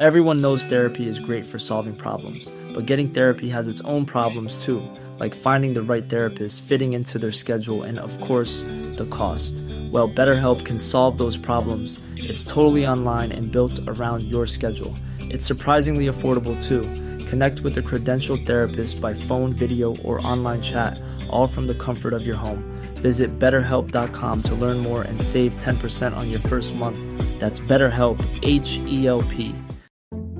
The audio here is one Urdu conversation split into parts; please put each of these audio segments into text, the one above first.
Everyone knows therapy is great for solving problems, but getting therapy has its own problems too, like finding the right therapist, fitting into their schedule, and of course, the cost. Well, BetterHelp can solve those problems. It's totally online and built around your schedule. It's surprisingly affordable too. Connect with a credentialed therapist by phone, video, or online chat, all from the comfort of your home. Visit BetterHelp.com to learn more and save 10% on your first month. That's BetterHelp, H-E-L-P.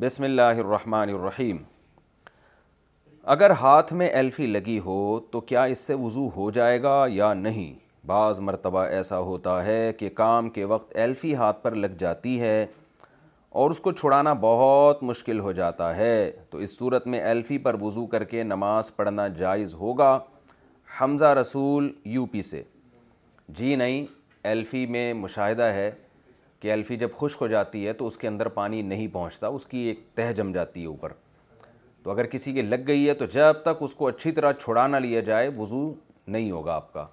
بسم اللہ الرحمن الرحیم اگر ہاتھ میں ایلفی لگی ہو تو کیا اس سے وضو ہو جائے گا یا نہیں بعض مرتبہ ایسا ہوتا ہے کہ کام کے وقت ایلفی ہاتھ پر لگ جاتی ہے اور اس کو چھڑانا بہت مشکل ہو جاتا ہے تو اس صورت میں ایلفی پر وضو کر کے نماز پڑھنا جائز ہوگا حمزہ رسول یو پی سے جی نہیں ایلفی میں مشاہدہ ہے کہ ایلفی جب خشک ہو جاتی ہے تو اس کے اندر پانی نہیں پہنچتا اس کی ایک تہہ جم جاتی ہے اوپر تو اگر کسی کے لگ گئی ہے تو جب تک اس کو اچھی طرح نہ لیا جائے وضو نہیں ہوگا آپ کا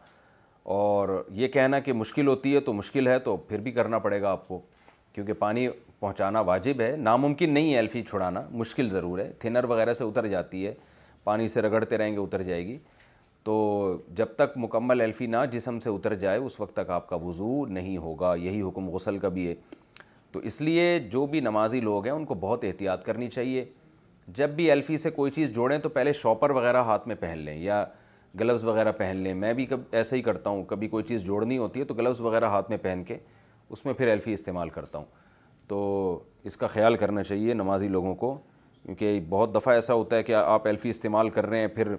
اور یہ کہنا کہ مشکل ہوتی ہے تو مشکل ہے تو پھر بھی کرنا پڑے گا آپ کو کیونکہ پانی پہنچانا واجب ہے ناممکن نہیں ہے ایلفی چھڑانا مشکل ضرور ہے تھنر وغیرہ سے اتر جاتی ہے پانی سے رگڑتے رہیں گے اتر جائے گی تو جب تک مکمل الفی نہ جسم سے اتر جائے اس وقت تک آپ کا وضو نہیں ہوگا یہی حکم غسل کا بھی ہے تو اس لیے جو بھی نمازی لوگ ہیں ان کو بہت احتیاط کرنی چاہیے جب بھی الفی سے کوئی چیز جوڑیں تو پہلے شاپر وغیرہ ہاتھ میں پہن لیں یا گلوز وغیرہ پہن لیں میں بھی کب ایسا ہی کرتا ہوں کبھی کوئی چیز جوڑنی ہوتی ہے تو گلوز وغیرہ ہاتھ میں پہن کے اس میں پھر الفی استعمال کرتا ہوں تو اس کا خیال کرنا چاہیے نمازی لوگوں کو کیونکہ بہت دفعہ ایسا ہوتا ہے کہ آپ الفی استعمال کر رہے ہیں پھر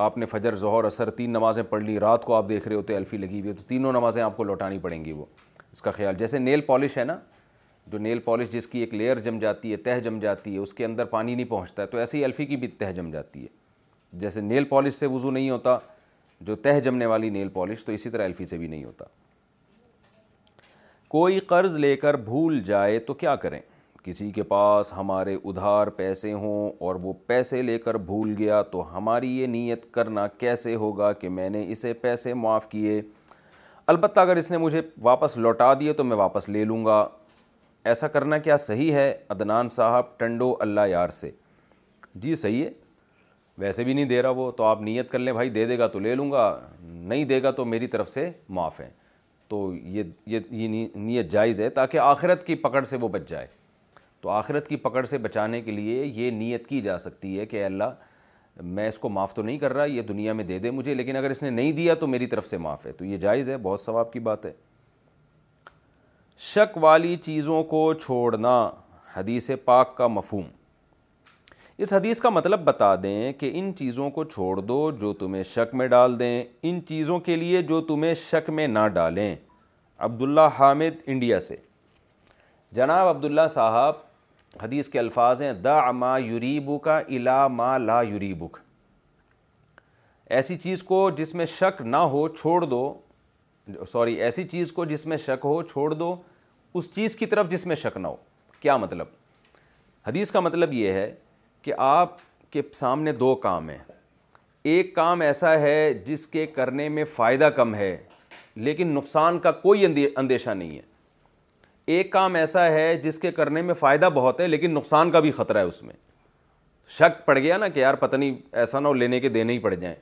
آپ نے فجر ظہر اثر تین نمازیں پڑھ لی رات کو آپ دیکھ رہے ہوتے الفی لگی ہوئی تو تینوں نمازیں آپ کو لوٹانی پڑیں گی وہ اس کا خیال جیسے نیل پالش ہے نا جو نیل پالش جس کی ایک لیئر جم جاتی ہے تہہ جم جاتی ہے اس کے اندر پانی نہیں پہنچتا ہے تو ایسے ہی الفی کی بھی تہہ جم جاتی ہے جیسے نیل پالش سے وضو نہیں ہوتا جو تہہ جمنے والی نیل پالش تو اسی طرح الفی سے بھی نہیں ہوتا کوئی قرض لے کر بھول جائے تو کیا کریں کسی کے پاس ہمارے ادھار پیسے ہوں اور وہ پیسے لے کر بھول گیا تو ہماری یہ نیت کرنا کیسے ہوگا کہ میں نے اسے پیسے معاف کیے البتہ اگر اس نے مجھے واپس لوٹا دیے تو میں واپس لے لوں گا ایسا کرنا کیا صحیح ہے عدنان صاحب ٹنڈو اللہ یار سے جی صحیح ہے ویسے بھی نہیں دے رہا وہ تو آپ نیت کر لیں بھائی دے دے گا تو لے لوں گا نہیں دے گا تو میری طرف سے معاف ہیں تو یہ یہ نیت جائز ہے تاکہ آخرت کی پکڑ سے وہ بچ جائے تو آخرت کی پکڑ سے بچانے کے لیے یہ نیت کی جا سکتی ہے کہ اللہ میں اس کو معاف تو نہیں کر رہا یہ دنیا میں دے دے مجھے لیکن اگر اس نے نہیں دیا تو میری طرف سے معاف ہے تو یہ جائز ہے بہت ثواب کی بات ہے شک والی چیزوں کو چھوڑنا حدیث پاک کا مفہوم اس حدیث کا مطلب بتا دیں کہ ان چیزوں کو چھوڑ دو جو تمہیں شک میں ڈال دیں ان چیزوں کے لیے جو تمہیں شک میں نہ ڈالیں عبداللہ حامد انڈیا سے جناب عبداللہ صاحب حدیث کے الفاظ ہیں دا ما یریبو کا الا ما لا یری ایسی چیز کو جس میں شک نہ ہو چھوڑ دو سوری ایسی چیز کو جس میں شک ہو چھوڑ دو اس چیز کی طرف جس میں شک نہ ہو کیا مطلب حدیث کا مطلب یہ ہے کہ آپ کے سامنے دو کام ہیں ایک کام ایسا ہے جس کے کرنے میں فائدہ کم ہے لیکن نقصان کا کوئی اندیشہ نہیں ہے ایک کام ایسا ہے جس کے کرنے میں فائدہ بہت ہے لیکن نقصان کا بھی خطرہ ہے اس میں شک پڑ گیا نا کہ یار پتہ نہیں ایسا نہ ہو لینے کے دینے ہی پڑ جائیں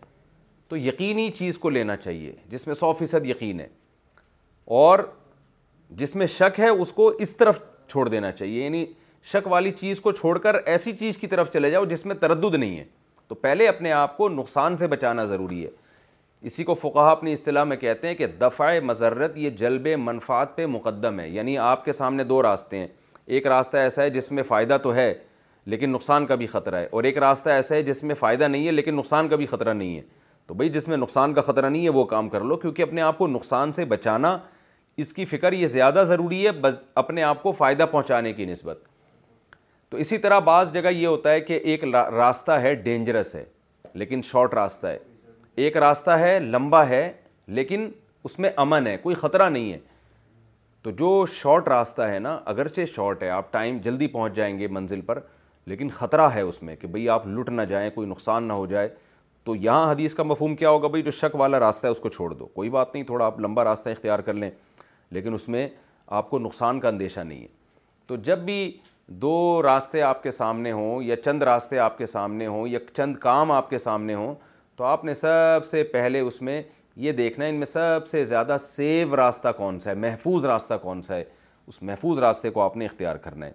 تو یقینی چیز کو لینا چاہیے جس میں سو فیصد یقین ہے اور جس میں شک ہے اس کو اس طرف چھوڑ دینا چاہیے یعنی شک والی چیز کو چھوڑ کر ایسی چیز کی طرف چلے جاؤ جس میں تردد نہیں ہے تو پہلے اپنے آپ کو نقصان سے بچانا ضروری ہے اسی کو فقہ اپنی اصطلاح میں کہتے ہیں کہ دفع مذرت یہ جلب منفعت پہ مقدم ہے یعنی آپ کے سامنے دو راستے ہیں ایک راستہ ایسا ہے جس میں فائدہ تو ہے لیکن نقصان کا بھی خطرہ ہے اور ایک راستہ ایسا ہے جس میں فائدہ نہیں ہے لیکن نقصان کا بھی خطرہ نہیں ہے تو بھائی جس میں نقصان کا خطرہ نہیں ہے وہ کام کر لو کیونکہ اپنے آپ کو نقصان سے بچانا اس کی فکر یہ زیادہ ضروری ہے بس اپنے آپ کو فائدہ پہنچانے کی نسبت تو اسی طرح بعض جگہ یہ ہوتا ہے کہ ایک راستہ ہے ڈینجرس ہے لیکن شارٹ راستہ ہے ایک راستہ ہے لمبا ہے لیکن اس میں امن ہے کوئی خطرہ نہیں ہے تو جو شارٹ راستہ ہے نا اگرچہ شارٹ ہے آپ ٹائم جلدی پہنچ جائیں گے منزل پر لیکن خطرہ ہے اس میں کہ بھئی آپ لٹ نہ جائیں کوئی نقصان نہ ہو جائے تو یہاں حدیث کا مفہوم کیا ہوگا بھئی جو شک والا راستہ ہے اس کو چھوڑ دو کوئی بات نہیں تھوڑا آپ لمبا راستہ اختیار کر لیں لیکن اس میں آپ کو نقصان کا اندیشہ نہیں ہے تو جب بھی دو راستے آپ کے سامنے ہوں یا چند راستے آپ کے سامنے ہوں یا چند کام آپ کے سامنے ہوں تو آپ نے سب سے پہلے اس میں یہ دیکھنا ہے ان میں سب سے زیادہ سیو راستہ کون سا ہے محفوظ راستہ کون سا ہے اس محفوظ راستے کو آپ نے اختیار کرنا ہے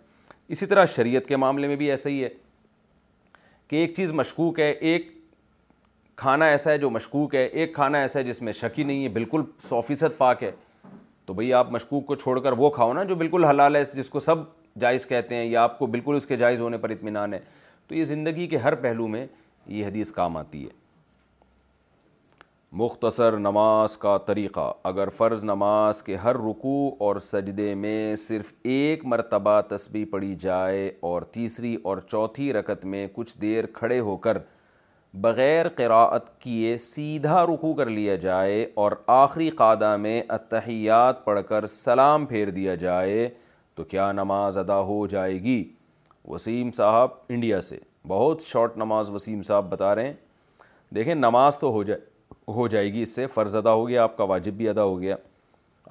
اسی طرح شریعت کے معاملے میں بھی ایسا ہی ہے کہ ایک چیز مشکوک ہے ایک کھانا ایسا ہے جو مشکوک ہے ایک کھانا ایسا ہے جس میں شکی نہیں ہے بالکل سو فیصد پاک ہے تو بھئی آپ مشکوک کو چھوڑ کر وہ کھاؤ نا جو بالکل حلال ہے جس کو سب جائز کہتے ہیں یا آپ کو بالکل اس کے جائز ہونے پر اطمینان ہے تو یہ زندگی کے ہر پہلو میں یہ حدیث کام آتی ہے مختصر نماز کا طریقہ اگر فرض نماز کے ہر رکوع اور سجدے میں صرف ایک مرتبہ تسبیح پڑھی جائے اور تیسری اور چوتھی رکت میں کچھ دیر کھڑے ہو کر بغیر قراءت کیے سیدھا رکوع کر لیا جائے اور آخری قادہ میں اتحیات پڑھ کر سلام پھیر دیا جائے تو کیا نماز ادا ہو جائے گی وسیم صاحب انڈیا سے بہت شارٹ نماز وسیم صاحب بتا رہے ہیں دیکھیں نماز تو ہو جائے ہو جائے گی اس سے فرض ادا ہو گیا آپ کا واجب بھی ادا ہو گیا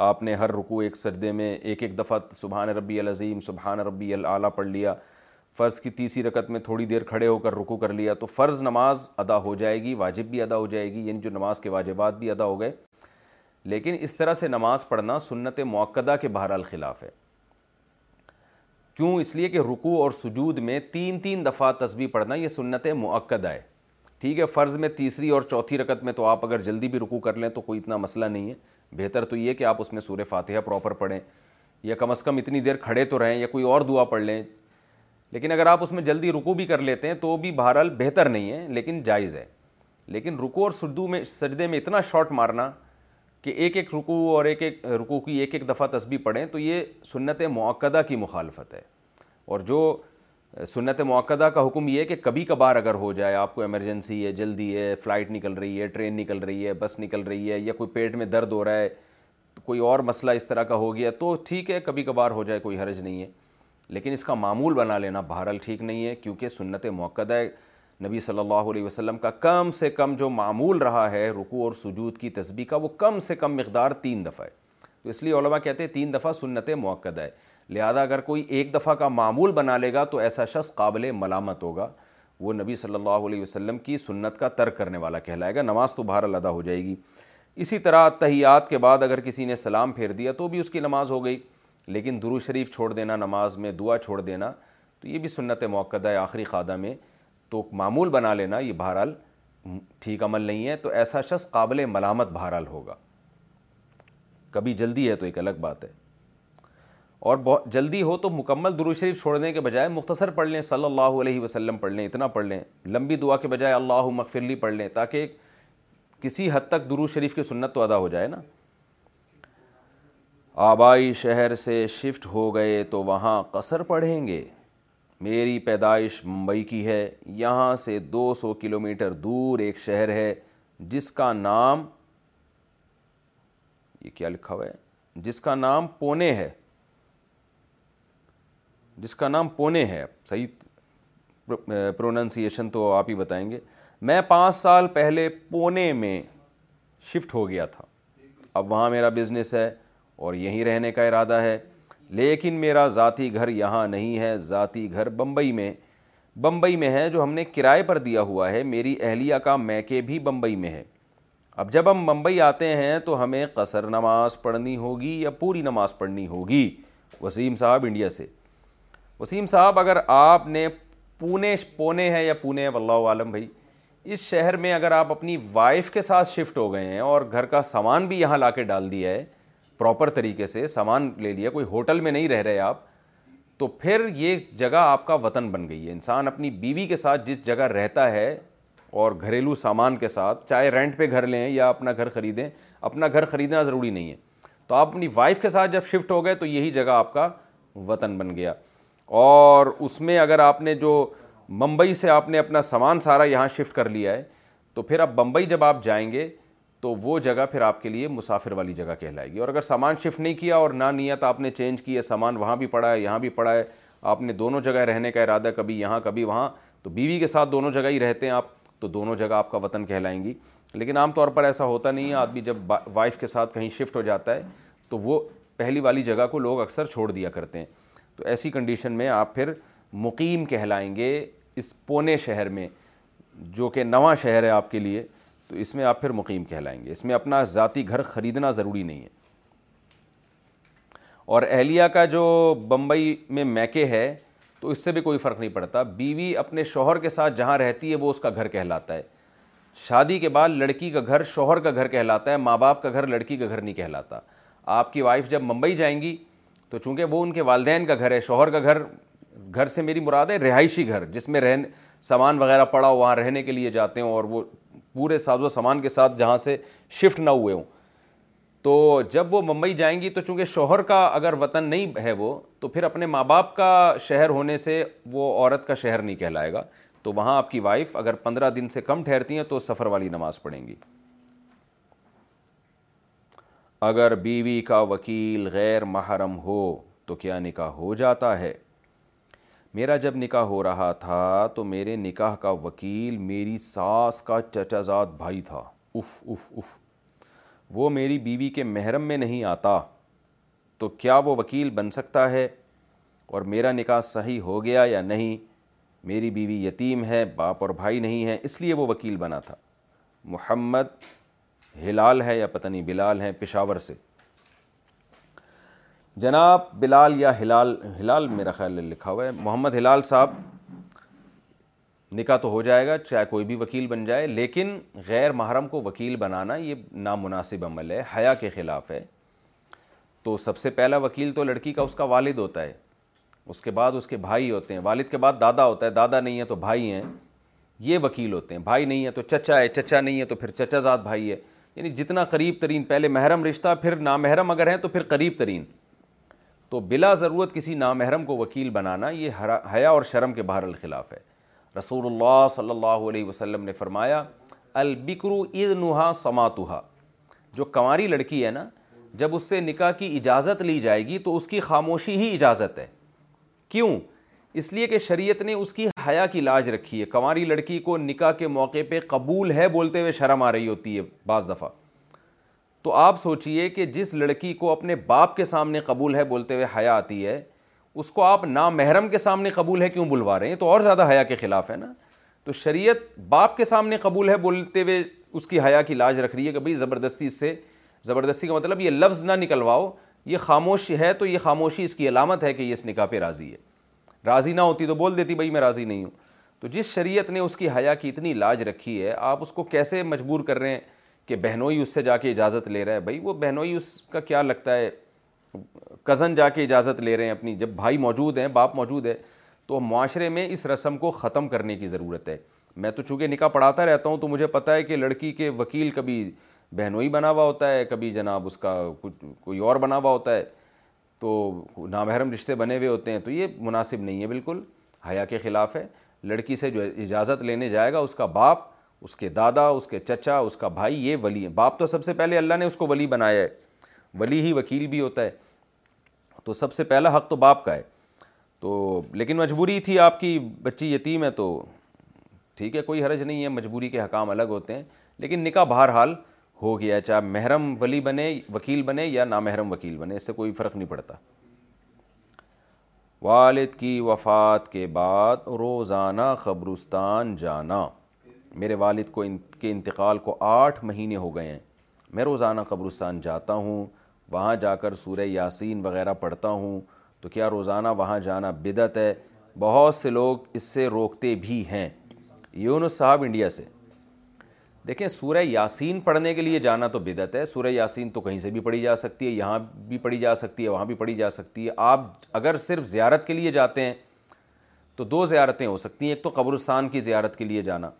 آپ نے ہر رکوع ایک سردے میں ایک ایک دفعہ سبحان ربی العظیم سبحان ربی العلیٰ پڑھ لیا فرض کی تیسری رکعت میں تھوڑی دیر کھڑے ہو کر رکو کر لیا تو فرض نماز ادا ہو جائے گی واجب بھی ادا ہو جائے گی یعنی جو نماز کے واجبات بھی ادا ہو گئے لیکن اس طرح سے نماز پڑھنا سنت معقدہ کے بہرحال خلاف ہے کیوں اس لیے کہ رکوع اور سجود میں تین تین دفعہ تصویر پڑھنا یہ سنت معقدہ ہے ٹھیک ہے فرض میں تیسری اور چوتھی رکت میں تو آپ اگر جلدی بھی رکو کر لیں تو کوئی اتنا مسئلہ نہیں ہے بہتر تو یہ کہ آپ اس میں سورہ فاتحہ پراپر پڑھیں یا کم از کم اتنی دیر کھڑے تو رہیں یا کوئی اور دعا پڑھ لیں لیکن اگر آپ اس میں جلدی رکو بھی کر لیتے ہیں تو بھی بہرحال بہتر نہیں ہے لیکن جائز ہے لیکن رکو اور سدو میں سجدے میں اتنا شاٹ مارنا کہ ایک ایک رکو اور ایک ایک رکو کی ایک ایک دفعہ تسبیح پڑھیں تو یہ سنت معقدہ کی مخالفت ہے اور جو سنت موقع کا حکم یہ ہے کہ کبھی کبھار اگر ہو جائے آپ کو ایمرجنسی ہے جلدی ہے فلائٹ نکل رہی ہے ٹرین نکل رہی ہے بس نکل رہی ہے یا کوئی پیٹ میں درد ہو رہا ہے کوئی اور مسئلہ اس طرح کا ہو گیا تو ٹھیک ہے کبھی کبھار ہو جائے کوئی حرج نہیں ہے لیکن اس کا معمول بنا لینا بہرحال ٹھیک نہیں ہے کیونکہ سنت موقع ہے نبی صلی اللہ علیہ وسلم کا کم سے کم جو معمول رہا ہے رکوع اور سجود کی تسبیح کا وہ کم سے کم مقدار تین دفعہ ہے تو اس لیے علماء کہتے ہیں تین دفعہ سنت موقع ہے لہذا اگر کوئی ایک دفعہ کا معمول بنا لے گا تو ایسا شخص قابل ملامت ہوگا وہ نبی صلی اللہ علیہ وسلم کی سنت کا ترک کرنے والا کہلائے گا نماز تو بہرحال ادا ہو جائے گی اسی طرح تحیات کے بعد اگر کسی نے سلام پھیر دیا تو بھی اس کی نماز ہو گئی لیکن درو شریف چھوڑ دینا نماز میں دعا چھوڑ دینا تو یہ بھی سنت موقع ہے آخری خادہ میں تو معمول بنا لینا یہ بہرحال ٹھیک عمل نہیں ہے تو ایسا شخص قابل ملامت بہرحال ہوگا کبھی جلدی ہے تو ایک الگ بات ہے اور بہت جلدی ہو تو مکمل شریف چھوڑنے کے بجائے مختصر پڑھ لیں صلی اللہ علیہ وسلم پڑھ لیں اتنا پڑھ لیں لمبی دعا کے بجائے اللہ مغفرلی پڑھ لیں تاکہ کسی حد تک شریف کی سنت تو ادا ہو جائے نا آبائی شہر سے شفٹ ہو گئے تو وہاں قصر پڑھیں گے میری پیدائش ممبئی کی ہے یہاں سے دو سو کلومیٹر دور ایک شہر ہے جس کا نام یہ کیا لکھا ہوا ہے جس کا نام پونے ہے جس کا نام پونے ہے صحیح پروننسیشن تو آپ ہی بتائیں گے میں پانچ سال پہلے پونے میں شفٹ ہو گیا تھا اب وہاں میرا بزنس ہے اور یہیں رہنے کا ارادہ ہے لیکن میرا ذاتی گھر یہاں نہیں ہے ذاتی گھر بمبئی میں بمبئی میں ہے جو ہم نے کرائے پر دیا ہوا ہے میری اہلیہ کا میکے بھی بمبئی میں ہے اب جب ہم بمبئی آتے ہیں تو ہمیں قصر نماز پڑھنی ہوگی یا پوری نماز پڑھنی ہوگی وسیم صاحب انڈیا سے وسیم صاحب اگر آپ نے پونے پونے ہے یا پونے ہے واللہ عالم بھائی اس شہر میں اگر آپ اپنی وائف کے ساتھ شفٹ ہو گئے ہیں اور گھر کا سامان بھی یہاں لا کے ڈال دیا ہے پراپر طریقے سے سامان لے لیا کوئی ہوٹل میں نہیں رہ رہے آپ تو پھر یہ جگہ آپ کا وطن بن گئی ہے انسان اپنی بیوی کے ساتھ جس جگہ رہتا ہے اور گھریلو سامان کے ساتھ چاہے رینٹ پہ گھر لیں یا اپنا گھر خریدیں اپنا گھر خریدنا ضروری نہیں ہے تو آپ اپنی وائف کے ساتھ جب شفٹ ہو گئے تو یہی جگہ آپ کا وطن بن گیا اور اس میں اگر آپ نے جو ممبئی سے آپ نے اپنا سامان سارا یہاں شفٹ کر لیا ہے تو پھر اب بمبئی جب آپ جائیں گے تو وہ جگہ پھر آپ کے لیے مسافر والی جگہ کہلائے گی اور اگر سامان شفٹ نہیں کیا اور نہ نیت آپ نے چینج کی ہے سامان وہاں بھی پڑا ہے یہاں بھی پڑا ہے آپ نے دونوں جگہ رہنے کا ارادہ کبھی یہاں کبھی وہاں تو بیوی کے ساتھ دونوں جگہ ہی رہتے ہیں آپ تو دونوں جگہ آپ کا وطن کہلائیں گی لیکن عام طور پر ایسا ہوتا نہیں ہے آدمی جب وائف کے ساتھ کہیں شفٹ ہو جاتا ہے تو وہ پہلی والی جگہ کو لوگ اکثر چھوڑ دیا کرتے ہیں تو ایسی کنڈیشن میں آپ پھر مقیم کہلائیں گے اس پونے شہر میں جو کہ نواں شہر ہے آپ کے لیے تو اس میں آپ پھر مقیم کہلائیں گے اس میں اپنا ذاتی گھر خریدنا ضروری نہیں ہے اور اہلیہ کا جو بمبئی میں میکے ہے تو اس سے بھی کوئی فرق نہیں پڑتا بیوی اپنے شوہر کے ساتھ جہاں رہتی ہے وہ اس کا گھر کہلاتا ہے شادی کے بعد لڑکی کا گھر شوہر کا گھر کہلاتا ہے ماں باپ کا گھر لڑکی کا گھر نہیں کہلاتا آپ کی وائف جب ممبئی جائیں گی تو چونکہ وہ ان کے والدین کا گھر ہے شوہر کا گھر گھر سے میری مراد ہے رہائشی گھر جس میں رہن سامان وغیرہ پڑا ہو وہاں رہنے کے لیے جاتے ہوں اور وہ پورے ساز و سامان کے ساتھ جہاں سے شفٹ نہ ہوئے ہوں تو جب وہ ممبئی جائیں گی تو چونکہ شوہر کا اگر وطن نہیں ہے وہ تو پھر اپنے ماں باپ کا شہر ہونے سے وہ عورت کا شہر نہیں کہلائے گا تو وہاں آپ کی وائف اگر پندرہ دن سے کم ٹھہرتی ہیں تو سفر والی نماز پڑھیں گی اگر بیوی کا وکیل غیر محرم ہو تو کیا نکاح ہو جاتا ہے میرا جب نکاح ہو رہا تھا تو میرے نکاح کا وکیل میری ساس کا چچا زاد بھائی تھا اف اف اف وہ میری بیوی کے محرم میں نہیں آتا تو کیا وہ وکیل بن سکتا ہے اور میرا نکاح صحیح ہو گیا یا نہیں میری بیوی یتیم ہے باپ اور بھائی نہیں ہے اس لیے وہ وکیل بنا تھا محمد ہلال ہے یا پتہ نہیں بلال ہیں پشاور سے جناب بلال یا ہلال ہلال میرا خیال لکھا ہوا ہے محمد ہلال صاحب نکاح تو ہو جائے گا چاہے کوئی بھی وکیل بن جائے لیکن غیر محرم کو وکیل بنانا یہ نامناسب عمل ہے حیا کے خلاف ہے تو سب سے پہلا وکیل تو لڑکی کا اس کا والد ہوتا ہے اس کے بعد اس کے بھائی ہوتے ہیں والد کے بعد دادا ہوتا ہے دادا نہیں ہے تو بھائی ہیں یہ وکیل ہوتے ہیں بھائی نہیں ہے تو چچا ہے چچا نہیں ہے تو پھر چچا زاد بھائی ہے یعنی جتنا قریب ترین پہلے محرم رشتہ پھر نامحرم اگر ہیں تو پھر قریب ترین تو بلا ضرورت کسی نامحرم کو وکیل بنانا یہ حیا اور شرم کے بہر الخلاف ہے رسول اللہ صلی اللہ علیہ وسلم نے فرمایا البکرو اید نحا سماتوہا جو کنواری لڑکی ہے نا جب اس سے نکاح کی اجازت لی جائے گی تو اس کی خاموشی ہی اجازت ہے کیوں اس لیے کہ شریعت نے اس کی حیا کی لاج رکھی ہے کماری لڑکی کو نکاح کے موقع پہ قبول ہے بولتے ہوئے شرم آ رہی ہوتی ہے بعض دفعہ تو آپ سوچئے کہ جس لڑکی کو اپنے باپ کے سامنے قبول ہے بولتے ہوئے حیا آتی ہے اس کو آپ نامحرم کے سامنے قبول ہے کیوں بلوا رہے ہیں تو اور زیادہ حیا کے خلاف ہے نا تو شریعت باپ کے سامنے قبول ہے بولتے ہوئے اس کی حیا کی لاج رکھ رہی ہے کہ بھائی زبردستی اس سے زبردستی کا مطلب یہ لفظ نہ نکلواؤ یہ خاموش ہے تو یہ خاموشی اس کی علامت ہے کہ یہ اس نکاح پہ راضی ہے راضی نہ ہوتی تو بول دیتی بھائی میں راضی نہیں ہوں تو جس شریعت نے اس کی حیا کی اتنی لاج رکھی ہے آپ اس کو کیسے مجبور کر رہے ہیں کہ بہنوئی اس سے جا کے اجازت لے رہا ہے بھائی وہ بہنوئی اس کا کیا لگتا ہے کزن جا کے اجازت لے رہے ہیں اپنی جب بھائی موجود ہیں باپ موجود ہے تو معاشرے میں اس رسم کو ختم کرنے کی ضرورت ہے میں تو چونکہ نکاح پڑھاتا رہتا ہوں تو مجھے پتہ ہے کہ لڑکی کے وکیل کبھی بہنوئی بنا ہوا ہوتا ہے کبھی جناب اس کا کوئی اور بنا ہوا ہوتا ہے تو نامحرم رشتے بنے ہوئے ہوتے ہیں تو یہ مناسب نہیں ہے بالکل حیا کے خلاف ہے لڑکی سے جو اجازت لینے جائے گا اس کا باپ اس کے دادا اس کے چچا اس کا بھائی یہ ولی باپ تو سب سے پہلے اللہ نے اس کو ولی بنایا ہے ولی ہی وکیل بھی ہوتا ہے تو سب سے پہلا حق تو باپ کا ہے تو لیکن مجبوری تھی آپ کی بچی یتیم ہے تو ٹھیک ہے کوئی حرج نہیں ہے مجبوری کے حکام الگ ہوتے ہیں لیکن نکاح بہرحال حال ہو گیا چاہے محرم ولی بنے وکیل بنے یا نامحرم وکیل بنے اس سے کوئی فرق نہیں پڑتا والد کی وفات کے بعد روزانہ قبرستان جانا میرے والد کو ان کے انتقال کو آٹھ مہینے ہو گئے ہیں میں روزانہ قبرستان جاتا ہوں وہاں جا کر سورہ یاسین وغیرہ پڑھتا ہوں تو کیا روزانہ وہاں جانا بدعت ہے بہت سے لوگ اس سے روکتے بھی ہیں یونس صاحب انڈیا سے دیکھیں سورہ یاسین پڑھنے کے لیے جانا تو بدعت ہے سورہ یاسین تو کہیں سے بھی پڑھی جا سکتی ہے یہاں بھی پڑھی جا سکتی ہے وہاں بھی پڑھی جا سکتی ہے آپ اگر صرف زیارت کے لیے جاتے ہیں تو دو زیارتیں ہو سکتی ہیں ایک تو قبرستان کی زیارت کے لیے جانا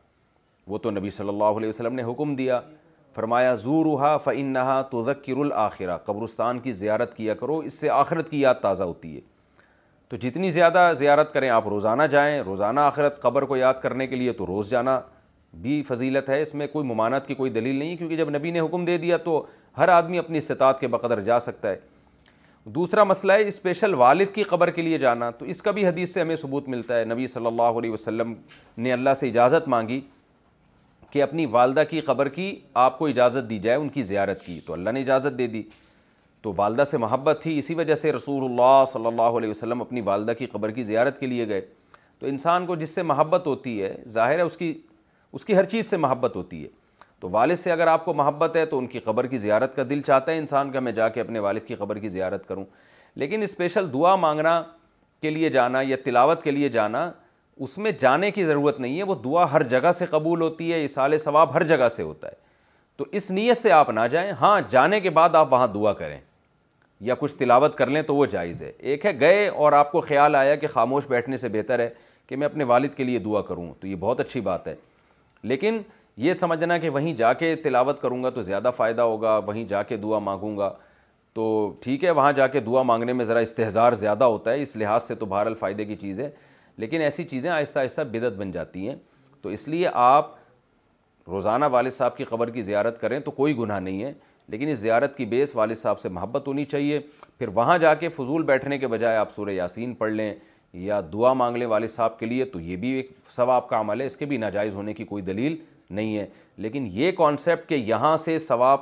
وہ تو نبی صلی اللہ علیہ وسلم نے حکم دیا فرمایا زور روحا فعن نہا تو ذکر الآخرہ قبرستان کی زیارت کیا کرو اس سے آخرت کی یاد تازہ ہوتی ہے تو جتنی زیادہ زیارت کریں آپ روزانہ جائیں روزانہ آخرت قبر کو یاد کرنے کے لیے تو روز جانا بھی فضیلت ہے اس میں کوئی ممانعت کی کوئی دلیل نہیں کیونکہ جب نبی نے حکم دے دیا تو ہر آدمی اپنی استطاعت کے بقدر جا سکتا ہے دوسرا مسئلہ ہے اسپیشل والد کی قبر کے لیے جانا تو اس کا بھی حدیث سے ہمیں ثبوت ملتا ہے نبی صلی اللہ علیہ وسلم نے اللہ سے اجازت مانگی کہ اپنی والدہ کی قبر کی آپ کو اجازت دی جائے ان کی زیارت کی تو اللہ نے اجازت دے دی تو والدہ سے محبت تھی اسی وجہ سے رسول اللہ صلی اللہ علیہ وسلم اپنی والدہ کی قبر کی زیارت کے لیے گئے تو انسان کو جس سے محبت ہوتی ہے ظاہر ہے اس کی اس کی ہر چیز سے محبت ہوتی ہے تو والد سے اگر آپ کو محبت ہے تو ان کی قبر کی زیارت کا دل چاہتا ہے انسان کا میں جا کے اپنے والد کی قبر کی زیارت کروں لیکن اسپیشل دعا مانگنا کے لیے جانا یا تلاوت کے لیے جانا اس میں جانے کی ضرورت نہیں ہے وہ دعا ہر جگہ سے قبول ہوتی ہے اصال ثواب ہر جگہ سے ہوتا ہے تو اس نیت سے آپ نہ جائیں ہاں جانے کے بعد آپ وہاں دعا کریں یا کچھ تلاوت کر لیں تو وہ جائز ہے ایک ہے گئے اور آپ کو خیال آیا کہ خاموش بیٹھنے سے بہتر ہے کہ میں اپنے والد کے لیے دعا کروں تو یہ بہت اچھی بات ہے لیکن یہ سمجھنا کہ وہیں جا کے تلاوت کروں گا تو زیادہ فائدہ ہوگا وہیں جا کے دعا مانگوں گا تو ٹھیک ہے وہاں جا کے دعا مانگنے میں ذرا استحضار زیادہ ہوتا ہے اس لحاظ سے تو بہر الفائدے کی چیز ہے لیکن ایسی چیزیں آہستہ آہستہ بدعت بن جاتی ہیں تو اس لیے آپ روزانہ والد صاحب کی قبر کی زیارت کریں تو کوئی گناہ نہیں ہے لیکن اس زیارت کی بیس والد صاحب سے محبت ہونی چاہیے پھر وہاں جا کے فضول بیٹھنے کے بجائے آپ سورہ یاسین پڑھ لیں یا دعا مانگنے والے صاحب کے لیے تو یہ بھی ایک ثواب کا عمل ہے اس کے بھی ناجائز ہونے کی کوئی دلیل نہیں ہے لیکن یہ کانسیپٹ کہ یہاں سے ثواب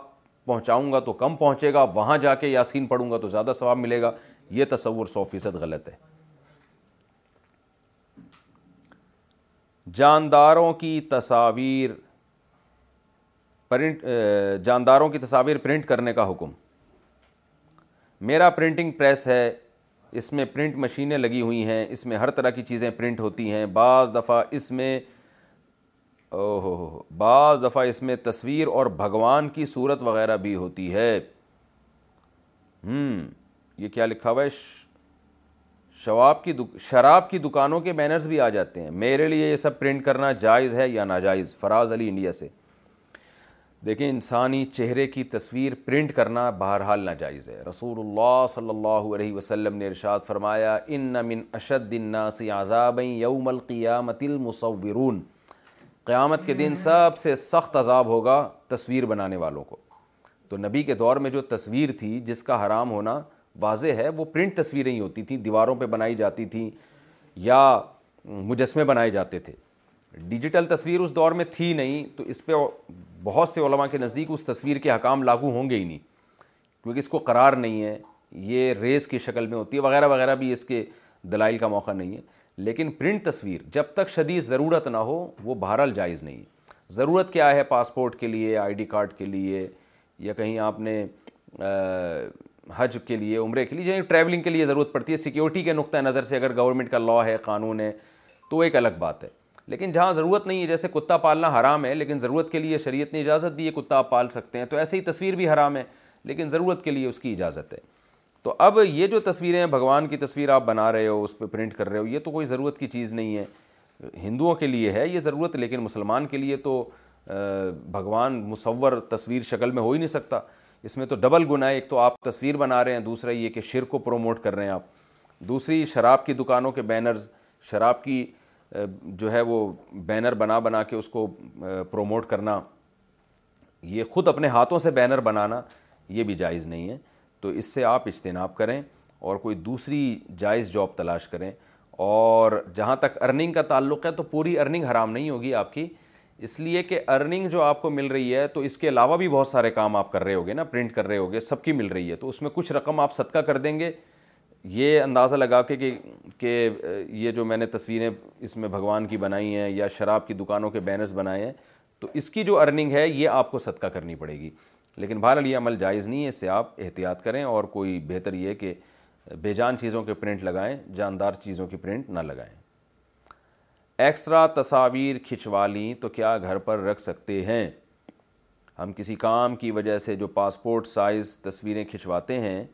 پہنچاؤں گا تو کم پہنچے گا وہاں جا کے یاسین پڑھوں گا تو زیادہ ثواب ملے گا یہ تصور سو فیصد غلط ہے جانداروں کی تصاویر پرنٹ جانداروں کی تصاویر پرنٹ کرنے کا حکم میرا پرنٹنگ پریس ہے اس میں پرنٹ مشینیں لگی ہوئی ہیں اس میں ہر طرح کی چیزیں پرنٹ ہوتی ہیں بعض دفعہ اس میں او ہو بعض دفعہ اس میں تصویر اور بھگوان کی صورت وغیرہ بھی ہوتی ہے یہ کیا لکھا ہوا ہے شواب کی شراب کی دکانوں کے بینرز بھی آ جاتے ہیں میرے لیے یہ سب پرنٹ کرنا جائز ہے یا ناجائز فراز علی انڈیا سے دیکھیں انسانی چہرے کی تصویر پرنٹ کرنا بہرحال ناجائز ہے رسول اللہ صلی اللہ علیہ وسلم نے ارشاد فرمایا ان اشد الناس عذاب یوم القیامت المصورون قیامت کے دن سب سے سخت عذاب ہوگا تصویر بنانے والوں کو تو نبی کے دور میں جو تصویر تھی جس کا حرام ہونا واضح ہے وہ پرنٹ تصویریں ہی ہوتی تھیں دیواروں پہ بنائی جاتی تھیں یا مجسمے بنائے جاتے تھے ڈیجیٹل تصویر اس دور میں تھی نہیں تو اس پہ بہت سے علماء کے نزدیک اس تصویر کے حکام لاگو ہوں گے ہی نہیں کیونکہ اس کو قرار نہیں ہے یہ ریس کی شکل میں ہوتی ہے وغیرہ وغیرہ بھی اس کے دلائل کا موقع نہیں ہے لیکن پرنٹ تصویر جب تک شدید ضرورت نہ ہو وہ بہرحال جائز نہیں ضرورت کیا ہے پاسپورٹ کے لیے آئی ڈی کارڈ کے لیے یا کہیں آپ نے حج کے لیے عمرے کے لیے یا ٹریولنگ کے لیے ضرورت پڑتی ہے سیکیورٹی کے نقطۂ نظر سے اگر گورنمنٹ کا لا ہے قانون ہے تو ایک الگ بات ہے لیکن جہاں ضرورت نہیں ہے جیسے کتا پالنا حرام ہے لیکن ضرورت کے لیے شریعت نے اجازت دی ہے کتا آپ پال سکتے ہیں تو ایسے ہی تصویر بھی حرام ہے لیکن ضرورت کے لیے اس کی اجازت ہے تو اب یہ جو تصویریں ہیں بھگوان کی تصویر آپ بنا رہے ہو اس پہ پرنٹ کر رہے ہو یہ تو کوئی ضرورت کی چیز نہیں ہے ہندوؤں کے لیے ہے یہ ضرورت لیکن مسلمان کے لیے تو بھگوان مصور تصویر شکل میں ہو ہی نہیں سکتا اس میں تو ڈبل گناہ ہے ایک تو آپ تصویر بنا رہے ہیں دوسرا یہ کہ شر کو پروموٹ کر رہے ہیں آپ دوسری شراب کی دکانوں کے بینرز شراب کی جو ہے وہ بینر بنا بنا کے اس کو پروموٹ کرنا یہ خود اپنے ہاتھوں سے بینر بنانا یہ بھی جائز نہیں ہے تو اس سے آپ اجتناب کریں اور کوئی دوسری جائز جاب تلاش کریں اور جہاں تک ارننگ کا تعلق ہے تو پوری ارننگ حرام نہیں ہوگی آپ کی اس لیے کہ ارننگ جو آپ کو مل رہی ہے تو اس کے علاوہ بھی بہت سارے کام آپ کر رہے ہوگے نا پرنٹ کر رہے ہوگے سب کی مل رہی ہے تو اس میں کچھ رقم آپ صدقہ کر دیں گے یہ اندازہ لگا کے کہ کہ یہ جو میں نے تصویریں اس میں بھگوان کی بنائی ہیں یا شراب کی دکانوں کے بینرز بنائے ہیں تو اس کی جو ارننگ ہے یہ آپ کو صدقہ کرنی پڑے گی لیکن بہرحال یہ عمل جائز نہیں ہے اس سے آپ احتیاط کریں اور کوئی بہتر یہ کہ بے جان چیزوں کے پرنٹ لگائیں جاندار چیزوں کی پرنٹ نہ لگائیں ایکسٹرا تصاویر کھچوا لیں تو کیا گھر پر رکھ سکتے ہیں ہم کسی کام کی وجہ سے جو پاسپورٹ سائز تصویریں کھچواتے ہیں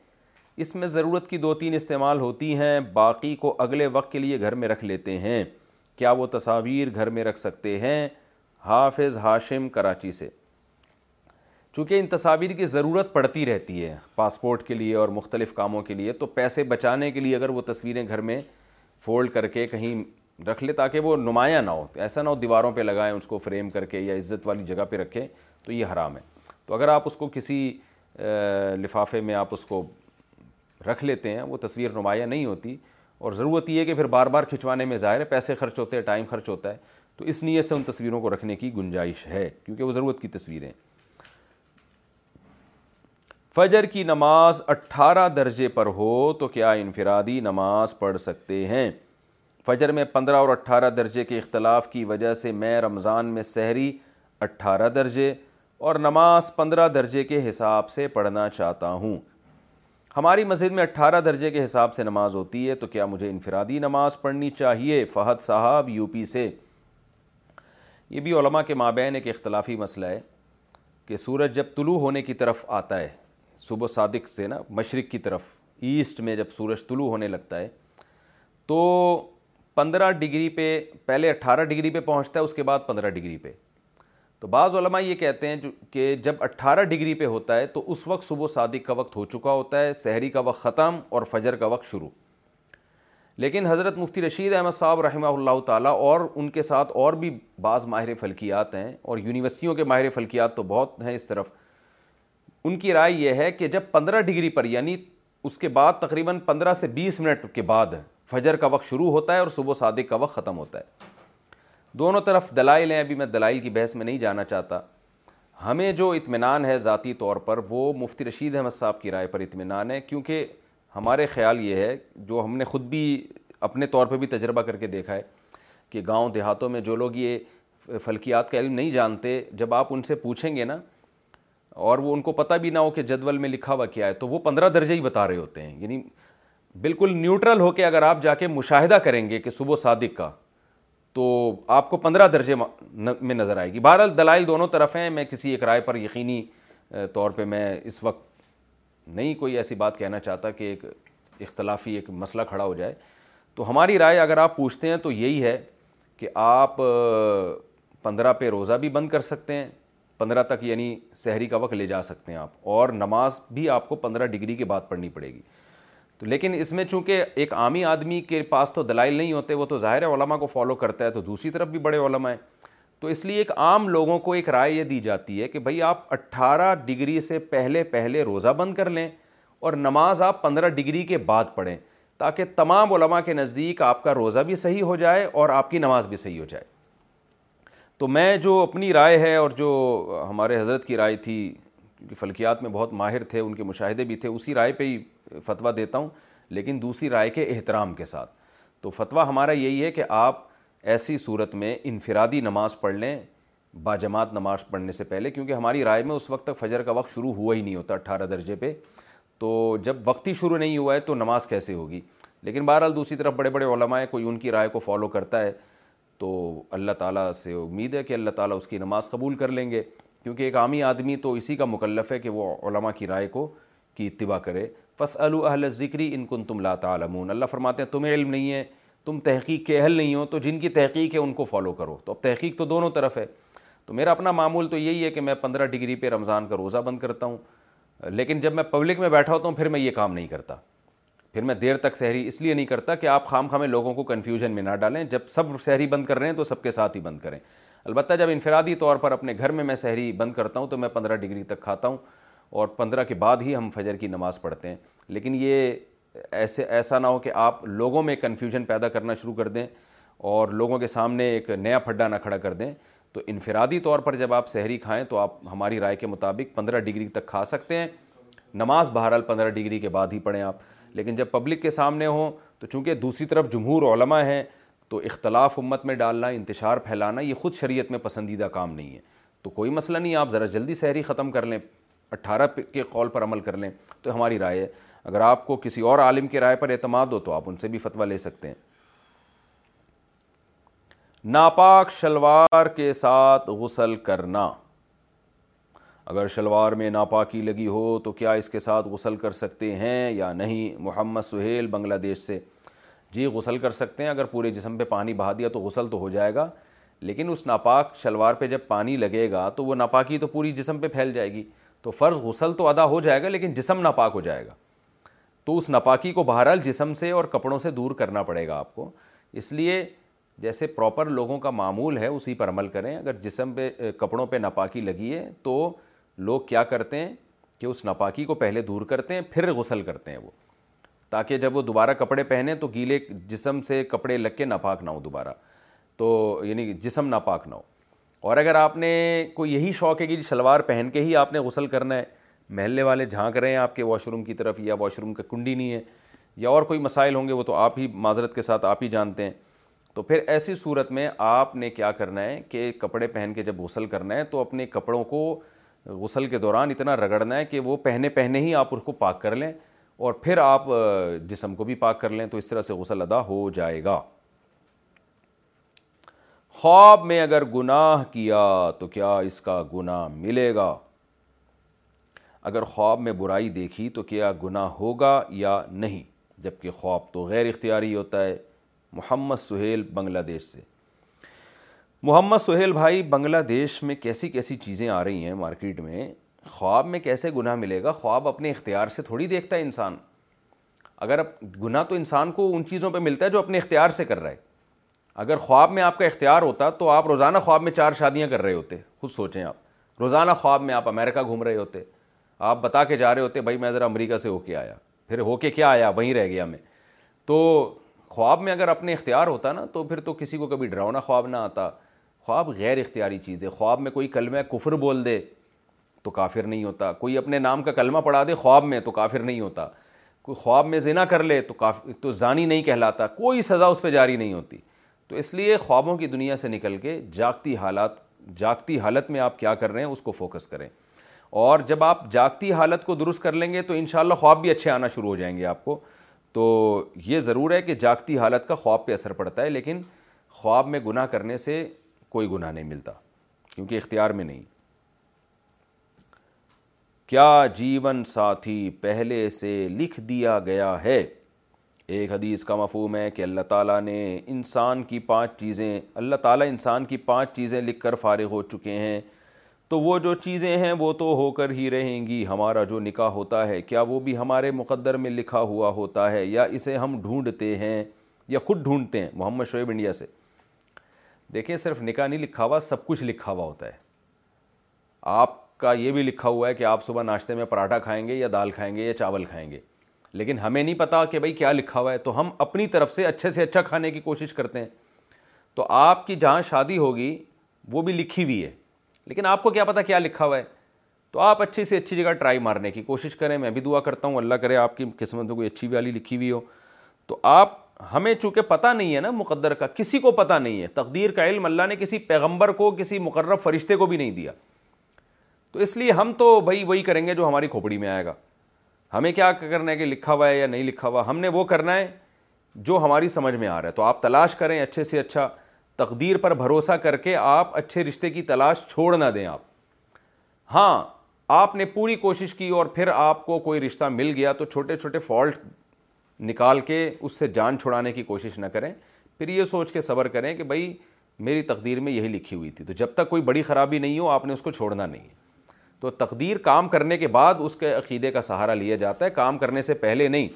اس میں ضرورت کی دو تین استعمال ہوتی ہیں باقی کو اگلے وقت کے لیے گھر میں رکھ لیتے ہیں کیا وہ تصاویر گھر میں رکھ سکتے ہیں حافظ ہاشم کراچی سے چونکہ ان تصاویر کی ضرورت پڑتی رہتی ہے پاسپورٹ کے لیے اور مختلف کاموں کے لیے تو پیسے بچانے کے لیے اگر وہ تصویریں گھر میں فولڈ کر کے کہیں رکھ لے تاکہ وہ نمایاں نہ ہو ایسا نہ ہو دیواروں پہ لگائیں اس کو فریم کر کے یا عزت والی جگہ پہ رکھیں تو یہ حرام ہے تو اگر آپ اس کو کسی لفافے میں آپ اس کو رکھ لیتے ہیں وہ تصویر نمایاں نہیں ہوتی اور ضرورت یہ ہے کہ پھر بار بار کھنچوانے میں ظاہر ہے پیسے خرچ ہوتے ہیں ٹائم خرچ ہوتا ہے تو اس نیت سے ان تصویروں کو رکھنے کی گنجائش ہے کیونکہ وہ ضرورت کی تصویریں فجر کی نماز اٹھارہ درجے پر ہو تو کیا انفرادی نماز پڑھ سکتے ہیں فجر میں پندرہ اور اٹھارہ درجے کے اختلاف کی وجہ سے میں رمضان میں سحری اٹھارہ درجے اور نماز پندرہ درجے کے حساب سے پڑھنا چاہتا ہوں ہماری مسجد میں اٹھارہ درجے کے حساب سے نماز ہوتی ہے تو کیا مجھے انفرادی نماز پڑھنی چاہیے فہد صاحب یو پی سے یہ بھی علماء کے مابین ایک اختلافی مسئلہ ہے کہ سورج جب طلوع ہونے کی طرف آتا ہے صبح صادق سے نا مشرق کی طرف ایسٹ میں جب سورج طلوع ہونے لگتا ہے تو پندرہ ڈگری پہ پہلے اٹھارہ ڈگری پہ پہنچتا ہے اس کے بعد پندرہ ڈگری پہ تو بعض علماء یہ کہتے ہیں کہ جب اٹھارہ ڈگری پہ ہوتا ہے تو اس وقت صبح و صادق کا وقت ہو چکا ہوتا ہے سحری کا وقت ختم اور فجر کا وقت شروع لیکن حضرت مفتی رشید احمد صاحب رحمہ اللہ تعالیٰ اور ان کے ساتھ اور بھی بعض ماہر فلکیات ہیں اور یونیورسٹیوں کے ماہر فلکیات تو بہت ہیں اس طرف ان کی رائے یہ ہے کہ جب پندرہ ڈگری پر یعنی اس کے بعد تقریباً پندرہ سے بیس منٹ کے بعد فجر کا وقت شروع ہوتا ہے اور صبح و صادق کا وقت ختم ہوتا ہے دونوں طرف دلائل ہیں ابھی میں دلائل کی بحث میں نہیں جانا چاہتا ہمیں جو اطمینان ہے ذاتی طور پر وہ مفتی رشید احمد صاحب کی رائے پر اطمینان ہے کیونکہ ہمارے خیال یہ ہے جو ہم نے خود بھی اپنے طور پہ بھی تجربہ کر کے دیکھا ہے کہ گاؤں دیہاتوں میں جو لوگ یہ فلکیات کا علم نہیں جانتے جب آپ ان سے پوچھیں گے نا اور وہ ان کو پتہ بھی نہ ہو کہ جدول میں لکھا ہوا کیا ہے تو وہ پندرہ درجے ہی بتا رہے ہوتے ہیں یعنی بالکل نیوٹرل ہو کے اگر آپ جا کے مشاہدہ کریں گے کہ صبح صادق کا تو آپ کو پندرہ درجے میں نظر آئے گی بہرحال دلائل دونوں طرف ہیں میں کسی ایک رائے پر یقینی طور پہ میں اس وقت نہیں کوئی ایسی بات کہنا چاہتا کہ ایک اختلافی ایک مسئلہ کھڑا ہو جائے تو ہماری رائے اگر آپ پوچھتے ہیں تو یہی ہے کہ آپ پندرہ پہ روزہ بھی بند کر سکتے ہیں پندرہ تک یعنی سحری کا وقت لے جا سکتے ہیں آپ اور نماز بھی آپ کو پندرہ ڈگری کے بعد پڑھنی پڑے گی لیکن اس میں چونکہ ایک عامی آدمی کے پاس تو دلائل نہیں ہوتے وہ تو ظاہر ہے علماء کو فالو کرتا ہے تو دوسری طرف بھی بڑے علماء ہیں تو اس لیے ایک عام لوگوں کو ایک رائے یہ دی جاتی ہے کہ بھائی آپ اٹھارہ ڈگری سے پہلے پہلے روزہ بند کر لیں اور نماز آپ پندرہ ڈگری کے بعد پڑھیں تاکہ تمام علماء کے نزدیک آپ کا روزہ بھی صحیح ہو جائے اور آپ کی نماز بھی صحیح ہو جائے تو میں جو اپنی رائے ہے اور جو ہمارے حضرت کی رائے تھی فلکیات میں بہت ماہر تھے ان کے مشاہدے بھی تھے اسی رائے پہ ہی فتویٰ دیتا ہوں لیکن دوسری رائے کے احترام کے ساتھ تو فتویٰ ہمارا یہی ہے کہ آپ ایسی صورت میں انفرادی نماز پڑھ لیں باجماعت نماز پڑھنے سے پہلے کیونکہ ہماری رائے میں اس وقت تک فجر کا وقت شروع ہوا ہی نہیں ہوتا اٹھارہ درجے پہ تو جب وقت ہی شروع نہیں ہوا ہے تو نماز کیسے ہوگی لیکن بہرحال دوسری طرف بڑے بڑے علماء ہیں کوئی ان کی رائے کو فالو کرتا ہے تو اللہ تعالیٰ سے امید ہے کہ اللہ تعالیٰ اس کی نماز قبول کر لیں گے کیونکہ ایک عامی آدمی تو اسی کا مکلف ہے کہ وہ علماء کی رائے کو کی اتباع کرے فص ال ذکری ان کن تم لا تعلمون اللہ فرماتے ہیں تمہیں علم نہیں ہے تم تحقیق کے اہل نہیں ہو تو جن کی تحقیق ہے ان کو فالو کرو تو اب تحقیق تو دونوں طرف ہے تو میرا اپنا معمول تو یہی ہے کہ میں پندرہ ڈگری پہ رمضان کا روزہ بند کرتا ہوں لیکن جب میں پبلک میں بیٹھا ہوتا ہوں پھر میں یہ کام نہیں کرتا پھر میں دیر تک سحری اس لیے نہیں کرتا کہ آپ خام خامے لوگوں کو کنفیوژن میں نہ ڈالیں جب سب سحری بند کر رہے ہیں تو سب کے ساتھ ہی بند کریں البتہ جب انفرادی طور پر اپنے گھر میں میں سحری بند کرتا ہوں تو میں پندرہ ڈگری تک کھاتا ہوں اور پندرہ کے بعد ہی ہم فجر کی نماز پڑھتے ہیں لیکن یہ ایسے ایسا نہ ہو کہ آپ لوگوں میں کنفیوژن پیدا کرنا شروع کر دیں اور لوگوں کے سامنے ایک نیا پھڈا نہ کھڑا کر دیں تو انفرادی طور پر جب آپ سحری کھائیں تو آپ ہماری رائے کے مطابق پندرہ ڈگری تک کھا سکتے ہیں نماز بہرحال پندرہ ڈگری کے بعد ہی پڑھیں آپ لیکن جب پبلک کے سامنے ہوں تو چونکہ دوسری طرف جمہور علماء ہیں تو اختلاف امت میں ڈالنا انتشار پھیلانا یہ خود شریعت میں پسندیدہ کام نہیں ہے تو کوئی مسئلہ نہیں آپ ذرا جلدی سحری ختم کر لیں اٹھارہ کے قول پر عمل کر لیں تو ہماری رائے ہے اگر آپ کو کسی اور عالم کی رائے پر اعتماد ہو تو آپ ان سے بھی فتویٰ لے سکتے ہیں ناپاک شلوار کے ساتھ غسل کرنا اگر شلوار میں ناپاکی لگی ہو تو کیا اس کے ساتھ غسل کر سکتے ہیں یا نہیں محمد سہیل بنگلہ دیش سے جی غسل کر سکتے ہیں اگر پورے جسم پہ پانی بہا دیا تو غسل تو ہو جائے گا لیکن اس ناپاک شلوار پہ جب پانی لگے گا تو وہ ناپاکی تو پوری جسم پہ پھیل جائے گی تو فرض غسل تو ادا ہو جائے گا لیکن جسم ناپاک ہو جائے گا تو اس ناپاکی کو بہرحال جسم سے اور کپڑوں سے دور کرنا پڑے گا آپ کو اس لیے جیسے پراپر لوگوں کا معمول ہے اسی پر عمل کریں اگر جسم پہ کپڑوں پہ ناپاکی لگی ہے تو لوگ کیا کرتے ہیں کہ اس ناپاکی کو پہلے دور کرتے ہیں پھر غسل کرتے ہیں وہ تاکہ جب وہ دوبارہ کپڑے پہنیں تو گیلے جسم سے کپڑے لگ کے ناپاک نہ ہو دوبارہ تو یعنی جسم ناپاک نہ ہو اور اگر آپ نے کوئی یہی شوق ہے کہ جی شلوار پہن کے ہی آپ نے غسل کرنا ہے محلے والے جھانک رہے ہیں آپ کے واش روم کی طرف یا واش روم کا کنڈی نہیں ہے یا اور کوئی مسائل ہوں گے وہ تو آپ ہی معذرت کے ساتھ آپ ہی جانتے ہیں تو پھر ایسی صورت میں آپ نے کیا کرنا ہے کہ کپڑے پہن کے جب غسل کرنا ہے تو اپنے کپڑوں کو غسل کے دوران اتنا رگڑنا ہے کہ وہ پہنے پہنے ہی آپ اس کو پاک کر لیں اور پھر آپ جسم کو بھی پاک کر لیں تو اس طرح سے غسل ادا ہو جائے گا خواب میں اگر گناہ کیا تو کیا اس کا گناہ ملے گا اگر خواب میں برائی دیکھی تو کیا گناہ ہوگا یا نہیں جب کہ خواب تو غیر اختیاری ہوتا ہے محمد سہیل بنگلہ دیش سے محمد سہیل بھائی بنگلہ دیش میں کیسی کیسی چیزیں آ رہی ہیں مارکیٹ میں خواب میں کیسے گناہ ملے گا خواب اپنے اختیار سے تھوڑی دیکھتا ہے انسان اگر گناہ تو انسان کو ان چیزوں پہ ملتا ہے جو اپنے اختیار سے کر رہا ہے اگر خواب میں آپ کا اختیار ہوتا تو آپ روزانہ خواب میں چار شادیاں کر رہے ہوتے خود سوچیں آپ روزانہ خواب میں آپ امریکہ گھوم رہے ہوتے آپ بتا کے جا رہے ہوتے بھائی میں ذرا امریکہ سے ہو کے آیا پھر ہو کے کیا آیا وہیں رہ گیا میں تو خواب میں اگر اپنے اختیار ہوتا نا تو پھر تو کسی کو کبھی ڈراؤنا خواب نہ آتا خواب غیر اختیاری چیز ہے خواب میں کوئی کلمہ کفر بول دے تو کافر نہیں ہوتا کوئی اپنے نام کا کلمہ پڑھا دے خواب میں تو کافر نہیں ہوتا کوئی خواب میں زنا کر لے تو کافر تو زانی نہیں کہلاتا کوئی سزا اس پہ جاری نہیں ہوتی تو اس لیے خوابوں کی دنیا سے نکل کے جاگتی حالات جاگتی حالت میں آپ کیا کر رہے ہیں اس کو فوکس کریں اور جب آپ جاگتی حالت کو درست کر لیں گے تو انشاءاللہ خواب بھی اچھے آنا شروع ہو جائیں گے آپ کو تو یہ ضرور ہے کہ جاگتی حالت کا خواب پہ اثر پڑتا ہے لیکن خواب میں گناہ کرنے سے کوئی گناہ نہیں ملتا کیونکہ اختیار میں نہیں کیا جیون ساتھی پہلے سے لکھ دیا گیا ہے ایک حدیث کا مفہوم ہے کہ اللہ تعالیٰ نے انسان کی پانچ چیزیں اللہ تعالیٰ انسان کی پانچ چیزیں لکھ کر فارغ ہو چکے ہیں تو وہ جو چیزیں ہیں وہ تو ہو کر ہی رہیں گی ہمارا جو نکاح ہوتا ہے کیا وہ بھی ہمارے مقدر میں لکھا ہوا ہوتا ہے یا اسے ہم ڈھونڈتے ہیں یا خود ڈھونڈتے ہیں محمد شعیب انڈیا سے دیکھیں صرف نکاح نہیں لکھا ہوا سب کچھ لکھا ہوا ہوتا ہے آپ کا یہ بھی لکھا ہوا ہے کہ آپ صبح ناشتے میں پراٹھا کھائیں گے یا دال کھائیں گے یا چاول کھائیں گے لیکن ہمیں نہیں پتا کہ بھائی کیا لکھا ہوا ہے تو ہم اپنی طرف سے اچھے سے اچھا کھانے کی کوشش کرتے ہیں تو آپ کی جہاں شادی ہوگی وہ بھی لکھی ہوئی ہے لیکن آپ کو کیا پتا کیا لکھا ہوا ہے تو آپ اچھی سے اچھی جگہ ٹرائی مارنے کی کوشش کریں میں بھی دعا کرتا ہوں اللہ کرے آپ کی قسمت میں کوئی اچھی بھی والی لکھی ہوئی ہو تو آپ ہمیں چونکہ پتہ نہیں ہے نا مقدر کا کسی کو پتہ نہیں ہے تقدیر کا علم اللہ نے کسی پیغمبر کو کسی مقرر فرشتے کو بھی نہیں دیا تو اس لیے ہم تو بھائی وہی کریں گے جو ہماری کھوپڑی میں آئے گا ہمیں کیا کرنا ہے کہ لکھا ہوا ہے یا نہیں لکھا ہوا ہم نے وہ کرنا ہے جو ہماری سمجھ میں آ رہا ہے تو آپ تلاش کریں اچھے سے اچھا تقدیر پر بھروسہ کر کے آپ اچھے رشتے کی تلاش چھوڑ نہ دیں آپ ہاں آپ نے پوری کوشش کی اور پھر آپ کو کوئی رشتہ مل گیا تو چھوٹے چھوٹے فالٹ نکال کے اس سے جان چھوڑانے کی کوشش نہ کریں پھر یہ سوچ کے صبر کریں کہ بھائی میری تقدیر میں یہی لکھی ہوئی تھی تو جب تک کوئی بڑی خرابی نہیں ہو آپ نے اس کو چھوڑنا نہیں ہے تو تقدیر کام کرنے کے بعد اس کے عقیدے کا سہارا لیا جاتا ہے کام کرنے سے پہلے نہیں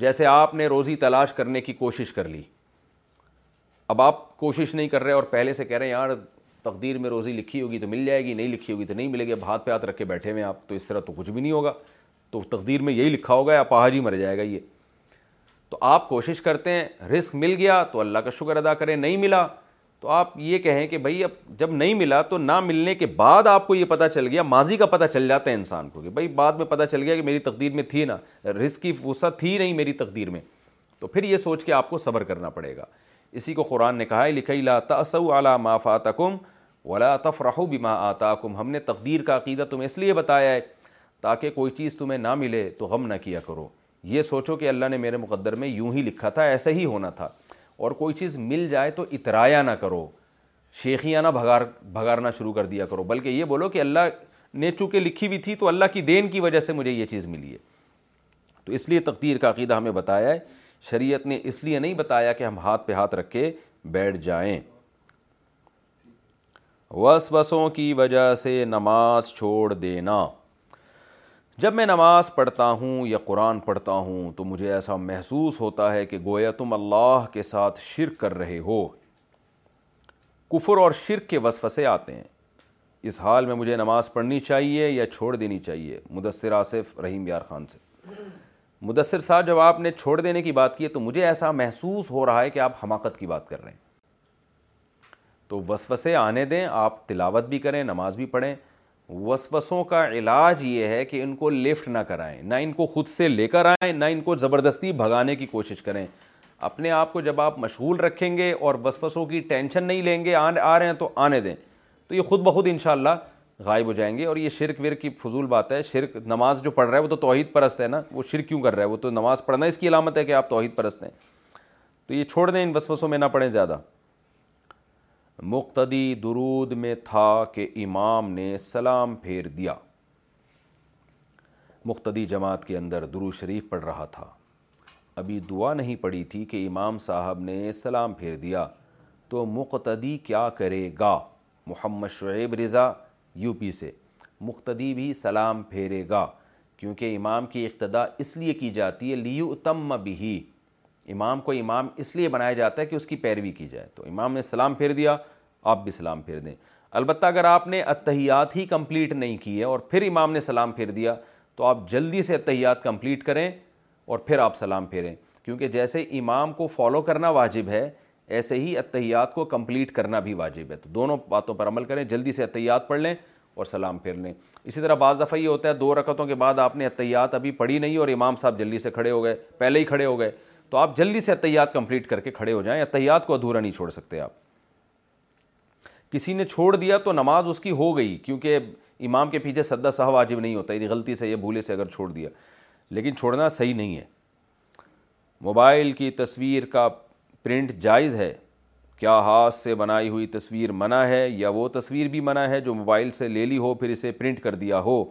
جیسے آپ نے روزی تلاش کرنے کی کوشش کر لی اب آپ کوشش نہیں کر رہے اور پہلے سے کہہ رہے ہیں یار تقدیر میں روزی لکھی ہوگی تو مل جائے گی نہیں لکھی ہوگی تو نہیں ملے گی اب ہاتھ پہ ہاتھ رکھ کے بیٹھے ہوئے آپ تو اس طرح تو کچھ بھی نہیں ہوگا تو تقدیر میں یہی لکھا ہوگا یا پہاج ہی مر جائے گا یہ تو آپ کوشش کرتے ہیں رسک مل گیا تو اللہ کا شکر ادا کریں نہیں ملا تو آپ یہ کہیں کہ بھائی اب جب نہیں ملا تو نہ ملنے کے بعد آپ کو یہ پتہ چل گیا ماضی کا پتہ چل جاتا ہے انسان کو کہ بھائی بعد میں پتہ چل گیا کہ میری تقدیر میں تھی نا رزق کی وسعت تھی نہیں میری تقدیر میں تو پھر یہ سوچ کے آپ کو صبر کرنا پڑے گا اسی کو قرآن نے کہا ہے لکھئی لا علی ما فاتکم ولا الا بما آتاکم ہم نے تقدیر کا عقیدہ تمہیں اس لیے بتایا ہے تاکہ کوئی چیز تمہیں نہ ملے تو غم نہ کیا کرو یہ سوچو کہ اللہ نے میرے مقدر میں یوں ہی لکھا تھا ایسا ہی ہونا تھا اور کوئی چیز مل جائے تو اترایا نہ کرو شیخیاں نہ بھگار بھگارنا شروع کر دیا کرو بلکہ یہ بولو کہ اللہ نے چونکہ لکھی بھی تھی تو اللہ کی دین کی وجہ سے مجھے یہ چیز ملی ہے تو اس لیے تقدیر کا عقیدہ ہمیں بتایا ہے شریعت نے اس لیے نہیں بتایا کہ ہم ہاتھ پہ ہاتھ رکھ کے بیٹھ جائیں وسوسوں بسوں کی وجہ سے نماز چھوڑ دینا جب میں نماز پڑھتا ہوں یا قرآن پڑھتا ہوں تو مجھے ایسا محسوس ہوتا ہے کہ گویا تم اللہ کے ساتھ شرک کر رہے ہو کفر اور شرک کے وسوسے آتے ہیں اس حال میں مجھے نماز پڑھنی چاہیے یا چھوڑ دینی چاہیے مدثر آصف رحیم یار خان سے مدثر صاحب جب آپ نے چھوڑ دینے کی بات کی تو مجھے ایسا محسوس ہو رہا ہے کہ آپ حماقت کی بات کر رہے ہیں تو وسوسے آنے دیں آپ تلاوت بھی کریں نماز بھی پڑھیں وسوسوں کا علاج یہ ہے کہ ان کو لفٹ نہ کرائیں نہ ان کو خود سے لے کر آئیں نہ ان کو زبردستی بھگانے کی کوشش کریں اپنے آپ کو جب آپ مشغول رکھیں گے اور وسوسوں کی ٹینشن نہیں لیں گے آ رہے ہیں تو آنے دیں تو یہ خود بخود انشاءاللہ غائب ہو جائیں گے اور یہ شرک ورک کی فضول بات ہے شرک نماز جو پڑھ رہا ہے وہ تو توحید پرست ہے نا وہ شرک کیوں کر رہا ہے وہ تو نماز پڑھنا اس کی علامت ہے کہ آپ توحید پرست ہیں تو یہ چھوڑ دیں ان وسوسوں میں نہ پڑھیں زیادہ مقتدی درود میں تھا کہ امام نے سلام پھیر دیا مقتدی جماعت کے اندر شریف پڑھ رہا تھا ابھی دعا نہیں پڑی تھی کہ امام صاحب نے سلام پھیر دیا تو مقتدی کیا کرے گا محمد شعیب رضا یو پی سے مقتدی بھی سلام پھیرے گا کیونکہ امام کی اقتدا اس لیے کی جاتی ہے لیو تم بھی امام کو امام اس لیے بنایا جاتا ہے کہ اس کی پیروی کی جائے تو امام نے سلام پھیر دیا آپ بھی سلام پھیر دیں البتہ اگر آپ نے اتحیات ہی کمپلیٹ نہیں کی ہے اور پھر امام نے سلام پھیر دیا تو آپ جلدی سے اتحیات کمپلیٹ کریں اور پھر آپ سلام پھیریں کیونکہ جیسے امام کو فالو کرنا واجب ہے ایسے ہی اتحیات کو کمپلیٹ کرنا بھی واجب ہے تو دونوں باتوں پر عمل کریں جلدی سے اتحیات پڑھ لیں اور سلام پھیر لیں اسی طرح بعض دفعہ یہ ہوتا ہے دو رکعتوں کے بعد آپ نے اتحیات ابھی پڑھی نہیں اور امام صاحب جلدی سے کھڑے ہو گئے پہلے ہی کھڑے ہو گئے تو آپ جلدی سے اطیات کمپلیٹ کر کے کھڑے ہو جائیں احتیاط کو ادھورا نہیں چھوڑ سکتے آپ کسی نے چھوڑ دیا تو نماز اس کی ہو گئی کیونکہ امام کے پیچھے سدا صاحب واجب نہیں ہوتا یعنی غلطی سے یہ بھولے سے اگر چھوڑ دیا لیکن چھوڑنا صحیح نہیں ہے موبائل کی تصویر کا پرنٹ جائز ہے کیا ہاتھ سے بنائی ہوئی تصویر منع ہے یا وہ تصویر بھی منع ہے جو موبائل سے لے لی ہو پھر اسے پرنٹ کر دیا ہو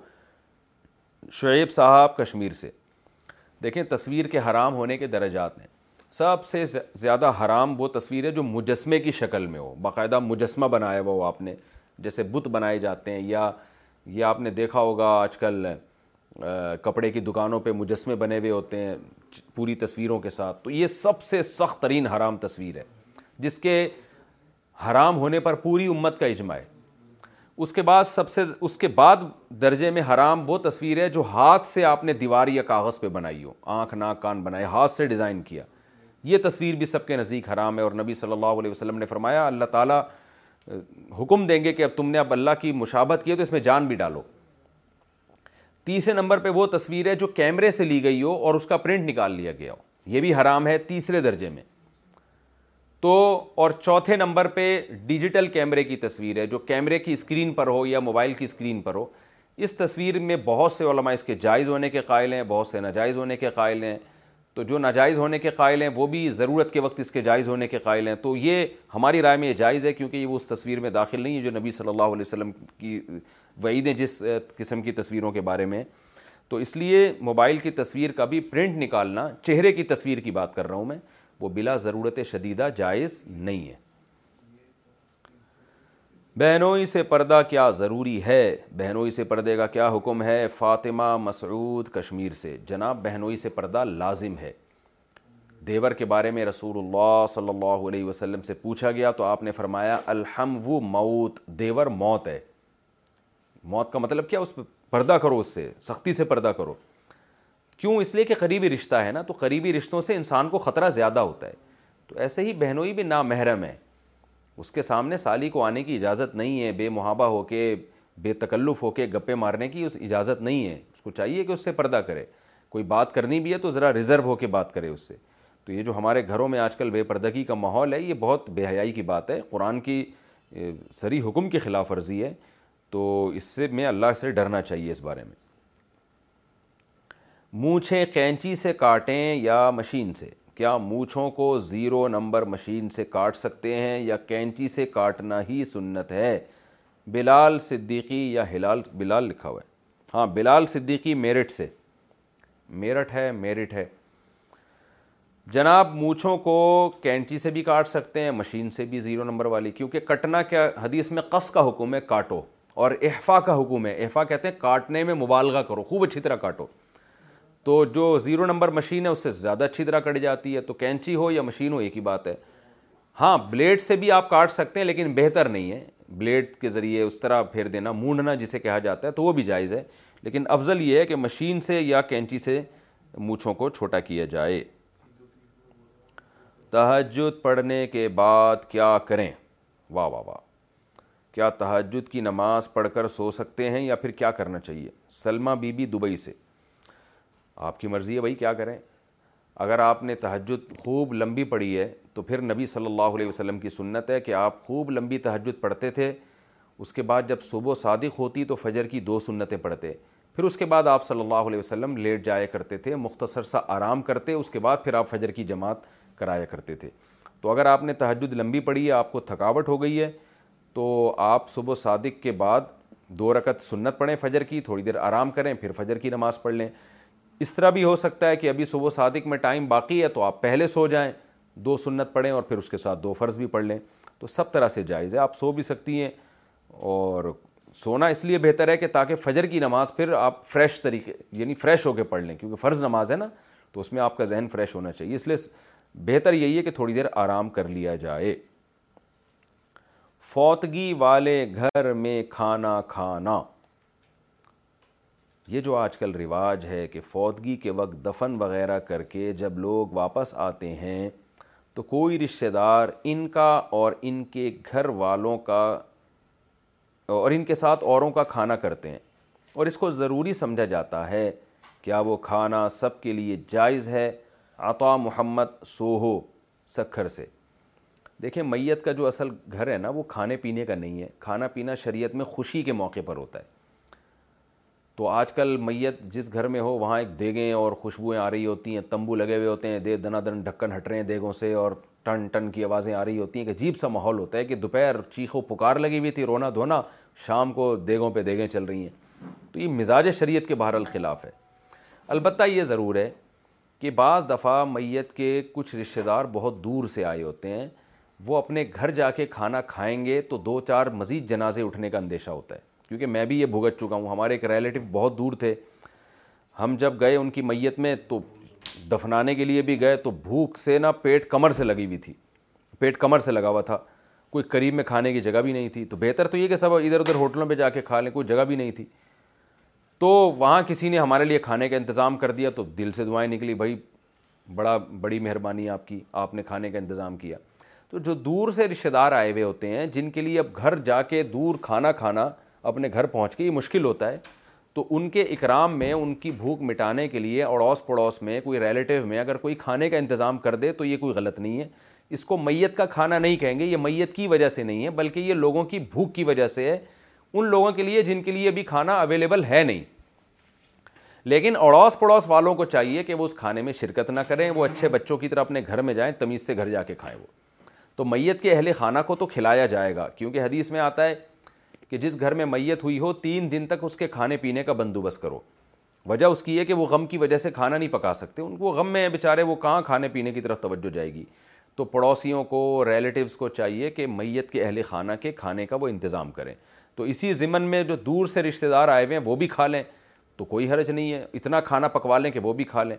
شعیب صاحب کشمیر سے دیکھیں تصویر کے حرام ہونے کے درجات ہیں سب سے زیادہ حرام وہ تصویر ہے جو مجسمے کی شکل میں ہو باقاعدہ مجسمہ بنایا ہوا ہو آپ نے جیسے بت بنائے جاتے ہیں یا یہ آپ نے دیکھا ہوگا آج کل کپڑے کی دکانوں پہ مجسمے بنے ہوئے ہوتے ہیں پوری تصویروں کے ساتھ تو یہ سب سے سخت ترین حرام تصویر ہے جس کے حرام ہونے پر پوری امت کا اجماع ہے اس کے بعد سب سے اس کے بعد درجے میں حرام وہ تصویر ہے جو ہاتھ سے آپ نے دیوار یا کاغذ پہ بنائی ہو آنکھ ناک کان بنائے ہاتھ سے ڈیزائن کیا یہ تصویر بھی سب کے نزدیک حرام ہے اور نبی صلی اللہ علیہ وسلم نے فرمایا اللہ تعالیٰ حکم دیں گے کہ اب تم نے اب اللہ کی مشابت کی ہے تو اس میں جان بھی ڈالو تیسرے نمبر پہ وہ تصویر ہے جو کیمرے سے لی گئی ہو اور اس کا پرنٹ نکال لیا گیا ہو یہ بھی حرام ہے تیسرے درجے میں تو اور چوتھے نمبر پہ ڈیجیٹل کیمرے کی تصویر ہے جو کیمرے کی اسکرین پر ہو یا موبائل کی اسکرین پر ہو اس تصویر میں بہت سے علماء اس کے جائز ہونے کے قائل ہیں بہت سے ناجائز ہونے کے قائل ہیں تو جو ناجائز ہونے کے قائل ہیں وہ بھی ضرورت کے وقت اس کے جائز ہونے کے قائل ہیں تو یہ ہماری رائے میں یہ جائز ہے کیونکہ یہ وہ اس تصویر میں داخل نہیں ہے جو نبی صلی اللہ علیہ وسلم کی وعید ہیں جس قسم کی تصویروں کے بارے میں تو اس لیے موبائل کی تصویر کا بھی پرنٹ نکالنا چہرے کی تصویر کی بات کر رہا ہوں میں وہ بلا ضرورت شدیدہ جائز نہیں ہے بہنوئی سے پردہ کیا ضروری ہے بہنوئی سے پردے کا کیا حکم ہے فاطمہ مسعود کشمیر سے جناب بہنوئی سے پردہ لازم ہے دیور کے بارے میں رسول اللہ صلی اللہ علیہ وسلم سے پوچھا گیا تو آپ نے فرمایا الحم و موت دیور موت ہے موت کا مطلب کیا اس پہ پردہ کرو اس سے سختی سے پردہ کرو کیوں اس لیے کہ قریبی رشتہ ہے نا تو قریبی رشتوں سے انسان کو خطرہ زیادہ ہوتا ہے تو ایسے ہی بہنوئی بھی نامحرم ہے اس کے سامنے سالی کو آنے کی اجازت نہیں ہے بے محابہ ہو کے بے تکلف ہو کے گپے مارنے کی اس اجازت نہیں ہے اس کو چاہیے کہ اس سے پردہ کرے کوئی بات کرنی بھی ہے تو ذرا ریزرو ہو کے بات کرے اس سے تو یہ جو ہمارے گھروں میں آج کل بے پردگی کا ماحول ہے یہ بہت بے حیائی کی بات ہے قرآن کی سری حکم کی خلاف ورزی ہے تو اس سے میں اللہ سے ڈرنا چاہیے اس بارے میں مونچھیں کینچی سے کاٹیں یا مشین سے کیا مونچھوں کو زیرو نمبر مشین سے کاٹ سکتے ہیں یا کینچی سے کاٹنا ہی سنت ہے بلال صدیقی یا ہلال بلال لکھا ہوا ہے ہاں بلال صدیقی میرٹ سے میرٹ ہے میرٹ ہے جناب مونچھوں کو کینچی سے بھی کاٹ سکتے ہیں مشین سے بھی زیرو نمبر والی کیونکہ کٹنا کیا حدیث میں قص کا حکم ہے کاٹو اور احفا کا حکم ہے احفا کہتے ہیں کاٹنے میں مبالغہ کرو خوب اچھی طرح کاٹو تو جو زیرو نمبر مشین ہے اس سے زیادہ اچھی طرح کٹ جاتی ہے تو کینچی ہو یا مشین ہو ایک ہی بات ہے ہاں بلیڈ سے بھی آپ کاٹ سکتے ہیں لیکن بہتر نہیں ہے بلیڈ کے ذریعے اس طرح پھیر دینا مونڈنا جسے کہا جاتا ہے تو وہ بھی جائز ہے لیکن افضل یہ ہے کہ مشین سے یا کینچی سے مونچھوں کو چھوٹا کیا جائے تحجد پڑھنے کے بعد کیا کریں واہ واہ واہ کیا تحجد کی نماز پڑھ کر سو سکتے ہیں یا پھر کیا کرنا چاہیے سلمہ بی بی دبئی سے آپ کی مرضی ہے بھائی کیا کریں اگر آپ نے تہجد خوب لمبی پڑھی ہے تو پھر نبی صلی اللہ علیہ وسلم کی سنت ہے کہ آپ خوب لمبی تہجد پڑھتے تھے اس کے بعد جب صبح و صادق ہوتی تو فجر کی دو سنتیں پڑھتے پھر اس کے بعد آپ صلی اللہ علیہ وسلم لیٹ جایا کرتے تھے مختصر سا آرام کرتے اس کے بعد پھر آپ فجر کی جماعت کرایا کرتے تھے تو اگر آپ نے تہجد لمبی پڑھی ہے آپ کو تھکاوٹ ہو گئی ہے تو آپ صبح و صادق کے بعد دو رکت سنت پڑھیں فجر کی تھوڑی دیر آرام کریں پھر فجر کی نماز پڑھ لیں اس طرح بھی ہو سکتا ہے کہ ابھی صبح صادق میں ٹائم باقی ہے تو آپ پہلے سو جائیں دو سنت پڑھیں اور پھر اس کے ساتھ دو فرض بھی پڑھ لیں تو سب طرح سے جائز ہے آپ سو بھی سکتی ہیں اور سونا اس لیے بہتر ہے کہ تاکہ فجر کی نماز پھر آپ فریش طریقے یعنی فریش ہو کے پڑھ لیں کیونکہ فرض نماز ہے نا تو اس میں آپ کا ذہن فریش ہونا چاہیے اس لیے بہتر یہی ہے کہ تھوڑی دیر آرام کر لیا جائے فوتگی والے گھر میں کھانا کھانا یہ جو آج کل رواج ہے کہ فوتگی کے وقت دفن وغیرہ کر کے جب لوگ واپس آتے ہیں تو کوئی رشتہ دار ان کا اور ان کے گھر والوں کا اور ان کے ساتھ اوروں کا کھانا کرتے ہیں اور اس کو ضروری سمجھا جاتا ہے کیا وہ کھانا سب کے لیے جائز ہے عطا محمد سوہو سکھر سے دیکھیں میت کا جو اصل گھر ہے نا وہ کھانے پینے کا نہیں ہے کھانا پینا شریعت میں خوشی کے موقع پر ہوتا ہے تو آج کل میت جس گھر میں ہو وہاں ایک دیگیں اور خوشبوئیں آ رہی ہوتی ہیں تمبو لگے ہوئے ہوتے ہیں دے دنا دن ڈھکن ہٹ رہے ہیں دیگوں سے اور ٹن ٹن کی آوازیں آ رہی ہوتی ہیں کہ عجیب سا ماحول ہوتا ہے کہ دوپہر چیخو پکار لگی ہوئی تھی رونا دھونا شام کو دیگوں پہ دیگیں چل رہی ہیں تو یہ مزاج شریعت کے بہر الخلاف ہے البتہ یہ ضرور ہے کہ بعض دفعہ میت کے کچھ رشتہ دار بہت دور سے آئے ہوتے ہیں وہ اپنے گھر جا کے کھانا کھائیں گے تو دو چار مزید جنازے اٹھنے کا اندیشہ ہوتا ہے کیونکہ میں بھی یہ بھگت چکا ہوں ہمارے ایک ریلیٹو بہت دور تھے ہم جب گئے ان کی میت میں تو دفنانے کے لیے بھی گئے تو بھوک سے نا پیٹ کمر سے لگی ہوئی تھی پیٹ کمر سے لگا ہوا تھا کوئی قریب میں کھانے کی جگہ بھی نہیں تھی تو بہتر تو یہ کہ سب ادھر ادھر ہوٹلوں پہ جا کے کھا لیں کوئی جگہ بھی نہیں تھی تو وہاں کسی نے ہمارے لیے کھانے کا انتظام کر دیا تو دل سے دعائیں نکلی بھائی بڑا بڑی مہربانی آپ کی آپ نے کھانے کا انتظام کیا تو جو دور سے رشتہ دار آئے ہوئے ہوتے ہیں جن کے لیے اب گھر جا کے دور کھانا کھانا اپنے گھر پہنچ کے یہ مشکل ہوتا ہے تو ان کے اکرام میں ان کی بھوک مٹانے کے لیے اڑوس پڑوس میں کوئی ریلیٹیو میں اگر کوئی کھانے کا انتظام کر دے تو یہ کوئی غلط نہیں ہے اس کو میت کا کھانا نہیں کہیں گے یہ میت کی وجہ سے نہیں ہے بلکہ یہ لوگوں کی بھوک کی وجہ سے ہے ان لوگوں کے لیے جن کے لیے ابھی کھانا اویلیبل ہے نہیں لیکن اڑوس پڑوس والوں کو چاہیے کہ وہ اس کھانے میں شرکت نہ کریں وہ اچھے بچوں کی طرح اپنے گھر میں جائیں تمیز سے گھر جا کے کھائیں وہ تو میت کے اہل خانہ کو تو کھلایا جائے گا کیونکہ حدیث میں آتا ہے کہ جس گھر میں میت ہوئی ہو تین دن تک اس کے کھانے پینے کا بندوبست کرو وجہ اس کی ہے کہ وہ غم کی وجہ سے کھانا نہیں پکا سکتے ان کو غم میں ہیں بیچارے وہ کہاں کھانے پینے کی طرف توجہ جائے گی تو پڑوسیوں کو ریلیٹیوز کو چاہیے کہ میت کے اہل خانہ کے کھانے کا وہ انتظام کریں تو اسی ضمن میں جو دور سے رشتہ دار آئے ہوئے ہیں وہ بھی کھا لیں تو کوئی حرج نہیں ہے اتنا کھانا پکوا لیں کہ وہ بھی کھا لیں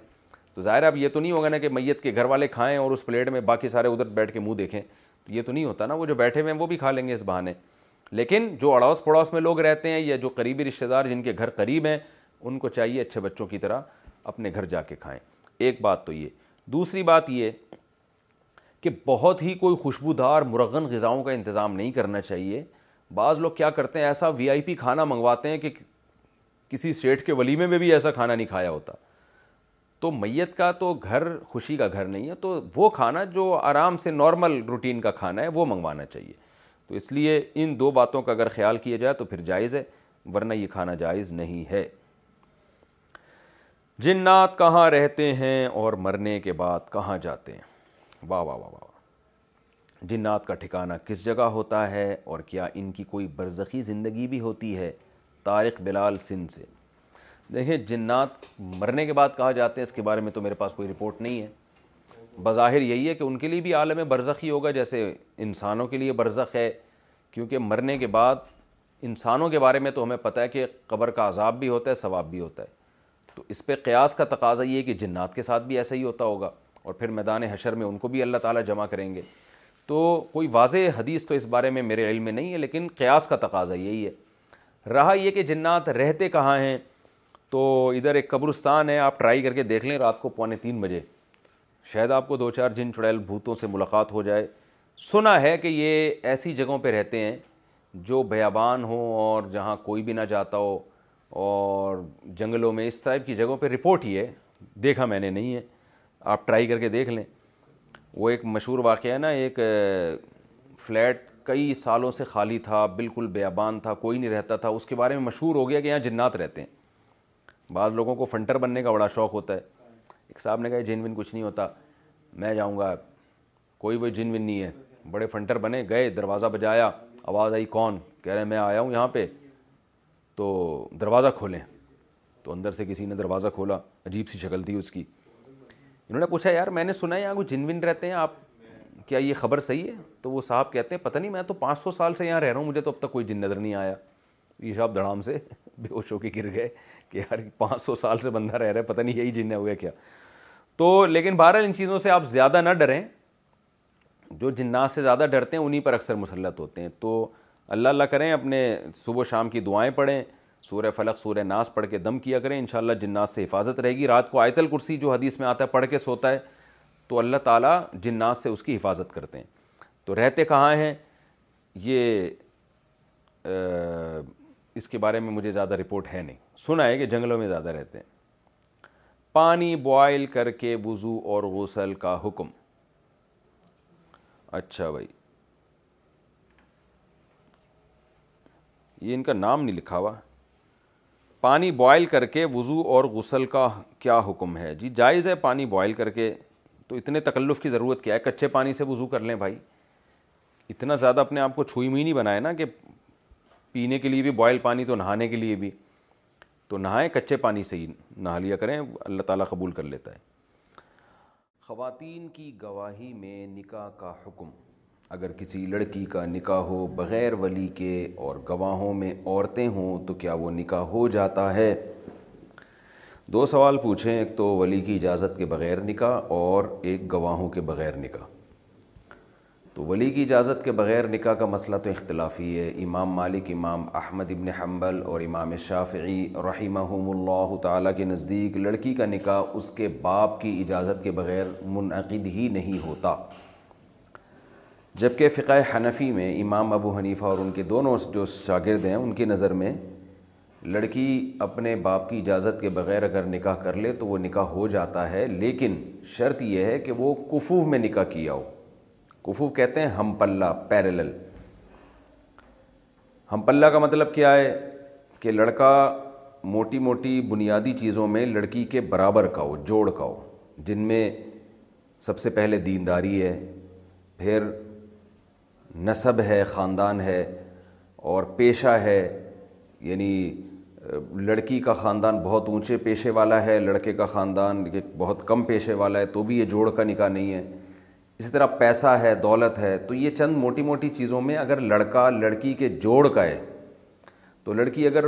تو ظاہر اب یہ تو نہیں ہوگا نا کہ میت کے گھر والے کھائیں اور اس پلیٹ میں باقی سارے ادھر بیٹھ کے منہ دیکھیں تو یہ تو نہیں ہوتا نا وہ جو بیٹھے ہوئے ہیں وہ بھی کھا لیں گے اس بہانے لیکن جو اڑوس پڑوس میں لوگ رہتے ہیں یا جو قریبی رشتہ دار جن کے گھر قریب ہیں ان کو چاہیے اچھے بچوں کی طرح اپنے گھر جا کے کھائیں ایک بات تو یہ دوسری بات یہ کہ بہت ہی کوئی خوشبودار مرغن غذاؤں کا انتظام نہیں کرنا چاہیے بعض لوگ کیا کرتے ہیں ایسا وی آئی پی کھانا منگواتے ہیں کہ کسی سیٹھ کے ولیمے میں بھی ایسا کھانا نہیں کھایا ہوتا تو میت کا تو گھر خوشی کا گھر نہیں ہے تو وہ کھانا جو آرام سے نارمل روٹین کا کھانا ہے وہ منگوانا چاہیے تو اس لیے ان دو باتوں کا اگر خیال کیا جائے تو پھر جائز ہے ورنہ یہ کھانا جائز نہیں ہے جنات کہاں رہتے ہیں اور مرنے کے بعد کہاں جاتے ہیں واہ واہ واہ واہ جنات کا ٹھکانہ کس جگہ ہوتا ہے اور کیا ان کی کوئی برزخی زندگی بھی ہوتی ہے طارق بلال سندھ سے دیکھیں جنات مرنے کے بعد کہاں جاتے ہیں اس کے بارے میں تو میرے پاس کوئی رپورٹ نہیں ہے بظاہر یہی ہے کہ ان کے لیے بھی عالم برزخ ہی ہوگا جیسے انسانوں کے لیے برزخ ہے کیونکہ مرنے کے بعد انسانوں کے بارے میں تو ہمیں پتہ ہے کہ قبر کا عذاب بھی ہوتا ہے ثواب بھی ہوتا ہے تو اس پہ قیاس کا تقاضا یہ ہے کہ جنات کے ساتھ بھی ایسا ہی ہوتا ہوگا اور پھر میدان حشر میں ان کو بھی اللہ تعالیٰ جمع کریں گے تو کوئی واضح حدیث تو اس بارے میں میرے علم میں نہیں ہے لیکن قیاس کا تقاضا یہی ہے رہا یہ کہ جنات رہتے کہاں ہیں تو ادھر ایک قبرستان ہے آپ ٹرائی کر کے دیکھ لیں رات کو پونے تین بجے شاید آپ کو دو چار جن چڑیل بھوتوں سے ملاقات ہو جائے سنا ہے کہ یہ ایسی جگہوں پہ رہتے ہیں جو بیابان ہوں اور جہاں کوئی بھی نہ جاتا ہو اور جنگلوں میں اس ٹائپ کی جگہوں پہ رپورٹ ہی ہے دیکھا میں نے نہیں ہے آپ ٹرائی کر کے دیکھ لیں وہ ایک مشہور واقعہ ہے نا ایک فلیٹ کئی سالوں سے خالی تھا بالکل بیابان تھا کوئی نہیں رہتا تھا اس کے بارے میں مشہور ہو گیا کہ یہاں جنات رہتے ہیں بعض لوگوں کو فنٹر بننے کا بڑا شوق ہوتا ہے ایک صاحب نے کہا جن ون کچھ نہیں ہوتا میں جاؤں گا کوئی وہ جن ون نہیں ہے بڑے فنٹر بنے گئے دروازہ بجایا آواز آئی کون کہہ رہے ہیں میں آیا ہوں یہاں پہ تو دروازہ کھولیں تو اندر سے کسی نے دروازہ کھولا عجیب سی شکل تھی اس کی انہوں نے پوچھا یار میں نے سنا ہے یہاں کوئی جن ون رہتے ہیں آپ کیا یہ خبر صحیح ہے تو وہ صاحب کہتے ہیں پتہ نہیں میں تو پانچ سو سال سے یہاں رہ رہا ہوں مجھے تو اب تک کوئی جن نظر نہیں آیا یہ صاحب دھڑام سے بے ہوش ہو کے گر گئے کہ یار پانچ سو سال سے بندہ رہ رہا ہے پتہ نہیں یہی جنہیں ہوئے کیا تو لیکن بہرحال ان چیزوں سے آپ زیادہ نہ ڈریں جو جنات سے زیادہ ڈرتے ہیں انہی پر اکثر مسلط ہوتے ہیں تو اللہ اللہ کریں اپنے صبح و شام کی دعائیں پڑھیں سورہ فلق سورہ ناس پڑھ کے دم کیا کریں انشاءاللہ جنات سے حفاظت رہے گی رات کو آیت الکرسی جو حدیث میں آتا ہے پڑھ کے سوتا ہے تو اللہ تعالیٰ جنات سے اس کی حفاظت کرتے ہیں تو رہتے کہاں ہیں یہ اس کے بارے میں مجھے زیادہ رپورٹ ہے نہیں سنا ہے کہ جنگلوں میں زیادہ رہتے ہیں پانی بوائل کر کے وضو اور غسل کا حکم اچھا بھائی یہ ان کا نام نہیں لکھا ہوا پانی بوائل کر کے وضو اور غسل کا کیا حکم ہے جی جائز ہے پانی بوائل کر کے تو اتنے تکلف کی ضرورت کیا ہے کچے پانی سے وضو کر لیں بھائی اتنا زیادہ اپنے آپ کو چھوئی مئی نہیں بنایا نا کہ پینے کے لیے بھی بوائل پانی تو نہانے کے لیے بھی تو نہائیں کچے پانی سے ہی نہا لیا کریں اللہ تعالیٰ قبول کر لیتا ہے خواتین کی گواہی میں نکاح کا حکم اگر کسی لڑکی کا نکاح ہو بغیر ولی کے اور گواہوں میں عورتیں ہوں تو کیا وہ نکاح ہو جاتا ہے دو سوال پوچھیں ایک تو ولی کی اجازت کے بغیر نکاح اور ایک گواہوں کے بغیر نکاح تو ولی کی اجازت کے بغیر نکاح کا مسئلہ تو اختلافی ہے امام مالک امام احمد ابن حنبل اور امام شافعی رحمہم اللہ تعالیٰ کے نزدیک لڑکی کا نکاح اس کے باپ کی اجازت کے بغیر منعقد ہی نہیں ہوتا جبکہ فقہ حنفی میں امام ابو حنیفہ اور ان کے دونوں جو شاگرد ہیں ان کی نظر میں لڑکی اپنے باپ کی اجازت کے بغیر اگر نکاح کر لے تو وہ نکاح ہو جاتا ہے لیکن شرط یہ ہے کہ وہ کفو میں نکاح کیا ہو کفو کہتے ہیں ہم پلہ پیرل ہم پلہ کا مطلب کیا ہے کہ لڑکا موٹی موٹی بنیادی چیزوں میں لڑکی کے برابر کا ہو جوڑ کا ہو جن میں سب سے پہلے دینداری ہے پھر نصب ہے خاندان ہے اور پیشہ ہے یعنی لڑکی کا خاندان بہت اونچے پیشے والا ہے لڑکے کا خاندان بہت کم پیشے والا ہے تو بھی یہ جوڑ کا نکاح نہیں ہے اسی طرح پیسہ ہے دولت ہے تو یہ چند موٹی موٹی چیزوں میں اگر لڑکا لڑکی کے جوڑ کا ہے تو لڑکی اگر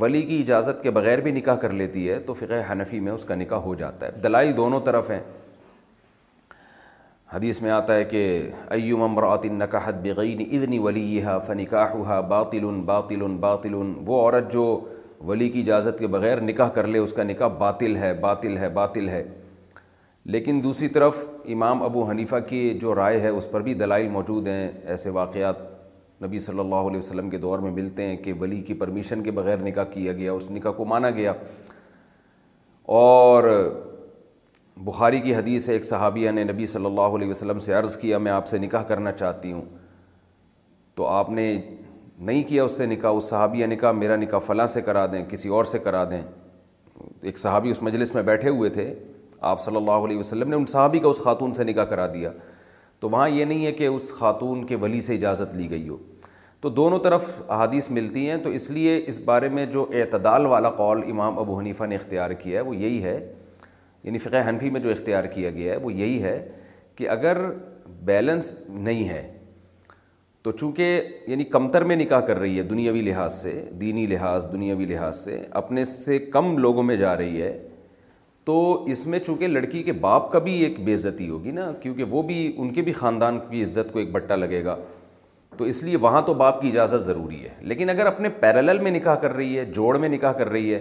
ولی کی اجازت کے بغیر بھی نکاح کر لیتی ہے تو فقہ حنفی میں اس کا نکاح ہو جاتا ہے دلائل دونوں طرف ہیں حدیث میں آتا ہے کہ امراۃ نکاحت بغین ادنی ولی فنکاہا باطل باطل باطل وہ عورت جو ولی کی اجازت کے بغیر نکاح کر لے اس کا نکاح باطل ہے باطل ہے باطل ہے لیکن دوسری طرف امام ابو حنیفہ کی جو رائے ہے اس پر بھی دلائل موجود ہیں ایسے واقعات نبی صلی اللہ علیہ وسلم کے دور میں ملتے ہیں کہ ولی کی پرمیشن کے بغیر نکاح کیا گیا اس نکاح کو مانا گیا اور بخاری کی حدیث ایک صحابیہ نے نبی صلی اللہ علیہ وسلم سے عرض کیا میں آپ سے نکاح کرنا چاہتی ہوں تو آپ نے نہیں کیا اس سے نکاح اس صحابیہ نے کہا میرا نکاح فلاں سے کرا دیں کسی اور سے کرا دیں ایک صحابی اس مجلس میں بیٹھے ہوئے تھے آپ صلی اللہ علیہ وسلم نے ان صحابی کا اس خاتون سے نکاح کرا دیا تو وہاں یہ نہیں ہے کہ اس خاتون کے ولی سے اجازت لی گئی ہو تو دونوں طرف احادیث ملتی ہیں تو اس لیے اس بارے میں جو اعتدال والا قول امام ابو حنیفہ نے اختیار کیا ہے وہ یہی ہے یعنی فقہ حنفی میں جو اختیار کیا گیا ہے وہ یہی ہے کہ اگر بیلنس نہیں ہے تو چونکہ یعنی کمتر میں نکاح کر رہی ہے دنیاوی لحاظ سے دینی لحاظ دنیاوی لحاظ سے اپنے سے کم لوگوں میں جا رہی ہے تو اس میں چونکہ لڑکی کے باپ کا بھی ایک بے عزتی ہوگی نا کیونکہ وہ بھی ان کے بھی خاندان کی عزت کو ایک بٹا لگے گا تو اس لیے وہاں تو باپ کی اجازت ضروری ہے لیکن اگر اپنے پیرالل میں نکاح کر رہی ہے جوڑ میں نکاح کر رہی ہے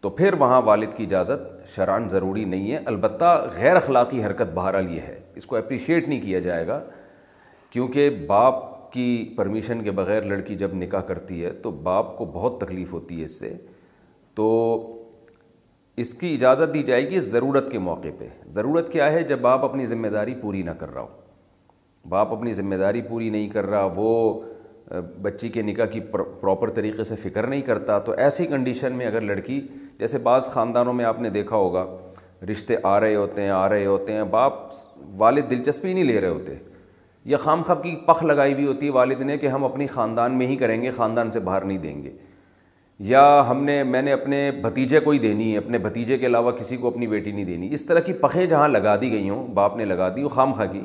تو پھر وہاں والد کی اجازت شران ضروری نہیں ہے البتہ غیر اخلاقی حرکت بہرحال یہ ہے اس کو اپریشیٹ نہیں کیا جائے گا کیونکہ باپ کی پرمیشن کے بغیر لڑکی جب نکاح کرتی ہے تو باپ کو بہت تکلیف ہوتی ہے اس سے تو اس کی اجازت دی جائے گی ضرورت کے موقع پہ ضرورت کیا ہے جب باپ اپنی ذمہ داری پوری نہ کر رہا ہو باپ اپنی ذمہ داری پوری نہیں کر رہا وہ بچی کے نکاح کی پراپر طریقے سے فکر نہیں کرتا تو ایسی کنڈیشن میں اگر لڑکی جیسے بعض خاندانوں میں آپ نے دیکھا ہوگا رشتے آ رہے ہوتے ہیں آ رہے ہوتے ہیں باپ والد دلچسپی نہیں لے رہے ہوتے یا خام خب کی پخ لگائی ہوئی ہوتی ہے والد نے کہ ہم اپنی خاندان میں ہی کریں گے خاندان سے باہر نہیں دیں گے یا ہم نے میں نے اپنے بھتیجے کو ہی دینی ہے اپنے بھتیجے کے علاوہ کسی کو اپنی بیٹی نہیں دینی اس طرح کی پخیں جہاں لگا دی گئی ہوں باپ نے لگا دی ہوں خام خاں کی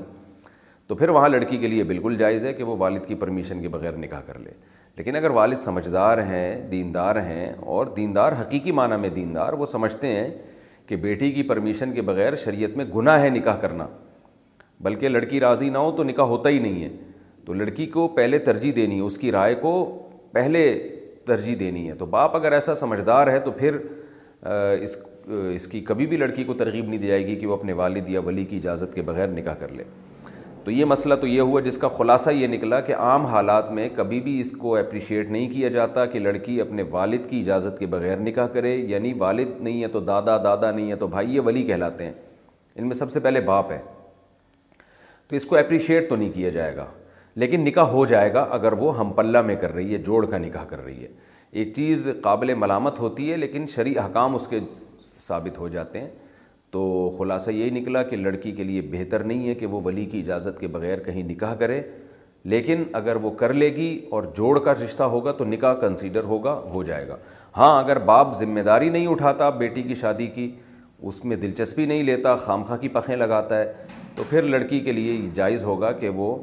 تو پھر وہاں لڑکی کے لیے بالکل جائز ہے کہ وہ والد کی پرمیشن کے بغیر نکاح کر لے لیکن اگر والد سمجھدار ہیں دیندار ہیں اور دیندار حقیقی معنیٰ میں دیندار وہ سمجھتے ہیں کہ بیٹی کی پرمیشن کے بغیر شریعت میں گناہ ہے نکاح کرنا بلکہ لڑکی راضی نہ ہو تو نکاح ہوتا ہی نہیں ہے تو لڑکی کو پہلے ترجیح دینی ہے اس کی رائے کو پہلے ترجیح دینی ہے تو باپ اگر ایسا سمجھدار ہے تو پھر اس اس کی کبھی بھی لڑکی کو ترغیب نہیں دی جائے گی کہ وہ اپنے والد یا ولی کی اجازت کے بغیر نکاح کر لے تو یہ مسئلہ تو یہ ہوا جس کا خلاصہ یہ نکلا کہ عام حالات میں کبھی بھی اس کو اپریشیٹ نہیں کیا جاتا کہ لڑکی اپنے والد کی اجازت کے بغیر نکاح کرے یعنی والد نہیں ہے تو دادا دادا نہیں ہے تو بھائی یہ ولی کہلاتے ہیں ان میں سب سے پہلے باپ ہے تو اس کو اپریشیٹ تو نہیں کیا جائے گا لیکن نکاح ہو جائے گا اگر وہ ہم پلہ میں کر رہی ہے جوڑ کا نکاح کر رہی ہے ایک چیز قابل ملامت ہوتی ہے لیکن شرع حکام اس کے ثابت ہو جاتے ہیں تو خلاصہ یہی نکلا کہ لڑکی کے لیے بہتر نہیں ہے کہ وہ ولی کی اجازت کے بغیر کہیں نکاح کرے لیکن اگر وہ کر لے گی اور جوڑ کا رشتہ ہوگا تو نکاح کنسیڈر ہوگا ہو جائے گا ہاں اگر باپ ذمہ داری نہیں اٹھاتا بیٹی کی شادی کی اس میں دلچسپی نہیں لیتا خامخواہ کی پخیں لگاتا ہے تو پھر لڑکی کے لیے جائز ہوگا کہ وہ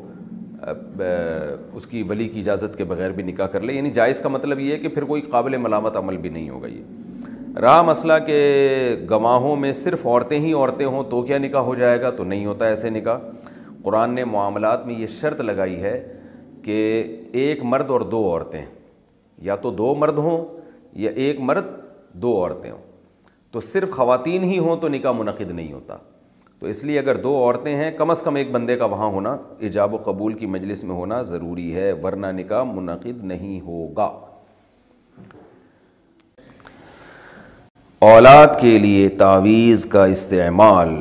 اس کی ولی کی اجازت کے بغیر بھی نکاح کر لے یعنی جائز کا مطلب یہ ہے کہ پھر کوئی قابل ملامت عمل بھی نہیں ہوگا یہ رہا مسئلہ کہ گواہوں میں صرف عورتیں ہی عورتیں ہوں تو کیا نکاح ہو جائے گا تو نہیں ہوتا ایسے نکاح قرآن نے معاملات میں یہ شرط لگائی ہے کہ ایک مرد اور دو عورتیں یا تو دو مرد ہوں یا ایک مرد دو عورتیں ہوں تو صرف خواتین ہی ہوں تو نکاح منعقد نہیں ہوتا تو اس لیے اگر دو عورتیں ہیں کم از کم ایک بندے کا وہاں ہونا ایجاب و قبول کی مجلس میں ہونا ضروری ہے ورنہ نکاح منعقد نہیں ہوگا اولاد کے لیے تعویذ کا استعمال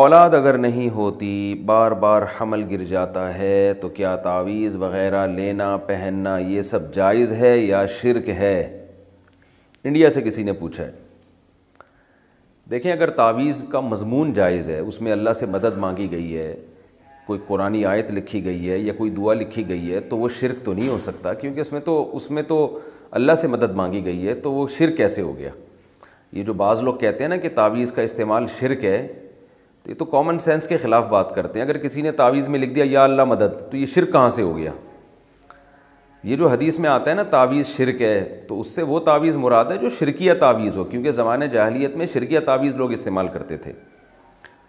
اولاد اگر نہیں ہوتی بار بار حمل گر جاتا ہے تو کیا تعویذ وغیرہ لینا پہننا یہ سب جائز ہے یا شرک ہے انڈیا سے کسی نے پوچھا ہے دیکھیں اگر تعویذ کا مضمون جائز ہے اس میں اللہ سے مدد مانگی گئی ہے کوئی قرآن آیت لکھی گئی ہے یا کوئی دعا لکھی گئی ہے تو وہ شرک تو نہیں ہو سکتا کیونکہ اس میں تو اس میں تو اللہ سے مدد مانگی گئی ہے تو وہ شرک کیسے ہو گیا یہ جو بعض لوگ کہتے ہیں نا کہ تعویذ کا استعمال شرک ہے تو یہ تو کامن سینس کے خلاف بات کرتے ہیں اگر کسی نے تعویذ میں لکھ دیا یا اللہ مدد تو یہ شرک کہاں سے ہو گیا یہ جو حدیث میں آتا ہے نا تعویذ شرک ہے تو اس سے وہ تعویذ مراد ہے جو شرکیہ تعویذ ہو کیونکہ زمانۂ جاہلیت میں شرکیہ تعویذ لوگ استعمال کرتے تھے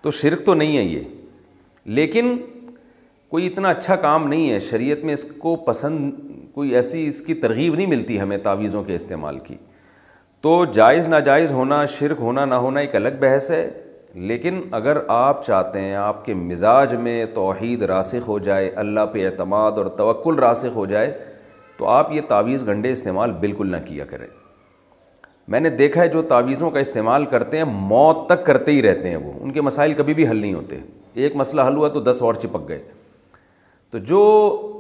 تو شرک تو نہیں ہے یہ لیکن کوئی اتنا اچھا کام نہیں ہے شریعت میں اس کو پسند کوئی ایسی اس کی ترغیب نہیں ملتی ہمیں تعویذوں کے استعمال کی تو جائز ناجائز ہونا شرک ہونا نہ ہونا ایک الگ بحث ہے لیکن اگر آپ چاہتے ہیں آپ کے مزاج میں توحید راسخ ہو جائے اللہ پہ اعتماد اور توکل راسخ ہو جائے تو آپ یہ تعویز گنڈے استعمال بالکل نہ کیا کریں میں نے دیکھا ہے جو تعویذوں کا استعمال کرتے ہیں موت تک کرتے ہی رہتے ہیں وہ ان کے مسائل کبھی بھی حل نہیں ہوتے ایک مسئلہ حل ہوا تو دس اور چپک گئے تو جو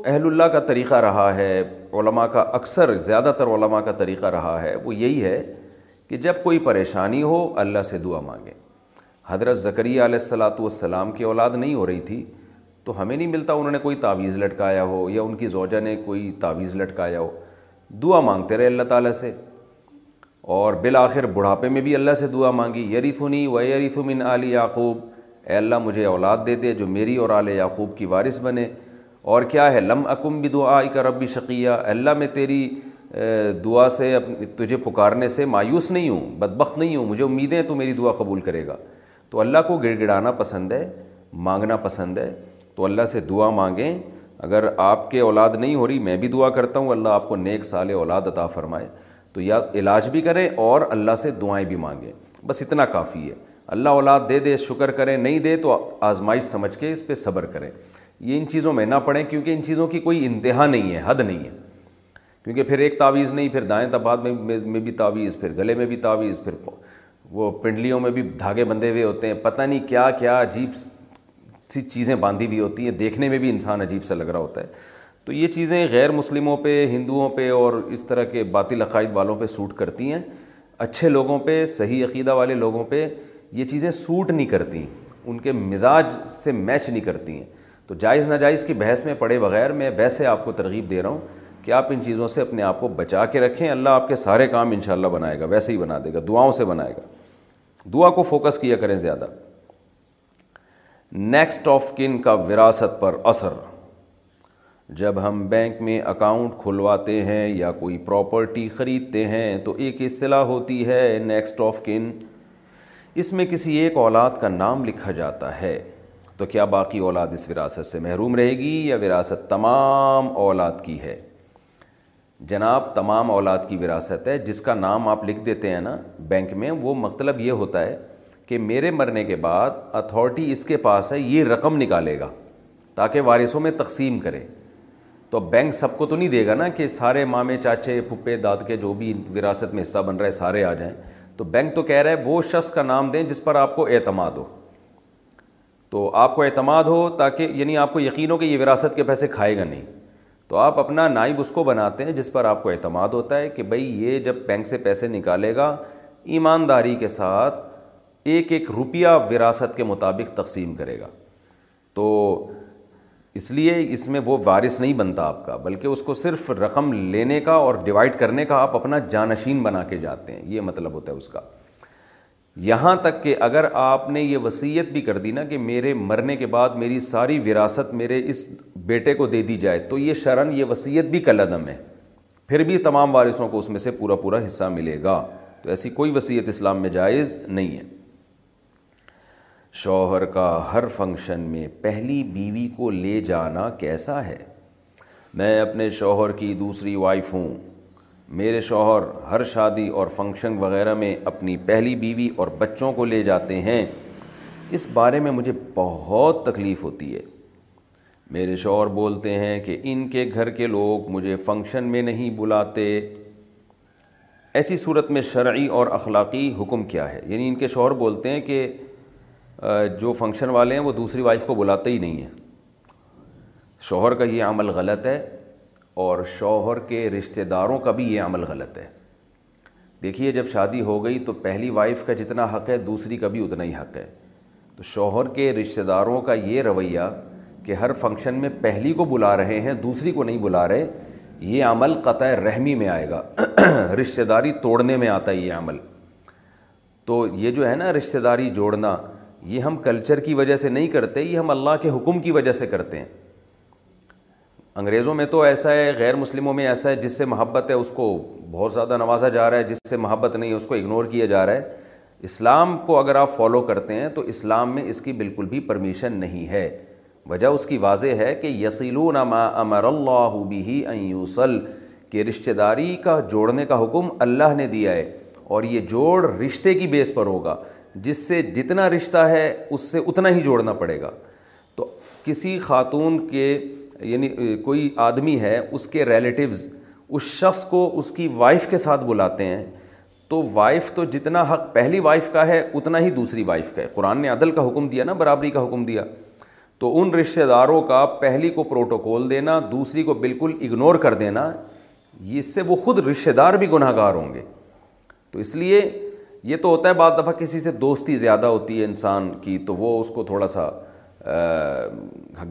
اہل اللہ کا طریقہ رہا ہے علماء کا اکثر زیادہ تر علماء کا طریقہ رہا ہے وہ یہی ہے کہ جب کوئی پریشانی ہو اللہ سے دعا مانگیں حضرت ذکریہ علیہ السلاۃ والسلام کی اولاد نہیں ہو رہی تھی تو ہمیں نہیں ملتا انہوں نے کوئی تعویذ لٹکایا ہو یا ان کی زوجہ نے کوئی تعویذ لٹکایا ہو دعا مانگتے رہے اللہ تعالیٰ سے اور بالآخر بڑھاپے میں بھی اللہ سے دعا مانگی یری نہیں و یریف من علی یعقوب اے اللہ مجھے اولاد دے دے جو میری اور آل یعقوب کی وارث بنے اور کیا ہے لم اکم بھی دعا کا ربی شقیہ اللہ میں تیری دعا سے تجھے پکارنے سے مایوس نہیں ہوں بدبخت نہیں ہوں مجھے امیدیں تو میری دعا قبول کرے گا تو اللہ کو گڑ گڑانا پسند ہے مانگنا پسند ہے تو اللہ سے دعا مانگیں اگر آپ کے اولاد نہیں ہو رہی میں بھی دعا کرتا ہوں اللہ آپ کو نیک سال اولاد عطا فرمائے تو یا علاج بھی کریں اور اللہ سے دعائیں بھی مانگیں بس اتنا کافی ہے اللہ اولاد دے دے شکر کریں نہیں دے تو آزمائش سمجھ کے اس پہ صبر کریں یہ ان چیزوں میں نہ پڑیں کیونکہ ان چیزوں کی کوئی انتہا نہیں ہے حد نہیں ہے کیونکہ پھر ایک تعویذ نہیں پھر دائیں تباد میں میں بھی تعویذ پھر گلے میں بھی تعویذ پھر وہ پنڈلیوں میں بھی دھاگے بندھے ہوئے ہوتے ہیں پتہ نہیں کیا کیا عجیب سی چیزیں باندھی ہوئی ہوتی ہیں دیکھنے میں بھی انسان عجیب سا لگ رہا ہوتا ہے تو یہ چیزیں غیر مسلموں پہ ہندوؤں پہ اور اس طرح کے باطل عقائد والوں پہ سوٹ کرتی ہیں اچھے لوگوں پہ صحیح عقیدہ والے لوگوں پہ یہ چیزیں سوٹ نہیں کرتی ہیں ان کے مزاج سے میچ نہیں کرتی ہیں تو جائز ناجائز کی بحث میں پڑے بغیر میں ویسے آپ کو ترغیب دے رہا ہوں کہ آپ ان چیزوں سے اپنے آپ کو بچا کے رکھیں اللہ آپ کے سارے کام انشاءاللہ بنائے گا ویسے ہی بنا دے گا دعاؤں سے بنائے گا دعا کو فوکس کیا کریں زیادہ نیکسٹ آف کن کا وراثت پر اثر جب ہم بینک میں اکاؤنٹ کھلواتے ہیں یا کوئی پراپرٹی خریدتے ہیں تو ایک اصطلاح ہوتی ہے نیکسٹ آف کن اس میں کسی ایک اولاد کا نام لکھا جاتا ہے تو کیا باقی اولاد اس وراثت سے محروم رہے گی یا وراثت تمام اولاد کی ہے جناب تمام اولاد کی وراثت ہے جس کا نام آپ لکھ دیتے ہیں نا بینک میں وہ مطلب یہ ہوتا ہے کہ میرے مرنے کے بعد اتھارٹی اس کے پاس ہے یہ رقم نکالے گا تاکہ وارثوں میں تقسیم کرے تو بینک سب کو تو نہیں دے گا نا کہ سارے مامے چاچے پھپے داد کے جو بھی وراثت میں حصہ بن رہا ہے سارے آ جائیں تو بینک تو کہہ رہا ہے وہ شخص کا نام دیں جس پر آپ کو اعتماد ہو تو آپ کو اعتماد ہو تاکہ یعنی آپ کو یقین ہو کہ یہ وراثت کے پیسے کھائے گا نہیں تو آپ اپنا نائب اس کو بناتے ہیں جس پر آپ کو اعتماد ہوتا ہے کہ بھائی یہ جب بینک سے پیسے نکالے گا ایمانداری کے ساتھ ایک ایک روپیہ وراثت کے مطابق تقسیم کرے گا تو اس لیے اس میں وہ وارث نہیں بنتا آپ کا بلکہ اس کو صرف رقم لینے کا اور ڈیوائڈ کرنے کا آپ اپنا جانشین بنا کے جاتے ہیں یہ مطلب ہوتا ہے اس کا یہاں تک کہ اگر آپ نے یہ وصیت بھی کر دی نا کہ میرے مرنے کے بعد میری ساری وراثت میرے اس بیٹے کو دے دی جائے تو یہ شرن یہ وصیت بھی کل عدم ہے پھر بھی تمام وارثوں کو اس میں سے پورا پورا حصہ ملے گا تو ایسی کوئی وصیت اسلام میں جائز نہیں ہے شوہر کا ہر فنکشن میں پہلی بیوی کو لے جانا کیسا ہے میں اپنے شوہر کی دوسری وائف ہوں میرے شوہر ہر شادی اور فنکشن وغیرہ میں اپنی پہلی بیوی اور بچوں کو لے جاتے ہیں اس بارے میں مجھے بہت تکلیف ہوتی ہے میرے شوہر بولتے ہیں کہ ان کے گھر کے لوگ مجھے فنکشن میں نہیں بلاتے ایسی صورت میں شرعی اور اخلاقی حکم کیا ہے یعنی ان کے شوہر بولتے ہیں کہ جو فنکشن والے ہیں وہ دوسری وائف کو بلاتے ہی نہیں ہیں شوہر کا یہ عمل غلط ہے اور شوہر کے رشتہ داروں کا بھی یہ عمل غلط ہے دیکھیے جب شادی ہو گئی تو پہلی وائف کا جتنا حق ہے دوسری کا بھی اتنا ہی حق ہے تو شوہر کے رشتہ داروں کا یہ رویہ کہ ہر فنکشن میں پہلی کو بلا رہے ہیں دوسری کو نہیں بلا رہے یہ عمل قطع رحمی میں آئے گا رشتہ داری توڑنے میں آتا ہے یہ عمل تو یہ جو ہے نا رشتہ داری جوڑنا یہ ہم کلچر کی وجہ سے نہیں کرتے یہ ہم اللہ کے حکم کی وجہ سے کرتے ہیں انگریزوں میں تو ایسا ہے غیر مسلموں میں ایسا ہے جس سے محبت ہے اس کو بہت زیادہ نوازا جا رہا ہے جس سے محبت نہیں ہے اس کو اگنور کیا جا رہا ہے اسلام کو اگر آپ فالو کرتے ہیں تو اسلام میں اس کی بالکل بھی پرمیشن نہیں ہے وجہ اس کی واضح ہے کہ یسیلون امر اللہ بھی یوسل کے رشتہ داری کا جوڑنے کا حکم اللہ نے دیا ہے اور یہ جوڑ رشتے کی بیس پر ہوگا جس سے جتنا رشتہ ہے اس سے اتنا ہی جوڑنا پڑے گا تو کسی خاتون کے یعنی کوئی آدمی ہے اس کے ریلیٹیوز اس شخص کو اس کی وائف کے ساتھ بلاتے ہیں تو وائف تو جتنا حق پہلی وائف کا ہے اتنا ہی دوسری وائف کا ہے قرآن نے عدل کا حکم دیا نا برابری کا حکم دیا تو ان رشتہ داروں کا پہلی کو پروٹوکول دینا دوسری کو بالکل اگنور کر دینا اس سے وہ خود رشتہ دار بھی گناہ گار ہوں گے تو اس لیے یہ تو ہوتا ہے بعض دفعہ کسی سے دوستی زیادہ ہوتی ہے انسان کی تو وہ اس کو تھوڑا سا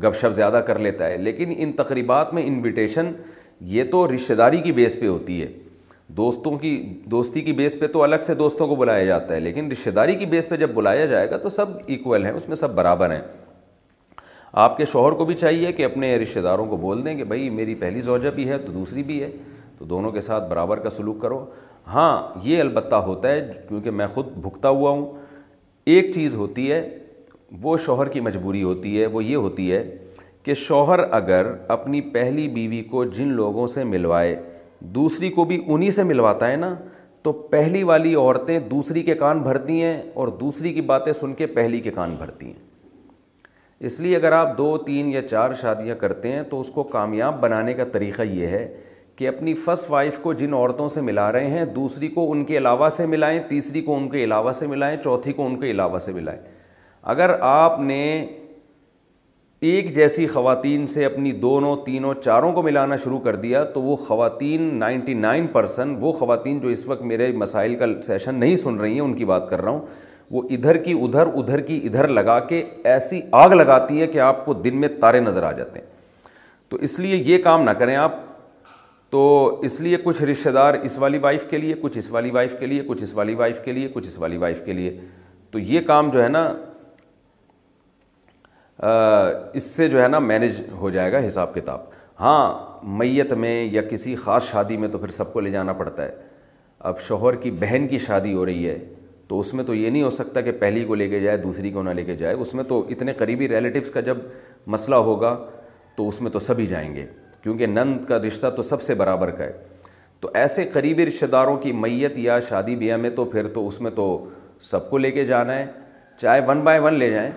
گپ شپ زیادہ کر لیتا ہے لیکن ان تقریبات میں انویٹیشن یہ تو رشتہ داری کی بیس پہ ہوتی ہے دوستوں کی دوستی کی بیس پہ تو الگ سے دوستوں کو بلایا جاتا ہے لیکن رشتہ داری کی بیس پہ جب بلایا جائے گا تو سب ایکول ہیں اس میں سب برابر ہیں آپ کے شوہر کو بھی چاہیے کہ اپنے رشتہ داروں کو بول دیں کہ بھائی میری پہلی زوجہ بھی ہے تو دوسری بھی ہے تو دونوں کے ساتھ برابر کا سلوک کرو ہاں یہ البتہ ہوتا ہے کیونکہ میں خود بھکتا ہوا ہوں ایک چیز ہوتی ہے وہ شوہر کی مجبوری ہوتی ہے وہ یہ ہوتی ہے کہ شوہر اگر اپنی پہلی بیوی کو جن لوگوں سے ملوائے دوسری کو بھی انہی سے ملواتا ہے نا تو پہلی والی عورتیں دوسری کے کان بھرتی ہیں اور دوسری کی باتیں سن کے پہلی کے کان بھرتی ہیں اس لیے اگر آپ دو تین یا چار شادیاں کرتے ہیں تو اس کو کامیاب بنانے کا طریقہ یہ ہے کہ اپنی فسٹ وائف کو جن عورتوں سے ملا رہے ہیں دوسری کو ان کے علاوہ سے ملائیں تیسری کو ان کے علاوہ سے ملائیں چوتھی کو ان کے علاوہ سے ملائیں اگر آپ نے ایک جیسی خواتین سے اپنی دونوں تینوں چاروں کو ملانا شروع کر دیا تو وہ خواتین نائنٹی نائن پرسن وہ خواتین جو اس وقت میرے مسائل کا سیشن نہیں سن رہی ہیں ان کی بات کر رہا ہوں وہ ادھر کی ادھر ادھر کی ادھر لگا کے ایسی آگ لگاتی ہے کہ آپ کو دن میں تارے نظر آ جاتے ہیں تو اس لیے یہ کام نہ کریں آپ تو اس لیے کچھ رشتہ دار اس والی وائف کے لیے کچھ اس والی وائف کے لیے کچھ اس والی وائف کے لیے کچھ اس والی وائف کے لیے تو یہ کام جو ہے نا اس سے جو ہے نا مینج ہو جائے گا حساب کتاب ہاں میت میں یا کسی خاص شادی میں تو پھر سب کو لے جانا پڑتا ہے اب شوہر کی بہن کی شادی ہو رہی ہے تو اس میں تو یہ نہیں ہو سکتا کہ پہلی کو لے کے جائے دوسری کو نہ لے کے جائے اس میں تو اتنے قریبی ریلیٹیوز کا جب مسئلہ ہوگا تو اس میں تو سبھی جائیں گے کیونکہ نند کا رشتہ تو سب سے برابر کا ہے تو ایسے قریبی رشتہ داروں کی میت یا شادی بیاہ میں تو پھر تو اس میں تو سب کو لے کے جانا ہے چاہے ون بائی ون لے جائیں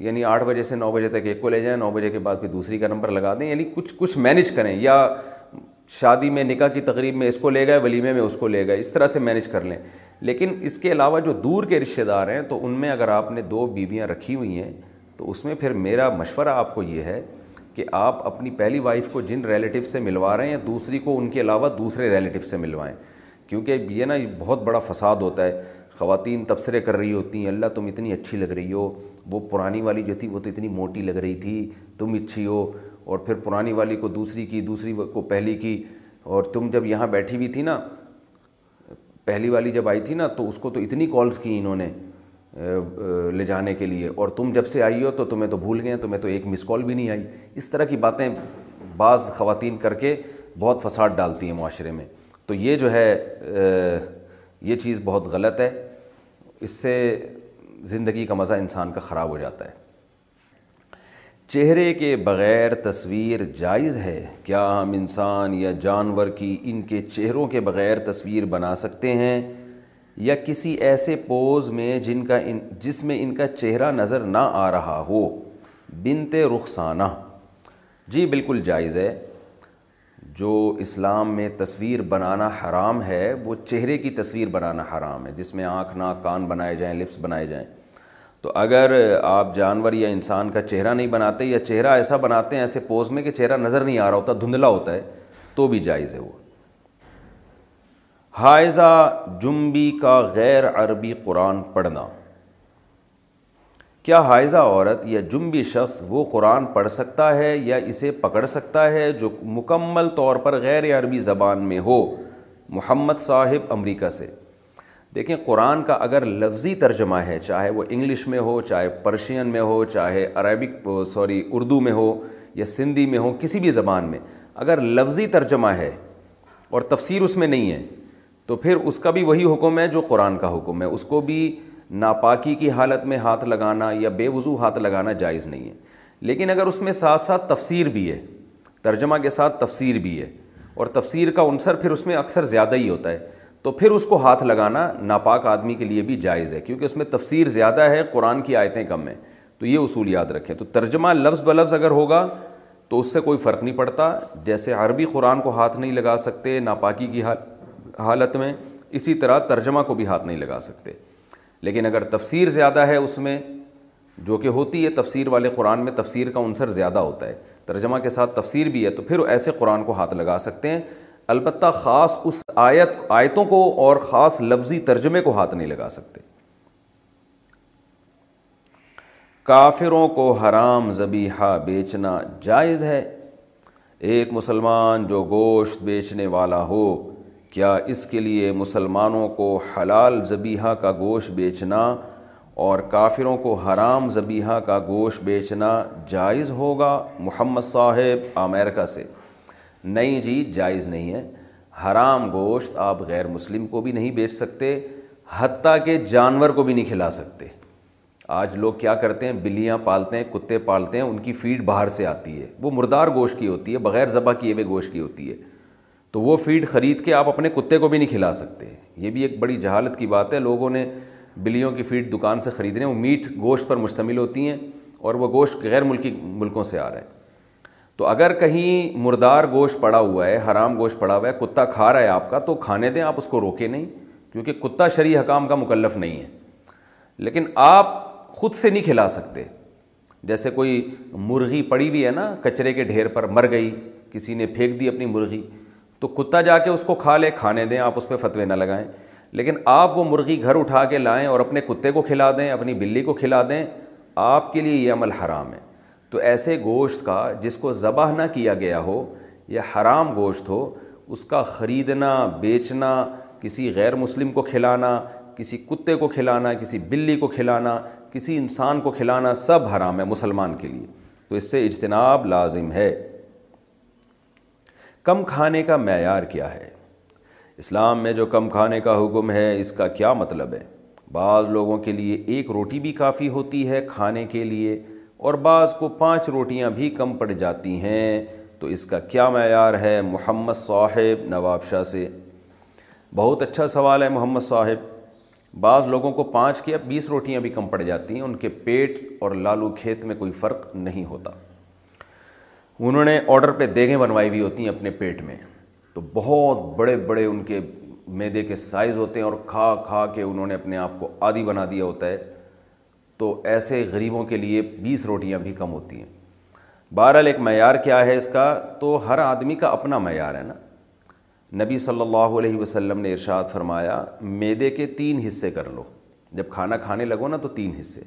یعنی آٹھ بجے سے نو بجے تک ایک کو لے جائیں نو بجے کے بعد پھر دوسری کا نمبر لگا دیں یعنی کچھ کچھ مینیج کریں یا شادی میں نکاح کی تقریب میں اس کو لے گئے ولیمے میں اس کو لے گئے اس طرح سے مینج کر لیں لیکن اس کے علاوہ جو دور کے رشتہ دار ہیں تو ان میں اگر آپ نے دو بیویاں رکھی ہوئی ہیں تو اس میں پھر میرا مشورہ آپ کو یہ ہے کہ آپ اپنی پہلی وائف کو جن ریلیٹیو سے ملوا رہے ہیں دوسری کو ان کے علاوہ دوسرے ریلیٹیو سے ملوائیں کیونکہ یہ نا بہت بڑا فساد ہوتا ہے خواتین تبصرے کر رہی ہوتی ہیں اللہ تم اتنی اچھی لگ رہی ہو وہ پرانی والی جو تھی وہ تو اتنی موٹی لگ رہی تھی تم اچھی ہو اور پھر پرانی والی کو دوسری کی دوسری کو پہلی کی اور تم جب یہاں بیٹھی ہوئی تھی نا پہلی والی جب آئی تھی نا تو اس کو تو اتنی کالس کی انہوں نے لے جانے کے لیے اور تم جب سے آئی ہو تو تمہیں تو بھول گئے تمہیں تو ایک مس کال بھی نہیں آئی اس طرح کی باتیں بعض خواتین کر کے بہت فساد ڈالتی ہیں معاشرے میں تو یہ جو ہے یہ چیز بہت غلط ہے اس سے زندگی کا مزہ انسان کا خراب ہو جاتا ہے چہرے کے بغیر تصویر جائز ہے کیا ہم انسان یا جانور کی ان کے چہروں کے بغیر تصویر بنا سکتے ہیں یا کسی ایسے پوز میں جن کا ان جس میں ان کا چہرہ نظر نہ آ رہا ہو بنت رخسانہ جی بالکل جائز ہے جو اسلام میں تصویر بنانا حرام ہے وہ چہرے کی تصویر بنانا حرام ہے جس میں آنکھ ناک کان بنائے جائیں لپس بنائے جائیں تو اگر آپ جانور یا انسان کا چہرہ نہیں بناتے یا چہرہ ایسا بناتے ہیں ایسے پوز میں کہ چہرہ نظر نہیں آ رہا ہوتا دھندلا ہوتا ہے تو بھی جائز ہے وہ حائزہ جنبی کا غیر عربی قرآن پڑھنا کیا حائزہ عورت یا جنبی شخص وہ قرآن پڑھ سکتا ہے یا اسے پکڑ سکتا ہے جو مکمل طور پر غیر عربی زبان میں ہو محمد صاحب امریکہ سے دیکھیں قرآن کا اگر لفظی ترجمہ ہے چاہے وہ انگلش میں ہو چاہے پرشین میں ہو چاہے عربک سوری اردو میں ہو یا سندھی میں ہو کسی بھی زبان میں اگر لفظی ترجمہ ہے اور تفسیر اس میں نہیں ہے تو پھر اس کا بھی وہی حکم ہے جو قرآن کا حکم ہے اس کو بھی ناپاکی کی حالت میں ہاتھ لگانا یا بے وضو ہاتھ لگانا جائز نہیں ہے لیکن اگر اس میں ساتھ ساتھ تفسیر بھی ہے ترجمہ کے ساتھ تفسیر بھی ہے اور تفسیر کا عنصر پھر اس میں اکثر زیادہ ہی ہوتا ہے تو پھر اس کو ہاتھ لگانا ناپاک آدمی کے لیے بھی جائز ہے کیونکہ اس میں تفسیر زیادہ ہے قرآن کی آیتیں کم ہیں تو یہ اصول یاد رکھیں تو ترجمہ لفظ بلفظ اگر ہوگا تو اس سے کوئی فرق نہیں پڑتا جیسے عربی قرآن کو ہاتھ نہیں لگا سکتے ناپاکی کی حال حالت میں اسی طرح ترجمہ کو بھی ہاتھ نہیں لگا سکتے لیکن اگر تفسیر زیادہ ہے اس میں جو کہ ہوتی ہے تفسیر والے قرآن میں تفسیر کا عنصر زیادہ ہوتا ہے ترجمہ کے ساتھ تفسیر بھی ہے تو پھر ایسے قرآن کو ہاتھ لگا سکتے ہیں البتہ خاص اس آیت آیتوں کو اور خاص لفظی ترجمے کو ہاتھ نہیں لگا سکتے کافروں کو حرام زبیحہ بیچنا جائز ہے ایک مسلمان جو گوشت بیچنے والا ہو کیا اس کے لیے مسلمانوں کو حلال ذبیحہ کا گوشت بیچنا اور کافروں کو حرام ذبیحہ کا گوشت بیچنا جائز ہوگا محمد صاحب امریکہ سے نہیں جی جائز نہیں ہے حرام گوشت آپ غیر مسلم کو بھی نہیں بیچ سکتے حتیٰ کہ جانور کو بھی نہیں کھلا سکتے آج لوگ کیا کرتے ہیں بلیاں پالتے ہیں کتے پالتے ہیں ان کی فیڈ باہر سے آتی ہے وہ مردار گوشت کی ہوتی ہے بغیر ذبح کیے ہوئے گوشت کی ہوتی ہے تو وہ فیڈ خرید کے آپ اپنے کتے کو بھی نہیں کھلا سکتے یہ بھی ایک بڑی جہالت کی بات ہے لوگوں نے بلیوں کی فیڈ دکان سے خرید رہے ہیں وہ میٹ گوشت پر مشتمل ہوتی ہیں اور وہ گوشت غیر ملکی ملکوں سے آ رہا ہے تو اگر کہیں مردار گوشت پڑا ہوا ہے حرام گوشت پڑا ہوا ہے کتا کھا رہا ہے آپ کا تو کھانے دیں آپ اس کو روکے نہیں کیونکہ کتا شرعی حکام کا مکلف نہیں ہے لیکن آپ خود سے نہیں کھلا سکتے جیسے کوئی مرغی پڑی ہوئی ہے نا کچرے کے ڈھیر پر مر گئی کسی نے پھینک دی اپنی مرغی تو کتا جا کے اس کو کھا لے کھانے دیں آپ اس پہ فتوے نہ لگائیں لیکن آپ وہ مرغی گھر اٹھا کے لائیں اور اپنے کتے کو کھلا دیں اپنی بلی کو کھلا دیں آپ کے لیے یہ عمل حرام ہے تو ایسے گوشت کا جس کو ذبح نہ کیا گیا ہو یا حرام گوشت ہو اس کا خریدنا بیچنا کسی غیر مسلم کو کھلانا کسی کتے کو کھلانا کسی بلی کو کھلانا کسی انسان کو کھلانا سب حرام ہے مسلمان کے لیے تو اس سے اجتناب لازم ہے کم کھانے کا معیار کیا ہے اسلام میں جو کم کھانے کا حکم ہے اس کا کیا مطلب ہے بعض لوگوں کے لیے ایک روٹی بھی کافی ہوتی ہے کھانے کے لیے اور بعض کو پانچ روٹیاں بھی کم پڑ جاتی ہیں تو اس کا کیا معیار ہے محمد صاحب نواب شاہ سے بہت اچھا سوال ہے محمد صاحب بعض لوگوں کو پانچ یا بیس روٹیاں بھی کم پڑ جاتی ہیں ان کے پیٹ اور لالو کھیت میں کوئی فرق نہیں ہوتا انہوں نے آڈر پہ دیگیں بنوائی ہوئی ہوتی ہیں اپنے پیٹ میں تو بہت بڑے بڑے ان کے میدے کے سائز ہوتے ہیں اور کھا کھا کے انہوں نے اپنے آپ کو عادی بنا دیا ہوتا ہے تو ایسے غریبوں کے لیے بیس روٹیاں بھی کم ہوتی ہیں بہرحال ایک معیار کیا ہے اس کا تو ہر آدمی کا اپنا معیار ہے نا نبی صلی اللہ علیہ وسلم نے ارشاد فرمایا میدے کے تین حصے کر لو جب کھانا کھانے لگو نا تو تین حصے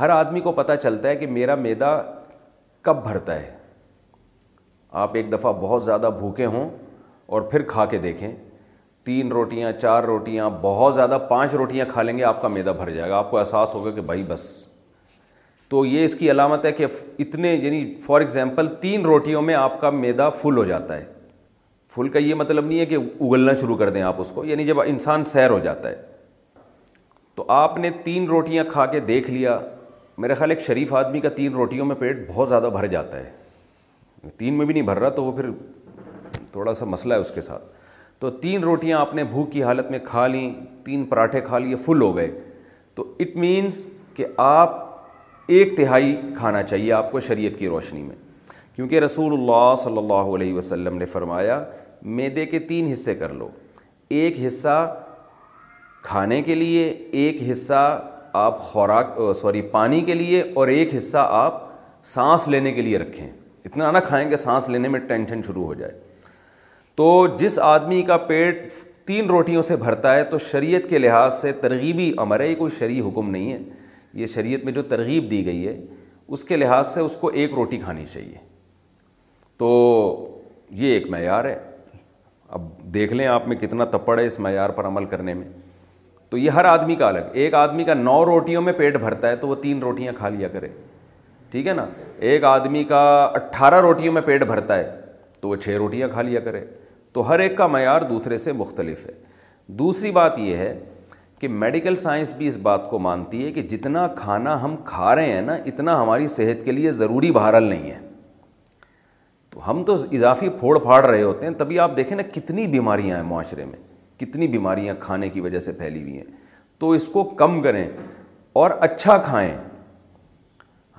ہر آدمی کو پتہ چلتا ہے کہ میرا میدا کب بھرتا ہے آپ ایک دفعہ بہت زیادہ بھوکے ہوں اور پھر کھا کے دیکھیں تین روٹیاں چار روٹیاں بہت زیادہ پانچ روٹیاں کھا لیں گے آپ کا میدا بھر جائے گا آپ کو احساس ہوگا کہ بھائی بس تو یہ اس کی علامت ہے کہ اتنے یعنی فار ایگزامپل تین روٹیوں میں آپ کا میدا فل ہو جاتا ہے فل کا یہ مطلب نہیں ہے کہ اگلنا شروع کر دیں آپ اس کو یعنی جب انسان سیر ہو جاتا ہے تو آپ نے تین روٹیاں کھا کے دیکھ لیا میرے خیال ایک شریف آدمی کا تین روٹیوں میں پیٹ بہت زیادہ بھر جاتا ہے تین میں بھی نہیں بھر رہا تو وہ پھر تھوڑا سا مسئلہ ہے اس کے ساتھ تو تین روٹیاں آپ نے بھوک کی حالت میں کھا لیں تین پراٹھے کھا لیے فل ہو گئے تو اٹ مینس کہ آپ ایک تہائی کھانا چاہیے آپ کو شریعت کی روشنی میں کیونکہ رسول اللہ صلی اللہ علیہ وسلم نے فرمایا میدے کے تین حصے کر لو ایک حصہ کھانے کے لیے ایک حصہ آپ خوراک سوری پانی کے لیے اور ایک حصہ آپ سانس لینے کے لیے رکھیں اتنا نہ کھائیں کہ سانس لینے میں ٹینشن شروع ہو جائے تو جس آدمی کا پیٹ تین روٹیوں سے بھرتا ہے تو شریعت کے لحاظ سے ترغیبی امر ہے یہ کوئی شرعی حکم نہیں ہے یہ شریعت میں جو ترغیب دی گئی ہے اس کے لحاظ سے اس کو ایک روٹی کھانی چاہیے تو یہ ایک معیار ہے اب دیکھ لیں آپ میں کتنا تپڑ ہے اس معیار پر عمل کرنے میں تو یہ ہر آدمی کا الگ ایک آدمی کا نو روٹیوں میں پیٹ بھرتا ہے تو وہ تین روٹیاں کھا لیا کرے ٹھیک ہے نا ایک آدمی کا اٹھارہ روٹیوں میں پیٹ بھرتا ہے تو وہ چھ روٹیاں کھا لیا کرے تو ہر ایک کا معیار دوسرے سے مختلف ہے دوسری بات یہ ہے کہ میڈیکل سائنس بھی اس بات کو مانتی ہے کہ جتنا کھانا ہم کھا رہے ہیں نا اتنا ہماری صحت کے لیے ضروری بہرحال نہیں ہے تو ہم تو اضافی پھوڑ پھاڑ رہے ہوتے ہیں تبھی آپ دیکھیں نا کتنی بیماریاں ہیں معاشرے میں کتنی بیماریاں کھانے کی وجہ سے پھیلی ہوئی ہیں تو اس کو کم کریں اور اچھا کھائیں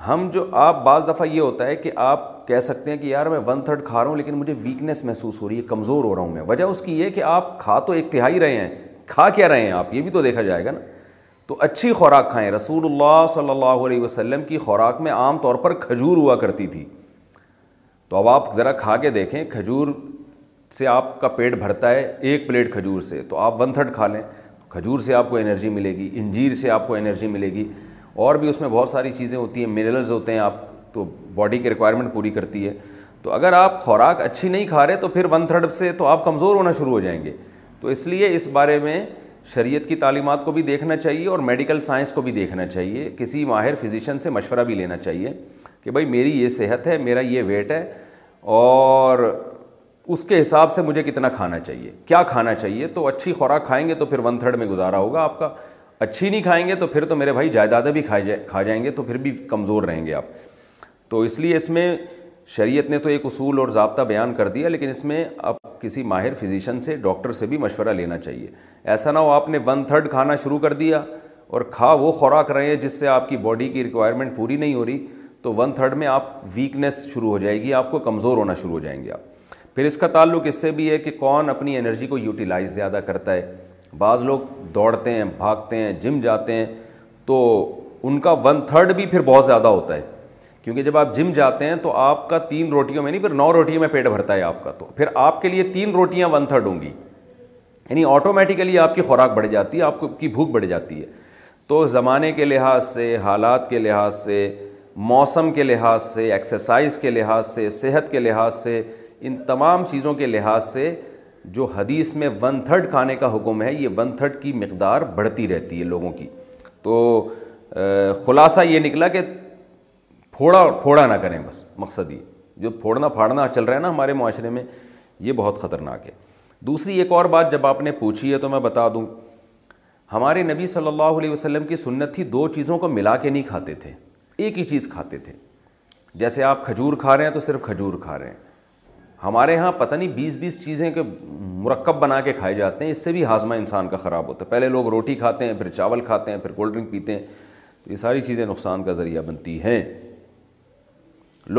ہم جو آپ بعض دفعہ یہ ہوتا ہے کہ آپ کہہ سکتے ہیں کہ یار میں ون تھرڈ کھا رہا ہوں لیکن مجھے ویکنیس محسوس ہو رہی ہے کمزور ہو رہا ہوں میں وجہ اس کی یہ کہ آپ کھا تو ایک تہائی رہے ہیں کھا کیا رہے ہیں آپ یہ بھی تو دیکھا جائے گا نا تو اچھی خوراک کھائیں رسول اللہ صلی اللہ علیہ وسلم کی خوراک میں عام طور پر کھجور ہوا کرتی تھی تو اب آپ ذرا کھا کے دیکھیں کھجور سے آپ کا پیٹ بھرتا ہے ایک پلیٹ کھجور سے تو آپ ون تھرڈ کھا لیں کھجور سے آپ کو انرجی ملے گی انجیر سے آپ کو انرجی ملے گی اور بھی اس میں بہت ساری چیزیں ہوتی ہیں منرلز ہوتے ہیں آپ تو باڈی کی ریکوائرمنٹ پوری کرتی ہے تو اگر آپ خوراک اچھی نہیں کھا رہے تو پھر ون تھرڈ سے تو آپ کمزور ہونا شروع ہو جائیں گے تو اس لیے اس بارے میں شریعت کی تعلیمات کو بھی دیکھنا چاہیے اور میڈیکل سائنس کو بھی دیکھنا چاہیے کسی ماہر فزیشین سے مشورہ بھی لینا چاہیے کہ بھائی میری یہ صحت ہے میرا یہ ویٹ ہے اور اس کے حساب سے مجھے کتنا کھانا چاہیے کیا کھانا چاہیے تو اچھی خوراک کھائیں گے تو پھر ون تھرڈ میں گزارا ہوگا آپ کا اچھی نہیں کھائیں گے تو پھر تو میرے بھائی جائیدادیں بھی کھائے کھا جائیں گے تو پھر بھی کمزور رہیں گے آپ تو اس لیے اس میں شریعت نے تو ایک اصول اور ضابطہ بیان کر دیا لیکن اس میں آپ کسی ماہر فزیشین سے ڈاکٹر سے بھی مشورہ لینا چاہیے ایسا نہ ہو آپ نے ون تھرڈ کھانا شروع کر دیا اور کھا وہ خوراک رہے ہیں جس سے آپ کی باڈی کی ریکوائرمنٹ پوری نہیں ہو رہی تو ون تھرڈ میں آپ ویکنیس شروع ہو جائے گی آپ کو کمزور ہونا شروع ہو جائیں گے آپ پھر اس کا تعلق اس سے بھی ہے کہ کون اپنی انرجی کو یوٹیلائز زیادہ کرتا ہے بعض لوگ دوڑتے ہیں بھاگتے ہیں جم جاتے ہیں تو ان کا ون تھرڈ بھی پھر بہت زیادہ ہوتا ہے کیونکہ جب آپ جم جاتے ہیں تو آپ کا تین روٹیوں میں نہیں پھر نو روٹیوں میں پیٹ بھرتا ہے آپ کا تو پھر آپ کے لیے تین روٹیاں ون تھرڈ ہوں گی یعنی آٹومیٹیکلی آپ کی خوراک بڑھ جاتی ہے آپ کی بھوک بڑھ جاتی ہے تو زمانے کے لحاظ سے حالات کے لحاظ سے موسم کے لحاظ سے ایکسرسائز کے لحاظ سے صحت کے لحاظ سے ان تمام چیزوں کے لحاظ سے جو حدیث میں ون تھرڈ کھانے کا حکم ہے یہ ون تھرڈ کی مقدار بڑھتی رہتی ہے لوگوں کی تو خلاصہ یہ نکلا کہ پھوڑا پھوڑا نہ کریں بس مقصد یہ جو پھوڑنا پھاڑنا چل رہا ہے نا ہمارے معاشرے میں یہ بہت خطرناک ہے دوسری ایک اور بات جب آپ نے پوچھی ہے تو میں بتا دوں ہمارے نبی صلی اللہ علیہ وسلم کی سنت تھی دو چیزوں کو ملا کے نہیں کھاتے تھے ایک ہی چیز کھاتے تھے جیسے آپ کھجور کھا رہے ہیں تو صرف کھجور کھا رہے ہیں ہمارے یہاں پتہ نہیں بیس بیس چیزیں کے مرکب بنا کے کھائے جاتے ہیں اس سے بھی ہاضمہ انسان کا خراب ہوتا ہے پہلے لوگ روٹی کھاتے ہیں پھر چاول کھاتے ہیں پھر کولڈ ڈرنک پیتے ہیں تو یہ ساری چیزیں نقصان کا ذریعہ بنتی ہیں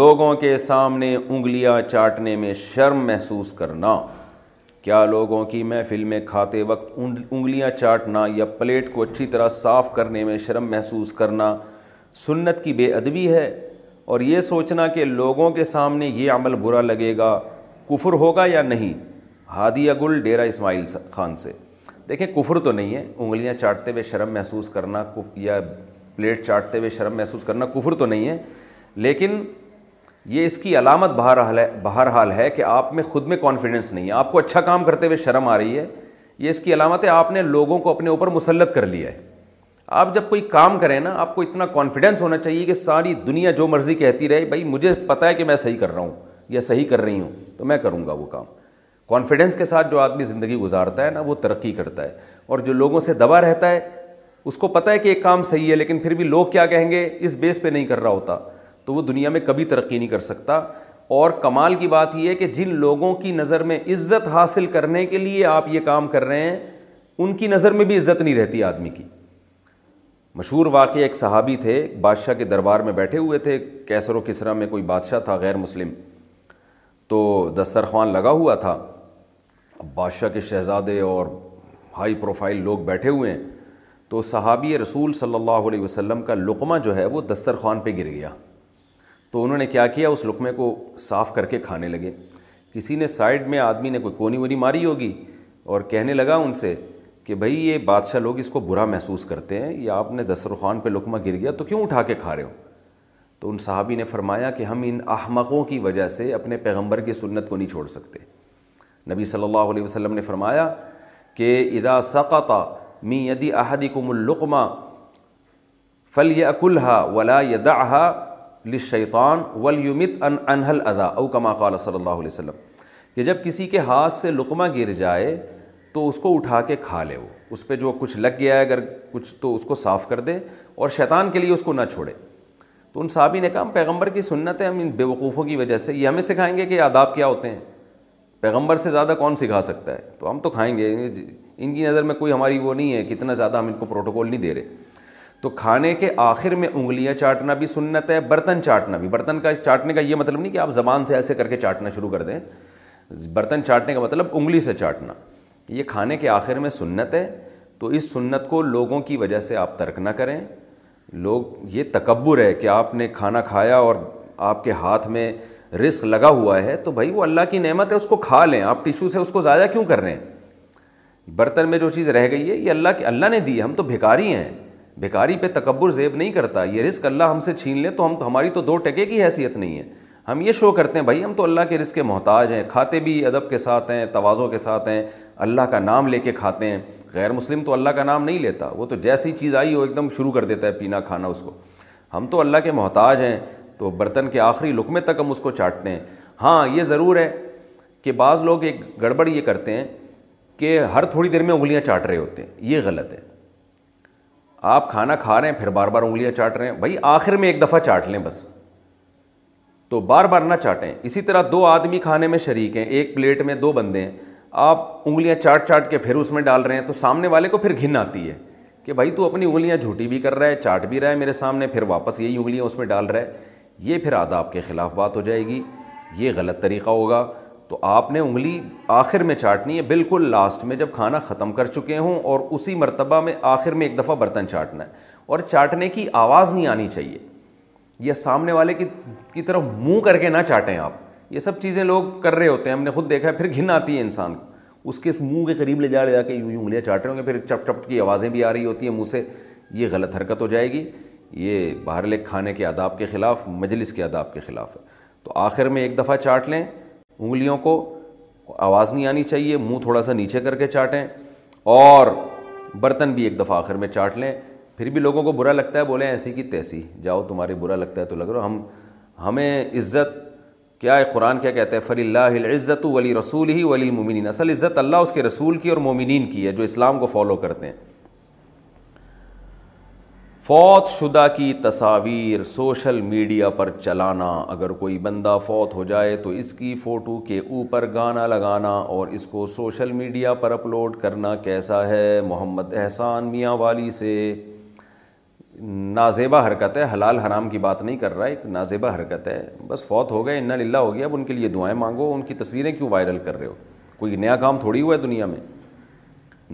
لوگوں کے سامنے انگلیاں چاٹنے میں شرم محسوس کرنا کیا لوگوں کی محفل میں کھاتے وقت انگلیاں چاٹنا یا پلیٹ کو اچھی طرح صاف کرنے میں شرم محسوس کرنا سنت کی بے ادبی ہے اور یہ سوچنا کہ لوگوں کے سامنے یہ عمل برا لگے گا کفر ہوگا یا نہیں ہادی اگل ڈیرا اسماعیل خان سے دیکھیں کفر تو نہیں ہے انگلیاں چاٹتے ہوئے شرم محسوس کرنا یا پلیٹ چاٹتے ہوئے شرم محسوس کرنا کفر تو نہیں ہے لیکن یہ اس کی علامت بہرحال حال ہے بہرحال ہے کہ آپ میں خود میں کانفیڈنس نہیں ہے آپ کو اچھا کام کرتے ہوئے شرم آ رہی ہے یہ اس کی علامت ہے آپ نے لوگوں کو اپنے اوپر مسلط کر لیا ہے آپ جب کوئی کام کریں نا آپ کو اتنا کانفیڈینس ہونا چاہیے کہ ساری دنیا جو مرضی کہتی رہے بھائی مجھے پتا ہے کہ میں صحیح کر رہا ہوں یا صحیح کر رہی ہوں تو میں کروں گا وہ کام کانفیڈینس کے ساتھ جو آدمی زندگی گزارتا ہے نا وہ ترقی کرتا ہے اور جو لوگوں سے دبا رہتا ہے اس کو پتہ ہے کہ ایک کام صحیح ہے لیکن پھر بھی لوگ کیا کہیں گے اس بیس پہ نہیں کر رہا ہوتا تو وہ دنیا میں کبھی ترقی نہیں کر سکتا اور کمال کی بات یہ ہے کہ جن لوگوں کی نظر میں عزت حاصل کرنے کے لیے آپ یہ کام کر رہے ہیں ان کی نظر میں بھی عزت نہیں رہتی آدمی کی مشہور واقع ایک صحابی تھے بادشاہ کے دربار میں بیٹھے ہوئے تھے کیسر و کسرا میں کوئی بادشاہ تھا غیر مسلم تو دسترخوان لگا ہوا تھا بادشاہ کے شہزادے اور ہائی پروفائل لوگ بیٹھے ہوئے ہیں تو صحابی رسول صلی اللہ علیہ وسلم کا لقمہ جو ہے وہ دسترخوان پہ گر گیا تو انہوں نے کیا کیا اس لقمے کو صاف کر کے کھانے لگے کسی نے سائڈ میں آدمی نے کوئی کونی وونی ماری ہوگی اور کہنے لگا ان سے کہ بھائی یہ بادشاہ لوگ اس کو برا محسوس کرتے ہیں یا آپ نے دسترخوان پہ لکمہ گر گیا تو کیوں اٹھا کے کھا رہے ہو تو ان صحابی نے فرمایا کہ ہم ان احمقوں کی وجہ سے اپنے پیغمبر کی سنت کو نہیں چھوڑ سکتے نبی صلی اللہ علیہ وسلم نے فرمایا کہ ادا ثقاطہ می یدی احدی کم القمہ فل یق ولا ولاحا ل ولیمت ان انہل ادا او کما قال صلی اللہ علیہ وسلم کہ جب کسی کے ہاتھ سے لقمہ گر جائے تو اس کو اٹھا کے کھا لے وہ اس پہ جو کچھ لگ گیا ہے اگر کچھ تو اس کو صاف کر دے اور شیطان کے لیے اس کو نہ چھوڑے تو ان صحابی نے کہا ہم پیغمبر کی سنت ہے ہم ان بے وقوفوں کی وجہ سے یہ ہمیں سکھائیں گے کہ آداب کیا ہوتے ہیں پیغمبر سے زیادہ کون سکھا سکتا ہے تو ہم تو کھائیں گے ان کی نظر میں کوئی ہماری وہ نہیں ہے کتنا زیادہ ہم ان کو پروٹوکول نہیں دے رہے تو کھانے کے آخر میں انگلیاں چاٹنا بھی سنت ہے برتن چاٹنا بھی برتن کا چاٹنے کا یہ مطلب نہیں کہ آپ زبان سے ایسے کر کے چاٹنا شروع کر دیں برتن چاٹنے کا مطلب انگلی سے چاٹنا یہ کھانے کے آخر میں سنت ہے تو اس سنت کو لوگوں کی وجہ سے آپ ترک نہ کریں لوگ یہ تکبر ہے کہ آپ نے کھانا کھایا اور آپ کے ہاتھ میں رسک لگا ہوا ہے تو بھائی وہ اللہ کی نعمت ہے اس کو کھا لیں آپ ٹیشو سے اس کو ضائع کیوں کر رہے ہیں برتن میں جو چیز رہ گئی ہے یہ اللہ کے اللہ نے دی ہے ہم تو بھکاری ہیں بھیکاری پہ تکبر زیب نہیں کرتا یہ رزق اللہ ہم سے چھین لیں تو ہم تو ہماری تو دو ٹکے کی حیثیت نہیں ہے ہم یہ شو کرتے ہیں بھائی ہم تو اللہ کے کے محتاج ہیں کھاتے بھی ادب کے ساتھ ہیں توازوں کے ساتھ ہیں اللہ کا نام لے کے کھاتے ہیں غیر مسلم تو اللہ کا نام نہیں لیتا وہ تو جیسی چیز آئی وہ ایک دم شروع کر دیتا ہے پینا کھانا اس کو ہم تو اللہ کے محتاج ہیں تو برتن کے آخری لقمے تک ہم اس کو چاٹتے ہیں ہاں یہ ضرور ہے کہ بعض لوگ ایک گڑبڑ یہ کرتے ہیں کہ ہر تھوڑی دیر میں انگلیاں چاٹ رہے ہوتے ہیں یہ غلط ہے آپ کھانا کھا رہے ہیں پھر بار بار انگلیاں چاٹ رہے ہیں بھائی آخر میں ایک دفعہ چاٹ لیں بس تو بار بار نہ چاٹیں اسی طرح دو آدمی کھانے میں شریک ہیں ایک پلیٹ میں دو بندے ہیں آپ انگلیاں چاٹ چاٹ کے پھر اس میں ڈال رہے ہیں تو سامنے والے کو پھر گھن آتی ہے کہ بھائی تو اپنی انگلیاں جھوٹی بھی کر رہا ہے چاٹ بھی رہا ہے میرے سامنے پھر واپس یہی انگلیاں اس میں ڈال رہا ہے یہ پھر آداب کے خلاف بات ہو جائے گی یہ غلط طریقہ ہوگا تو آپ نے انگلی آخر میں چاٹنی ہے بالکل لاسٹ میں جب کھانا ختم کر چکے ہوں اور اسی مرتبہ میں آخر میں ایک دفعہ برتن چاٹنا ہے اور چاٹنے کی آواز نہیں آنی چاہیے یا سامنے والے کی کی طرف منہ کر کے نہ چاٹیں آپ یہ سب چیزیں لوگ کر رہے ہوتے ہیں ہم نے خود دیکھا ہے پھر گھن آتی ہے انسان اس کے اس منہ کے قریب لے جا لے جا کے یوں یوں انگلیاں چاٹ رہے ہوں گے پھر چپ چپ کی آوازیں بھی آ رہی ہوتی ہیں منہ سے یہ غلط حرکت ہو جائے گی یہ باہر لے کھانے کے آداب کے خلاف مجلس کے آداب کے خلاف ہے تو آخر میں ایک دفعہ چاٹ لیں انگلیوں کو آواز نہیں آنی چاہیے منہ تھوڑا سا نیچے کر کے چاٹیں اور برتن بھی ایک دفعہ آخر میں چاٹ لیں پھر بھی لوگوں کو برا لگتا ہے بولیں ایسی کی تیسی جاؤ تمہارے برا لگتا ہے تو لگ رہا ہم ہمیں عزت کیا ہے قرآن کیا کہتے ہیں فلی اللہ عزت ولی رسول ہی ولی المومنین اصل عزت اللہ اس کے رسول کی اور مومنین کی ہے جو اسلام کو فالو کرتے ہیں فوت شدہ کی تصاویر سوشل میڈیا پر چلانا اگر کوئی بندہ فوت ہو جائے تو اس کی فوٹو کے اوپر گانا لگانا اور اس کو سوشل میڈیا پر اپلوڈ کرنا کیسا ہے محمد احسان میاں والی سے نازیبہ حرکت ہے حلال حرام کی بات نہیں کر رہا ایک نازیبہ حرکت ہے بس فوت ہو گئے ان للہ ہو گیا اب ان کے لیے دعائیں مانگو ان کی تصویریں کیوں وائرل کر رہے ہو کوئی نیا کام تھوڑی ہوا ہے دنیا میں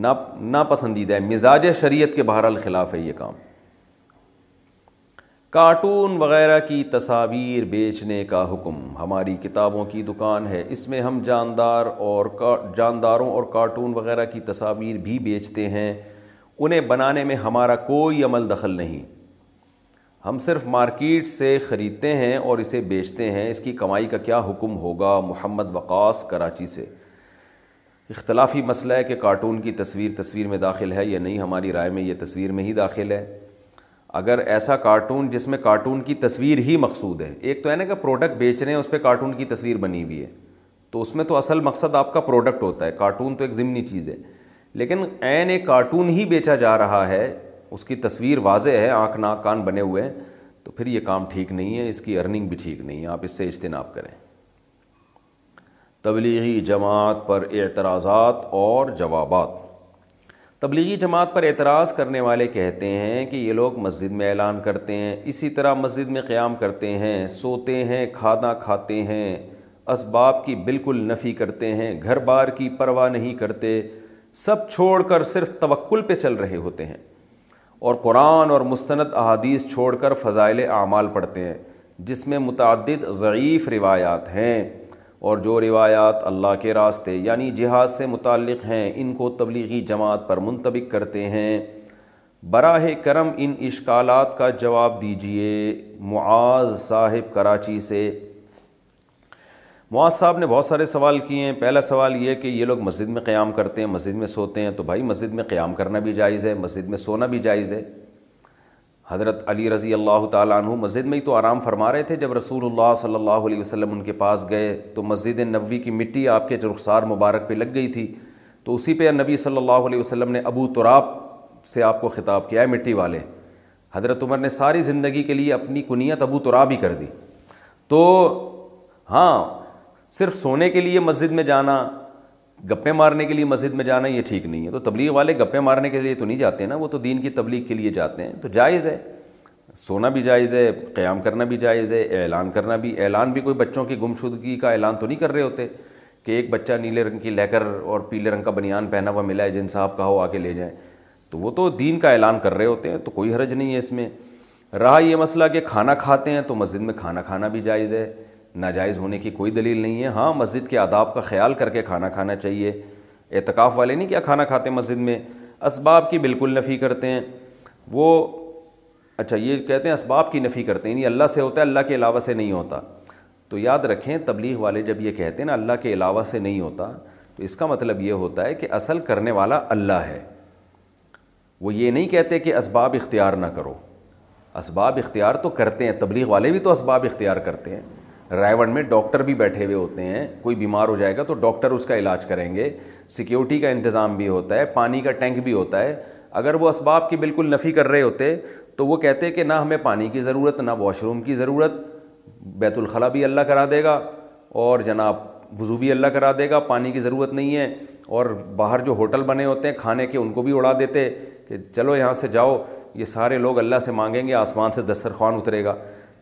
نا ناپسندیدہ مزاج شریعت کے بہرحال خلاف ہے یہ کام کارٹون وغیرہ کی تصاویر بیچنے کا حکم ہماری کتابوں کی دکان ہے اس میں ہم جاندار اور جانداروں اور کارٹون وغیرہ کی تصاویر بھی بیچتے ہیں انہیں بنانے میں ہمارا کوئی عمل دخل نہیں ہم صرف مارکیٹ سے خریدتے ہیں اور اسے بیچتے ہیں اس کی کمائی کا کیا حکم ہوگا محمد وقاص کراچی سے اختلافی مسئلہ ہے کہ کارٹون کی تصویر تصویر میں داخل ہے یا نہیں ہماری رائے میں یہ تصویر میں ہی داخل ہے اگر ایسا کارٹون جس میں کارٹون کی تصویر ہی مقصود ہے ایک تو ہے نا کہ پروڈکٹ بیچ رہے ہیں اس پہ کارٹون کی تصویر بنی ہوئی ہے تو اس میں تو اصل مقصد آپ کا پروڈکٹ ہوتا ہے کارٹون تو ایک ضمنی چیز ہے لیکن عین ایک کارٹون ہی بیچا جا رہا ہے اس کی تصویر واضح ہے آنکھ ناک کان بنے ہوئے ہیں تو پھر یہ کام ٹھیک نہیں ہے اس کی ارننگ بھی ٹھیک نہیں ہے آپ اس سے اجتناب کریں تبلیغی جماعت پر اعتراضات اور جوابات تبلیغی جماعت پر اعتراض کرنے والے کہتے ہیں کہ یہ لوگ مسجد میں اعلان کرتے ہیں اسی طرح مسجد میں قیام کرتے ہیں سوتے ہیں کھانا کھاتے ہیں اسباب کی بالکل نفی کرتے ہیں گھر بار کی پرواہ نہیں کرتے سب چھوڑ کر صرف توکل پہ چل رہے ہوتے ہیں اور قرآن اور مستند احادیث چھوڑ کر فضائل اعمال پڑھتے ہیں جس میں متعدد ضعیف روایات ہیں اور جو روایات اللہ کے راستے یعنی جہاد سے متعلق ہیں ان کو تبلیغی جماعت پر منتبک کرتے ہیں براہ کرم ان اشکالات کا جواب دیجیے معاذ صاحب کراچی سے معاذ صاحب نے بہت سارے سوال کیے ہیں پہلا سوال یہ کہ یہ لوگ مسجد میں قیام کرتے ہیں مسجد میں سوتے ہیں تو بھائی مسجد میں قیام کرنا بھی جائز ہے مسجد میں سونا بھی جائز ہے حضرت علی رضی اللہ تعالیٰ عنہ مسجد میں ہی تو آرام فرما رہے تھے جب رسول اللہ صلی اللہ علیہ وسلم ان کے پاس گئے تو مسجد نبوی کی مٹی آپ کے رخسار مبارک پہ لگ گئی تھی تو اسی پہ نبی صلی اللہ علیہ وسلم نے ابو تراب سے آپ کو خطاب کیا ہے مٹی والے حضرت عمر نے ساری زندگی کے لیے اپنی کنیت ابو تراب ہی کر دی تو ہاں صرف سونے کے لیے مسجد میں جانا گپے مارنے کے لیے مسجد میں جانا یہ ٹھیک نہیں ہے تو تبلیغ والے گپے مارنے کے لیے تو نہیں جاتے نا وہ تو دین کی تبلیغ کے لیے جاتے ہیں تو جائز ہے سونا بھی جائز ہے قیام کرنا بھی جائز ہے اعلان کرنا بھی اعلان بھی کوئی بچوں کی گمشدگی کا اعلان تو نہیں کر رہے ہوتے کہ ایک بچہ نیلے رنگ کی لکر اور پیلے رنگ کا بنیان پہنا ہوا ملا ہے جن صاحب کا ہو آ کے لے جائیں تو وہ تو دین کا اعلان کر رہے ہوتے ہیں تو کوئی حرج نہیں ہے اس میں رہا یہ مسئلہ کہ کھانا کھاتے ہیں تو مسجد میں کھانا کھانا بھی جائز ہے ناجائز ہونے کی کوئی دلیل نہیں ہے ہاں مسجد کے آداب کا خیال کر کے کھانا کھانا چاہیے اعتکاف والے نہیں کیا کھانا کھاتے مسجد میں اسباب کی بالکل نفی کرتے ہیں وہ اچھا یہ کہتے ہیں اسباب کی نفی کرتے ہیں یعنی اللہ سے ہوتا ہے اللہ کے علاوہ سے نہیں ہوتا تو یاد رکھیں تبلیغ والے جب یہ کہتے ہیں نا اللہ کے علاوہ سے نہیں ہوتا تو اس کا مطلب یہ ہوتا ہے کہ اصل کرنے والا اللہ ہے وہ یہ نہیں کہتے کہ اسباب اختیار نہ کرو اسباب اختیار تو کرتے ہیں تبلیغ والے بھی تو اسباب اختیار کرتے ہیں رائے میں ڈاکٹر بھی بیٹھے ہوئے ہوتے ہیں کوئی بیمار ہو جائے گا تو ڈاکٹر اس کا علاج کریں گے سیکیورٹی کا انتظام بھی ہوتا ہے پانی کا ٹینک بھی ہوتا ہے اگر وہ اسباب کی بالکل نفی کر رہے ہوتے تو وہ کہتے کہ نہ ہمیں پانی کی ضرورت نہ واش روم کی ضرورت بیت الخلاء بھی اللہ کرا دے گا اور جناب وضو بھی اللہ کرا دے گا پانی کی ضرورت نہیں ہے اور باہر جو ہوٹل بنے ہوتے ہیں کھانے کے ان کو بھی اڑا دیتے کہ چلو یہاں سے جاؤ یہ سارے لوگ اللہ سے مانگیں گے آسمان سے دسترخوان اترے گا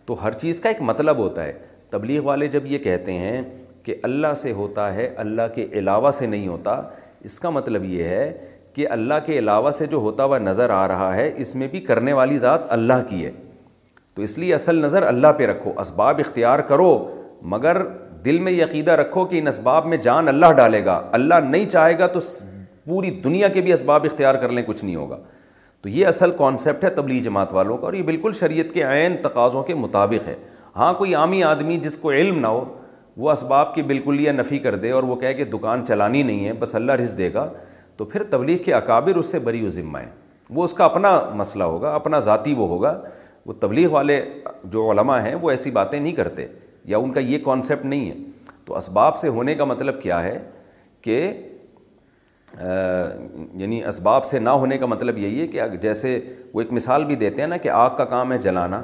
تو ہر چیز کا ایک مطلب ہوتا ہے تبلیغ والے جب یہ کہتے ہیں کہ اللہ سے ہوتا ہے اللہ کے علاوہ سے نہیں ہوتا اس کا مطلب یہ ہے کہ اللہ کے علاوہ سے جو ہوتا ہوا نظر آ رہا ہے اس میں بھی کرنے والی ذات اللہ کی ہے تو اس لیے اصل نظر اللہ پہ رکھو اسباب اختیار کرو مگر دل میں یقیدہ رکھو کہ ان اسباب میں جان اللہ ڈالے گا اللہ نہیں چاہے گا تو پوری دنیا کے بھی اسباب اختیار کر لیں کچھ نہیں ہوگا تو یہ اصل کانسیپٹ ہے تبلیغ جماعت والوں کا اور یہ بالکل شریعت کے عین تقاضوں کے مطابق ہے ہاں کوئی عامی آدمی جس کو علم نہ ہو وہ اسباب کی بالکل یہ نفی کر دے اور وہ کہے کہ دکان چلانی نہیں ہے بس اللہ رزق دے گا تو پھر تبلیغ کے اکابر اس سے بری و ذمہ ہیں وہ اس کا اپنا مسئلہ ہوگا اپنا ذاتی وہ ہوگا وہ تبلیغ والے جو علماء ہیں وہ ایسی باتیں نہیں کرتے یا ان کا یہ کانسیپٹ نہیں ہے تو اسباب سے ہونے کا مطلب کیا ہے کہ یعنی اسباب سے نہ ہونے کا مطلب یہی ہے کہ جیسے وہ ایک مثال بھی دیتے ہیں نا کہ آگ کا کام ہے جلانا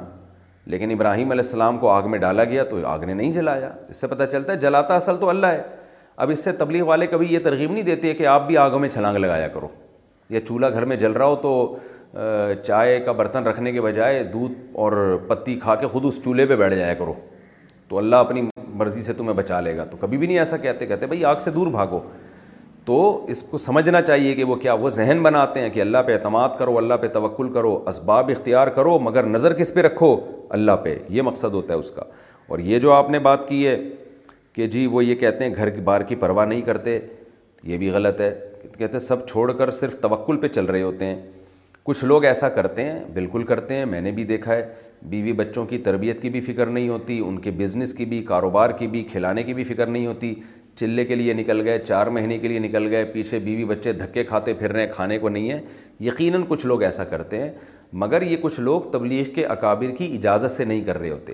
لیکن ابراہیم علیہ السلام کو آگ میں ڈالا گیا تو آگ نے نہیں جلایا اس سے پتہ چلتا ہے جلاتا اصل تو اللہ ہے اب اس سے تبلیغ والے کبھی یہ ترغیب نہیں دیتے کہ آپ بھی آگوں میں چھلانگ لگایا کرو یا چولہا گھر میں جل رہا ہو تو چائے کا برتن رکھنے کے بجائے دودھ اور پتی کھا کے خود اس چولہے پہ بیٹھ جایا کرو تو اللہ اپنی مرضی سے تمہیں بچا لے گا تو کبھی بھی نہیں ایسا کہتے کہتے بھائی آگ سے دور بھاگو تو اس کو سمجھنا چاہیے کہ وہ کیا وہ ذہن بناتے ہیں کہ اللہ پہ اعتماد کرو اللہ پہ توکل کرو اسباب اختیار کرو مگر نظر کس پہ رکھو اللہ پہ یہ مقصد ہوتا ہے اس کا اور یہ جو آپ نے بات کی ہے کہ جی وہ یہ کہتے ہیں گھر کی بار کی پرواہ نہیں کرتے یہ بھی غلط ہے کہتے ہیں سب چھوڑ کر صرف توکل پہ چل رہے ہوتے ہیں کچھ لوگ ایسا کرتے ہیں بالکل کرتے ہیں میں نے بھی دیکھا ہے بیوی بچوں کی تربیت کی بھی فکر نہیں ہوتی ان کے بزنس کی بھی کاروبار کی بھی کھلانے کی بھی فکر نہیں ہوتی چلے کے لیے نکل گئے چار مہینے کے لیے نکل گئے پیچھے بیوی بچے دھکے کھاتے پھر رہے ہیں کھانے کو نہیں ہے یقیناً کچھ لوگ ایسا کرتے ہیں مگر یہ کچھ لوگ تبلیغ کے اکابر کی اجازت سے نہیں کر رہے ہوتے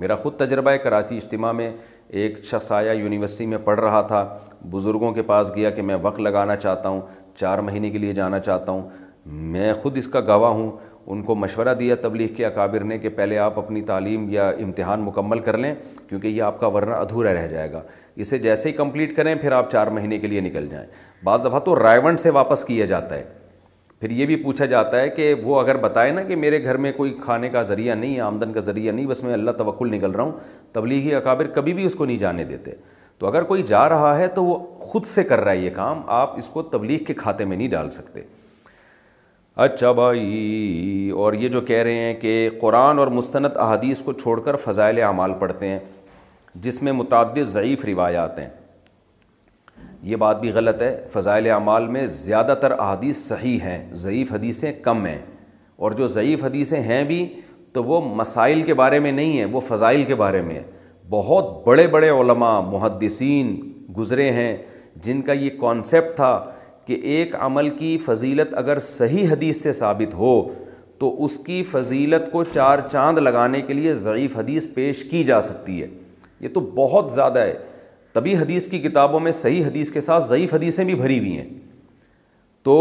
میرا خود تجربہ ہے کراچی اجتماع میں ایک شخص آیا یونیورسٹی میں پڑھ رہا تھا بزرگوں کے پاس گیا کہ میں وقت لگانا چاہتا ہوں چار مہینے کے لیے جانا چاہتا ہوں میں خود اس کا گواہ ہوں ان کو مشورہ دیا تبلیغ کے اکابر نے کہ پہلے آپ اپنی تعلیم یا امتحان مکمل کر لیں کیونکہ یہ آپ کا ورنہ ادھورا رہ جائے گا اسے جیسے ہی کمپلیٹ کریں پھر آپ چار مہینے کے لیے نکل جائیں بعض دفعہ تو ونڈ سے واپس کیا جاتا ہے پھر یہ بھی پوچھا جاتا ہے کہ وہ اگر بتائے نا کہ میرے گھر میں کوئی کھانے کا ذریعہ نہیں آمدن کا ذریعہ نہیں بس میں اللہ توکل نکل رہا ہوں تبلیغی اکابر کبھی بھی اس کو نہیں جانے دیتے تو اگر کوئی جا رہا ہے تو وہ خود سے کر رہا ہے یہ کام آپ اس کو تبلیغ کے کھاتے میں نہیں ڈال سکتے اچھا بھائی اور یہ جو کہہ رہے ہیں کہ قرآن اور مستند احادیث کو چھوڑ کر فضائل اعمال پڑھتے ہیں جس میں متعدد ضعیف روایات ہیں یہ بات بھی غلط ہے فضائل اعمال میں زیادہ تر احادیث صحیح ہیں ضعیف حدیثیں کم ہیں اور جو ضعیف حدیثیں ہیں بھی تو وہ مسائل کے بارے میں نہیں ہیں وہ فضائل کے بارے میں ہیں بہت بڑے بڑے علماء محدثین گزرے ہیں جن کا یہ کانسیپٹ تھا کہ ایک عمل کی فضیلت اگر صحیح حدیث سے ثابت ہو تو اس کی فضیلت کو چار چاند لگانے کے لیے ضعیف حدیث پیش کی جا سکتی ہے یہ تو بہت زیادہ ہے طبی حدیث کی کتابوں میں صحیح حدیث کے ساتھ ضعیف حدیثیں بھی بھری ہوئی ہیں تو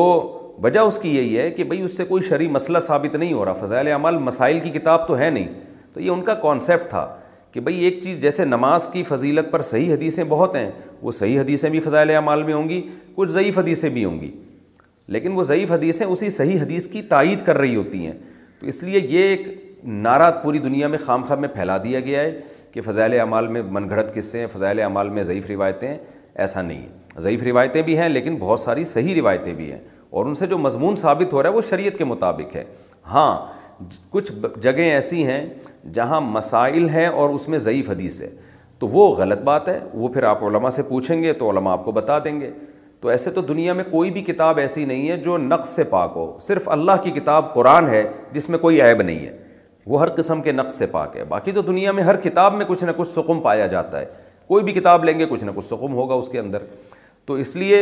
وجہ اس کی یہی ہے کہ بھئی اس سے کوئی شرعی مسئلہ ثابت نہیں ہو رہا فضائل اعمال مسائل کی کتاب تو ہے نہیں تو یہ ان کا کانسیپٹ تھا کہ بھئی ایک چیز جیسے نماز کی فضیلت پر صحیح حدیثیں بہت ہیں وہ صحیح حدیثیں بھی فضائل اعمال میں ہوں گی کچھ ضعیف حدیثیں بھی ہوں گی لیکن وہ ضعیف حدیثیں اسی صحیح حدیث کی تائید کر رہی ہوتی ہیں تو اس لیے یہ ایک نعرہ پوری دنیا میں خام خواہ میں پھیلا دیا گیا ہے کہ فضائل اعمال میں من گھڑت قصے ہیں فضائل اعمال میں ضعیف روایتیں ایسا نہیں ہے ضعیف روایتیں بھی ہیں لیکن بہت ساری صحیح روایتیں بھی ہیں اور ان سے جو مضمون ثابت ہو رہا ہے وہ شریعت کے مطابق ہے ہاں کچھ جگہیں ایسی ہیں جہاں مسائل ہیں اور اس میں ضعیف حدیث ہے تو وہ غلط بات ہے وہ پھر آپ علماء سے پوچھیں گے تو علماء آپ کو بتا دیں گے تو ایسے تو دنیا میں کوئی بھی کتاب ایسی نہیں ہے جو نقص سے پاک ہو صرف اللہ کی کتاب قرآن ہے جس میں کوئی عیب نہیں ہے وہ ہر قسم کے نقص سے پاک ہے باقی تو دنیا میں ہر کتاب میں کچھ نہ کچھ سکم پایا جاتا ہے کوئی بھی کتاب لیں گے کچھ نہ کچھ سکم ہوگا اس کے اندر تو اس لیے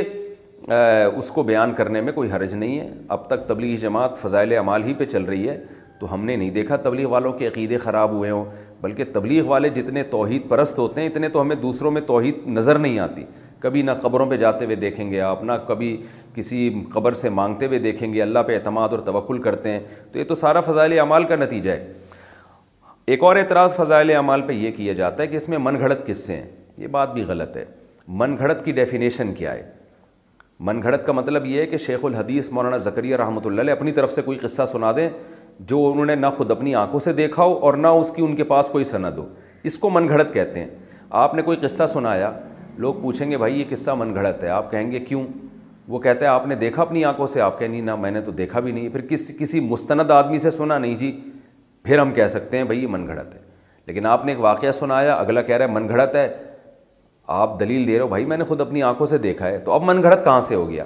اس کو بیان کرنے میں کوئی حرج نہیں ہے اب تک تبلیغی جماعت فضائل اعمال ہی پہ چل رہی ہے تو ہم نے نہیں دیکھا تبلیغ والوں کے عقیدے خراب ہوئے ہوں بلکہ تبلیغ والے جتنے توحید پرست ہوتے ہیں اتنے تو ہمیں دوسروں میں توحید نظر نہیں آتی کبھی نہ قبروں پہ جاتے ہوئے دیکھیں گے آپ نہ کبھی کسی قبر سے مانگتے ہوئے دیکھیں گے اللہ پہ اعتماد اور توقل کرتے ہیں تو یہ تو سارا فضائل اعمال کا نتیجہ ہے ایک اور اعتراض فضائل اعمال پہ یہ کیا جاتا ہے کہ اس میں من گھڑت قصے ہیں یہ بات بھی غلط ہے من گھڑت کی ڈیفینیشن کیا ہے من گھڑت کا مطلب یہ ہے کہ شیخ الحدیث مولانا ذکریہ رحمۃ اللہ علیہ اپنی طرف سے کوئی قصہ سنا دیں جو انہوں نے نہ خود اپنی آنکھوں سے دیکھا ہو اور نہ اس کی ان کے پاس کوئی سند ہو اس کو من گھڑت کہتے ہیں آپ نے کوئی قصہ سنایا لوگ پوچھیں گے بھائی یہ قصہ من گھڑت ہے آپ کہیں گے کیوں وہ کہتے ہیں آپ نے دیکھا اپنی آنکھوں سے آپ کہیں نہیں نہ میں نے تو دیکھا بھی نہیں پھر کس کسی مستند آدمی سے سنا نہیں جی پھر ہم کہہ سکتے ہیں بھائی یہ من گھڑت ہے لیکن آپ نے ایک واقعہ سنایا اگلا کہہ رہا ہے من گھڑت ہے آپ دلیل دے رہے ہو بھائی میں نے خود اپنی آنکھوں سے دیکھا ہے تو اب من گھڑت کہاں سے ہو گیا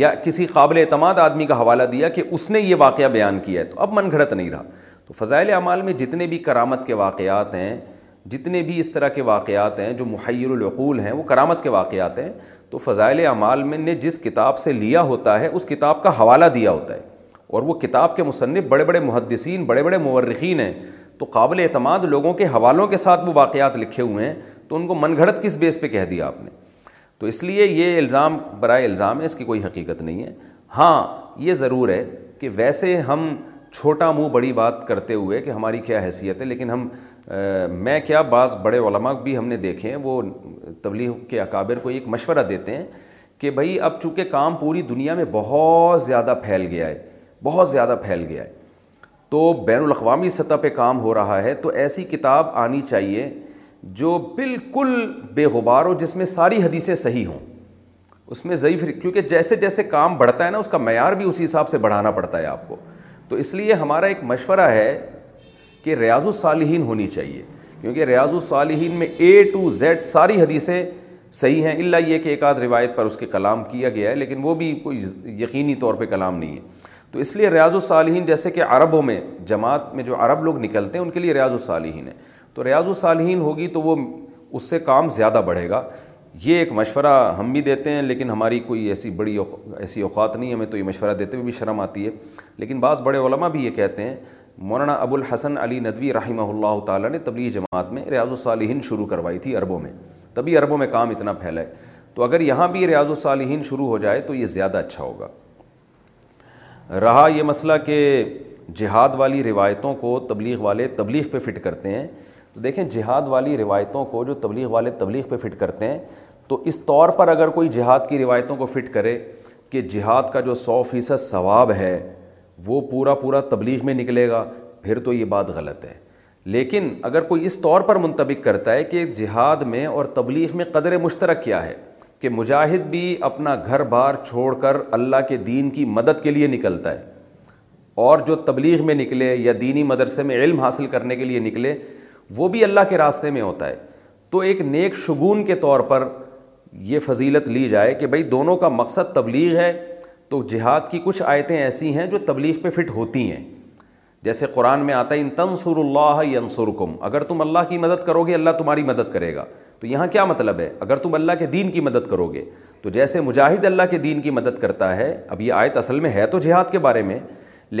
یا کسی قابل اعتماد آدمی کا حوالہ دیا کہ اس نے یہ واقعہ بیان کیا ہے تو اب من گھڑت نہیں رہا تو فضائل اعمال میں جتنے بھی کرامت کے واقعات ہیں جتنے بھی اس طرح کے واقعات ہیں جو محیر العقول ہیں وہ کرامت کے واقعات ہیں تو فضائل اعمال میں نے جس کتاب سے لیا ہوتا ہے اس کتاب کا حوالہ دیا ہوتا ہے اور وہ کتاب کے مصنف بڑے بڑے محدثین بڑے بڑے مورخین ہیں تو قابل اعتماد لوگوں کے حوالوں کے ساتھ وہ واقعات لکھے ہوئے ہیں تو ان کو من گھڑت کس بیس پہ کہہ دیا آپ نے تو اس لیے یہ الزام برائے الزام ہے اس کی کوئی حقیقت نہیں ہے ہاں یہ ضرور ہے کہ ویسے ہم چھوٹا منہ بڑی بات کرتے ہوئے کہ ہماری کیا حیثیت ہے لیکن ہم میں کیا بعض بڑے علماء بھی ہم نے دیکھے ہیں وہ تبلیغ کے اکابر کو ایک مشورہ دیتے ہیں کہ بھائی اب چونکہ کام پوری دنیا میں بہت زیادہ پھیل گیا ہے بہت زیادہ پھیل گیا ہے تو بین الاقوامی سطح پہ کام ہو رہا ہے تو ایسی کتاب آنی چاہیے جو بالکل بے غبار ہو جس میں ساری حدیثیں صحیح ہوں اس میں ضعیف کیونکہ جیسے جیسے کام بڑھتا ہے نا اس کا معیار بھی اسی حساب سے بڑھانا پڑتا ہے آپ کو تو اس لیے ہمارا ایک مشورہ ہے کہ ریاض الصالحین ہونی چاہیے کیونکہ ریاض الصالحین میں اے ٹو زیڈ ساری حدیثیں صحیح ہیں اللہ یہ کہ ایک آدھ روایت پر اس کے کلام کیا گیا ہے لیکن وہ بھی کوئی یقینی طور پہ کلام نہیں ہے تو اس لیے ریاض الصالحین جیسے کہ عربوں میں جماعت میں جو عرب لوگ نکلتے ہیں ان کے لیے ریاض الصالحین ہیں تو ریاض الصالحین ہوگی تو وہ اس سے کام زیادہ بڑھے گا یہ ایک مشورہ ہم بھی دیتے ہیں لیکن ہماری کوئی ایسی بڑی ایسی اوقات نہیں ہمیں تو یہ مشورہ دیتے ہوئے بھی شرم آتی ہے لیکن بعض بڑے علماء بھی یہ کہتے ہیں مولانا ابو الحسن علی ندوی رحمہ اللہ تعالیٰ نے تبلیغ جماعت میں ریاض الصالحین شروع کروائی تھی عربوں میں تبھی عربوں میں کام اتنا پھیلائے تو اگر یہاں بھی ریاض الصالحین شروع ہو جائے تو یہ زیادہ اچھا ہوگا رہا یہ مسئلہ کہ جہاد والی روایتوں کو تبلیغ والے تبلیغ پہ فٹ کرتے ہیں تو دیکھیں جہاد والی روایتوں کو جو تبلیغ والے تبلیغ پہ فٹ کرتے ہیں تو اس طور پر اگر کوئی جہاد کی روایتوں کو فٹ کرے کہ جہاد کا جو سو فیصد ثواب ہے وہ پورا پورا تبلیغ میں نکلے گا پھر تو یہ بات غلط ہے لیکن اگر کوئی اس طور پر منتبک کرتا ہے کہ جہاد میں اور تبلیغ میں قدر مشترک کیا ہے کہ مجاہد بھی اپنا گھر بار چھوڑ کر اللہ کے دین کی مدد کے لیے نکلتا ہے اور جو تبلیغ میں نکلے یا دینی مدرسے میں علم حاصل کرنے کے لیے نکلے وہ بھی اللہ کے راستے میں ہوتا ہے تو ایک نیک شگون کے طور پر یہ فضیلت لی جائے کہ بھائی دونوں کا مقصد تبلیغ ہے تو جہاد کی کچھ آیتیں ایسی ہیں جو تبلیغ پہ فٹ ہوتی ہیں جیسے قرآن میں آتا ہے ان تنصر اللہ ینصرکم اگر تم اللہ کی مدد کرو گے اللہ تمہاری مدد کرے گا تو یہاں کیا مطلب ہے اگر تم اللہ کے دین کی مدد کرو گے تو جیسے مجاہد اللہ کے دین کی مدد کرتا ہے اب یہ آیت اصل میں ہے تو جہاد کے بارے میں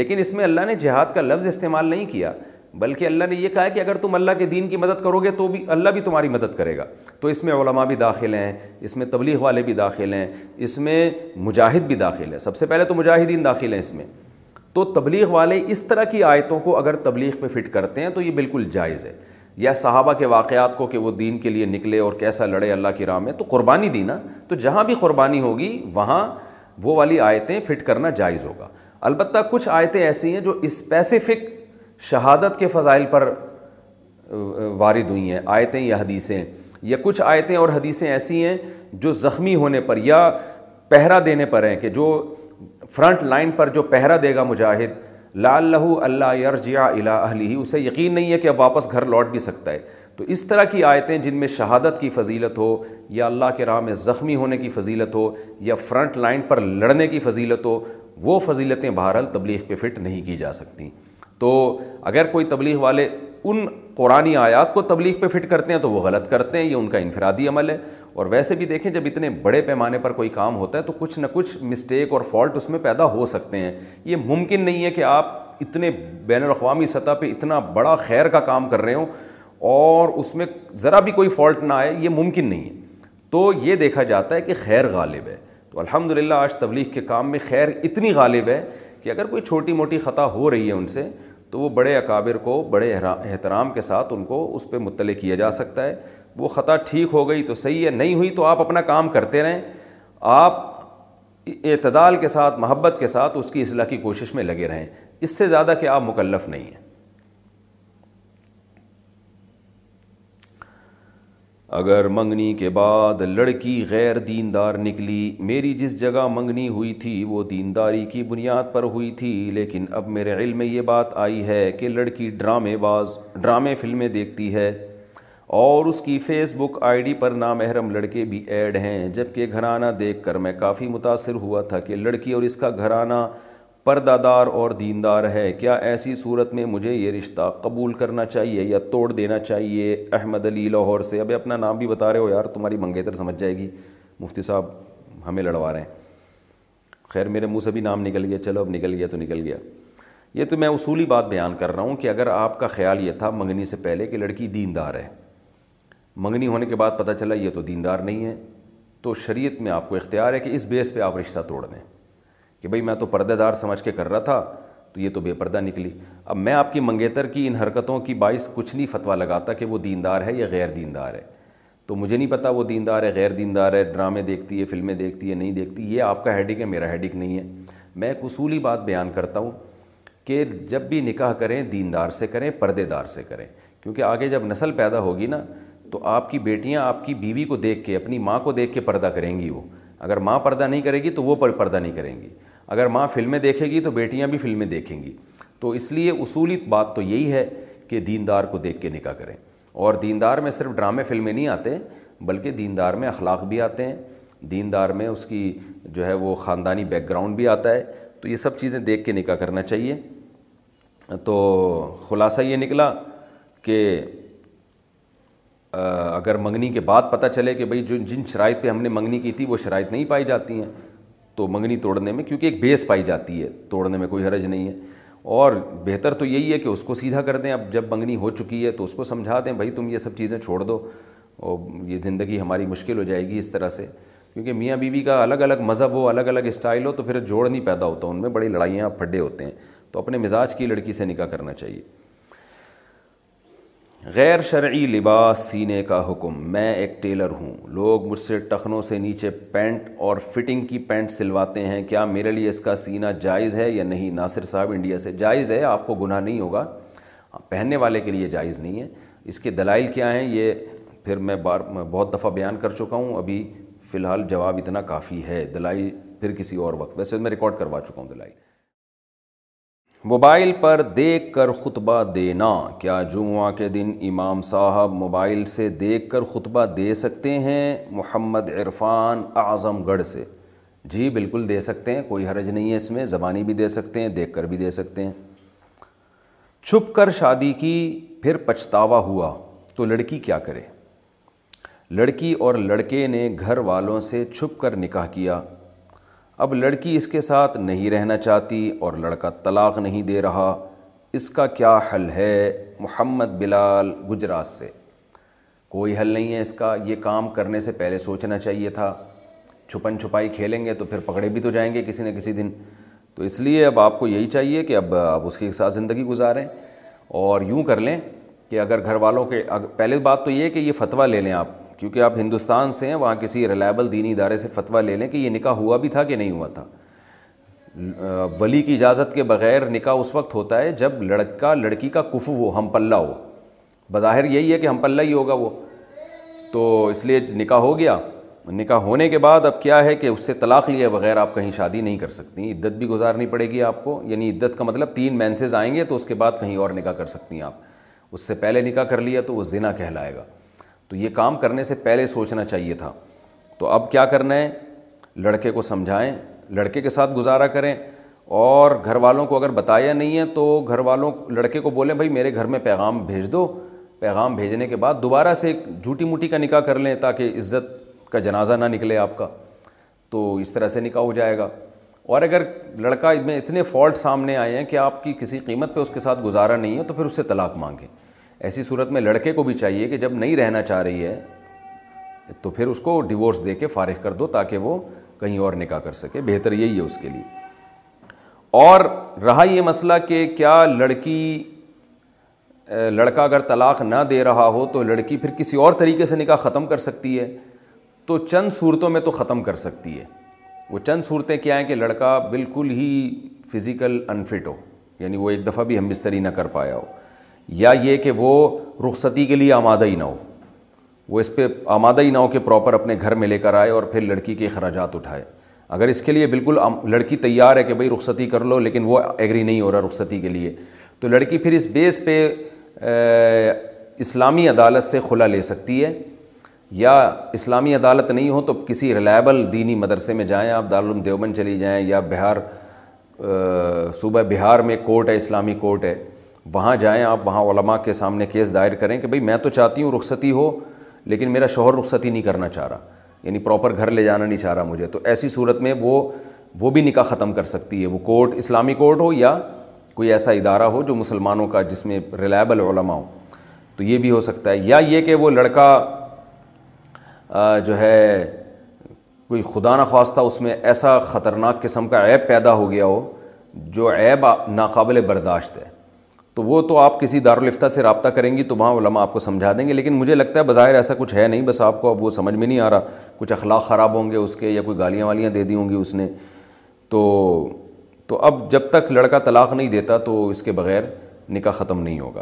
لیکن اس میں اللہ نے جہاد کا لفظ استعمال نہیں کیا بلکہ اللہ نے یہ کہا کہ اگر تم اللہ کے دین کی مدد کرو گے تو بھی اللہ بھی تمہاری مدد کرے گا تو اس میں علماء بھی داخل ہیں اس میں تبلیغ والے بھی داخل ہیں اس میں مجاہد بھی داخل ہیں سب سے پہلے تو مجاہدین داخل ہیں اس میں تو تبلیغ والے اس طرح کی آیتوں کو اگر تبلیغ پہ فٹ کرتے ہیں تو یہ بالکل جائز ہے یا صحابہ کے واقعات کو کہ وہ دین کے لیے نکلے اور کیسا لڑے اللہ کی راہ میں تو قربانی دی نا تو جہاں بھی قربانی ہوگی وہاں وہ والی آیتیں فٹ کرنا جائز ہوگا البتہ کچھ آیتیں ایسی ہیں جو اسپیسیفک شہادت کے فضائل پر وارد ہوئی ہیں آیتیں یا حدیثیں یا کچھ آیتیں اور حدیثیں ایسی ہیں جو زخمی ہونے پر یا پہرا دینے پر ہیں کہ جو فرنٹ لائن پر جو پہرا دے گا مجاہد لال لہو اللہ یرجع الا اسے یقین نہیں ہے کہ اب واپس گھر لوٹ بھی سکتا ہے تو اس طرح کی آیتیں جن میں شہادت کی فضیلت ہو یا اللہ کے راہ میں زخمی ہونے کی فضیلت ہو یا فرنٹ لائن پر لڑنے کی فضیلت ہو وہ فضیلتیں بہرحال تبلیغ پہ فٹ نہیں کی جا سکتیں تو اگر کوئی تبلیغ والے ان قرآن آیات کو تبلیغ پہ فٹ کرتے ہیں تو وہ غلط کرتے ہیں یہ ان کا انفرادی عمل ہے اور ویسے بھی دیکھیں جب اتنے بڑے پیمانے پر کوئی کام ہوتا ہے تو کچھ نہ کچھ مسٹیک اور فالٹ اس میں پیدا ہو سکتے ہیں یہ ممکن نہیں ہے کہ آپ اتنے بین الاقوامی سطح پہ اتنا بڑا خیر کا کام کر رہے ہوں اور اس میں ذرا بھی کوئی فالٹ نہ آئے یہ ممکن نہیں ہے تو یہ دیکھا جاتا ہے کہ خیر غالب ہے تو الحمد للہ آج تبلیغ کے کام میں خیر اتنی غالب ہے کہ اگر کوئی چھوٹی موٹی خطا ہو رہی ہے ان سے تو وہ بڑے اکابر کو بڑے احترام کے ساتھ ان کو اس پہ مطلع کیا جا سکتا ہے وہ خطا ٹھیک ہو گئی تو صحیح ہے نہیں ہوئی تو آپ اپنا کام کرتے رہیں آپ اعتدال کے ساتھ محبت کے ساتھ اس کی اصلاح کی کوشش میں لگے رہیں اس سے زیادہ کہ آپ مکلف نہیں ہیں اگر منگنی کے بعد لڑکی غیر دیندار نکلی میری جس جگہ منگنی ہوئی تھی وہ دینداری کی بنیاد پر ہوئی تھی لیکن اب میرے علم میں یہ بات آئی ہے کہ لڑکی ڈرامے باز ڈرامے فلمیں دیکھتی ہے اور اس کی فیس بک آئی ڈی پر نامحرم لڑکے بھی ایڈ ہیں جبکہ گھرانہ دیکھ کر میں کافی متاثر ہوا تھا کہ لڑکی اور اس کا گھرانہ پردہ دار اور دیندار ہے کیا ایسی صورت میں مجھے یہ رشتہ قبول کرنا چاہیے یا توڑ دینا چاہیے احمد علی لاہور سے ابھی اپنا نام بھی بتا رہے ہو یار تمہاری منگیتر سمجھ جائے گی مفتی صاحب ہمیں لڑوا رہے ہیں خیر میرے منہ سے بھی نام نکل گیا چلو اب نکل گیا تو نکل گیا یہ تو میں اصولی بات بیان کر رہا ہوں کہ اگر آپ کا خیال یہ تھا منگنی سے پہلے کہ لڑکی دیندار ہے منگنی ہونے کے بعد پتہ چلا یہ تو دیندار نہیں ہے تو شریعت میں آپ کو اختیار ہے کہ اس بیس پہ آپ رشتہ توڑ دیں کہ بھائی میں تو پردے دار سمجھ کے کر رہا تھا تو یہ تو بے پردہ نکلی اب میں آپ کی منگیتر کی ان حرکتوں کی باعث کچھ نہیں فتویٰ لگاتا کہ وہ دیندار ہے یا غیر دیندار ہے تو مجھے نہیں پتا وہ دیندار ہے غیر دیندار ہے ڈرامے دیکھتی ہے فلمیں دیکھتی ہے نہیں دیکھتی یہ آپ کا ہیڈک ہے میرا ہیڈک نہیں ہے میں ایک اصولی بات بیان کرتا ہوں کہ جب بھی نکاح کریں دیندار سے کریں پردے دار سے کریں کیونکہ آگے جب نسل پیدا ہوگی نا تو آپ کی بیٹیاں آپ کی بیوی کو دیکھ کے اپنی ماں کو دیکھ کے پردہ کریں گی وہ اگر ماں پردہ نہیں کرے گی تو وہ پردہ نہیں کریں گی اگر ماں فلمیں دیکھے گی تو بیٹیاں بھی فلمیں دیکھیں گی تو اس لیے اصولی بات تو یہی ہے کہ دیندار کو دیکھ کے نکاح کریں اور دیندار میں صرف ڈرامے فلمیں نہیں آتے بلکہ دیندار میں اخلاق بھی آتے ہیں دیندار میں اس کی جو ہے وہ خاندانی بیک گراؤنڈ بھی آتا ہے تو یہ سب چیزیں دیکھ کے نکاح کرنا چاہیے تو خلاصہ یہ نکلا کہ اگر منگنی کے بعد پتہ چلے کہ بھئی جو جن شرائط پہ ہم نے منگنی کی تھی وہ شرائط نہیں پائی جاتی ہیں تو منگنی توڑنے میں کیونکہ ایک بیس پائی جاتی ہے توڑنے میں کوئی حرج نہیں ہے اور بہتر تو یہی ہے کہ اس کو سیدھا کر دیں اب جب منگنی ہو چکی ہے تو اس کو سمجھا دیں بھائی تم یہ سب چیزیں چھوڑ دو اور یہ زندگی ہماری مشکل ہو جائے گی اس طرح سے کیونکہ میاں بی بی کا الگ الگ مذہب ہو الگ الگ اسٹائل ہو تو پھر جوڑ نہیں پیدا ہوتا ان میں بڑی لڑائیاں پھڈے ہوتے ہیں تو اپنے مزاج کی لڑکی سے نکاح کرنا چاہیے غیر شرعی لباس سینے کا حکم میں ایک ٹیلر ہوں لوگ مجھ سے ٹخنوں سے نیچے پینٹ اور فٹنگ کی پینٹ سلواتے ہیں کیا میرے لیے اس کا سینہ جائز ہے یا نہیں ناصر صاحب انڈیا سے جائز ہے آپ کو گناہ نہیں ہوگا پہننے والے کے لیے جائز نہیں ہے اس کے دلائل کیا ہیں یہ پھر میں بار بہت دفعہ بیان کر چکا ہوں ابھی فی الحال جواب اتنا کافی ہے دلائی پھر کسی اور وقت ویسے میں ریکارڈ کروا چکا ہوں دلائل موبائل پر دیکھ کر خطبہ دینا کیا جمعہ کے دن امام صاحب موبائل سے دیکھ کر خطبہ دے سکتے ہیں محمد عرفان اعظم گڑھ سے جی بالکل دے سکتے ہیں کوئی حرج نہیں ہے اس میں زبانی بھی دے سکتے ہیں دیکھ کر بھی دے سکتے ہیں چھپ کر شادی کی پھر پچھتاوا ہوا تو لڑکی کیا کرے لڑکی اور لڑکے نے گھر والوں سے چھپ کر نکاح کیا اب لڑکی اس کے ساتھ نہیں رہنا چاہتی اور لڑکا طلاق نہیں دے رہا اس کا کیا حل ہے محمد بلال گجرات سے کوئی حل نہیں ہے اس کا یہ کام کرنے سے پہلے سوچنا چاہیے تھا چھپن چھپائی کھیلیں گے تو پھر پکڑے بھی تو جائیں گے کسی نہ کسی دن تو اس لیے اب آپ کو یہی چاہیے کہ اب آپ اس کے ساتھ زندگی گزاریں اور یوں کر لیں کہ اگر گھر والوں کے پہلے بات تو یہ کہ یہ فتویٰ لے لیں آپ کیونکہ آپ ہندوستان سے ہیں وہاں کسی ریلائبل دینی ادارے سے فتویٰ لے لیں کہ یہ نکاح ہوا بھی تھا کہ نہیں ہوا تھا ولی کی اجازت کے بغیر نکاح اس وقت ہوتا ہے جب لڑکا لڑکی کا کفو ہو ہم پلہ ہو بظاہر یہی ہے کہ ہم پلہ ہی ہوگا وہ تو اس لیے نکاح ہو گیا نکاح ہونے کے بعد اب کیا ہے کہ اس سے طلاق لیے بغیر آپ کہیں شادی نہیں کر سکتی عدت بھی گزارنی پڑے گی آپ کو یعنی عدت کا مطلب تین مینسز آئیں گے تو اس کے بعد کہیں اور نکاح کر سکتی ہیں آپ اس سے پہلے نکاح کر لیا تو وہ زنا کہلائے گا تو یہ کام کرنے سے پہلے سوچنا چاہیے تھا تو اب کیا کرنا ہے لڑکے کو سمجھائیں لڑکے کے ساتھ گزارا کریں اور گھر والوں کو اگر بتایا نہیں ہے تو گھر والوں لڑکے کو بولیں بھائی میرے گھر میں پیغام بھیج دو پیغام بھیجنے کے بعد دوبارہ سے ایک جھوٹی موٹی کا نکاح کر لیں تاکہ عزت کا جنازہ نہ نکلے آپ کا تو اس طرح سے نکاح ہو جائے گا اور اگر لڑکا میں اتنے فالٹ سامنے آئے ہیں کہ آپ کی کسی قیمت پہ اس کے ساتھ گزارا نہیں ہے تو پھر اس سے طلاق مانگیں ایسی صورت میں لڑکے کو بھی چاہیے کہ جب نہیں رہنا چاہ رہی ہے تو پھر اس کو ڈیورس دے کے فارغ کر دو تاکہ وہ کہیں اور نکاح کر سکے بہتر یہی ہے اس کے لیے اور رہا یہ مسئلہ کہ کیا لڑکی لڑکا اگر طلاق نہ دے رہا ہو تو لڑکی پھر کسی اور طریقے سے نکاح ختم کر سکتی ہے تو چند صورتوں میں تو ختم کر سکتی ہے وہ چند صورتیں کیا ہیں کہ لڑکا بالکل ہی فزیکل انفٹ ہو یعنی وہ ایک دفعہ بھی ہم بستری نہ کر پایا ہو یا یہ کہ وہ رخصتی کے لیے آمادہ ہی نہ ہو وہ اس پہ آمادہ ہی نہ ہو کہ پراپر اپنے گھر میں لے کر آئے اور پھر لڑکی کے اخراجات اٹھائے اگر اس کے لیے بالکل لڑکی تیار ہے کہ بھائی رخصتی کر لو لیکن وہ ایگری نہیں ہو رہا رخصتی کے لیے تو لڑکی پھر اس بیس پہ اسلامی عدالت سے خلا لے سکتی ہے یا اسلامی عدالت نہیں ہو تو کسی ریلائبل دینی مدرسے میں جائیں آپ دارالعلوم دیوبند چلی جائیں یا بہار صوبہ بہار میں کورٹ ہے اسلامی کورٹ ہے وہاں جائیں آپ وہاں علماء کے سامنے کیس دائر کریں کہ بھائی میں تو چاہتی ہوں رخصتی ہو لیکن میرا شوہر رخصتی نہیں کرنا چاہ رہا یعنی پراپر گھر لے جانا نہیں چاہ رہا مجھے تو ایسی صورت میں وہ وہ بھی نکاح ختم کر سکتی ہے وہ کورٹ اسلامی کورٹ ہو یا کوئی ایسا ادارہ ہو جو مسلمانوں کا جس میں ریلائبل علماء ہو تو یہ بھی ہو سکتا ہے یا یہ کہ وہ لڑکا جو ہے کوئی خدا نخواستہ اس میں ایسا خطرناک قسم کا عیب پیدا ہو گیا ہو جو عیب ناقابل برداشت ہے تو وہ تو آپ کسی دارالفتہ سے رابطہ کریں گی تو وہاں علماء آپ کو سمجھا دیں گے لیکن مجھے لگتا ہے بظاہر ایسا کچھ ہے نہیں بس آپ کو اب وہ سمجھ میں نہیں آ رہا کچھ اخلاق خراب ہوں گے اس کے یا کوئی گالیاں والیاں دے دی ہوں گی اس نے تو تو اب جب تک لڑکا طلاق نہیں دیتا تو اس کے بغیر نکاح ختم نہیں ہوگا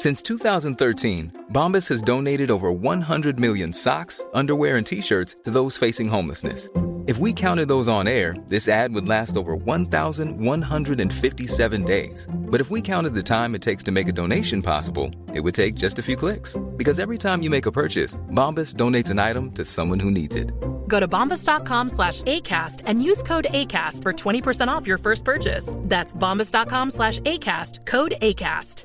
Since 2013, Bombas has donated over 100 million socks, underwear and t-shirts to those facing homelessness. Thank you. If we counted those on air, this ad would last over 1,157 days. But if we counted the time it takes to make a donation possible, it would take just a few clicks. Because every time you make a purchase, Bombas donates an item to someone who needs it. Go to bombas.com slash ACAST and use code ACAST for 20% off your first purchase. That's bombas.com slash ACAST, code ACAST.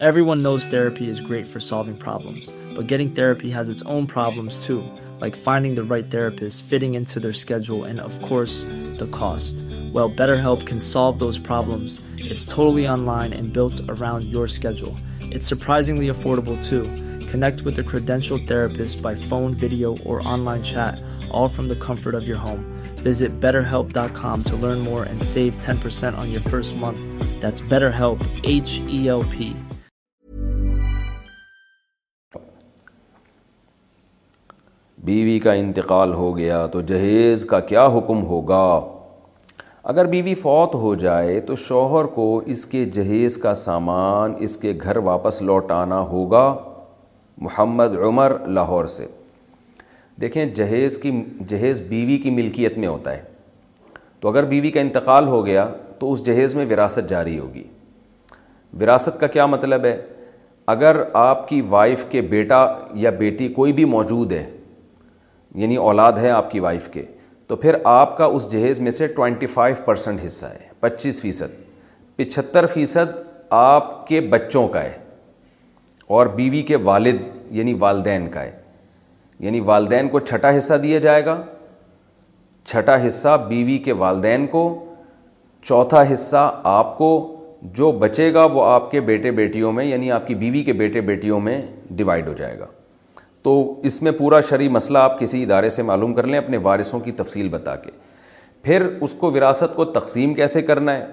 Everyone knows therapy is great for solving problems, but getting therapy has its own problems, too. like finding the right therapist, fitting into their schedule, and of course, the cost. Well, BetterHelp can solve those problems. It's totally online and built around your schedule. It's surprisingly affordable too. Connect with a credentialed therapist by phone, video, or online chat, all from the comfort of your home. Visit BetterHelp.com to learn more and save 10% on your first month. That's BetterHelp, H-E-L-P. بیوی کا انتقال ہو گیا تو جہیز کا کیا حکم ہوگا اگر بیوی فوت ہو جائے تو شوہر کو اس کے جہیز کا سامان اس کے گھر واپس لوٹانا ہوگا محمد عمر لاہور سے دیکھیں جہیز کی جہیز بیوی کی ملکیت میں ہوتا ہے تو اگر بیوی کا انتقال ہو گیا تو اس جہیز میں وراثت جاری ہوگی وراثت کا کیا مطلب ہے اگر آپ کی وائف کے بیٹا یا بیٹی کوئی بھی موجود ہے یعنی اولاد ہے آپ کی وائف کے تو پھر آپ کا اس جہیز میں سے ٹوئنٹی فائیو پرسینٹ حصہ ہے پچیس فیصد پچہتر فیصد آپ کے بچوں کا ہے اور بیوی کے والد یعنی والدین کا ہے یعنی والدین کو چھٹا حصہ دیا جائے گا چھٹا حصہ بیوی کے والدین کو چوتھا حصہ آپ کو جو بچے گا وہ آپ کے بیٹے بیٹیوں میں یعنی آپ کی بیوی کے بیٹے بیٹیوں میں ڈیوائڈ ہو جائے گا تو اس میں پورا شرعی مسئلہ آپ کسی ادارے سے معلوم کر لیں اپنے وارثوں کی تفصیل بتا کے پھر اس کو وراثت کو تقسیم کیسے کرنا ہے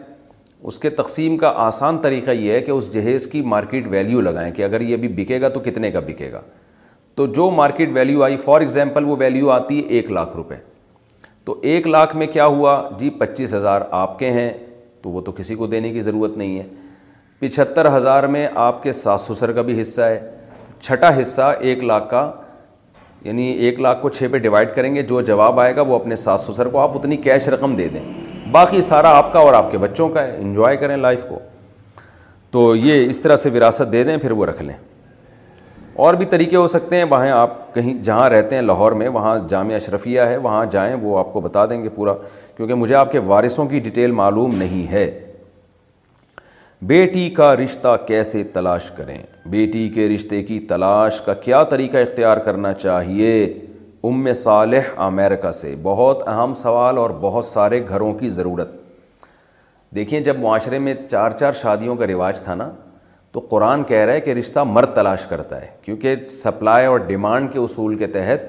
اس کے تقسیم کا آسان طریقہ یہ ہے کہ اس جہیز کی مارکیٹ ویلیو لگائیں کہ اگر یہ بھی بکے گا تو کتنے کا بکے گا تو جو مارکیٹ ویلیو آئی فار ایگزامپل وہ ویلیو آتی ہے ایک لاکھ روپے تو ایک لاکھ میں کیا ہوا جی پچیس ہزار آپ کے ہیں تو وہ تو کسی کو دینے کی ضرورت نہیں ہے پچھتر ہزار میں آپ کے ساس سسر کا بھی حصہ ہے چھٹا حصہ ایک لاکھ کا یعنی ایک لاکھ کو چھ پہ ڈیوائڈ کریں گے جو جواب آئے گا وہ اپنے ساس سسر کو آپ اتنی کیش رقم دے دیں باقی سارا آپ کا اور آپ کے بچوں کا ہے انجوائے کریں لائف کو تو یہ اس طرح سے وراثت دے دیں پھر وہ رکھ لیں اور بھی طریقے ہو سکتے ہیں وہاں آپ کہیں جہاں رہتے ہیں لاہور میں وہاں جامعہ اشرفیہ ہے وہاں جائیں وہ آپ کو بتا دیں گے پورا کیونکہ مجھے آپ کے وارثوں کی ڈیٹیل معلوم نہیں ہے بیٹی کا رشتہ کیسے تلاش کریں بیٹی کے رشتے کی تلاش کا کیا طریقہ اختیار کرنا چاہیے ام صالح امریکہ سے بہت اہم سوال اور بہت سارے گھروں کی ضرورت دیکھیں جب معاشرے میں چار چار شادیوں کا رواج تھا نا تو قرآن کہہ رہا ہے کہ رشتہ مرد تلاش کرتا ہے کیونکہ سپلائی اور ڈیمانڈ کے اصول کے تحت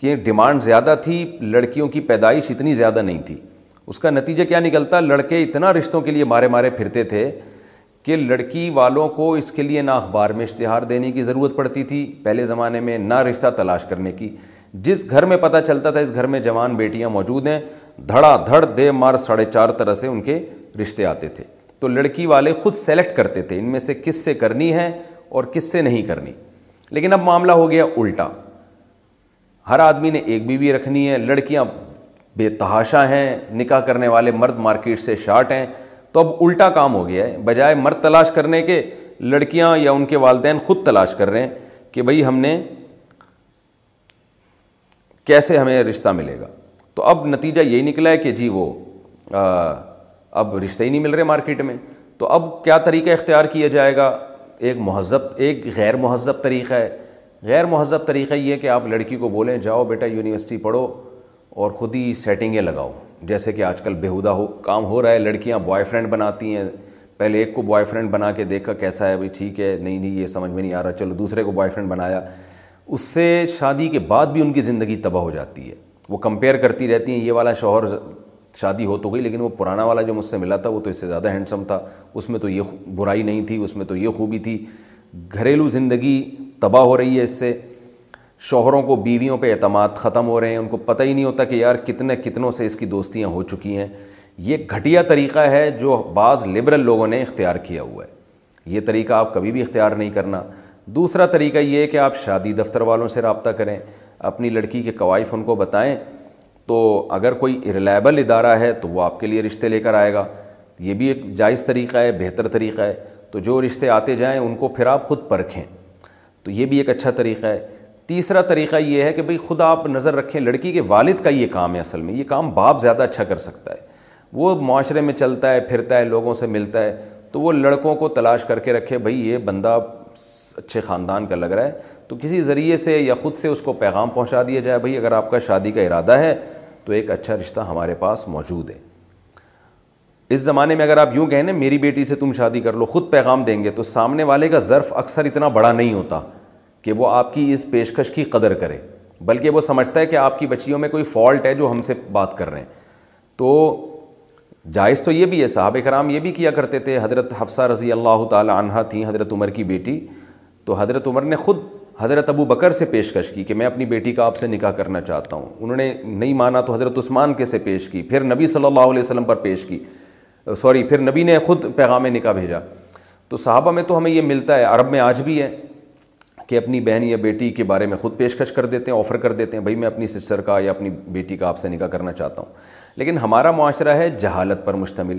کہ ڈیمانڈ زیادہ تھی لڑکیوں کی پیدائش اتنی زیادہ نہیں تھی اس کا نتیجہ کیا نکلتا لڑکے اتنا رشتوں کے لیے مارے مارے پھرتے تھے کہ لڑکی والوں کو اس کے لیے نہ اخبار میں اشتہار دینے کی ضرورت پڑتی تھی پہلے زمانے میں نہ رشتہ تلاش کرنے کی جس گھر میں پتہ چلتا تھا اس گھر میں جوان بیٹیاں موجود ہیں دھڑا دھڑ دے مار ساڑھے چار طرح سے ان کے رشتے آتے تھے تو لڑکی والے خود سلیکٹ کرتے تھے ان میں سے کس سے کرنی ہے اور کس سے نہیں کرنی لیکن اب معاملہ ہو گیا الٹا ہر آدمی نے ایک بیوی رکھنی ہے لڑکیاں بے تحاشا ہیں نکاح کرنے والے مرد مارکیٹ سے شارٹ ہیں تو اب الٹا کام ہو گیا ہے بجائے مرد تلاش کرنے کے لڑکیاں یا ان کے والدین خود تلاش کر رہے ہیں کہ بھئی ہم نے کیسے ہمیں رشتہ ملے گا تو اب نتیجہ یہی نکلا ہے کہ جی وہ اب رشتے ہی نہیں مل رہے مارکیٹ میں تو اب کیا طریقہ اختیار کیا جائے گا ایک مہذب ایک غیر مہذب طریقہ ہے غیر مہذب طریقہ یہ کہ آپ لڑکی کو بولیں جاؤ بیٹا یونیورسٹی پڑھو اور خود ہی سیٹنگیں لگاؤ جیسے کہ آج کل بیہودا ہو کام ہو رہا ہے لڑکیاں بوائے فرینڈ بناتی ہیں پہلے ایک کو بوائے فرینڈ بنا کے دیکھا کیسا ہے بھائی ٹھیک ہے نہیں نہیں یہ سمجھ میں نہیں آ رہا چلو دوسرے کو بوائے فرینڈ بنایا اس سے شادی کے بعد بھی ان کی زندگی تباہ ہو جاتی ہے وہ کمپیئر کرتی رہتی ہیں یہ والا شوہر شادی ہو تو گئی لیکن وہ پرانا والا جو مجھ سے ملا تھا وہ تو اس سے زیادہ ہینڈسم تھا اس میں تو یہ برائی نہیں تھی اس میں تو یہ خوبی تھی گھریلو زندگی تباہ ہو رہی ہے اس سے شوہروں کو بیویوں پہ اعتماد ختم ہو رہے ہیں ان کو پتہ ہی نہیں ہوتا کہ یار کتنے کتنوں سے اس کی دوستیاں ہو چکی ہیں یہ گھٹیا طریقہ ہے جو بعض لبرل لوگوں نے اختیار کیا ہوا ہے یہ طریقہ آپ کبھی بھی اختیار نہیں کرنا دوسرا طریقہ یہ ہے کہ آپ شادی دفتر والوں سے رابطہ کریں اپنی لڑکی کے کوائف ان کو بتائیں تو اگر کوئی ریلائبل ادارہ ہے تو وہ آپ کے لیے رشتے لے کر آئے گا یہ بھی ایک جائز طریقہ ہے بہتر طریقہ ہے تو جو رشتے آتے جائیں ان کو پھر آپ خود پرکھیں تو یہ بھی ایک اچھا طریقہ ہے تیسرا طریقہ یہ ہے کہ بھائی خود آپ نظر رکھیں لڑکی کے والد کا یہ کام ہے اصل میں یہ کام باپ زیادہ اچھا کر سکتا ہے وہ معاشرے میں چلتا ہے پھرتا ہے لوگوں سے ملتا ہے تو وہ لڑکوں کو تلاش کر کے رکھے بھائی یہ بندہ اچھے خاندان کا لگ رہا ہے تو کسی ذریعے سے یا خود سے اس کو پیغام پہنچا دیا جائے بھائی اگر آپ کا شادی کا ارادہ ہے تو ایک اچھا رشتہ ہمارے پاس موجود ہے اس زمانے میں اگر آپ یوں کہیں نا میری بیٹی سے تم شادی کر لو خود پیغام دیں گے تو سامنے والے کا ظرف اکثر اتنا بڑا نہیں ہوتا کہ وہ آپ کی اس پیشکش کی قدر کرے بلکہ وہ سمجھتا ہے کہ آپ کی بچیوں میں کوئی فالٹ ہے جو ہم سے بات کر رہے ہیں تو جائز تو یہ بھی ہے صاحب کرام یہ بھی کیا کرتے تھے حضرت حفصہ رضی اللہ تعالی عنہ تھیں حضرت عمر کی بیٹی تو حضرت عمر نے خود حضرت ابو بکر سے پیشکش کی کہ میں اپنی بیٹی کا آپ سے نکاح کرنا چاہتا ہوں انہوں نے نہیں مانا تو حضرت عثمان کے سے پیش کی پھر نبی صلی اللہ علیہ وسلم پر پیش کی سوری پھر نبی نے خود پیغام نکاح بھیجا تو صحابہ میں تو ہمیں یہ ملتا ہے عرب میں آج بھی ہے کہ اپنی بہن یا بیٹی کے بارے میں خود پیشکش کر دیتے ہیں آفر کر دیتے ہیں بھائی میں اپنی سسٹر کا یا اپنی بیٹی کا آپ سے نکاح کرنا چاہتا ہوں لیکن ہمارا معاشرہ ہے جہالت پر مشتمل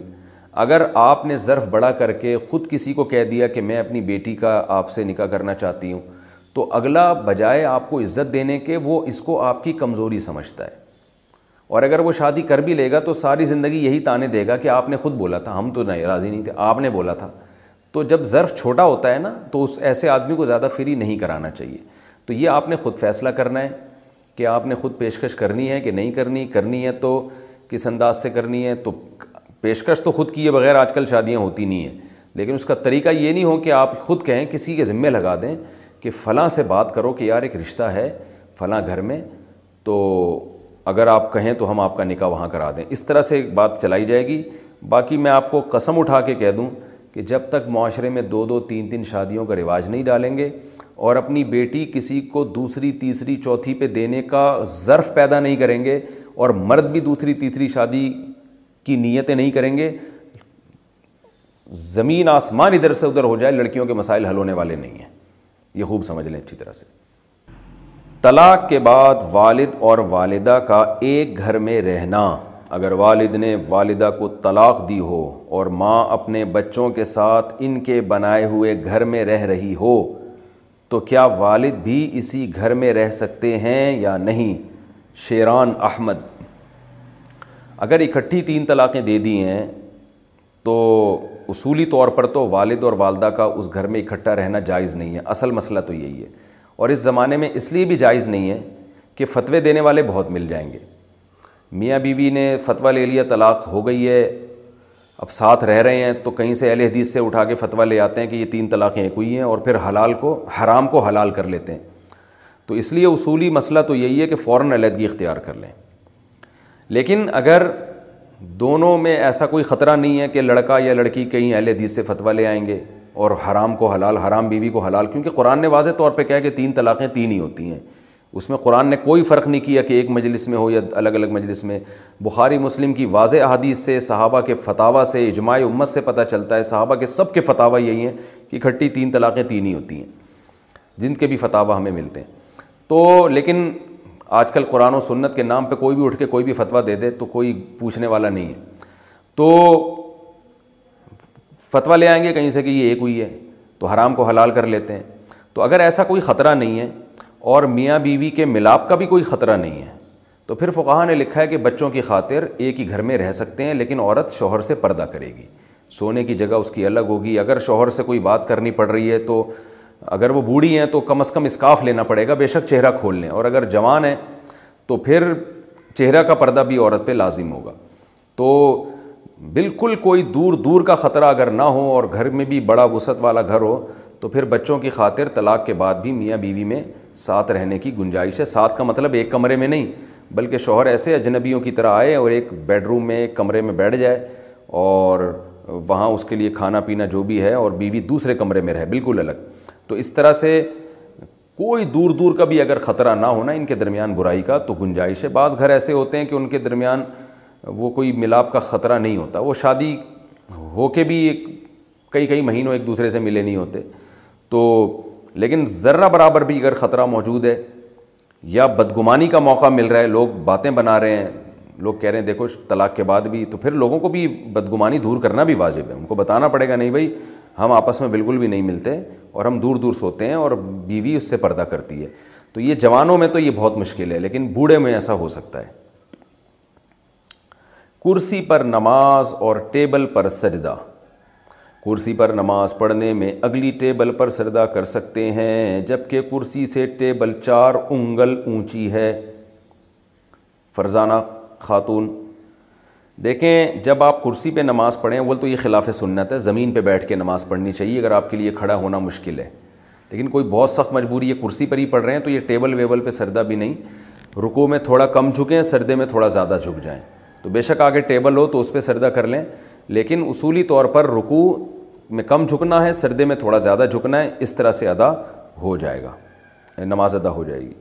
اگر آپ نے ظرف بڑا کر کے خود کسی کو کہہ دیا کہ میں اپنی بیٹی کا آپ سے نکاح کرنا چاہتی ہوں تو اگلا بجائے آپ کو عزت دینے کے وہ اس کو آپ کی کمزوری سمجھتا ہے اور اگر وہ شادی کر بھی لے گا تو ساری زندگی یہی تانے دے گا کہ آپ نے خود بولا تھا ہم تو نہیں راضی نہیں تھے آپ نے بولا تھا تو جب ظرف چھوٹا ہوتا ہے نا تو اس ایسے آدمی کو زیادہ فری نہیں کرانا چاہیے تو یہ آپ نے خود فیصلہ کرنا ہے کہ آپ نے خود پیشکش کرنی ہے کہ نہیں کرنی کرنی ہے تو کس انداز سے کرنی ہے تو پیشکش تو خود کیے بغیر آج کل شادیاں ہوتی نہیں ہیں لیکن اس کا طریقہ یہ نہیں ہو کہ آپ خود کہیں کسی کے ذمے لگا دیں کہ فلاں سے بات کرو کہ یار ایک رشتہ ہے فلاں گھر میں تو اگر آپ کہیں تو ہم آپ کا نکاح وہاں کرا دیں اس طرح سے ایک بات چلائی جائے گی باقی میں آپ کو قسم اٹھا کے کہہ دوں کہ جب تک معاشرے میں دو دو تین تین شادیوں کا رواج نہیں ڈالیں گے اور اپنی بیٹی کسی کو دوسری تیسری چوتھی پہ دینے کا ظرف پیدا نہیں کریں گے اور مرد بھی دوسری تیسری شادی کی نیتیں نہیں کریں گے زمین آسمان ادھر سے ادھر ہو جائے لڑکیوں کے مسائل حل ہونے والے نہیں ہیں یہ خوب سمجھ لیں اچھی طرح سے طلاق کے بعد والد اور والدہ کا ایک گھر میں رہنا اگر والد نے والدہ کو طلاق دی ہو اور ماں اپنے بچوں کے ساتھ ان کے بنائے ہوئے گھر میں رہ رہی ہو تو کیا والد بھی اسی گھر میں رہ سکتے ہیں یا نہیں شیران احمد اگر اکٹھی تین طلاقیں دے دی ہیں تو اصولی طور پر تو والد اور والدہ کا اس گھر میں اکٹھا رہنا جائز نہیں ہے اصل مسئلہ تو یہی ہے اور اس زمانے میں اس لیے بھی جائز نہیں ہے کہ فتوے دینے والے بہت مل جائیں گے میاں بیوی بی نے فتویٰ لے لیا طلاق ہو گئی ہے اب ساتھ رہ رہے ہیں تو کہیں سے اہل حدیث سے اٹھا کے فتویٰ لے آتے ہیں کہ یہ تین طلاقیں ایک ہوئی ہیں اور پھر حلال کو حرام کو حلال کر لیتے ہیں تو اس لیے اصولی مسئلہ تو یہی ہے کہ فوراً علیحدگی اختیار کر لیں لیکن اگر دونوں میں ایسا کوئی خطرہ نہیں ہے کہ لڑکا یا لڑکی کہیں اہل حدیث سے فتویٰ لے آئیں گے اور حرام کو حلال حرام بیوی کو حلال کیونکہ قرآن نے واضح طور پہ کہا کہ تین طلاقیں تین ہی ہوتی ہیں اس میں قرآن نے کوئی فرق نہیں کیا کہ ایک مجلس میں ہو یا الگ الگ مجلس میں بخاری مسلم کی واضح احادیث سے صحابہ کے فتوا سے اجماع امت سے پتہ چلتا ہے صحابہ کے سب کے فتح یہی ہیں کہ اکٹھی تین طلاقیں تین ہی ہوتی ہیں جن کے بھی فتوا ہمیں ملتے ہیں تو لیکن آج کل قرآن و سنت کے نام پہ کوئی بھی اٹھ کے کوئی بھی فتوا دے دے تو کوئی پوچھنے والا نہیں ہے تو فتویٰ لے آئیں گے کہیں سے کہ یہ ایک ہوئی ہے تو حرام کو حلال کر لیتے ہیں تو اگر ایسا کوئی خطرہ نہیں ہے اور میاں بیوی کے ملاپ کا بھی کوئی خطرہ نہیں ہے تو پھر فقاہ نے لکھا ہے کہ بچوں کی خاطر ایک ہی گھر میں رہ سکتے ہیں لیکن عورت شوہر سے پردہ کرے گی سونے کی جگہ اس کی الگ ہوگی اگر شوہر سے کوئی بات کرنی پڑ رہی ہے تو اگر وہ بوڑھی ہیں تو کم از کم اسکاف لینا پڑے گا بے شک چہرہ کھول لیں اور اگر جوان ہیں تو پھر چہرہ کا پردہ بھی عورت پہ لازم ہوگا تو بالکل کوئی دور دور کا خطرہ اگر نہ ہو اور گھر میں بھی بڑا وسعت والا گھر ہو تو پھر بچوں کی خاطر طلاق کے بعد بھی میاں بیوی میں ساتھ رہنے کی گنجائش ہے ساتھ کا مطلب ایک کمرے میں نہیں بلکہ شوہر ایسے اجنبیوں کی طرح آئے اور ایک بیڈ روم میں ایک کمرے میں بیٹھ جائے اور وہاں اس کے لیے کھانا پینا جو بھی ہے اور بیوی دوسرے کمرے میں رہے بالکل الگ تو اس طرح سے کوئی دور دور کا بھی اگر خطرہ نہ ہونا ان کے درمیان برائی کا تو گنجائش ہے بعض گھر ایسے ہوتے ہیں کہ ان کے درمیان وہ کوئی ملاپ کا خطرہ نہیں ہوتا وہ شادی ہو کے بھی ایک کئی کئی مہینوں ایک دوسرے سے ملے نہیں ہوتے تو لیکن ذرہ برابر بھی اگر خطرہ موجود ہے یا بدگمانی کا موقع مل رہا ہے لوگ باتیں بنا رہے ہیں لوگ کہہ رہے ہیں دیکھو طلاق کے بعد بھی تو پھر لوگوں کو بھی بدگمانی دور کرنا بھی واجب ہے ان کو بتانا پڑے گا نہیں بھائی ہم آپس میں بالکل بھی نہیں ملتے اور ہم دور دور سوتے ہیں اور بیوی اس سے پردہ کرتی ہے تو یہ جوانوں میں تو یہ بہت مشکل ہے لیکن بوڑھے میں ایسا ہو سکتا ہے کرسی پر نماز اور ٹیبل پر سجدہ کرسی پر نماز پڑھنے میں اگلی ٹیبل پر سردہ کر سکتے ہیں جبکہ کرسی سے ٹیبل چار انگل اونچی ہے فرزانہ خاتون دیکھیں جب آپ کرسی پہ نماز پڑھیں اول تو یہ خلاف سنت ہے زمین پہ بیٹھ کے نماز پڑھنی چاہیے اگر آپ کے لیے کھڑا ہونا مشکل ہے لیکن کوئی بہت سخت مجبوری ہے کرسی پر ہی پڑھ رہے ہیں تو یہ ٹیبل ویبل پہ سردہ بھی نہیں رکو میں تھوڑا کم جھکیں سردے میں تھوڑا زیادہ جھک جائیں تو بے شک آگے ٹیبل ہو تو اس پہ سردہ کر لیں لیکن اصولی طور پر رکو میں کم جھکنا ہے سردے میں تھوڑا زیادہ جھکنا ہے اس طرح سے ادا ہو جائے گا یعنی نماز ادا ہو جائے گی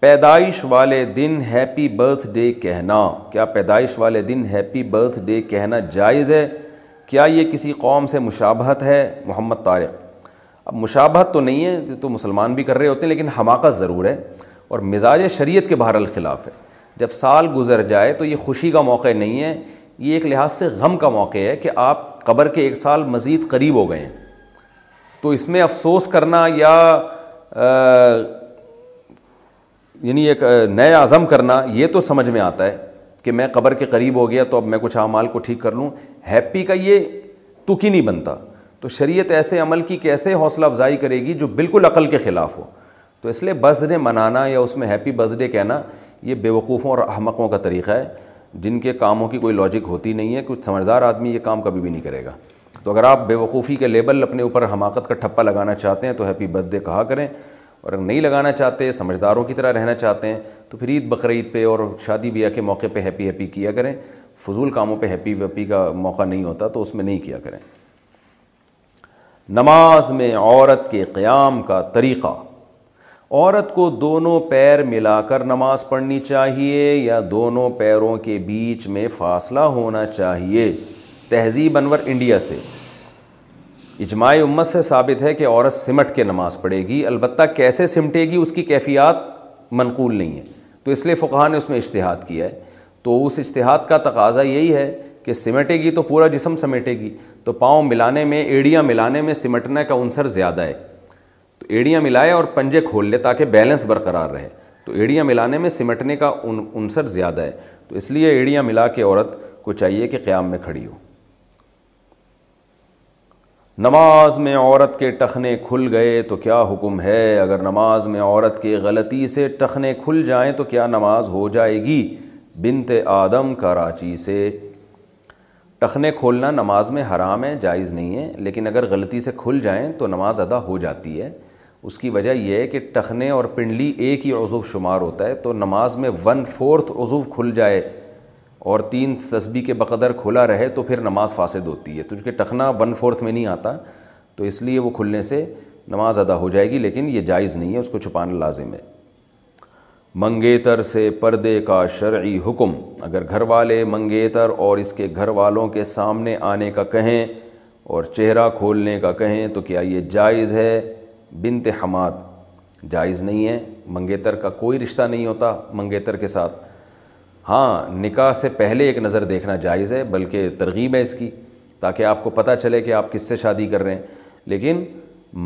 پیدائش والے دن ہیپی برتھ ڈے کہنا کیا پیدائش والے دن ہیپی برتھ ڈے کہنا جائز ہے کیا یہ کسی قوم سے مشابہت ہے محمد طارق اب مشابہت تو نہیں ہے تو مسلمان بھی کر رہے ہوتے ہیں لیکن حماقت ضرور ہے اور مزاج شریعت کے بہر الخلاف ہے جب سال گزر جائے تو یہ خوشی کا موقع نہیں ہے یہ ایک لحاظ سے غم کا موقع ہے کہ آپ قبر کے ایک سال مزید قریب ہو گئے ہیں تو اس میں افسوس کرنا یا یعنی ایک نئے عزم کرنا یہ تو سمجھ میں آتا ہے کہ میں قبر کے قریب ہو گیا تو اب میں کچھ اعمال کو ٹھیک کر لوں ہیپی کا یہ تو کی نہیں بنتا تو شریعت ایسے عمل کی کیسے حوصلہ افزائی کرے گی جو بالکل عقل کے خلاف ہو تو اس لیے برتھ ڈے منانا یا اس میں ہیپی برتھ ڈے کہنا یہ بے وقوفوں اور احمقوں کا طریقہ ہے جن کے کاموں کی کوئی لاجک ہوتی نہیں ہے کچھ سمجھدار آدمی یہ کام کبھی بھی نہیں کرے گا تو اگر آپ بے وقوفی کے لیبل اپنے اوپر حماقت کا ٹھپا لگانا چاہتے ہیں تو ہیپی برتھ ڈے کہا کریں اور اگر نہیں لگانا چاہتے سمجھداروں کی طرح رہنا چاہتے ہیں تو پھر عید بقرعید پہ اور شادی بیاہ کے موقع پہ ہیپی ہیپی کیا کریں فضول کاموں پہ ہیپی ویپی کا موقع نہیں ہوتا تو اس میں نہیں کیا کریں نماز میں عورت کے قیام کا طریقہ عورت کو دونوں پیر ملا کر نماز پڑھنی چاہیے یا دونوں پیروں کے بیچ میں فاصلہ ہونا چاہیے تہذیب انور انڈیا سے اجماع امت سے ثابت ہے کہ عورت سمٹ کے نماز پڑھے گی البتہ کیسے سمٹے گی اس کی کیفیات منقول نہیں ہے تو اس لیے فقہ نے اس میں اشتہاد کیا ہے تو اس اشتہاد کا تقاضا یہی ہے کہ سمٹے گی تو پورا جسم سمیٹے گی تو پاؤں ملانے میں ایڑیاں ملانے میں سمٹنے کا عنصر زیادہ ہے تو ایڑیاں ملائے اور پنجے کھول لے تاکہ بیلنس برقرار رہے تو ایڑیاں ملانے میں سمٹنے کا عنصر زیادہ ہے تو اس لیے ایڑیاں ملا کے عورت کو چاہیے کہ قیام میں کھڑی ہو نماز میں عورت کے ٹخنے کھل گئے تو کیا حکم ہے اگر نماز میں عورت کے غلطی سے ٹخنے کھل جائیں تو کیا نماز ہو جائے گی بنت آدم کراچی سے ٹخنے کھولنا نماز میں حرام ہے جائز نہیں ہے لیکن اگر غلطی سے کھل جائیں تو نماز ادا ہو جاتی ہے اس کی وجہ یہ ہے کہ ٹخنے اور پنڈلی ایک ہی عضو شمار ہوتا ہے تو نماز میں ون فورتھ عضو کھل جائے اور تین تصبی کے بقدر کھلا رہے تو پھر نماز فاسد ہوتی ہے تو چونکہ ٹخنا ون فورتھ میں نہیں آتا تو اس لیے وہ کھلنے سے نماز ادا ہو جائے گی لیکن یہ جائز نہیں ہے اس کو چھپانا لازم ہے منگیتر سے پردے کا شرعی حکم اگر گھر والے منگیتر اور اس کے گھر والوں کے سامنے آنے کا کہیں اور چہرہ کھولنے کا کہیں تو کیا یہ جائز ہے بنت حماد جائز نہیں ہے منگیتر کا کوئی رشتہ نہیں ہوتا منگیتر کے ساتھ ہاں نکاح سے پہلے ایک نظر دیکھنا جائز ہے بلکہ ترغیب ہے اس کی تاکہ آپ کو پتہ چلے کہ آپ کس سے شادی کر رہے ہیں لیکن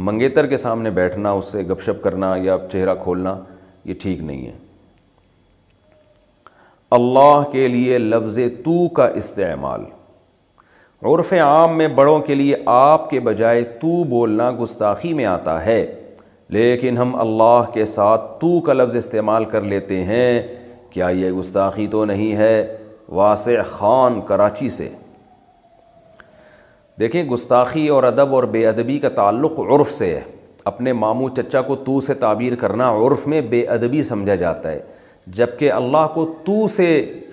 منگیتر کے سامنے بیٹھنا اس سے گپ شپ کرنا یا چہرہ کھولنا یہ ٹھیک نہیں ہے اللہ کے لیے لفظ تو کا استعمال عرف عام میں بڑوں کے لیے آپ کے بجائے تو بولنا گستاخی میں آتا ہے لیکن ہم اللہ کے ساتھ تو کا لفظ استعمال کر لیتے ہیں کیا یہ گستاخی تو نہیں ہے واسع خان کراچی سے دیکھیں گستاخی اور ادب اور بے ادبی کا تعلق عرف سے ہے اپنے ماموں چچا کو تو سے تعبیر کرنا عرف میں بے ادبی سمجھا جاتا ہے جب کہ اللہ کو تو سے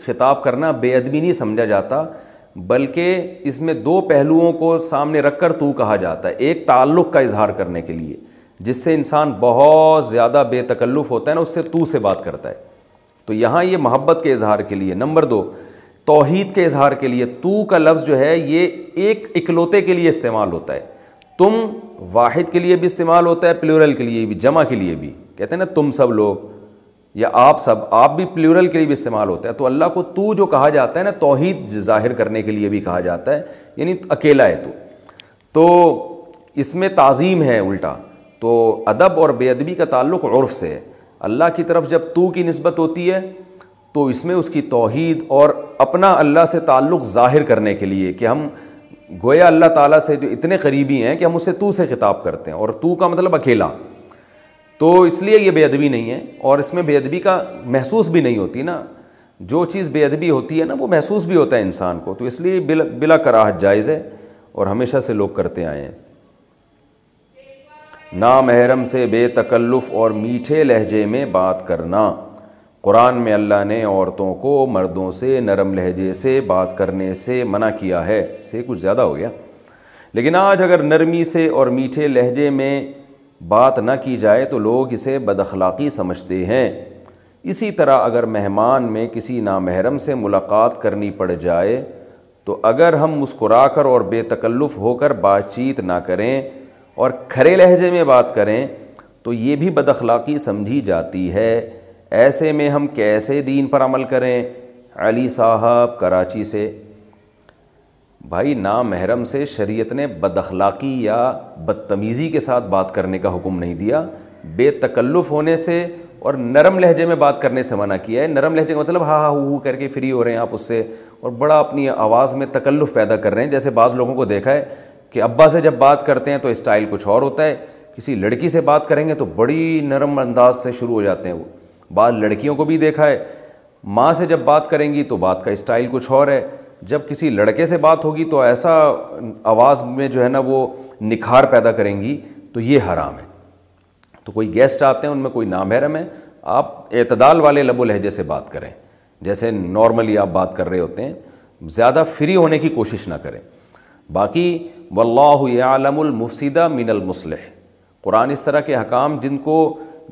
خطاب کرنا بے ادبی نہیں سمجھا جاتا بلکہ اس میں دو پہلوؤں کو سامنے رکھ کر تو کہا جاتا ہے ایک تعلق کا اظہار کرنے کے لیے جس سے انسان بہت زیادہ بے تکلف ہوتا ہے نا اس سے تو سے بات کرتا ہے تو یہاں یہ محبت کے اظہار کے لیے نمبر دو توحید کے اظہار کے لیے تو کا لفظ جو ہے یہ ایک اکلوتے کے لیے استعمال ہوتا ہے تم واحد کے لیے بھی استعمال ہوتا ہے پلورل کے لیے بھی جمع کے لیے بھی کہتے ہیں نا تم سب لوگ یا آپ سب آپ بھی پلیورل کے لیے بھی استعمال ہوتا ہے تو اللہ کو تو جو کہا جاتا ہے نا توحید ظاہر کرنے کے لیے بھی کہا جاتا ہے یعنی اکیلا ہے تو تو اس میں تعظیم ہے الٹا تو ادب اور بے ادبی کا تعلق عرف سے ہے اللہ کی طرف جب تو کی نسبت ہوتی ہے تو اس میں اس کی توحید اور اپنا اللہ سے تعلق ظاہر کرنے کے لیے کہ ہم گویا اللہ تعالیٰ سے جو اتنے قریبی ہیں کہ ہم اسے تو سے خطاب کرتے ہیں اور تو کا مطلب اکیلا تو اس لیے یہ بے ادبی نہیں ہے اور اس میں بے ادبی کا محسوس بھی نہیں ہوتی نا جو چیز بے ادبی ہوتی ہے نا وہ محسوس بھی ہوتا ہے انسان کو تو اس لیے بلا بلا کراہت جائز ہے اور ہمیشہ سے لوگ کرتے آئے ہیں نامحرم سے بے تکلف اور میٹھے لہجے میں بات کرنا قرآن میں اللہ نے عورتوں کو مردوں سے نرم لہجے سے بات کرنے سے منع کیا ہے سے کچھ زیادہ ہو گیا لیکن آج اگر نرمی سے اور میٹھے لہجے میں بات نہ کی جائے تو لوگ اسے بد اخلاقی سمجھتے ہیں اسی طرح اگر مہمان میں کسی نامحرم سے ملاقات کرنی پڑ جائے تو اگر ہم مسکرا کر اور بے تکلف ہو کر بات چیت نہ کریں اور کھرے لہجے میں بات کریں تو یہ بھی بد اخلاقی سمجھی جاتی ہے ایسے میں ہم کیسے دین پر عمل کریں علی صاحب کراچی سے بھائی نا محرم سے شریعت نے بد اخلاقی یا بدتمیزی کے ساتھ بات کرنے کا حکم نہیں دیا بے تکلف ہونے سے اور نرم لہجے میں بات کرنے سے منع کیا ہے نرم لہجے کا مطلب ہاں ہا ہو کر کے فری ہو رہے ہیں آپ اس سے اور بڑا اپنی آواز میں تکلف پیدا کر رہے ہیں جیسے بعض لوگوں کو دیکھا ہے کہ ابا سے جب بات کرتے ہیں تو اسٹائل کچھ اور ہوتا ہے کسی لڑکی سے بات کریں گے تو بڑی نرم انداز سے شروع ہو جاتے ہیں وہ بعض لڑکیوں کو بھی دیکھا ہے ماں سے جب بات کریں گی تو بات کا اسٹائل کچھ اور ہے جب کسی لڑکے سے بات ہوگی تو ایسا آواز میں جو ہے نا وہ نکھار پیدا کریں گی تو یہ حرام ہے تو کوئی گیسٹ آتے ہیں ان میں کوئی نام حرم ہے آپ اعتدال والے لب و لہجے سے بات کریں جیسے نارملی آپ بات کر رہے ہوتے ہیں زیادہ فری ہونے کی کوشش نہ کریں باقی و اللہ المفسدہ عالم المصلح المسلح قرآن اس طرح کے حکام جن کو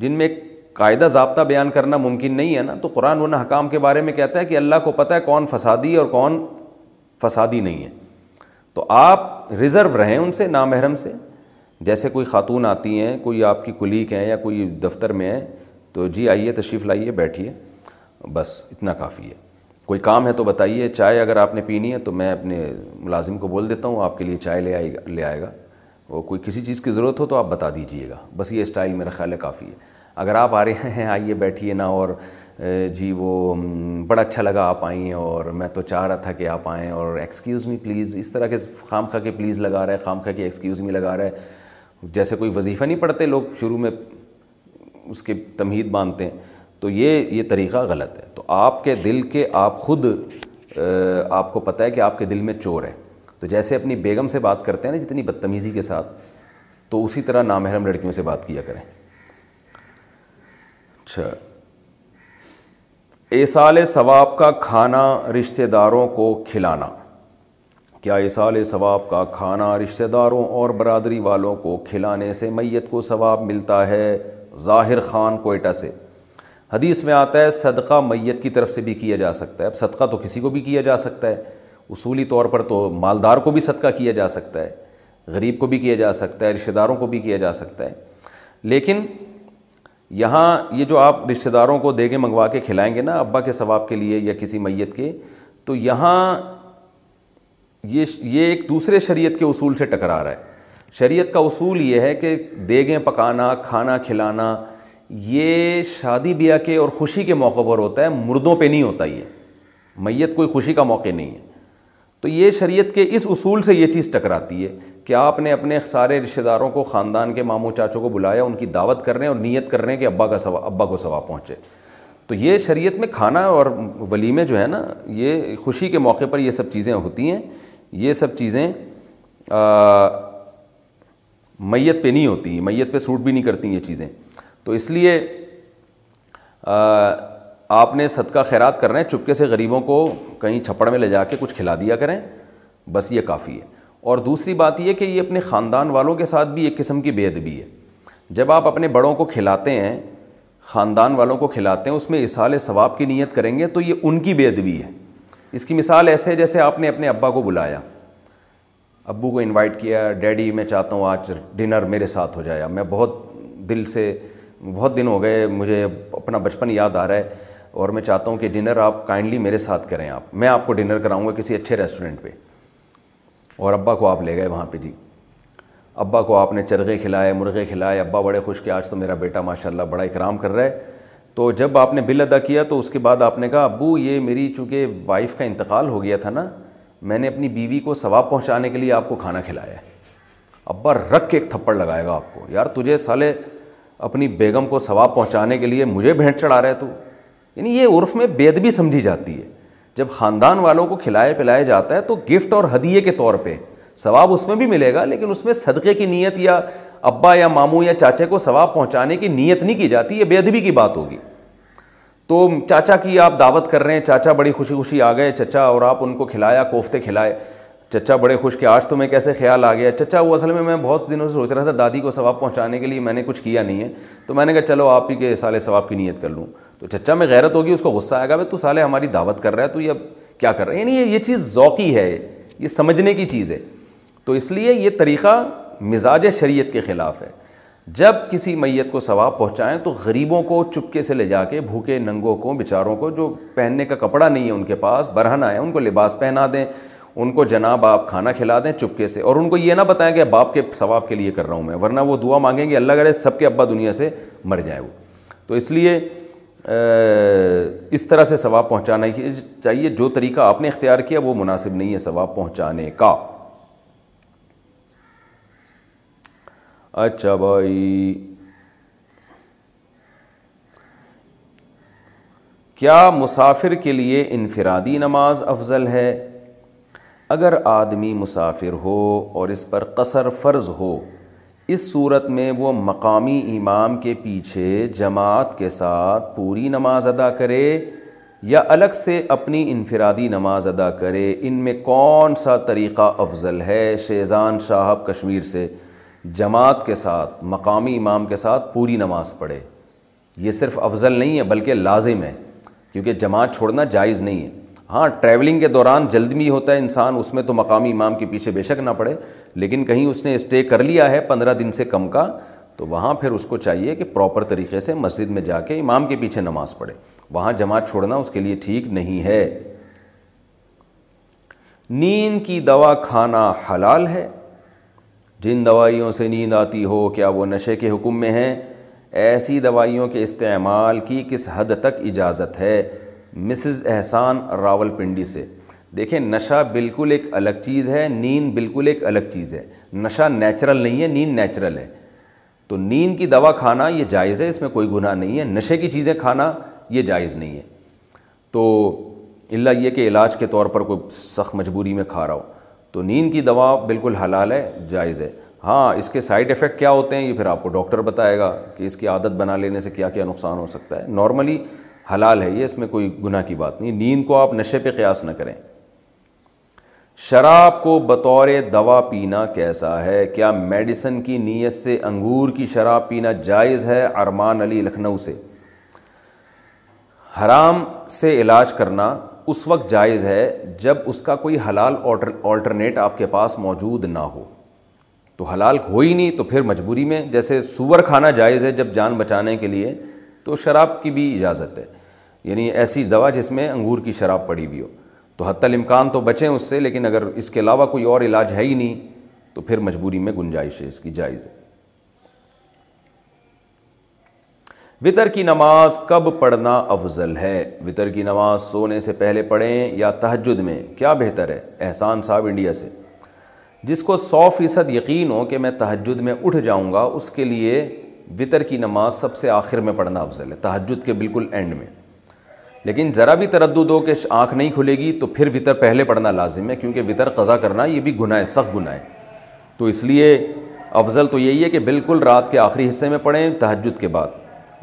جن میں قاعدہ ضابطہ بیان کرنا ممکن نہیں ہے نا تو قرآن ان حکام کے بارے میں کہتا ہے کہ اللہ کو پتہ ہے کون فسادی اور کون فسادی نہیں ہے تو آپ ریزرو رہیں ان سے نامحرم سے جیسے کوئی خاتون آتی ہیں کوئی آپ کی کلیک ہیں یا کوئی دفتر میں ہیں تو جی آئیے تشریف لائیے بیٹھیے بس اتنا کافی ہے کوئی کام ہے تو بتائیے چائے اگر آپ نے پینی ہے تو میں اپنے ملازم کو بول دیتا ہوں آپ کے لیے چائے لے آئے گا لے آئے گا وہ کوئی کسی چیز کی ضرورت ہو تو آپ بتا دیجئے گا بس یہ اسٹائل میرا خیال ہے کافی ہے اگر آپ آ رہے ہیں آئیے بیٹھیے نہ اور جی وہ بڑا اچھا لگا آپ آئیں اور میں تو چاہ رہا تھا کہ آپ آئیں اور ایکسکیوز می پلیز اس طرح کے خام خواہ کے پلیز لگا رہے خام خواہ کے ایکسکیوز می لگا رہے جیسے کوئی وظیفہ نہیں پڑھتے لوگ شروع میں اس کے تمید باندھتے تو یہ یہ طریقہ غلط ہے تو آپ کے دل کے آپ خود آپ کو پتہ ہے کہ آپ کے دل میں چور ہے تو جیسے اپنی بیگم سے بات کرتے ہیں نا جتنی بدتمیزی کے ساتھ تو اسی طرح نامحرم لڑکیوں سے بات کیا کریں اچھا ایسال ثواب کا کھانا رشتہ داروں کو کھلانا کیا ایسال ثواب کا کھانا رشتہ داروں اور برادری والوں کو کھلانے سے میت کو ثواب ملتا ہے ظاہر خان کوئٹہ سے حدیث میں آتا ہے صدقہ میت کی طرف سے بھی کیا جا سکتا ہے اب صدقہ تو کسی کو بھی کیا جا سکتا ہے اصولی طور پر تو مالدار کو بھی صدقہ کیا جا سکتا ہے غریب کو بھی کیا جا سکتا ہے رشتہ داروں کو بھی کیا جا سکتا ہے لیکن یہاں یہ جو آپ رشتہ داروں کو دیگے منگوا کے کھلائیں گے نا ابا کے ثواب کے لیے یا کسی میت کے تو یہاں یہ یہ ایک دوسرے شریعت کے اصول سے ٹکرا رہا ہے شریعت کا اصول یہ ہے کہ دیگیں پکانا کھانا کھلانا یہ شادی بیاہ کے اور خوشی کے موقع پر ہوتا ہے مردوں پہ نہیں ہوتا یہ میت کوئی خوشی کا موقع نہیں ہے تو یہ شریعت کے اس اصول سے یہ چیز ٹکراتی ہے کہ آپ نے اپنے سارے رشتہ داروں کو خاندان کے ماموں چاچوں کو بلایا ان کی دعوت کر رہے ہیں اور نیت کر رہے ہیں کہ ابا کا ثواب ابا کو ثواب پہنچے تو یہ شریعت میں کھانا اور ولیمے جو ہے نا یہ خوشی کے موقع پر یہ سب چیزیں ہوتی ہیں یہ سب چیزیں میت پہ نہیں ہوتی میت پہ سوٹ بھی نہیں کرتی یہ چیزیں تو اس لیے آپ نے صدقہ خیرات کر رہے ہیں چپکے سے غریبوں کو کہیں چھپڑ میں لے جا کے کچھ کھلا دیا کریں بس یہ کافی ہے اور دوسری بات یہ کہ یہ اپنے خاندان والوں کے ساتھ بھی ایک قسم کی بے ادبی ہے جب آپ اپنے بڑوں کو کھلاتے ہیں خاندان والوں کو کھلاتے ہیں اس میں اصال ثواب کی نیت کریں گے تو یہ ان کی بے ادبی ہے اس کی مثال ایسے ہے جیسے آپ نے اپنے ابا کو بلایا ابو کو انوائٹ کیا ڈیڈی میں چاہتا ہوں آج ڈنر میرے ساتھ ہو جائے میں بہت دل سے بہت دن ہو گئے مجھے اپنا بچپن یاد آ رہا ہے اور میں چاہتا ہوں کہ ڈنر آپ کائنڈلی میرے ساتھ کریں آپ میں آپ کو ڈنر کراؤں گا کسی اچھے ریسٹورینٹ پہ اور ابا کو آپ لے گئے وہاں پہ جی ابا کو آپ نے چرغے کھلائے مرغے کھلائے ابا بڑے خوش کہ آج تو میرا بیٹا ماشاء اللہ بڑا اکرام کر رہا ہے تو جب آپ نے بل ادا کیا تو اس کے بعد آپ نے کہا ابو یہ میری چونکہ وائف کا انتقال ہو گیا تھا نا میں نے اپنی بیوی کو ثواب پہنچانے کے لیے آپ کو کھانا کھلایا ہے ابا رکھ کے ایک تھپڑ لگائے گا آپ کو یار تجھے سالے اپنی بیگم کو ثواب پہنچانے کے لیے مجھے بھینٹ چڑھا رہا ہے تو یعنی یہ عرف میں بے ادبی سمجھی جاتی ہے جب خاندان والوں کو کھلائے پلائے جاتا ہے تو گفٹ اور ہدیے کے طور پہ ثواب اس میں بھی ملے گا لیکن اس میں صدقے کی نیت یا ابا یا ماموں یا چاچے کو ثواب پہنچانے کی نیت نہیں کی جاتی یہ بے ادبی کی بات ہوگی تو چاچا کی آپ دعوت کر رہے ہیں چاچا بڑی خوشی خوشی آ گئے چچا اور آپ ان کو کھلایا کوفتے کھلائے چچا بڑے خوش کہ آج تو میں کیسے خیال آ گیا چچا وہ اصل میں میں بہت دنوں سے سوچ رہا تھا دادی کو ثواب پہنچانے کے لیے میں نے کچھ کیا نہیں ہے تو میں نے کہا چلو آپ ہی کے سالے ثواب کی نیت کر لوں تو چچا میں غیرت ہوگی اس کو غصہ آئے گا بھائی تو سالے ہماری دعوت کر رہا ہے تو یہ کیا کر رہا ہے یعنی یہ چیز ذوقی ہے یہ سمجھنے کی چیز ہے تو اس لیے یہ طریقہ مزاج شریعت کے خلاف ہے جب کسی میت کو ثواب پہنچائیں تو غریبوں کو چپکے سے لے جا کے بھوکے ننگوں کو بیچاروں کو جو پہننے کا کپڑا نہیں ہے ان کے پاس برہنہ ہے ان کو لباس پہنا دیں ان کو جناب آپ کھانا کھلا دیں چپکے سے اور ان کو یہ نہ بتائیں کہ باپ کے ثواب کے لیے کر رہا ہوں میں ورنہ وہ دعا مانگیں گے اللہ کرے سب کے ابا دنیا سے مر جائیں وہ تو اس لیے اس طرح سے ثواب پہنچانا چاہیے جو طریقہ آپ نے اختیار کیا وہ مناسب نہیں ہے ثواب پہنچانے کا اچھا بھائی کیا مسافر کے لیے انفرادی نماز افضل ہے اگر آدمی مسافر ہو اور اس پر قصر فرض ہو اس صورت میں وہ مقامی امام کے پیچھے جماعت کے ساتھ پوری نماز ادا کرے یا الگ سے اپنی انفرادی نماز ادا کرے ان میں کون سا طریقہ افضل ہے شیزان شاہب کشمیر سے جماعت کے ساتھ مقامی امام کے ساتھ پوری نماز پڑھے یہ صرف افضل نہیں ہے بلکہ لازم ہے کیونکہ جماعت چھوڑنا جائز نہیں ہے ہاں ٹریولنگ کے دوران جلد بھی ہوتا ہے انسان اس میں تو مقامی امام کے پیچھے بے شک نہ پڑے لیکن کہیں اس نے اسٹے کر لیا ہے پندرہ دن سے کم کا تو وہاں پھر اس کو چاہیے کہ پراپر طریقے سے مسجد میں جا کے امام کے پیچھے نماز پڑھے وہاں جماعت چھوڑنا اس کے لیے ٹھیک نہیں ہے نیند کی دوا کھانا حلال ہے جن دوائیوں سے نیند آتی ہو کیا وہ نشے کے حکم میں ہیں ایسی دوائیوں کے استعمال کی کس حد تک اجازت ہے مسز احسان راول پنڈی سے دیکھیں نشہ بالکل ایک الگ چیز ہے نیند بالکل ایک الگ چیز ہے نشہ نیچرل نہیں ہے نیند نیچرل ہے تو نیند کی دوا کھانا یہ جائز ہے اس میں کوئی گناہ نہیں ہے نشے کی چیزیں کھانا یہ جائز نہیں ہے تو اللہ یہ کہ علاج کے طور پر کوئی سخت مجبوری میں کھا رہا ہو تو نیند کی دوا بالکل حلال ہے جائز ہے ہاں اس کے سائڈ افیکٹ کیا ہوتے ہیں یہ پھر آپ کو ڈاکٹر بتائے گا کہ اس کی عادت بنا لینے سے کیا کیا نقصان ہو سکتا ہے نارملی حلال ہے یہ اس میں کوئی گناہ کی بات نہیں نیند کو آپ نشے پہ قیاس نہ کریں شراب کو بطور دوا پینا کیسا ہے کیا میڈیسن کی نیت سے انگور کی شراب پینا جائز ہے ارمان علی لکھنؤ سے حرام سے علاج کرنا اس وقت جائز ہے جب اس کا کوئی حلال آلٹرنیٹ آپ کے پاس موجود نہ ہو تو حلال ہو ہی نہیں تو پھر مجبوری میں جیسے سور کھانا جائز ہے جب جان بچانے کے لیے تو شراب کی بھی اجازت ہے یعنی ایسی دوا جس میں انگور کی شراب پڑی بھی ہو تو حتی الامکان تو بچیں اس سے لیکن اگر اس کے علاوہ کوئی اور علاج ہے ہی نہیں تو پھر مجبوری میں گنجائش ہے اس کی جائز ہے وطر کی نماز کب پڑھنا افضل ہے وطر کی نماز سونے سے پہلے پڑھیں یا تحجد میں کیا بہتر ہے احسان صاحب انڈیا سے جس کو سو فیصد یقین ہو کہ میں تہجد میں اٹھ جاؤں گا اس کے لیے وطر کی نماز سب سے آخر میں پڑھنا افضل ہے تحجد کے بالکل اینڈ میں لیکن ذرا بھی تردد ہو کہ آنکھ نہیں کھلے گی تو پھر وطر پہلے پڑھنا لازم ہے کیونکہ وطر قضا کرنا یہ بھی ہے سخت گناہ ہے تو اس لیے افضل تو یہی ہے کہ بالکل رات کے آخری حصے میں پڑھیں تحجد کے بعد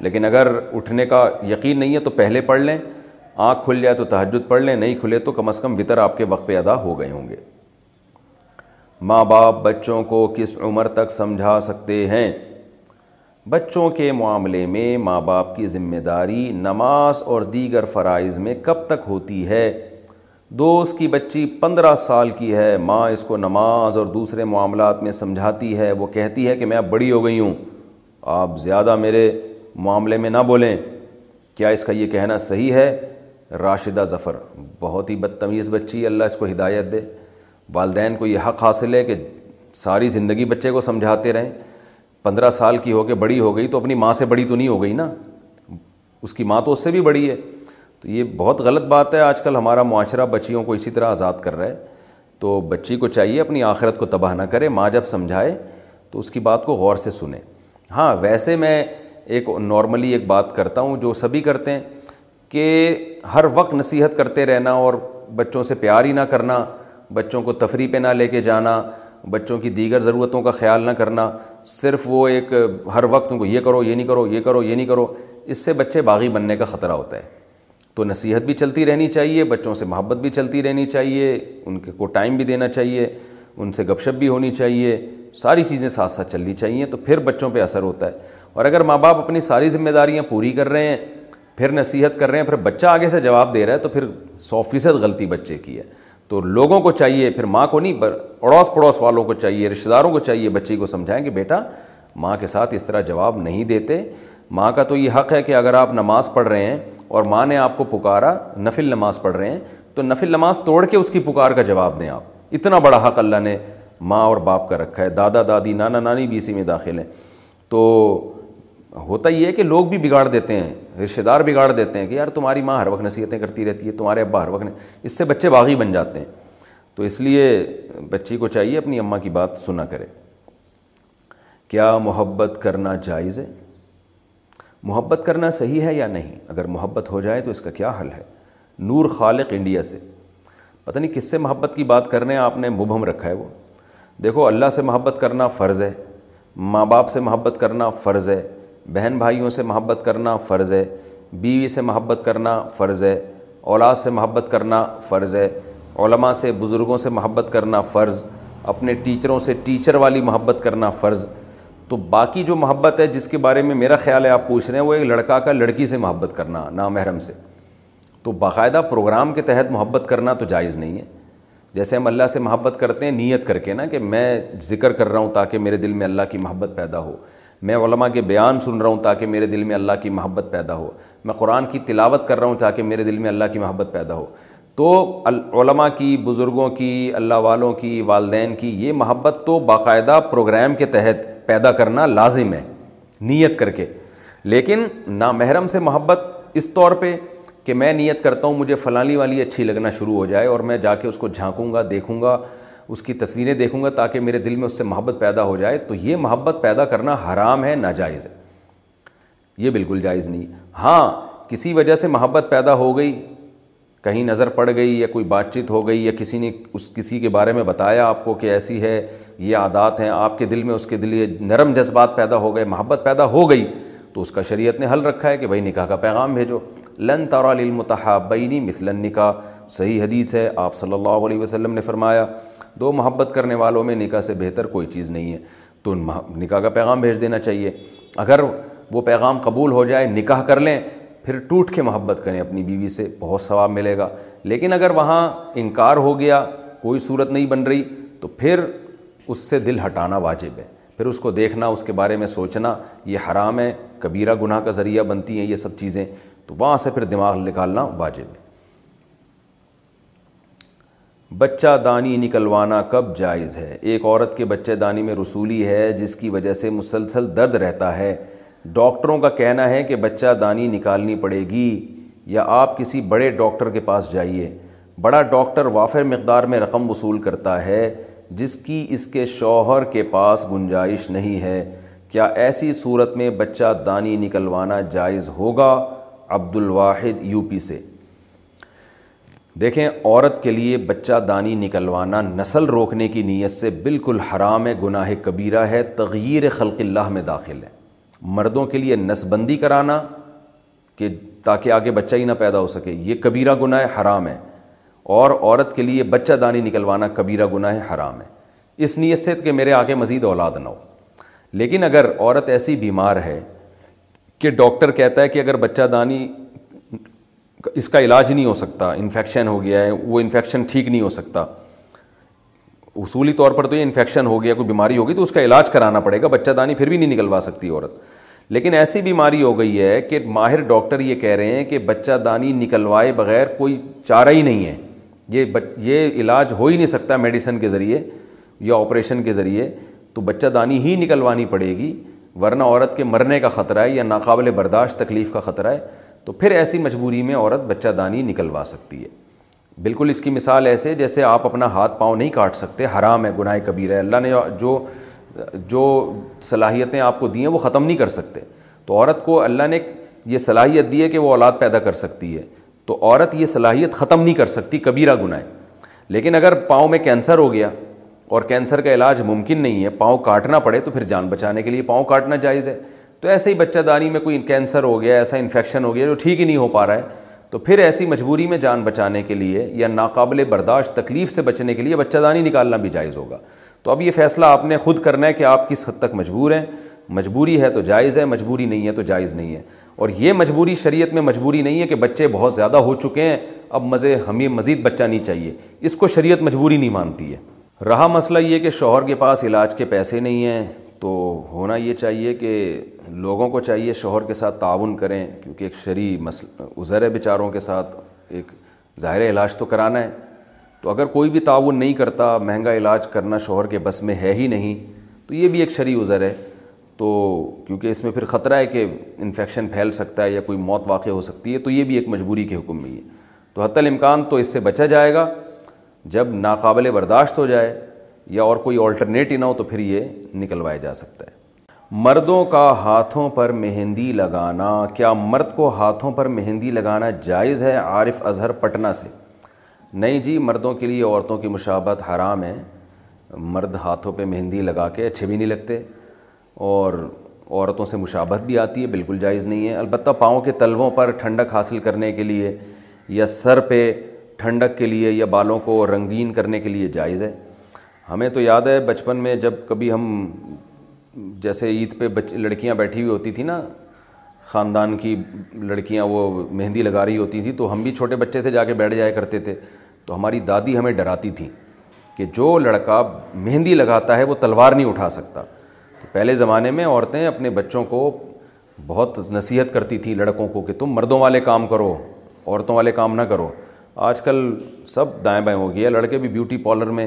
لیکن اگر اٹھنے کا یقین نہیں ہے تو پہلے پڑھ لیں آنکھ کھل جائے تو تحجد پڑھ لیں نہیں کھلے تو کم از کم وطر آپ کے وقت پہ ادا ہو گئے ہوں گے ماں باپ بچوں کو کس عمر تک سمجھا سکتے ہیں بچوں کے معاملے میں ماں باپ کی ذمہ داری نماز اور دیگر فرائض میں کب تک ہوتی ہے دوست کی بچی پندرہ سال کی ہے ماں اس کو نماز اور دوسرے معاملات میں سمجھاتی ہے وہ کہتی ہے کہ میں اب بڑی ہو گئی ہوں آپ زیادہ میرے معاملے میں نہ بولیں کیا اس کا یہ کہنا صحیح ہے راشدہ ظفر بہت ہی بدتمیز بچی اللہ اس کو ہدایت دے والدین کو یہ حق حاصل ہے کہ ساری زندگی بچے کو سمجھاتے رہیں پندرہ سال کی ہو کے بڑی ہو گئی تو اپنی ماں سے بڑی تو نہیں ہو گئی نا اس کی ماں تو اس سے بھی بڑی ہے تو یہ بہت غلط بات ہے آج کل ہمارا معاشرہ بچیوں کو اسی طرح آزاد کر رہا ہے تو بچی کو چاہیے اپنی آخرت کو تباہ نہ کرے ماں جب سمجھائے تو اس کی بات کو غور سے سنیں ہاں ویسے میں ایک نارملی ایک بات کرتا ہوں جو سبھی ہی کرتے ہیں کہ ہر وقت نصیحت کرتے رہنا اور بچوں سے پیار ہی نہ کرنا بچوں کو تفریح پہ نہ لے کے جانا بچوں کی دیگر ضرورتوں کا خیال نہ کرنا صرف وہ ایک ہر وقت ان کو یہ کرو یہ نہیں کرو یہ کرو یہ نہیں کرو اس سے بچے باغی بننے کا خطرہ ہوتا ہے تو نصیحت بھی چلتی رہنی چاہیے بچوں سے محبت بھی چلتی رہنی چاہیے ان کے کو ٹائم بھی دینا چاہیے ان سے گپ شپ بھی ہونی چاہیے ساری چیزیں ساتھ ساتھ چلنی چاہیے تو پھر بچوں پہ اثر ہوتا ہے اور اگر ماں باپ اپنی ساری ذمہ داریاں پوری کر رہے ہیں پھر نصیحت کر رہے ہیں پھر بچہ آگے سے جواب دے رہا ہے تو پھر سو فیصد غلطی بچے کی ہے تو لوگوں کو چاہیے پھر ماں کو نہیں اڑوس پڑوس والوں کو چاہیے رشتہ داروں کو چاہیے بچی کو سمجھائیں کہ بیٹا ماں کے ساتھ اس طرح جواب نہیں دیتے ماں کا تو یہ حق ہے کہ اگر آپ نماز پڑھ رہے ہیں اور ماں نے آپ کو پکارا نفل نماز پڑھ رہے ہیں تو نفل نماز توڑ کے اس کی پکار کا جواب دیں آپ اتنا بڑا حق اللہ نے ماں اور باپ کا رکھا ہے دادا دادی نانا نانی بھی اسی میں داخل ہیں تو ہوتا ہی ہے کہ لوگ بھی بگاڑ دیتے ہیں رشتے دار بگاڑ دیتے ہیں کہ یار تمہاری ماں ہر وقت نصیحتیں کرتی رہتی ہے تمہارے ابا ہر وقت اس سے بچے باغی بن جاتے ہیں تو اس لیے بچی کو چاہیے اپنی اماں کی بات سنا کرے کیا محبت کرنا جائز ہے محبت کرنا صحیح ہے یا نہیں اگر محبت ہو جائے تو اس کا کیا حل ہے نور خالق انڈیا سے پتہ نہیں کس سے محبت کی بات کرنے آپ نے مبہم رکھا ہے وہ دیکھو اللہ سے محبت کرنا فرض ہے ماں باپ سے محبت کرنا فرض ہے بہن بھائیوں سے محبت کرنا فرض ہے بیوی سے محبت کرنا فرض ہے اولاد سے محبت کرنا فرض ہے علماء سے بزرگوں سے محبت کرنا فرض اپنے ٹیچروں سے ٹیچر والی محبت کرنا فرض تو باقی جو محبت ہے جس کے بارے میں میرا خیال ہے آپ پوچھ رہے ہیں وہ ایک لڑکا کا لڑکی سے محبت کرنا نامحرم محرم سے تو باقاعدہ پروگرام کے تحت محبت کرنا تو جائز نہیں ہے جیسے ہم اللہ سے محبت کرتے ہیں نیت کر کے نا کہ میں ذکر کر رہا ہوں تاکہ میرے دل میں اللہ کی محبت پیدا ہو میں علماء کے بیان سن رہا ہوں تاکہ میرے دل میں اللہ کی محبت پیدا ہو میں قرآن کی تلاوت کر رہا ہوں تاکہ میرے دل میں اللہ کی محبت پیدا ہو تو علماء کی بزرگوں کی اللہ والوں کی والدین کی یہ محبت تو باقاعدہ پروگرام کے تحت پیدا کرنا لازم ہے نیت کر کے لیکن نامحرم سے محبت اس طور پہ کہ میں نیت کرتا ہوں مجھے فلانی والی اچھی لگنا شروع ہو جائے اور میں جا کے اس کو جھانکوں گا دیکھوں گا اس کی تصویریں دیکھوں گا تاکہ میرے دل میں اس سے محبت پیدا ہو جائے تو یہ محبت پیدا کرنا حرام ہے ناجائز ہے یہ بالکل جائز نہیں ہاں کسی وجہ سے محبت پیدا ہو گئی کہیں نظر پڑ گئی یا کوئی بات چیت ہو گئی یا کسی نے اس کسی کے بارے میں بتایا آپ کو کہ ایسی ہے یہ عادات ہیں آپ کے دل میں اس کے دل یہ نرم جذبات پیدا ہو گئے محبت پیدا ہو گئی تو اس کا شریعت نے حل رکھا ہے کہ بھائی نکاح کا پیغام بھیجو لن تارا للمتحابینی مثلاً نکاح صحیح حدیث ہے آپ صلی اللہ علیہ وسلم نے فرمایا دو محبت کرنے والوں میں نکاح سے بہتر کوئی چیز نہیں ہے تو نکاح کا پیغام بھیج دینا چاہیے اگر وہ پیغام قبول ہو جائے نکاح کر لیں پھر ٹوٹ کے محبت کریں اپنی بیوی سے بہت ثواب ملے گا لیکن اگر وہاں انکار ہو گیا کوئی صورت نہیں بن رہی تو پھر اس سے دل ہٹانا واجب ہے پھر اس کو دیکھنا اس کے بارے میں سوچنا یہ حرام ہے کبیرہ گناہ کا ذریعہ بنتی ہیں یہ سب چیزیں تو وہاں سے پھر دماغ نکالنا واجب ہے بچہ دانی نکلوانا کب جائز ہے ایک عورت کے بچے دانی میں رسولی ہے جس کی وجہ سے مسلسل درد رہتا ہے ڈاکٹروں کا کہنا ہے کہ بچہ دانی نکالنی پڑے گی یا آپ کسی بڑے ڈاکٹر کے پاس جائیے بڑا ڈاکٹر وافر مقدار میں رقم وصول کرتا ہے جس کی اس کے شوہر کے پاس گنجائش نہیں ہے کیا ایسی صورت میں بچہ دانی نکلوانا جائز ہوگا عبد الواحد یو پی سے دیکھیں عورت کے لیے بچہ دانی نکلوانا نسل روکنے کی نیت سے بالکل حرام ہے گناہ کبیرہ ہے تغیر خلق اللہ میں داخل ہے مردوں کے لیے نسبندی کرانا کہ تاکہ آگے بچہ ہی نہ پیدا ہو سکے یہ کبیرہ گناہ حرام ہے اور عورت کے لیے بچہ دانی نکلوانا کبیرہ گناہ حرام ہے اس نیت سے کہ میرے آگے مزید اولاد نہ ہو لیکن اگر عورت ایسی بیمار ہے کہ ڈاکٹر کہتا ہے کہ اگر بچہ دانی اس کا علاج نہیں ہو سکتا انفیکشن ہو گیا ہے وہ انفیکشن ٹھیک نہیں ہو سکتا اصولی طور پر تو یہ انفیکشن ہو گیا کوئی بیماری ہوگی تو اس کا علاج کرانا پڑے گا بچہ دانی پھر بھی نہیں نکلوا سکتی عورت لیکن ایسی بیماری ہو گئی ہے کہ ماہر ڈاکٹر یہ کہہ رہے ہیں کہ بچہ دانی نکلوائے بغیر کوئی چارہ ہی نہیں ہے یہ یہ علاج ہو ہی نہیں سکتا میڈیسن کے ذریعے یا آپریشن کے ذریعے تو بچہ دانی ہی نکلوانی پڑے گی ورنہ عورت کے مرنے کا خطرہ ہے یا ناقابل برداشت تکلیف کا خطرہ ہے تو پھر ایسی مجبوری میں عورت بچہ دانی نکلوا سکتی ہے بالکل اس کی مثال ایسے جیسے آپ اپنا ہاتھ پاؤں نہیں کاٹ سکتے حرام ہے گناہ کبیر ہے اللہ نے جو جو صلاحیتیں آپ کو دی ہیں وہ ختم نہیں کر سکتے تو عورت کو اللہ نے یہ صلاحیت دی ہے کہ وہ اولاد پیدا کر سکتی ہے تو عورت یہ صلاحیت ختم نہیں کر سکتی کبیرہ گناہ لیکن اگر پاؤں میں کینسر ہو گیا اور کینسر کا علاج ممکن نہیں ہے پاؤں کاٹنا پڑے تو پھر جان بچانے کے لیے پاؤں کاٹنا جائز ہے تو ایسے ہی بچہ دانی میں کوئی کینسر ہو گیا ایسا انفیکشن ہو گیا جو ٹھیک ہی نہیں ہو پا رہا ہے تو پھر ایسی مجبوری میں جان بچانے کے لیے یا ناقابل برداشت تکلیف سے بچنے کے لیے بچہ دانی نکالنا بھی جائز ہوگا تو اب یہ فیصلہ آپ نے خود کرنا ہے کہ آپ کس حد تک مجبور ہیں مجبوری ہے تو جائز ہے مجبوری نہیں ہے تو جائز نہیں ہے اور یہ مجبوری شریعت میں مجبوری نہیں ہے کہ بچے بہت زیادہ ہو چکے ہیں اب مزے ہمیں مزید بچہ نہیں چاہیے اس کو شریعت مجبوری نہیں مانتی ہے رہا مسئلہ یہ کہ شوہر کے پاس علاج کے پیسے نہیں ہیں تو ہونا یہ چاہیے کہ لوگوں کو چاہیے شوہر کے ساتھ تعاون کریں کیونکہ ایک شرعی مسئلہ عذر ہے بیچاروں کے ساتھ ایک ظاہر علاج تو کرانا ہے تو اگر کوئی بھی تعاون نہیں کرتا مہنگا علاج کرنا شوہر کے بس میں ہے ہی نہیں تو یہ بھی ایک شرعی عذر ہے تو کیونکہ اس میں پھر خطرہ ہے کہ انفیکشن پھیل سکتا ہے یا کوئی موت واقع ہو سکتی ہے تو یہ بھی ایک مجبوری کے حکم میں ہے تو حتی الامکان تو اس سے بچا جائے گا جب ناقابل برداشت ہو جائے یا اور کوئی آلٹرنیٹ ہی نہ ہو تو پھر یہ نکلوایا جا سکتا ہے مردوں کا ہاتھوں پر مہندی لگانا کیا مرد کو ہاتھوں پر مہندی لگانا جائز ہے عارف اظہر پٹنہ سے نہیں جی مردوں کے لیے عورتوں کی مشابت حرام ہے مرد ہاتھوں پہ مہندی لگا کے اچھے بھی نہیں لگتے اور عورتوں سے مشابت بھی آتی ہے بالکل جائز نہیں ہے البتہ پاؤں کے تلووں پر ٹھنڈک حاصل کرنے کے لیے یا سر پہ ٹھنڈک کے لیے یا بالوں کو رنگین کرنے کے لیے جائز ہے ہمیں تو یاد ہے بچپن میں جب کبھی ہم جیسے عید پہ بچ لڑکیاں بیٹھی ہوئی ہوتی تھیں نا خاندان کی لڑکیاں وہ مہندی لگا رہی ہوتی تھیں تو ہم بھی چھوٹے بچے تھے جا کے بیٹھ جایا کرتے تھے تو ہماری دادی ہمیں ڈراتی تھیں کہ جو لڑکا مہندی لگاتا ہے وہ تلوار نہیں اٹھا سکتا تو پہلے زمانے میں عورتیں اپنے بچوں کو بہت نصیحت کرتی تھیں لڑکوں کو کہ تم مردوں والے کام کرو عورتوں والے کام نہ کرو آج کل سب دائیں بائیں ہو گیا لڑکے بھی بیوٹی پارلر میں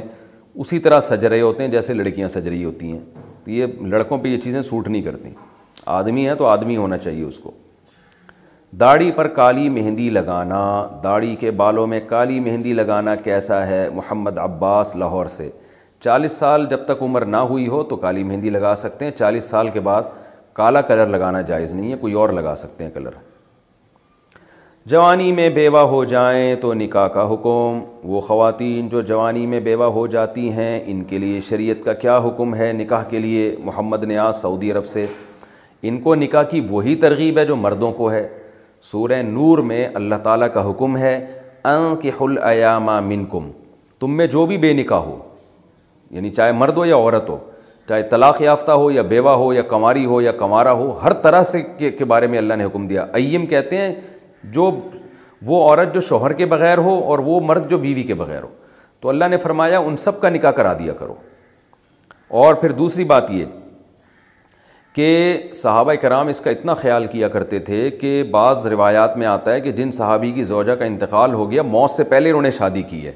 اسی طرح سج رہے ہوتے ہیں جیسے لڑکیاں سج رہی ہوتی ہیں تو یہ لڑکوں پہ یہ چیزیں سوٹ نہیں کرتی آدمی ہیں تو آدمی ہونا چاہیے اس کو داڑھی پر کالی مہندی لگانا داڑھی کے بالوں میں کالی مہندی لگانا کیسا ہے محمد عباس لاہور سے چالیس سال جب تک عمر نہ ہوئی ہو تو کالی مہندی لگا سکتے ہیں چالیس سال کے بعد کالا کلر لگانا جائز نہیں ہے کوئی اور لگا سکتے ہیں کلر جوانی میں بیوہ ہو جائیں تو نکاح کا حکم وہ خواتین جو جوانی میں بیوہ ہو جاتی ہیں ان کے لیے شریعت کا کیا حکم ہے نکاح کے لیے محمد نیاز سعودی عرب سے ان کو نکاح کی وہی ترغیب ہے جو مردوں کو ہے سورہ نور میں اللہ تعالیٰ کا حکم ہے ان کے العیامامن کم تم میں جو بھی بے نکاح ہو یعنی چاہے مرد ہو یا عورت ہو چاہے طلاق یافتہ ہو یا بیوہ ہو یا کماری ہو یا کمارا ہو ہر طرح سے کے بارے میں اللہ نے حکم دیا ایم کہتے ہیں جو وہ عورت جو شوہر کے بغیر ہو اور وہ مرد جو بیوی کے بغیر ہو تو اللہ نے فرمایا ان سب کا نکاح کرا دیا کرو اور پھر دوسری بات یہ کہ صحابہ کرام اس کا اتنا خیال کیا کرتے تھے کہ بعض روایات میں آتا ہے کہ جن صحابی کی زوجہ کا انتقال ہو گیا موت سے پہلے انہوں نے شادی کی ہے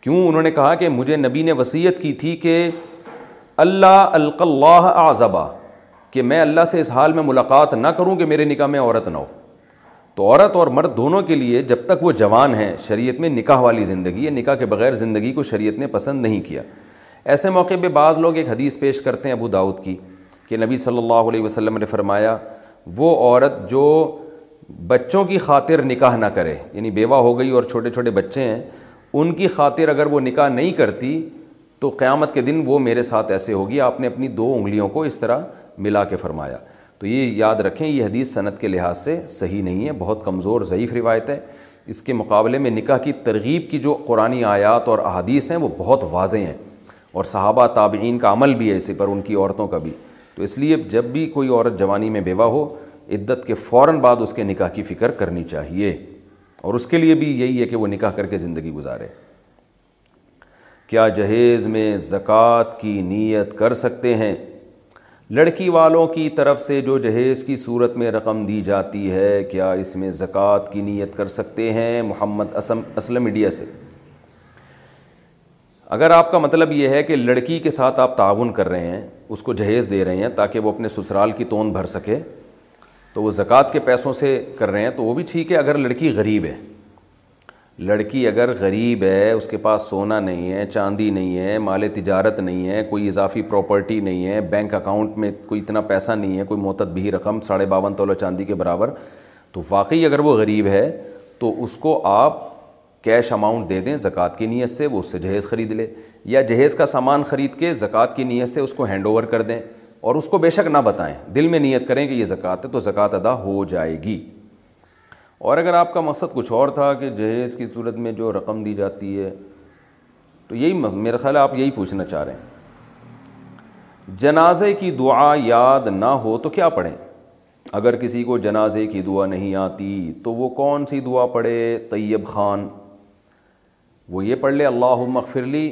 کیوں انہوں نے کہا کہ مجھے نبی نے وصیت کی تھی کہ اللہ القلّہ اللہ اعظبا کہ میں اللہ سے اس حال میں ملاقات نہ کروں کہ میرے نکاح میں عورت نہ ہو تو عورت اور مرد دونوں کے لیے جب تک وہ جوان ہیں شریعت میں نکاح والی زندگی یا نکاح کے بغیر زندگی کو شریعت نے پسند نہیں کیا ایسے موقع پہ بعض لوگ ایک حدیث پیش کرتے ہیں ابو داود کی کہ نبی صلی اللہ علیہ وسلم نے فرمایا وہ عورت جو بچوں کی خاطر نکاح نہ کرے یعنی بیوہ ہو گئی اور چھوٹے چھوٹے بچے ہیں ان کی خاطر اگر وہ نکاح نہیں کرتی تو قیامت کے دن وہ میرے ساتھ ایسے ہوگی آپ نے اپنی دو انگلیوں کو اس طرح ملا کے فرمایا تو یہ یاد رکھیں یہ حدیث صنعت کے لحاظ سے صحیح نہیں ہے بہت کمزور ضعیف روایت ہے اس کے مقابلے میں نکاح کی ترغیب کی جو قرآن آیات اور احادیث ہیں وہ بہت واضح ہیں اور صحابہ تابعین کا عمل بھی ہے اسی پر ان کی عورتوں کا بھی تو اس لیے جب بھی کوئی عورت جوانی میں بیوہ ہو عدت کے فوراً بعد اس کے نکاح کی فکر کرنی چاہیے اور اس کے لیے بھی یہی ہے کہ وہ نکاح کر کے زندگی گزارے کیا جہیز میں زکوٰۃ کی نیت کر سکتے ہیں لڑکی والوں کی طرف سے جو جہیز کی صورت میں رقم دی جاتی ہے کیا اس میں زکوٰۃ کی نیت کر سکتے ہیں محمد اسم اسلم میڈیا سے اگر آپ کا مطلب یہ ہے کہ لڑکی کے ساتھ آپ تعاون کر رہے ہیں اس کو جہیز دے رہے ہیں تاکہ وہ اپنے سسرال کی تون بھر سکے تو وہ زکوٰۃ کے پیسوں سے کر رہے ہیں تو وہ بھی ٹھیک ہے اگر لڑکی غریب ہے لڑکی اگر غریب ہے اس کے پاس سونا نہیں ہے چاندی نہیں ہے مال تجارت نہیں ہے کوئی اضافی پراپرٹی نہیں ہے بینک اکاؤنٹ میں کوئی اتنا پیسہ نہیں ہے کوئی بھی رقم ساڑھے باون تولہ چاندی کے برابر تو واقعی اگر وہ غریب ہے تو اس کو آپ کیش اماؤنٹ دے دیں زکوٰۃ کی نیت سے وہ اس سے جہیز خرید لے یا جہیز کا سامان خرید کے زکوٰۃ کی نیت سے اس کو ہینڈ اوور کر دیں اور اس کو بے شک نہ بتائیں دل میں نیت کریں کہ یہ زکوٰۃ ہے تو زکوٰۃ ادا ہو جائے گی اور اگر آپ کا مقصد کچھ اور تھا کہ جہیز کی صورت میں جو رقم دی جاتی ہے تو یہی میرے خیال ہے آپ یہی پوچھنا چاہ رہے ہیں جنازے کی دعا یاد نہ ہو تو کیا پڑھیں اگر کسی کو جنازے کی دعا نہیں آتی تو وہ کون سی دعا پڑھے طیب خان وہ یہ پڑھ لے اللہ مغفر لی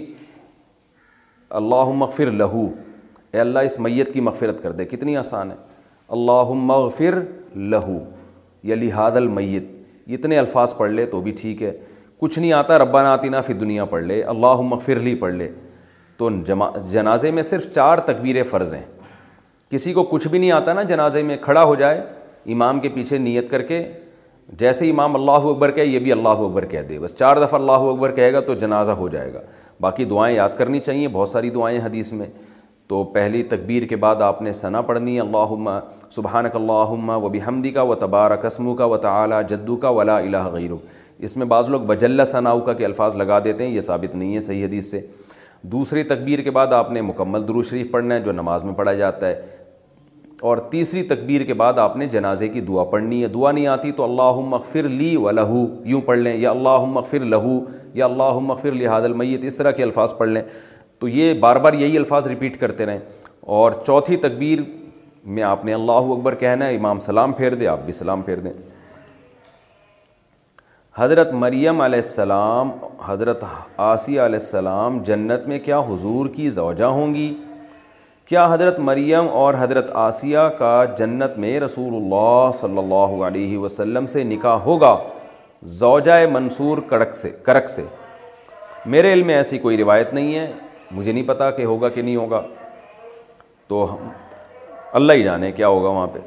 اللہ مغفر لہو اے اللہ اس میت کی مغفرت کر دے کتنی آسان ہے اللہ مغفر لہو یا لحاد المیت اتنے الفاظ پڑھ لے تو بھی ٹھیک ہے کچھ نہیں آتا ربا نعت فی دنیا پڑھ لے اللہ مغفرلی پڑھ لے تو جنازے میں صرف چار تقبیر فرض ہیں کسی کو کچھ بھی نہیں آتا نا جنازے میں کھڑا ہو جائے امام کے پیچھے نیت کر کے جیسے امام اللہ اکبر کہے یہ بھی اللہ اکبر کہہ دے بس چار دفعہ اللہ اکبر کہے گا تو جنازہ ہو جائے گا باقی دعائیں یاد کرنی چاہیے بہت ساری دعائیں حدیث میں تو پہلی تکبیر کے بعد آپ نے ثنا پڑھنی اللہ اللّہ سبحان کا اللہ و بھی کا و تبارہ قسموں کا و تعلیٰ جدو کا ولا الہ غیر اس میں بعض لوگ ثناؤ کا کے الفاظ لگا دیتے ہیں یہ ثابت نہیں ہے صحیح حدیث سے دوسری تکبیر کے بعد آپ نے مکمل درو شریف پڑھنا ہے جو نماز میں پڑھا جاتا ہے اور تیسری تکبیر کے بعد آپ نے جنازے کی دعا پڑھنی ہے دعا نہیں آتی تو اللہ مغفر لی و لہو یوں پڑھ لیں یا اللہ مغفر لہو یا اللہ مغفر لحاد المیت اس طرح کے الفاظ پڑھ لیں تو یہ بار بار یہی الفاظ ریپیٹ کرتے رہیں اور چوتھی تکبیر میں آپ نے اللہ اکبر کہنا ہے امام سلام پھیر دے آپ بھی سلام پھیر دیں حضرت مریم علیہ السلام حضرت آسیہ علیہ السلام جنت میں کیا حضور کی زوجہ ہوں گی کیا حضرت مریم اور حضرت آسیہ کا جنت میں رسول اللہ صلی اللہ علیہ وسلم سے نکاح ہوگا زوجہ منصور کڑک سے کرک سے میرے علم میں ایسی کوئی روایت نہیں ہے مجھے نہیں پتا کہ ہوگا کہ نہیں ہوگا تو ہم اللہ ہی جانے کیا ہوگا وہاں پہ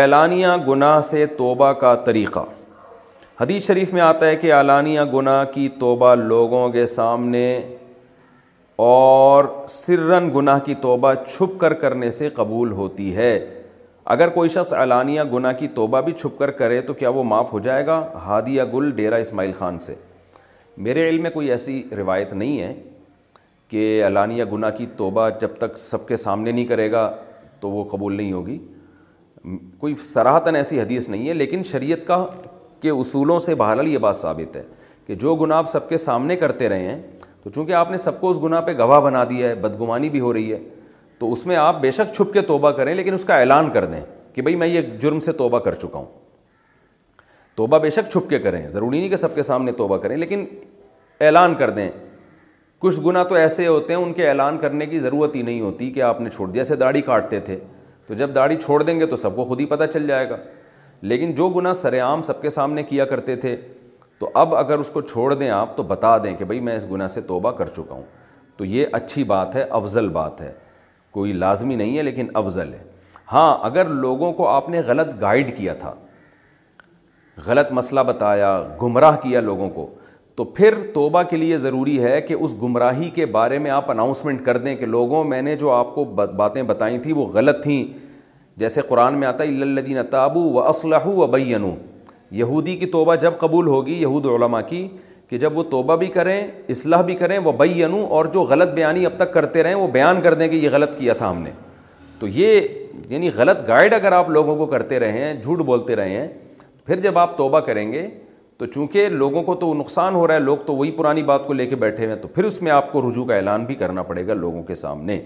اعلانیہ گناہ سے توبہ کا طریقہ حدیث شریف میں آتا ہے کہ اعلانیہ گناہ کی توبہ لوگوں کے سامنے اور سرن گناہ کی توبہ چھپ کر کرنے سے قبول ہوتی ہے اگر کوئی شخص اعلانیہ گناہ کی توبہ بھی چھپ کر کرے تو کیا وہ معاف ہو جائے گا ہادیہ گل ڈیرہ اسماعیل خان سے میرے علم میں کوئی ایسی روایت نہیں ہے کہ علانیہ گناہ کی توبہ جب تک سب کے سامنے نہیں کرے گا تو وہ قبول نہیں ہوگی کوئی سراہتاً ایسی حدیث نہیں ہے لیکن شریعت کا کے اصولوں سے بہرحال یہ بات ثابت ہے کہ جو گناہ آپ سب کے سامنے کرتے رہے ہیں تو چونکہ آپ نے سب کو اس گناہ پہ گواہ بنا دیا ہے بدگمانی بھی ہو رہی ہے تو اس میں آپ بے شک چھپ کے توبہ کریں لیکن اس کا اعلان کر دیں کہ بھئی میں یہ جرم سے توبہ کر چکا ہوں توبہ بے شک چھپ کے کریں ضروری نہیں کہ سب کے سامنے توبہ کریں لیکن اعلان کر دیں کچھ گناہ تو ایسے ہوتے ہیں ان کے اعلان کرنے کی ضرورت ہی نہیں ہوتی کہ آپ نے چھوڑ دیا ایسے داڑھی کاٹتے تھے تو جب داڑھی چھوڑ دیں گے تو سب کو خود ہی پتہ چل جائے گا لیکن جو گناہ سر عام سب کے سامنے کیا کرتے تھے تو اب اگر اس کو چھوڑ دیں آپ تو بتا دیں کہ بھائی میں اس گناہ سے توبہ کر چکا ہوں تو یہ اچھی بات ہے افضل بات ہے کوئی لازمی نہیں ہے لیکن افضل ہے ہاں اگر لوگوں کو آپ نے غلط گائیڈ کیا تھا غلط مسئلہ بتایا گمراہ کیا لوگوں کو تو پھر توبہ کے لیے ضروری ہے کہ اس گمراہی کے بارے میں آپ اناؤنسمنٹ کر دیں کہ لوگوں میں نے جو آپ کو باتیں بتائی تھیں وہ غلط تھیں جیسے قرآن میں آتا ہے الادین تابو و اسلح و بعین یہودی کی توبہ جب قبول ہوگی یہود علماء کی کہ جب وہ توبہ بھی کریں اصلاح بھی کریں وہ بئی اور جو غلط بیانی اب تک کرتے رہیں وہ بیان کر دیں کہ یہ غلط کیا تھا ہم نے تو یہ یعنی غلط گائیڈ اگر آپ لوگوں کو کرتے رہے ہیں جھوٹ بولتے رہے ہیں پھر جب آپ توبہ کریں گے تو چونکہ لوگوں کو تو نقصان ہو رہا ہے لوگ تو وہی پرانی بات کو لے کے بیٹھے ہوئے ہیں تو پھر اس میں آپ کو رجوع کا اعلان بھی کرنا پڑے گا لوگوں کے سامنے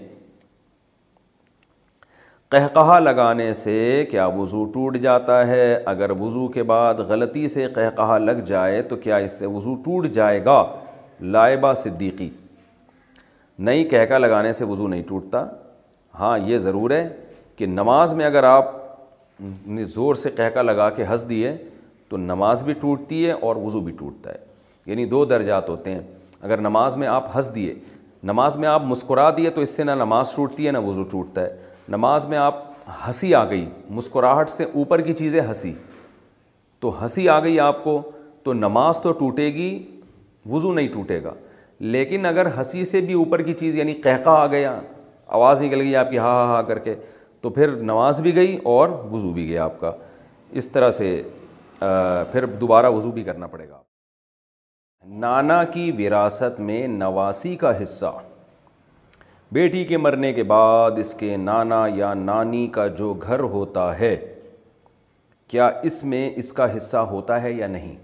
قہقہ لگانے سے کیا وضو ٹوٹ جاتا ہے اگر وضو کے بعد غلطی سے قہقہ لگ جائے تو کیا اس سے وضو ٹوٹ جائے گا لائبہ صدیقی نئی کہہ کا لگانے سے وضو نہیں ٹوٹتا ہاں یہ ضرور ہے کہ نماز میں اگر آپ نے زور سے کہہ لگا کے ہنس دیے تو نماز بھی ٹوٹتی ہے اور وضو بھی ٹوٹتا ہے یعنی دو درجات ہوتے ہیں اگر نماز میں آپ ہنس دیے نماز میں آپ مسکرا دیے تو اس سے نہ نماز ٹوٹتی ہے نہ وضو ٹوٹتا ہے نماز میں آپ ہنسی آ گئی مسکراہٹ سے اوپر کی چیزیں ہنسی تو ہنسی آ گئی آپ کو تو نماز تو ٹوٹے گی وضو نہیں ٹوٹے گا لیکن اگر ہنسی سے بھی اوپر کی چیز یعنی قہقہ آ گیا آواز نکل گئی آپ کی ہاں ہا ہا کر کے تو پھر نماز بھی گئی اور وضو بھی گیا آپ کا اس طرح سے پھر دوبارہ وضو بھی کرنا پڑے گا نانا کی وراثت میں نواسی کا حصہ بیٹی کے مرنے کے بعد اس کے نانا یا نانی کا جو گھر ہوتا ہے کیا اس میں اس کا حصہ ہوتا ہے یا نہیں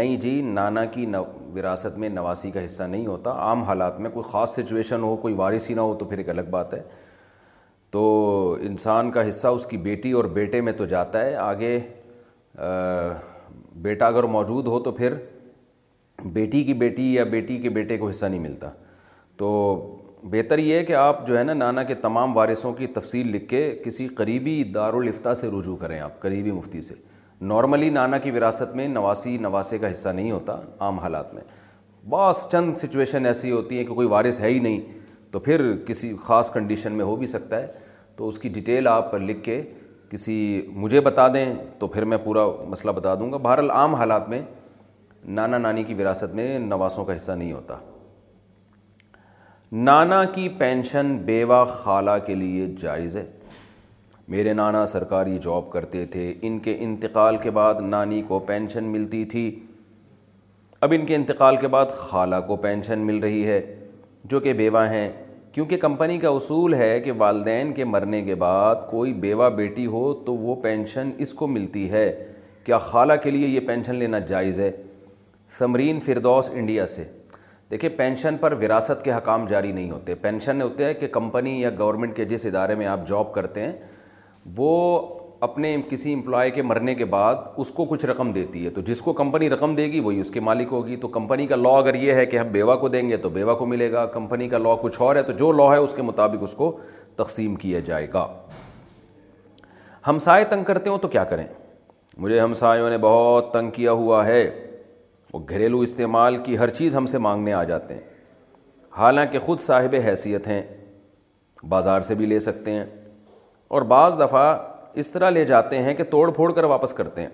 نہیں جی نانا کی وراثت میں نواسی کا حصہ نہیں ہوتا عام حالات میں کوئی خاص سچویشن ہو کوئی وارث ہی نہ ہو تو پھر ایک الگ بات ہے تو انسان کا حصہ اس کی بیٹی اور بیٹے میں تو جاتا ہے آگے بیٹا اگر موجود ہو تو پھر بیٹی کی بیٹی یا بیٹی کے بیٹے کو حصہ نہیں ملتا تو بہتر یہ ہے کہ آپ جو ہے نا نانا کے تمام وارثوں کی تفصیل لکھ کے کسی قریبی دارالفتہ سے رجوع کریں آپ قریبی مفتی سے نارملی نانا کی وراثت میں نواسی نواسے کا حصہ نہیں ہوتا عام حالات میں بعض چند سچویشن ایسی ہوتی ہے کہ کوئی وارث ہے ہی نہیں تو پھر کسی خاص کنڈیشن میں ہو بھی سکتا ہے تو اس کی ڈیٹیل آپ لکھ کے کسی مجھے بتا دیں تو پھر میں پورا مسئلہ بتا دوں گا بہرحال عام حالات میں نانا نانی کی وراثت میں نواسوں کا حصہ نہیں ہوتا نانا کی پینشن بیوہ خالہ کے لیے جائز ہے میرے نانا سرکاری جاب کرتے تھے ان کے انتقال کے بعد نانی کو پینشن ملتی تھی اب ان کے انتقال کے بعد خالہ کو پینشن مل رہی ہے جو کہ بیوہ ہیں کیونکہ کمپنی کا اصول ہے کہ والدین کے مرنے کے بعد کوئی بیوہ بیٹی ہو تو وہ پینشن اس کو ملتی ہے کیا خالہ کے لیے یہ پینشن لینا جائز ہے سمرین فردوس انڈیا سے دیکھیں پینشن پر وراثت کے حکام جاری نہیں ہوتے پینشن ہوتے ہیں کہ کمپنی یا گورنمنٹ کے جس ادارے میں آپ جاب کرتے ہیں وہ اپنے کسی امپلائی کے مرنے کے بعد اس کو کچھ رقم دیتی ہے تو جس کو کمپنی رقم دے گی وہی اس کے مالک ہوگی تو کمپنی کا لا اگر یہ ہے کہ ہم بیوہ کو دیں گے تو بیوہ کو ملے گا کمپنی کا لا کچھ اور ہے تو جو لا ہے اس کے مطابق اس کو تقسیم کیا جائے گا ہمسائے تنگ کرتے ہوں تو کیا کریں مجھے ہمسایوں نے بہت تنگ کیا ہوا ہے وہ گھریلو استعمال کی ہر چیز ہم سے مانگنے آ جاتے ہیں حالانکہ خود صاحب حیثیت ہیں بازار سے بھی لے سکتے ہیں اور بعض دفعہ اس طرح لے جاتے ہیں کہ توڑ پھوڑ کر واپس کرتے ہیں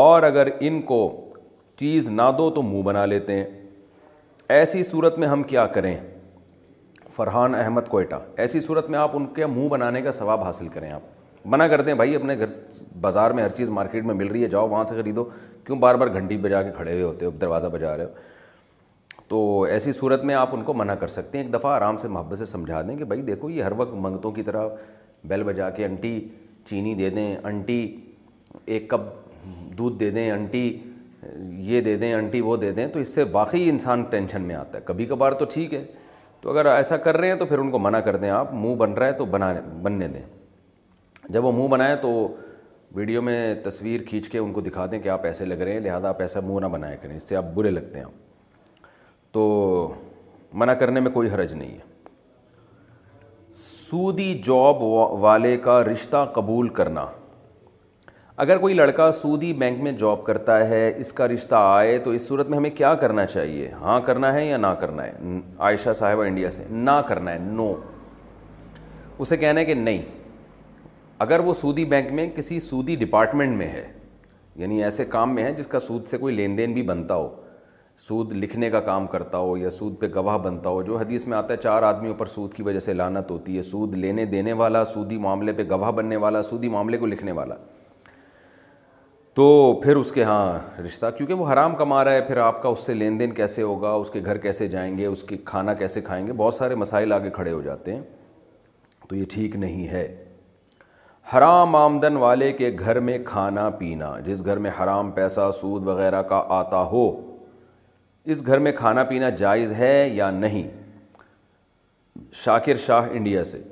اور اگر ان کو چیز نہ دو تو منہ بنا لیتے ہیں ایسی صورت میں ہم کیا کریں فرحان احمد کوئٹہ ایسی صورت میں آپ ان کے منہ بنانے کا ثواب حاصل کریں آپ منع کر دیں بھائی اپنے گھر بازار میں ہر چیز مارکیٹ میں مل رہی ہے جاؤ وہاں سے خریدو کیوں بار بار گھنٹی بجا کے کھڑے ہوئے ہوتے ہو دروازہ بجا رہے ہو تو ایسی صورت میں آپ ان کو منع کر سکتے ہیں ایک دفعہ آرام سے محبت سے سمجھا دیں کہ بھائی دیکھو یہ ہر وقت منگتوں کی طرح بیل بجا کے انٹی چینی دے دیں انٹی ایک کپ دودھ دے دیں انٹی یہ دے دیں انٹی وہ دے دیں تو اس سے واقعی انسان ٹینشن میں آتا ہے کبھی کبھار تو ٹھیک ہے تو اگر ایسا کر رہے ہیں تو پھر ان کو منع کر دیں آپ منہ بن رہا ہے تو بنا بننے دیں جب وہ منہ بنائیں تو ویڈیو میں تصویر کھینچ کے ان کو دکھا دیں کہ آپ ایسے لگ رہے ہیں لہٰذا آپ ایسا منہ نہ بنایا کریں اس سے آپ برے لگتے ہیں آپ تو منع کرنے میں کوئی حرج نہیں ہے سودی جاب والے کا رشتہ قبول کرنا اگر کوئی لڑکا سودی بینک میں جاب کرتا ہے اس کا رشتہ آئے تو اس صورت میں ہمیں کیا کرنا چاہیے ہاں کرنا ہے یا نہ کرنا ہے عائشہ صاحبہ انڈیا سے نہ کرنا ہے نو اسے کہنا ہے کہ نہیں اگر وہ سودی بینک میں کسی سودی ڈپارٹمنٹ میں ہے یعنی ایسے کام میں ہے جس کا سود سے کوئی لین دین بھی بنتا ہو سود لکھنے کا کام کرتا ہو یا سود پہ گواہ بنتا ہو جو حدیث میں آتا ہے چار آدمیوں پر سود کی وجہ سے لانت ہوتی ہے سود لینے دینے والا سودی معاملے پہ گواہ بننے والا سودی معاملے کو لکھنے والا تو پھر اس کے ہاں رشتہ کیونکہ وہ حرام کما رہا ہے پھر آپ کا اس سے لین دین کیسے ہوگا اس کے گھر کیسے جائیں گے اس کے کھانا کیسے کھائیں گے بہت سارے مسائل آگے کھڑے ہو جاتے ہیں تو یہ ٹھیک نہیں ہے حرام آمدن والے کے گھر میں کھانا پینا جس گھر میں حرام پیسہ سود وغیرہ کا آتا ہو اس گھر میں کھانا پینا جائز ہے یا نہیں شاکر شاہ انڈیا سے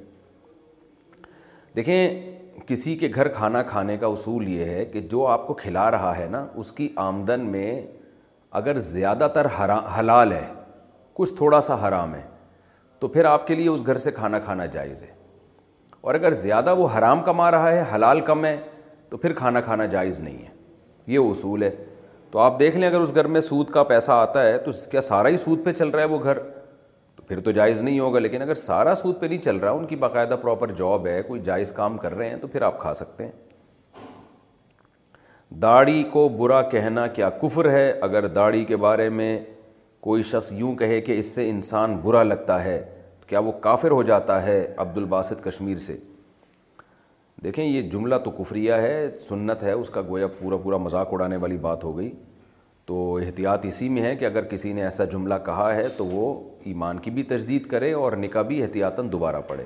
دیکھیں کسی کے گھر کھانا کھانے کا اصول یہ ہے کہ جو آپ کو کھلا رہا ہے نا اس کی آمدن میں اگر زیادہ تر حلال ہے کچھ تھوڑا سا حرام ہے تو پھر آپ کے لیے اس گھر سے کھانا کھانا جائز ہے اور اگر زیادہ وہ حرام کما رہا ہے حلال کم ہے تو پھر کھانا کھانا جائز نہیں ہے یہ اصول ہے تو آپ دیکھ لیں اگر اس گھر میں سود کا پیسہ آتا ہے تو کیا سارا ہی سود پہ چل رہا ہے وہ گھر تو پھر تو جائز نہیں ہوگا لیکن اگر سارا سود پہ نہیں چل رہا ان کی باقاعدہ پراپر جاب ہے کوئی جائز کام کر رہے ہیں تو پھر آپ کھا سکتے ہیں داڑھی کو برا کہنا کیا کفر ہے اگر داڑھی کے بارے میں کوئی شخص یوں کہے کہ اس سے انسان برا لگتا ہے تو کیا وہ کافر ہو جاتا ہے عبد الباسط کشمیر سے دیکھیں یہ جملہ تو کفریہ ہے سنت ہے اس کا گویا پورا پورا مذاق اڑانے والی بات ہو گئی تو احتیاط اسی میں ہے کہ اگر کسی نے ایسا جملہ کہا ہے تو وہ ایمان کی بھی تجدید کرے اور نکاح بھی احتیاطاً دوبارہ پڑھے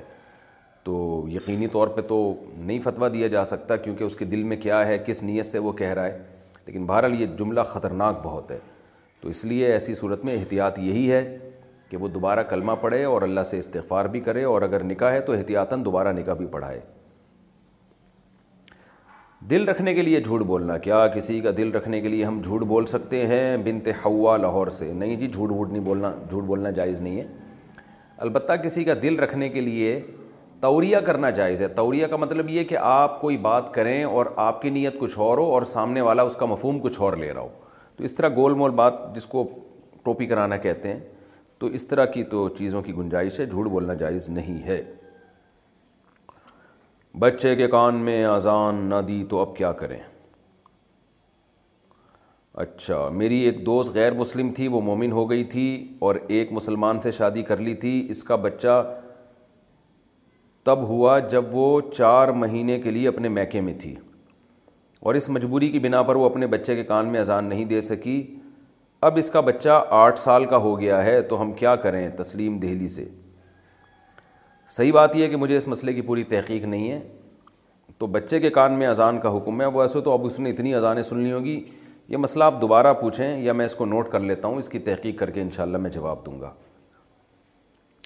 تو یقینی طور پہ تو نہیں فتویٰ دیا جا سکتا کیونکہ اس کے دل میں کیا ہے کس نیت سے وہ کہہ رہا ہے لیکن بہرحال یہ جملہ خطرناک بہت ہے تو اس لیے ایسی صورت میں احتیاط یہی ہے کہ وہ دوبارہ کلمہ پڑھے اور اللہ سے استغفار بھی کرے اور اگر نکاح ہے تو احتیاطاً دوبارہ نکاح بھی پڑھائے دل رکھنے کے لیے جھوٹ بولنا کیا کسی کا دل رکھنے کے لیے ہم جھوٹ بول سکتے ہیں بنت ہوا لاہور سے نہیں جی جھوٹ بھوٹ نہیں بولنا جھوٹ بولنا جائز نہیں ہے البتہ کسی کا دل رکھنے کے لیے توریہ کرنا جائز ہے توریا کا مطلب یہ کہ آپ کوئی بات کریں اور آپ کی نیت کچھ اور ہو اور سامنے والا اس کا مفہوم کچھ اور لے رہا ہو تو اس طرح گول مول بات جس کو ٹوپی کرانا کہتے ہیں تو اس طرح کی تو چیزوں کی گنجائش ہے جھوٹ بولنا جائز نہیں ہے بچے کے کان میں اذان نہ دی تو اب کیا کریں اچھا میری ایک دوست غیر مسلم تھی وہ مومن ہو گئی تھی اور ایک مسلمان سے شادی کر لی تھی اس کا بچہ تب ہوا جب وہ چار مہینے کے لیے اپنے میکے میں تھی اور اس مجبوری کی بنا پر وہ اپنے بچے کے کان میں اذان نہیں دے سکی اب اس کا بچہ آٹھ سال کا ہو گیا ہے تو ہم کیا کریں تسلیم دہلی سے صحیح بات یہ ہے کہ مجھے اس مسئلے کی پوری تحقیق نہیں ہے تو بچے کے کان میں اذان کا حکم ہے اب ایسے تو اب اس نے اتنی اذانیں سن لی ہوگی یہ مسئلہ آپ دوبارہ پوچھیں یا میں اس کو نوٹ کر لیتا ہوں اس کی تحقیق کر کے ان شاء اللہ میں جواب دوں گا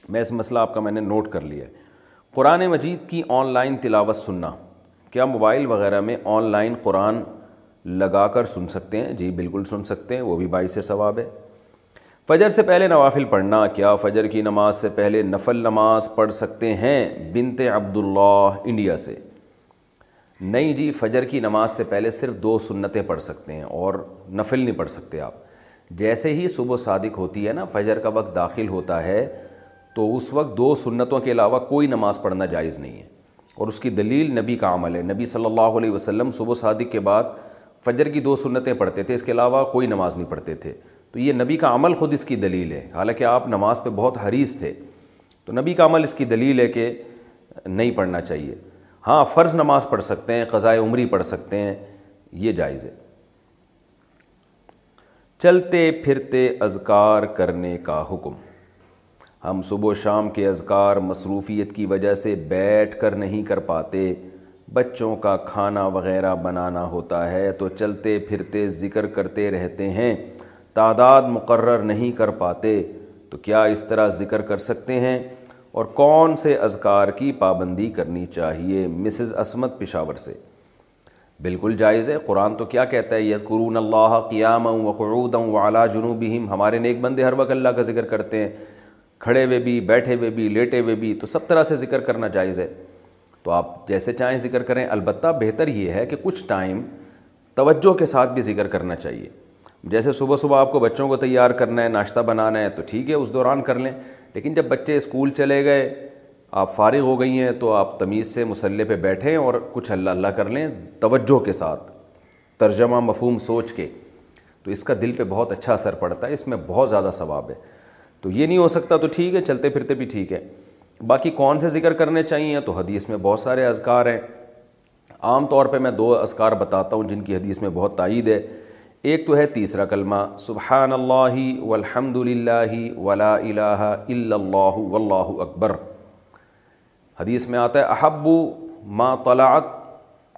میں اس مسئلہ آپ کا میں نے نوٹ کر لیا ہے قرآن مجید کی آن لائن تلاوت سننا کیا موبائل وغیرہ میں آن لائن قرآن لگا کر سن سکتے ہیں جی بالکل سن سکتے ہیں وہ بھی باعث ثواب ہے فجر سے پہلے نوافل پڑھنا کیا فجر کی نماز سے پہلے نفل نماز پڑھ سکتے ہیں بنت عبداللہ انڈیا سے نہیں جی فجر کی نماز سے پہلے صرف دو سنتیں پڑھ سکتے ہیں اور نفل نہیں پڑھ سکتے آپ جیسے ہی صبح صادق ہوتی ہے نا فجر کا وقت داخل ہوتا ہے تو اس وقت دو سنتوں کے علاوہ کوئی نماز پڑھنا جائز نہیں ہے اور اس کی دلیل نبی کا عمل ہے نبی صلی اللہ علیہ وسلم صبح صادق کے بعد فجر کی دو سنتیں پڑھتے تھے اس کے علاوہ کوئی نماز نہیں پڑھتے تھے تو یہ نبی کا عمل خود اس کی دلیل ہے حالانکہ آپ نماز پہ بہت حریث تھے تو نبی کا عمل اس کی دلیل ہے کہ نہیں پڑھنا چاہیے ہاں فرض نماز پڑھ سکتے ہیں قضائے عمری پڑھ سکتے ہیں یہ جائز ہے چلتے پھرتے اذکار کرنے کا حکم ہم صبح و شام کے اذکار مصروفیت کی وجہ سے بیٹھ کر نہیں کر پاتے بچوں کا کھانا وغیرہ بنانا ہوتا ہے تو چلتے پھرتے ذکر کرتے رہتے ہیں تعداد مقرر نہیں کر پاتے تو کیا اس طرح ذکر کر سکتے ہیں اور کون سے اذکار کی پابندی کرنی چاہیے مسز اسمت پشاور سے بالکل جائز ہے قرآن تو کیا کہتا ہے یت قرون اللہ قیام و قرود و اعلیٰ جنوب ہمارے نیک بندے ہر وقت اللہ کا ذکر کرتے ہیں کھڑے ہوئے بھی بیٹھے ہوئے بھی لیٹے ہوئے بھی تو سب طرح سے ذکر کرنا جائز ہے تو آپ جیسے چاہیں ذکر کریں البتہ بہتر یہ ہے کہ کچھ ٹائم توجہ کے ساتھ بھی ذکر کرنا چاہیے جیسے صبح صبح آپ کو بچوں کو تیار کرنا ہے ناشتہ بنانا ہے تو ٹھیک ہے اس دوران کر لیں لیکن جب بچے اسکول چلے گئے آپ فارغ ہو گئی ہیں تو آپ تمیز سے مسلح پہ بیٹھیں اور کچھ اللہ اللہ کر لیں توجہ کے ساتھ ترجمہ مفہوم سوچ کے تو اس کا دل پہ بہت اچھا اثر پڑتا ہے اس میں بہت زیادہ ثواب ہے تو یہ نہیں ہو سکتا تو ٹھیک ہے چلتے پھرتے بھی ٹھیک ہے باقی کون سے ذکر کرنے چاہیے تو حدیث میں بہت سارے اذکار ہیں عام طور پہ میں دو اذکار بتاتا ہوں جن کی حدیث میں بہت تائید ہے ایک تو ہے تیسرا کلمہ سبحان اللہ والحمد للہ ولا الہ الا اللہ واللہ اکبر حدیث میں آتا ہے احب ما طلعت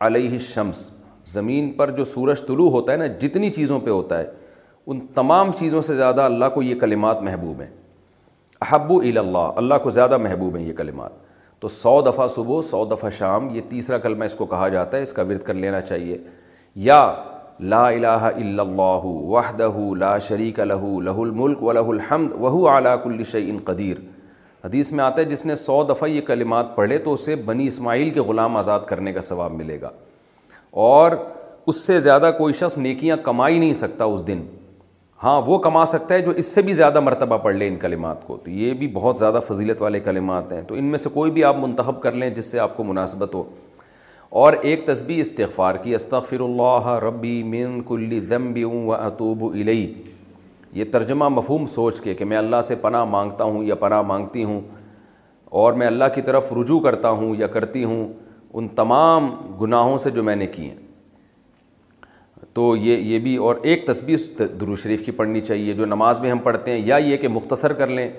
علیہ الشمس زمین پر جو سورج طلوع ہوتا ہے نا جتنی چیزوں پہ ہوتا ہے ان تمام چیزوں سے زیادہ اللہ کو یہ کلمات محبوب ہیں احب الا اللہ اللہ کو زیادہ محبوب ہیں یہ کلمات تو سو دفعہ صبح سو دفعہ شام یہ تیسرا کلمہ اس کو کہا جاتا ہے اس کا ورد کر لینا چاہیے یا لا الہ الا اللہ وحدہ لا شریک لہ لہُ الُ الُ الملک و علا وہ علاک قدیر حدیث میں آتا ہے جس نے سو دفعہ یہ کلمات پڑھے تو اسے بنی اسماعیل کے غلام آزاد کرنے کا ثواب ملے گا اور اس سے زیادہ کوئی شخص نیکیاں کما ہی نہیں سکتا اس دن ہاں وہ کما سکتا ہے جو اس سے بھی زیادہ مرتبہ پڑھ لے ان کلمات کو تو یہ بھی بہت زیادہ فضیلت والے کلمات ہیں تو ان میں سے کوئی بھی آپ منتخب کر لیں جس سے آپ کو مناسبت ہو اور ایک تسبیح استغفار کی استغفر اللہ ربی من کل ذنب و اطوب الی یہ ترجمہ مفہوم سوچ کے کہ میں اللہ سے پناہ مانگتا ہوں یا پناہ مانگتی ہوں اور میں اللہ کی طرف رجوع کرتا ہوں یا کرتی ہوں ان تمام گناہوں سے جو میں نے کیے تو یہ یہ بھی اور ایک تسبیح درو شریف کی پڑھنی چاہیے جو نماز میں ہم پڑھتے ہیں یا یہ کہ مختصر کر لیں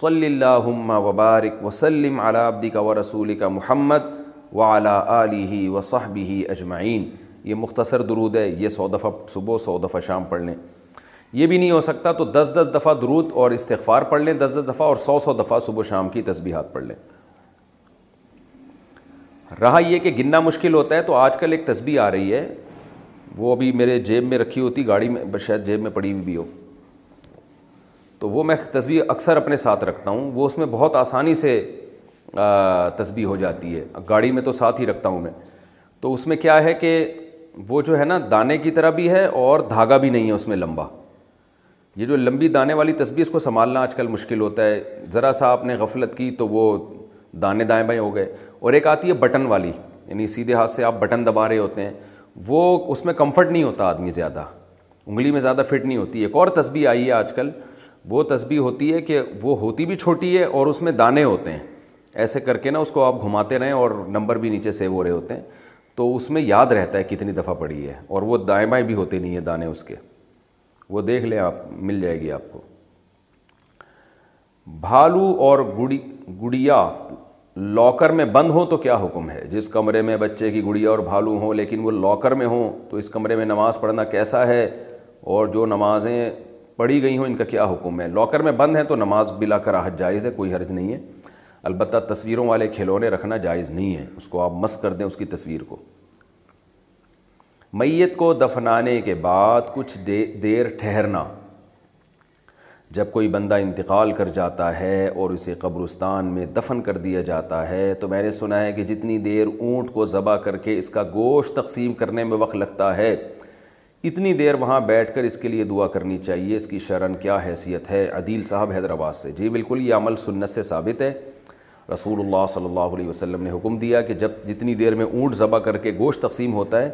صلی اللہ وبارک وسلم عبدی کا و رسول کا محمد و اعلی ع و اجمعین یہ مختصر درود ہے یہ سو دفعہ صبح و سو دفعہ شام پڑھ لیں یہ بھی نہیں ہو سکتا تو دس دس دفعہ درود اور استغفار پڑھ لیں دس دس دفعہ اور سو سو دفعہ صبح و شام کی تسبیحات پڑھ لیں رہا یہ کہ گننا مشکل ہوتا ہے تو آج کل ایک تسبیح آ رہی ہے وہ ابھی میرے جیب میں رکھی ہوتی گاڑی میں شاید جیب میں پڑی ہوئی بھی ہو تو وہ میں تسبیح اکثر اپنے ساتھ رکھتا ہوں وہ اس میں بہت آسانی سے تسبیح ہو جاتی ہے گاڑی میں تو ساتھ ہی رکھتا ہوں میں تو اس میں کیا ہے کہ وہ جو ہے نا دانے کی طرح بھی ہے اور دھاگا بھی نہیں ہے اس میں لمبا یہ جو لمبی دانے والی تسبیح اس کو سنبھالنا آج کل مشکل ہوتا ہے ذرا سا آپ نے غفلت کی تو وہ دانے دائیں بائیں ہو گئے اور ایک آتی ہے بٹن والی یعنی سیدھے ہاتھ سے آپ بٹن دبا رہے ہوتے ہیں وہ اس میں کمفرٹ نہیں ہوتا آدمی زیادہ انگلی میں زیادہ فٹ نہیں ہوتی ایک اور تسبیح آئی ہے آج کل وہ تسبیح ہوتی ہے کہ وہ ہوتی بھی چھوٹی ہے اور اس میں دانے ہوتے ہیں ایسے کر کے نا اس کو آپ گھماتے رہیں اور نمبر بھی نیچے سیو ہو رہے ہوتے ہیں تو اس میں یاد رہتا ہے کتنی دفعہ پڑی ہے اور وہ دائیں بائیں بھی ہوتے نہیں ہیں دانے اس کے وہ دیکھ لیں آپ مل جائے گی آپ کو بھالو اور گڑی گڑیا لاکر میں بند ہوں تو کیا حکم ہے جس کمرے میں بچے کی گڑیا اور بھالو ہوں لیکن وہ لاکر میں ہوں تو اس کمرے میں نماز پڑھنا کیسا ہے اور جو نمازیں پڑھی گئی ہوں ان کا کیا حکم ہے لاکر میں بند ہیں تو نماز بلا کراہت جائز ہے کوئی حرج نہیں ہے البتہ تصویروں والے کھلونے رکھنا جائز نہیں ہے اس کو آپ مس کر دیں اس کی تصویر کو میت کو دفنانے کے بعد کچھ دیر ٹھہرنا جب کوئی بندہ انتقال کر جاتا ہے اور اسے قبرستان میں دفن کر دیا جاتا ہے تو میں نے سنا ہے کہ جتنی دیر اونٹ کو ذبح کر کے اس کا گوشت تقسیم کرنے میں وقت لگتا ہے اتنی دیر وہاں بیٹھ کر اس کے لیے دعا کرنی چاہیے اس کی شرن کیا حیثیت ہے عدیل صاحب حیدرآباد سے جی بالکل یہ عمل سنت سے ثابت ہے رسول اللہ صلی اللہ علیہ وسلم نے حکم دیا کہ جب جتنی دیر میں اونٹ ذبح کر کے گوشت تقسیم ہوتا ہے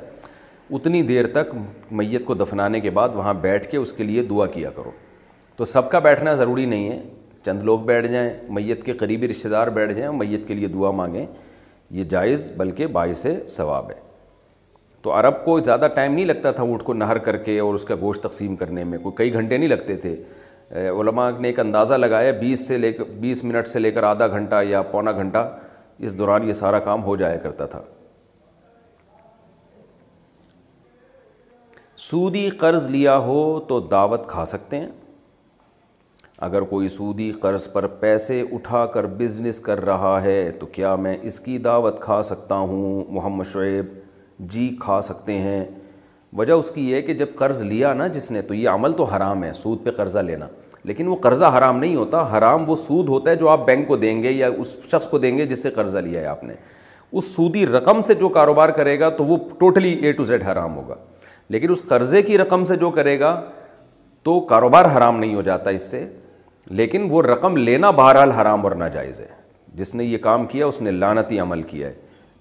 اتنی دیر تک میت کو دفنانے کے بعد وہاں بیٹھ کے اس کے لیے دعا کیا کرو تو سب کا بیٹھنا ضروری نہیں ہے چند لوگ بیٹھ جائیں میت کے قریبی رشتہ دار بیٹھ جائیں میت کے لیے دعا مانگیں یہ جائز بلکہ باعث ثواب ہے تو عرب کو زیادہ ٹائم نہیں لگتا تھا اونٹ کو نہر کر کے اور اس کا گوشت تقسیم کرنے میں کوئی کئی گھنٹے نہیں لگتے تھے علماء نے ایک اندازہ لگایا بیس سے لے کر بیس منٹ سے لے کر آدھا گھنٹہ یا پونا گھنٹہ اس دوران یہ سارا کام ہو جایا کرتا تھا سودی قرض لیا ہو تو دعوت کھا سکتے ہیں اگر کوئی سودی قرض پر پیسے اٹھا کر بزنس کر رہا ہے تو کیا میں اس کی دعوت کھا سکتا ہوں محمد شعیب جی کھا سکتے ہیں وجہ اس کی یہ ہے کہ جب قرض لیا نا جس نے تو یہ عمل تو حرام ہے سود پہ قرضہ لینا لیکن وہ قرضہ حرام نہیں ہوتا حرام وہ سود ہوتا ہے جو آپ بینک کو دیں گے یا اس شخص کو دیں گے جس سے قرضہ لیا ہے آپ نے اس سودی رقم سے جو کاروبار کرے گا تو وہ ٹوٹلی اے ٹو زیڈ حرام ہوگا لیکن اس قرضے کی رقم سے جو کرے گا تو کاروبار حرام نہیں ہو جاتا اس سے لیکن وہ رقم لینا بہرحال حرام اور ناجائز ہے جس نے یہ کام کیا اس نے لانتی عمل کیا ہے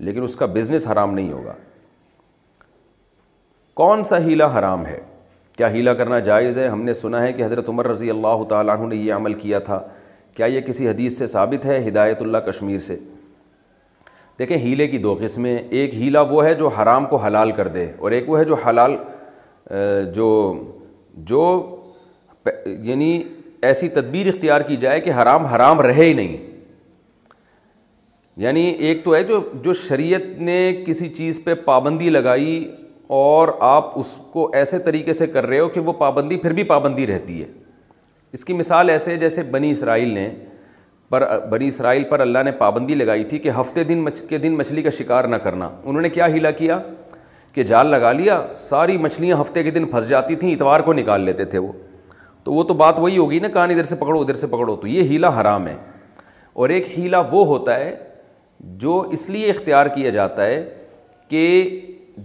لیکن اس کا بزنس حرام نہیں ہوگا کون سا ہیلا حرام ہے کیا ہیلا کرنا جائز ہے ہم نے سنا ہے کہ حضرت عمر رضی اللہ تعالیٰ عنہ نے یہ عمل کیا تھا کیا یہ کسی حدیث سے ثابت ہے ہدایت اللہ کشمیر سے دیکھیں ہیلے کی دو قسمیں ایک ہیلا وہ ہے جو حرام کو حلال کر دے اور ایک وہ ہے جو حلال جو جو یعنی ایسی تدبیر اختیار کی جائے کہ حرام حرام رہے ہی نہیں یعنی ایک تو ہے جو جو شریعت نے کسی چیز پہ پابندی لگائی اور آپ اس کو ایسے طریقے سے کر رہے ہو کہ وہ پابندی پھر بھی پابندی رہتی ہے اس کی مثال ایسے ہے جیسے بنی اسرائیل نے پر بنی اسرائیل پر اللہ نے پابندی لگائی تھی کہ ہفتے دن مچ کے دن مچھلی کا شکار نہ کرنا انہوں نے کیا ہیلا کیا کہ جال لگا لیا ساری مچھلیاں ہفتے کے دن پھنس جاتی تھیں اتوار کو نکال لیتے تھے وہ تو وہ تو بات وہی ہوگی نا کان ادھر سے پکڑو ادھر سے پکڑو تو یہ ہیلا حرام ہے اور ایک ہیلا وہ ہوتا ہے جو اس لیے اختیار کیا جاتا ہے کہ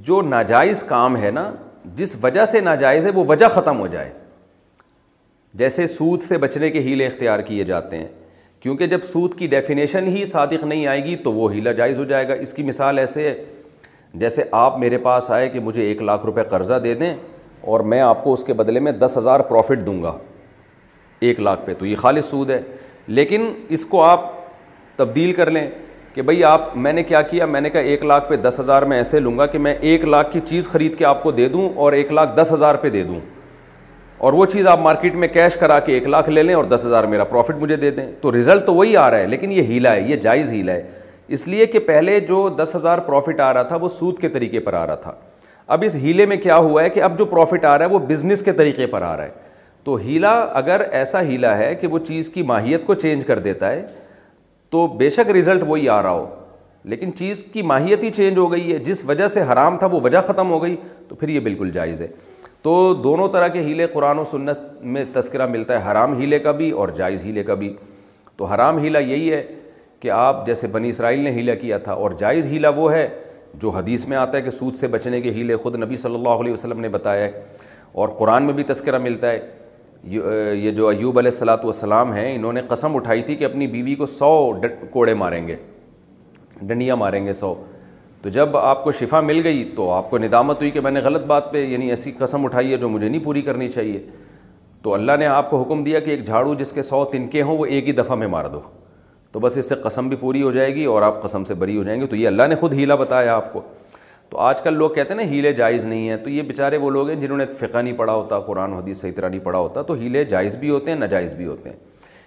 جو ناجائز کام ہے نا جس وجہ سے ناجائز ہے وہ وجہ ختم ہو جائے جیسے سود سے بچنے کے ہیلے اختیار کیے جاتے ہیں کیونکہ جب سود کی ڈیفینیشن ہی صادق نہیں آئے گی تو وہ ہیلا جائز ہو جائے گا اس کی مثال ایسے ہے جیسے آپ میرے پاس آئے کہ مجھے ایک لاکھ روپے قرضہ دے دیں اور میں آپ کو اس کے بدلے میں دس ہزار پروفٹ دوں گا ایک لاکھ پہ تو یہ خالص سود ہے لیکن اس کو آپ تبدیل کر لیں کہ بھائی آپ میں نے کیا کیا میں نے کہا ایک لاکھ پہ دس ہزار میں ایسے لوں گا کہ میں ایک لاکھ کی چیز خرید کے آپ کو دے دوں اور ایک لاکھ دس ہزار پہ دے دوں اور وہ چیز آپ مارکیٹ میں کیش کرا کے ایک لاکھ لے لیں اور دس ہزار میرا پروفٹ مجھے دے دیں تو رزلٹ تو وہی آ رہا ہے لیکن یہ ہیلا ہے یہ جائز ہیلا ہے اس لیے کہ پہلے جو دس ہزار پروفٹ آ رہا تھا وہ سود کے طریقے پر آ رہا تھا اب اس ہیلے میں کیا ہوا ہے کہ اب جو پروفٹ آ رہا ہے وہ بزنس کے طریقے پر آ رہا ہے تو ہیلا اگر ایسا ہیلا ہے کہ وہ چیز کی ماہیت کو چینج کر دیتا ہے تو بے شک رزلٹ وہی آ رہا ہو لیکن چیز کی ماہیت ہی چینج ہو گئی ہے جس وجہ سے حرام تھا وہ وجہ ختم ہو گئی تو پھر یہ بالکل جائز ہے تو دونوں طرح کے ہیلے قرآن و سنت میں تذکرہ ملتا ہے حرام ہیلے کا بھی اور جائز ہیلے کا بھی تو حرام ہیلا یہی ہے کہ آپ جیسے بنی اسرائیل نے ہیلا کیا تھا اور جائز ہیلا وہ ہے جو حدیث میں آتا ہے کہ سود سے بچنے کے ہیلے خود نبی صلی اللہ علیہ وسلم نے بتایا ہے اور قرآن میں بھی تذکرہ ملتا ہے یہ جو ایوب علیہ السلاۃ والسلام ہیں انہوں نے قسم اٹھائی تھی کہ اپنی بیوی کو سو کوڑے ماریں گے ڈنڈیاں ماریں گے سو تو جب آپ کو شفا مل گئی تو آپ کو ندامت ہوئی کہ میں نے غلط بات پہ یعنی ایسی قسم اٹھائی ہے جو مجھے نہیں پوری کرنی چاہیے تو اللہ نے آپ کو حکم دیا کہ ایک جھاڑو جس کے سو تنکے ہوں وہ ایک ہی دفعہ میں مار دو تو بس اس سے قسم بھی پوری ہو جائے گی اور آپ قسم سے بری ہو جائیں گے تو یہ اللہ نے خود ہیلا بتایا آپ کو تو آج کل لوگ کہتے ہیں نا ہیلے جائز نہیں ہیں تو یہ بیچارے وہ لوگ ہیں جنہوں نے فقہ نہیں پڑھا ہوتا قرآن حدیث صحیح طرح نہیں پڑھا ہوتا تو ہیلے جائز بھی ہوتے ہیں ناجائز بھی ہوتے ہیں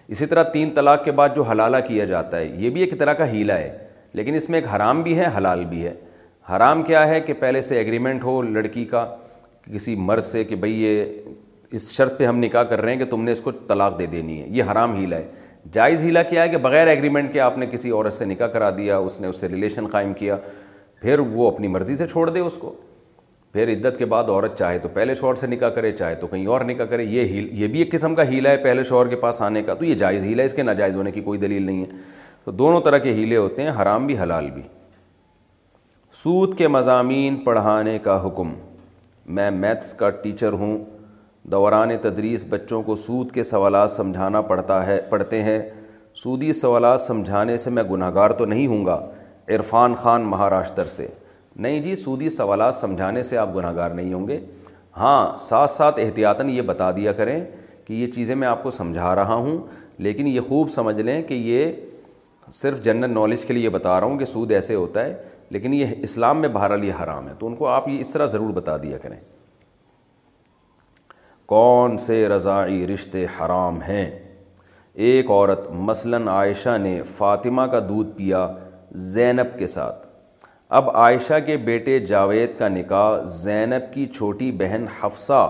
اسی طرح تین طلاق کے بعد جو حلالہ کیا جاتا ہے یہ بھی ایک طرح کا ہیلا ہے لیکن اس میں ایک حرام بھی ہے حلال بھی ہے حرام کیا ہے کہ پہلے سے ایگریمنٹ ہو لڑکی کا کسی مرض سے کہ بھئی یہ اس شرط پہ ہم نکاح کر رہے ہیں کہ تم نے اس کو طلاق دے دینی ہے یہ حرام ہیلا ہے جائز ہیلا کیا ہے کہ بغیر ایگریمنٹ کے آپ نے کسی عورت سے نکاح کرا دیا اس نے اس سے ریلیشن قائم کیا پھر وہ اپنی مرضی سے چھوڑ دے اس کو پھر عدت کے بعد عورت چاہے تو پہلے شوہر سے نکاح کرے چاہے تو کہیں اور نکاح کرے یہ ہیل یہ بھی ایک قسم کا ہیلا ہے پہلے شوہر کے پاس آنے کا تو یہ جائز ہیلا ہے اس کے ناجائز ہونے کی کوئی دلیل نہیں ہے تو دونوں طرح کے ہیلے ہوتے ہیں حرام بھی حلال بھی سود کے مضامین پڑھانے کا حکم میں میتھس کا ٹیچر ہوں دوران تدریس بچوں کو سود کے سوالات سمجھانا پڑتا ہے پڑھتے ہیں سودی سوالات سمجھانے سے میں گناہ گار تو نہیں ہوں گا عرفان خان مہاراشٹر سے نہیں جی سودی سوالات سمجھانے سے آپ گناہ گار نہیں ہوں گے ہاں ساتھ ساتھ احتیاطاً یہ بتا دیا کریں کہ یہ چیزیں میں آپ کو سمجھا رہا ہوں لیکن یہ خوب سمجھ لیں کہ یہ صرف جنرل نالج کے لیے بتا رہا ہوں کہ سود ایسے ہوتا ہے لیکن یہ اسلام میں یہ حرام ہے تو ان کو آپ یہ اس طرح ضرور بتا دیا کریں کون سے رضاعی رشتے حرام ہیں ایک عورت مثلاً عائشہ نے فاطمہ کا دودھ پیا زینب کے ساتھ اب عائشہ کے بیٹے جاوید کا نکاح زینب کی چھوٹی بہن حفصہ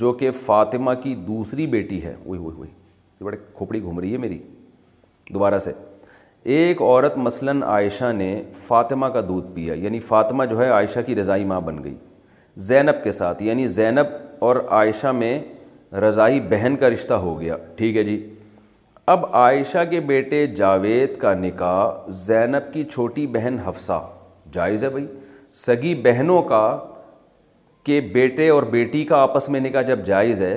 جو کہ فاطمہ کی دوسری بیٹی ہے یہ بڑے کھوپڑی گھوم رہی ہے میری دوبارہ سے ایک عورت مثلاً عائشہ نے فاطمہ کا دودھ پیا یعنی فاطمہ جو ہے عائشہ کی رضائی ماں بن گئی زینب کے ساتھ یعنی زینب اور عائشہ میں رضائی بہن کا رشتہ ہو گیا ٹھیک ہے جی اب عائشہ کے بیٹے جاوید کا نکاح زینب کی چھوٹی بہن حفصہ جائز ہے بھائی سگی بہنوں کا کہ بیٹے اور بیٹی کا آپس میں نکاح جب جائز ہے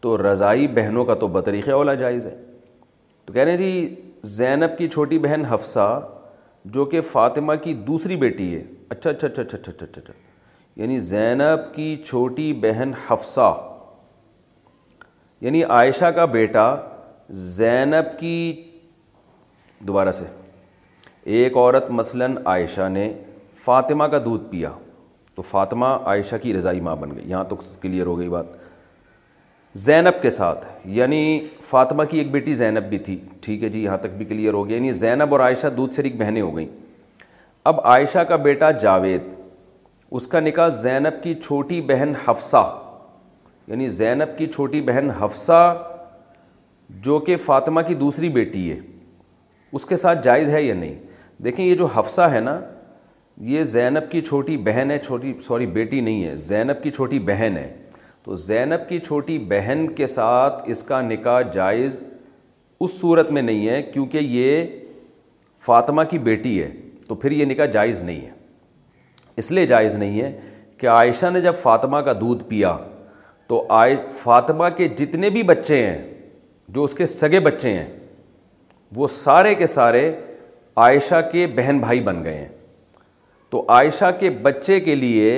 تو رضائی بہنوں کا تو بطریقہ اولا جائز ہے تو کہہ رہے ہیں جی زینب کی چھوٹی بہن حفصہ جو کہ فاطمہ کی دوسری بیٹی ہے اچھا اچھا اچھا اچھا اچھا اچھا, اچھا۔ یعنی زینب کی چھوٹی بہن حفصہ یعنی عائشہ کا بیٹا زینب کی دوبارہ سے ایک عورت مثلاً عائشہ نے فاطمہ کا دودھ پیا تو فاطمہ عائشہ کی رضائی ماں بن گئی یہاں تو کلیئر ہو گئی بات زینب کے ساتھ یعنی فاطمہ کی ایک بیٹی زینب بھی تھی ٹھیک ہے جی یہاں تک بھی کلیئر ہو گیا یعنی زینب اور عائشہ دودھ سے ایک بہنیں ہو گئیں اب عائشہ کا بیٹا جاوید اس کا نکاح زینب کی چھوٹی بہن حفصہ یعنی زینب کی چھوٹی بہن حفصہ جو کہ فاطمہ کی دوسری بیٹی ہے اس کے ساتھ جائز ہے یا نہیں دیکھیں یہ جو حفصہ ہے نا یہ زینب کی چھوٹی بہن ہے چھوٹی سوری بیٹی نہیں ہے زینب کی چھوٹی بہن ہے تو زینب کی چھوٹی بہن کے ساتھ اس کا نکاح جائز اس صورت میں نہیں ہے کیونکہ یہ فاطمہ کی بیٹی ہے تو پھر یہ نکاح جائز نہیں ہے اس لیے جائز نہیں ہے کہ عائشہ نے جب فاطمہ کا دودھ پیا تو فاطمہ کے جتنے بھی بچے ہیں جو اس کے سگے بچے ہیں وہ سارے کے سارے عائشہ کے بہن بھائی بن گئے ہیں تو عائشہ کے بچے کے لیے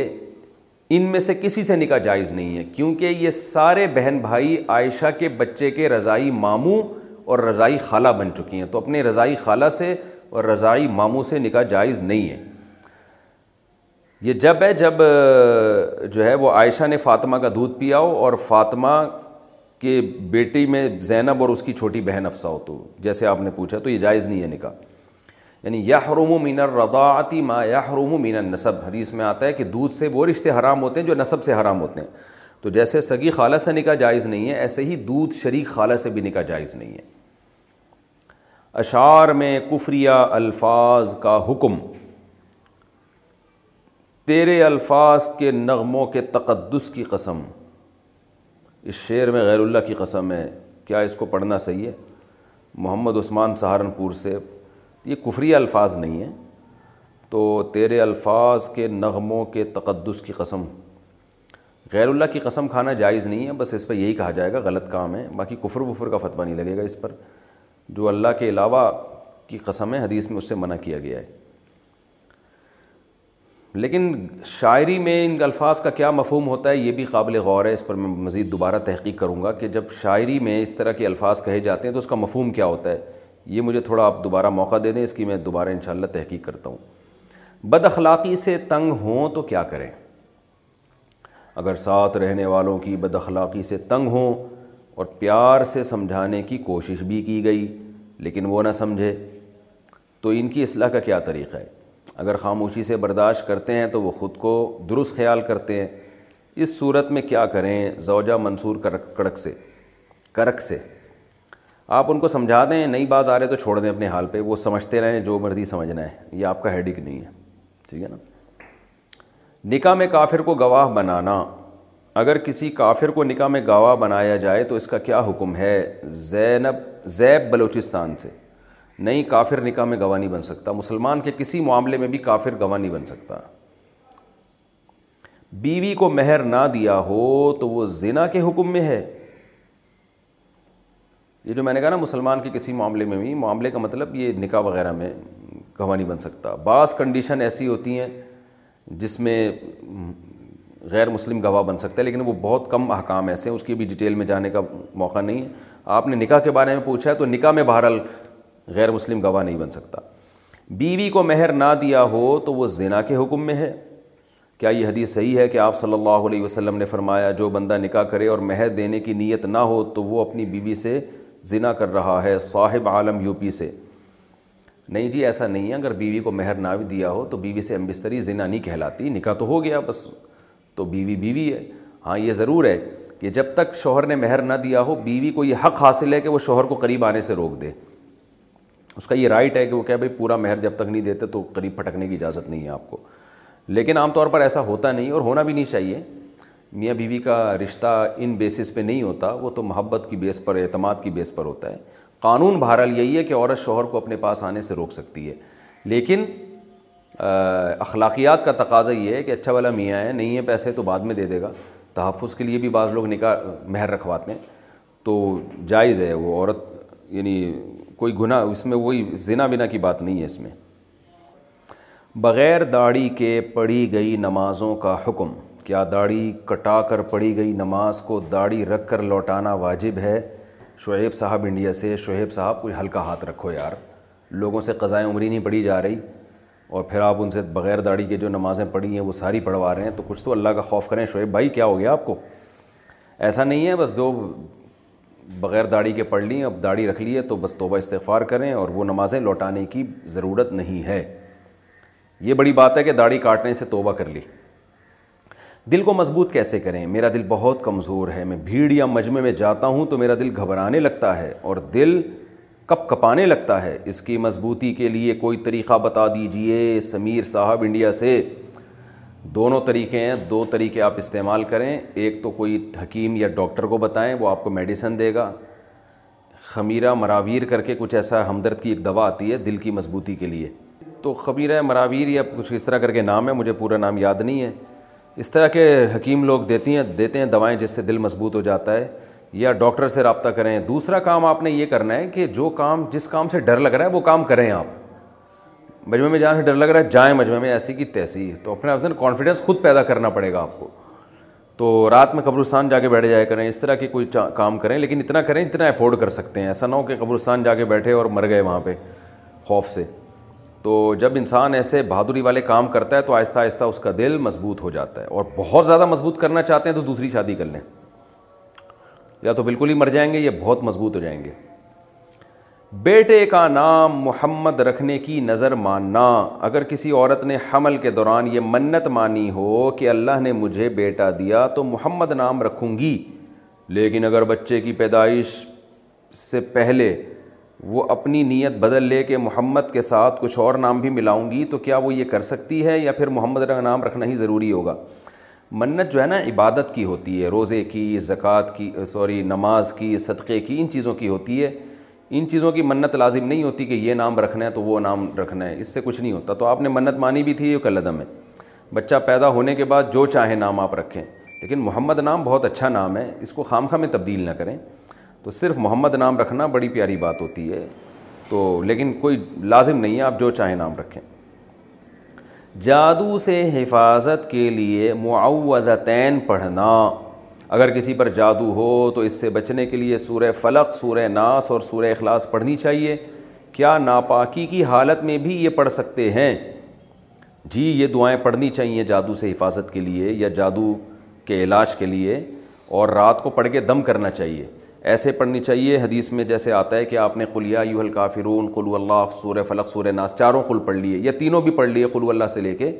ان میں سے کسی سے نکاح جائز نہیں ہے کیونکہ یہ سارے بہن بھائی عائشہ کے بچے کے رضائی ماموں اور رضائی خالہ بن چکی ہیں تو اپنے رضائی خالہ سے اور رضائی ماموں سے نکاح جائز نہیں ہے یہ جب ہے جب جو ہے وہ عائشہ نے فاطمہ کا دودھ پیا ہو اور فاطمہ کہ بیٹی میں زینب اور اس کی چھوٹی بہن افسا ہو تو جیسے آپ نے پوچھا تو یہ جائز نہیں ہے نکاح یعنی یحرم و مینا ما ماں یا النسب و مینا نصب حدیث میں آتا ہے کہ دودھ سے وہ رشتے حرام ہوتے ہیں جو نصب سے حرام ہوتے ہیں تو جیسے سگی خالہ سے نکاح جائز نہیں ہے ایسے ہی دودھ شریک خالہ سے بھی نکاح جائز نہیں ہے اشعار میں کفریہ الفاظ کا حکم تیرے الفاظ کے نغموں کے تقدس کی قسم اس شعر میں غیر اللہ کی قسم ہے کیا اس کو پڑھنا صحیح ہے محمد عثمان سہارنپور سے یہ کفری الفاظ نہیں ہیں تو تیرے الفاظ کے نغموں کے تقدس کی قسم غیر اللہ کی قسم کھانا جائز نہیں ہے بس اس پر یہی کہا جائے گا غلط کام ہے باقی کفر وفر کا فتویٰ نہیں لگے گا اس پر جو اللہ کے علاوہ کی قسم ہے حدیث میں اس سے منع کیا گیا ہے لیکن شاعری میں ان الفاظ کا کیا مفہوم ہوتا ہے یہ بھی قابل غور ہے اس پر میں مزید دوبارہ تحقیق کروں گا کہ جب شاعری میں اس طرح کے الفاظ کہے جاتے ہیں تو اس کا مفہوم کیا ہوتا ہے یہ مجھے تھوڑا آپ دوبارہ موقع دے دیں اس کی میں دوبارہ ان اللہ تحقیق کرتا ہوں بد اخلاقی سے تنگ ہوں تو کیا کریں اگر ساتھ رہنے والوں کی بد اخلاقی سے تنگ ہوں اور پیار سے سمجھانے کی کوشش بھی کی گئی لیکن وہ نہ سمجھے تو ان کی اصلاح کا کیا طریقہ ہے اگر خاموشی سے برداشت کرتے ہیں تو وہ خود کو درست خیال کرتے ہیں اس صورت میں کیا کریں زوجہ منصور کرک کڑک سے کرک سے آپ ان کو سمجھا دیں نئی باز آ رہے تو چھوڑ دیں اپنے حال پہ وہ سمجھتے رہیں جو مرضی سمجھنا ہے یہ آپ کا ہیڈک نہیں ہے ٹھیک ہے نا نکاح میں کافر کو گواہ بنانا اگر کسی کافر کو نکاح میں گواہ بنایا جائے تو اس کا کیا حکم ہے زینب زیب بلوچستان سے نہیں کافر نکاح میں گواہ نہیں بن سکتا مسلمان کے کسی معاملے میں بھی کافر گواہ نہیں بن سکتا بیوی کو مہر نہ دیا ہو تو وہ زنا کے حکم میں ہے یہ جو میں نے کہا نا مسلمان کے کسی معاملے میں بھی معاملے کا مطلب یہ نکاح وغیرہ میں گواہ نہیں بن سکتا بعض کنڈیشن ایسی ہوتی ہیں جس میں غیر مسلم گواہ بن سکتا ہے لیکن وہ بہت کم احکام ایسے ہیں اس کی بھی ڈیٹیل میں جانے کا موقع نہیں ہے آپ نے نکاح کے بارے میں پوچھا ہے تو نکاح میں بہرحال غیر مسلم گواہ نہیں بن سکتا بیوی کو مہر نہ دیا ہو تو وہ زنا کے حکم میں ہے کیا یہ حدیث صحیح ہے کہ آپ صلی اللہ علیہ وسلم نے فرمایا جو بندہ نکاح کرے اور مہر دینے کی نیت نہ ہو تو وہ اپنی بیوی سے زنا کر رہا ہے صاحب عالم یو پی سے نہیں جی ایسا نہیں ہے اگر بیوی کو مہر نہ بھی دیا ہو تو بیوی سے امبستری زنا نہیں کہلاتی نکاح تو ہو گیا بس تو بیوی بیوی ہے ہاں یہ ضرور ہے کہ جب تک شوہر نے مہر نہ دیا ہو بیوی کو یہ حق حاصل ہے کہ وہ شوہر کو قریب آنے سے روک دے اس کا یہ رائٹ ہے کہ وہ کہہ بھائی پورا مہر جب تک نہیں دیتے تو قریب پھٹکنے کی اجازت نہیں ہے آپ کو لیکن عام طور پر ایسا ہوتا نہیں اور ہونا بھی نہیں چاہیے میاں بیوی کا رشتہ ان بیسس پہ نہیں ہوتا وہ تو محبت کی بیس پر اعتماد کی بیس پر ہوتا ہے قانون بہرحال یہی ہے کہ عورت شوہر کو اپنے پاس آنے سے روک سکتی ہے لیکن اخلاقیات کا تقاضا یہ ہے کہ اچھا والا میاں ہے نہیں ہے پیسے تو بعد میں دے دے گا تحفظ کے لیے بھی بعض لوگ نکاح مہر رکھواتے ہیں تو جائز ہے وہ عورت یعنی کوئی گناہ اس میں وہی زنا بنا کی بات نہیں ہے اس میں بغیر داڑھی کے پڑھی گئی نمازوں کا حکم کیا داڑھی کٹا کر پڑھی گئی نماز کو داڑھی رکھ کر لوٹانا واجب ہے شعیب صاحب انڈیا سے شعیب صاحب کوئی ہلکا ہاتھ رکھو یار لوگوں سے قضائے عمری نہیں پڑھی جا رہی اور پھر آپ ان سے بغیر داڑھی کے جو نمازیں پڑھی ہیں وہ ساری پڑھوا رہے ہیں تو کچھ تو اللہ کا خوف کریں شعیب بھائی کیا ہو گیا آپ کو ایسا نہیں ہے بس دو بغیر داڑھی کے پڑھ لیں اب داڑھی رکھ لیے تو بس توبہ استغفار کریں اور وہ نمازیں لوٹانے کی ضرورت نہیں ہے یہ بڑی بات ہے کہ داڑھی کاٹنے سے توبہ کر لی دل کو مضبوط کیسے کریں میرا دل بہت کمزور ہے میں بھیڑ یا مجمع میں جاتا ہوں تو میرا دل گھبرانے لگتا ہے اور دل کپ کپانے لگتا ہے اس کی مضبوطی کے لیے کوئی طریقہ بتا دیجئے سمیر صاحب انڈیا سے دونوں طریقے ہیں دو طریقے آپ استعمال کریں ایک تو کوئی حکیم یا ڈاکٹر کو بتائیں وہ آپ کو میڈیسن دے گا خمیرہ مراویر کر کے کچھ ایسا ہمدرد کی ایک دوا آتی ہے دل کی مضبوطی کے لیے تو خبیرہ مراویر یا کچھ اس طرح کر کے نام ہے مجھے پورا نام یاد نہیں ہے اس طرح کے حکیم لوگ دیتی ہیں دیتے ہیں دوائیں جس سے دل مضبوط ہو جاتا ہے یا ڈاکٹر سے رابطہ کریں دوسرا کام آپ نے یہ کرنا ہے کہ جو کام جس کام سے ڈر لگ رہا ہے وہ کام کریں آپ مجمع میں جانے سے ڈر لگ رہا ہے جائیں مجمع میں ایسی کی تیسی تو اپنے اپنے کانفیڈنس خود پیدا کرنا پڑے گا آپ کو تو رات میں قبرستان جا کے بیٹھے جایا کریں اس طرح کی کوئی کام کریں لیکن اتنا کریں جتنا افورڈ کر سکتے ہیں ایسا نہ ہو کہ قبرستان جا کے بیٹھے اور مر گئے وہاں پہ خوف سے تو جب انسان ایسے بہادری والے کام کرتا ہے تو آہستہ آہستہ اس کا دل مضبوط ہو جاتا ہے اور بہت زیادہ مضبوط کرنا چاہتے ہیں تو دوسری شادی کر لیں یا تو بالکل ہی مر جائیں گے یا بہت مضبوط ہو جائیں گے بیٹے کا نام محمد رکھنے کی نظر ماننا اگر کسی عورت نے حمل کے دوران یہ منت مانی ہو کہ اللہ نے مجھے بیٹا دیا تو محمد نام رکھوں گی لیکن اگر بچے کی پیدائش سے پہلے وہ اپنی نیت بدل لے کے محمد کے ساتھ کچھ اور نام بھی ملاؤں گی تو کیا وہ یہ کر سکتی ہے یا پھر محمد کا نام رکھنا ہی ضروری ہوگا منت جو ہے نا عبادت کی ہوتی ہے روزے کی زکوٰۃ کی سوری نماز کی صدقے کی ان چیزوں کی ہوتی ہے ان چیزوں کی منت لازم نہیں ہوتی کہ یہ نام رکھنا ہے تو وہ نام رکھنا ہے اس سے کچھ نہیں ہوتا تو آپ نے منت مانی بھی تھی یہ کلدم ہے بچہ پیدا ہونے کے بعد جو چاہے نام آپ رکھیں لیکن محمد نام بہت اچھا نام ہے اس کو خامخواہ میں تبدیل نہ کریں تو صرف محمد نام رکھنا بڑی پیاری بات ہوتی ہے تو لیکن کوئی لازم نہیں ہے آپ جو چاہے نام رکھیں جادو سے حفاظت کے لیے معوذتین پڑھنا اگر کسی پر جادو ہو تو اس سے بچنے کے لیے سورہ فلق سورہ ناس اور سورہ اخلاص پڑھنی چاہیے کیا ناپاکی کی حالت میں بھی یہ پڑھ سکتے ہیں جی یہ دعائیں پڑھنی چاہیے جادو سے حفاظت کے لیے یا جادو کے علاج کے لیے اور رات کو پڑھ کے دم کرنا چاہیے ایسے پڑھنی چاہیے حدیث میں جیسے آتا ہے کہ آپ نے قلیہ یو الکافرون قلو اللہ سور فلق سور ناس چاروں قل پڑھ لیے یا تینوں بھی پڑھ لیے قلو اللہ سے لے کے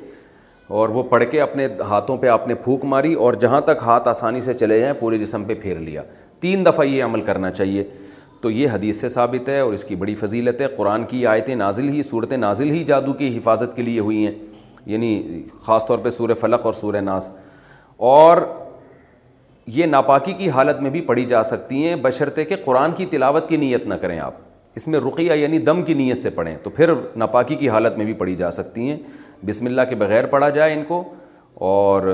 اور وہ پڑھ کے اپنے ہاتھوں پہ آپ نے پھونک ماری اور جہاں تک ہاتھ آسانی سے چلے جائیں پورے جسم پہ پھیر لیا تین دفعہ یہ عمل کرنا چاہیے تو یہ حدیث سے ثابت ہے اور اس کی بڑی فضیلت ہے قرآن کی آیتیں نازل ہی صورت نازل ہی جادو کی حفاظت کے لیے ہوئی ہیں یعنی خاص طور پہ سور فلق اور سورہ ناس اور یہ ناپاکی کی حالت میں بھی پڑھی جا سکتی ہیں بشرط کہ قرآن کی تلاوت کی نیت نہ کریں آپ اس میں رقیہ یعنی دم کی نیت سے پڑھیں تو پھر ناپاکی کی حالت میں بھی پڑھی جا سکتی ہیں بسم اللہ کے بغیر پڑھا جائے ان کو اور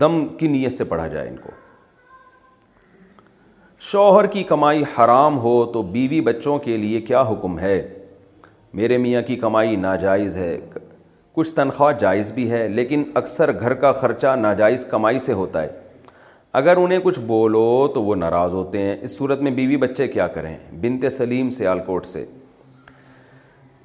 دم کی نیت سے پڑھا جائے ان کو شوہر کی کمائی حرام ہو تو بیوی بچوں کے لیے کیا حکم ہے میرے میاں کی کمائی ناجائز ہے کچھ تنخواہ جائز بھی ہے لیکن اکثر گھر کا خرچہ ناجائز کمائی سے ہوتا ہے اگر انہیں کچھ بولو تو وہ ناراض ہوتے ہیں اس صورت میں بیوی بچے کیا کریں بنت سلیم سیالکوٹ کوٹ سے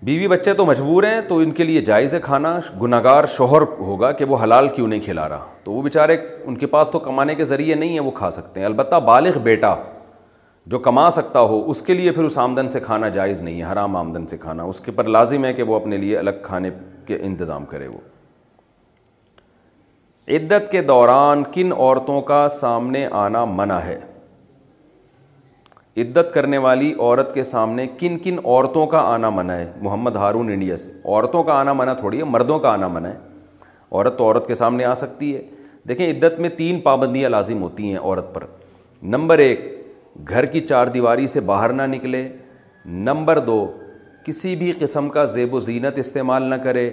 بیوی بچے تو مجبور ہیں تو ان کے لیے جائز ہے کھانا گناہگار شوہر ہوگا کہ وہ حلال کیوں نہیں کھلا رہا تو وہ بیچارے ان کے پاس تو کمانے کے ذریعے نہیں ہیں وہ کھا سکتے ہیں البتہ بالغ بیٹا جو کما سکتا ہو اس کے لیے پھر اس آمدن سے کھانا جائز نہیں ہے حرام آمدن سے کھانا اس کے پر لازم ہے کہ وہ اپنے لیے الگ کھانے کے انتظام کرے وہ عدت کے دوران کن عورتوں کا سامنے آنا منع ہے عدت کرنے والی عورت کے سامنے کن کن عورتوں کا آنا منع ہے محمد ہارون انڈیا سے عورتوں کا آنا منع تھوڑی ہے مردوں کا آنا منع ہے عورت تو عورت کے سامنے آ سکتی ہے دیکھیں عدت میں تین پابندیاں لازم ہوتی ہیں عورت پر نمبر ایک گھر کی چار دیواری سے باہر نہ نکلے نمبر دو کسی بھی قسم کا زیب و زینت استعمال نہ کرے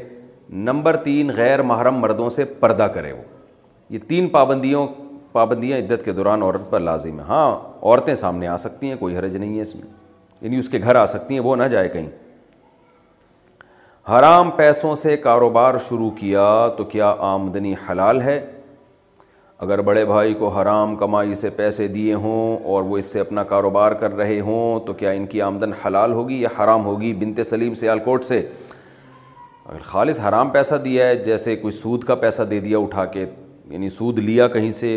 نمبر تین غیر محرم مردوں سے پردہ کرے وہ یہ تین پابندیوں پابندیاں عدت کے دوران عورت پر لازم ہیں ہاں عورتیں سامنے آ سکتی ہیں کوئی حرج نہیں ہے اس میں یعنی اس کے گھر آ سکتی ہیں وہ نہ جائے کہیں حرام پیسوں سے کاروبار شروع کیا تو کیا آمدنی حلال ہے اگر بڑے بھائی کو حرام کمائی سے پیسے دیے ہوں اور وہ اس سے اپنا کاروبار کر رہے ہوں تو کیا ان کی آمدن حلال ہوگی یا حرام ہوگی بنت سلیم سیال کوٹ سے اگر خالص حرام پیسہ دیا ہے جیسے کوئی سود کا پیسہ دے دیا اٹھا کے یعنی سود لیا کہیں سے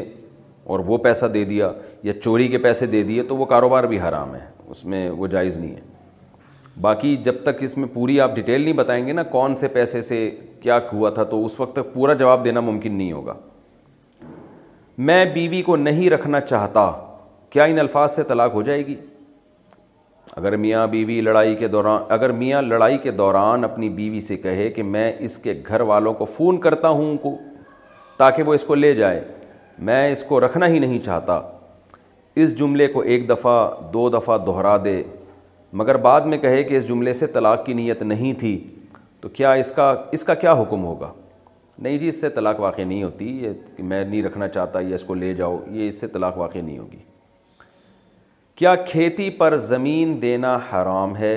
اور وہ پیسہ دے دیا یا چوری کے پیسے دے دیے تو وہ کاروبار بھی حرام ہے اس میں وہ جائز نہیں ہے باقی جب تک اس میں پوری آپ ڈیٹیل نہیں بتائیں گے نا کون سے پیسے سے کیا ہوا تھا تو اس وقت تک پورا جواب دینا ممکن نہیں ہوگا میں بیوی کو نہیں رکھنا چاہتا کیا ان الفاظ سے طلاق ہو جائے گی اگر میاں بیوی لڑائی کے دوران اگر میاں لڑائی کے دوران اپنی بیوی سے کہے کہ میں اس کے گھر والوں کو فون کرتا ہوں ان کو تاکہ وہ اس کو لے جائے میں اس کو رکھنا ہی نہیں چاہتا اس جملے کو ایک دفعہ دو دفعہ دہرا دے مگر بعد میں کہے کہ اس جملے سے طلاق کی نیت نہیں تھی تو کیا اس کا اس کا کیا حکم ہوگا نہیں جی اس سے طلاق واقع نہیں ہوتی یہ کہ میں نہیں رکھنا چاہتا یہ اس کو لے جاؤ یہ اس سے طلاق واقع نہیں ہوگی کیا کھیتی پر زمین دینا حرام ہے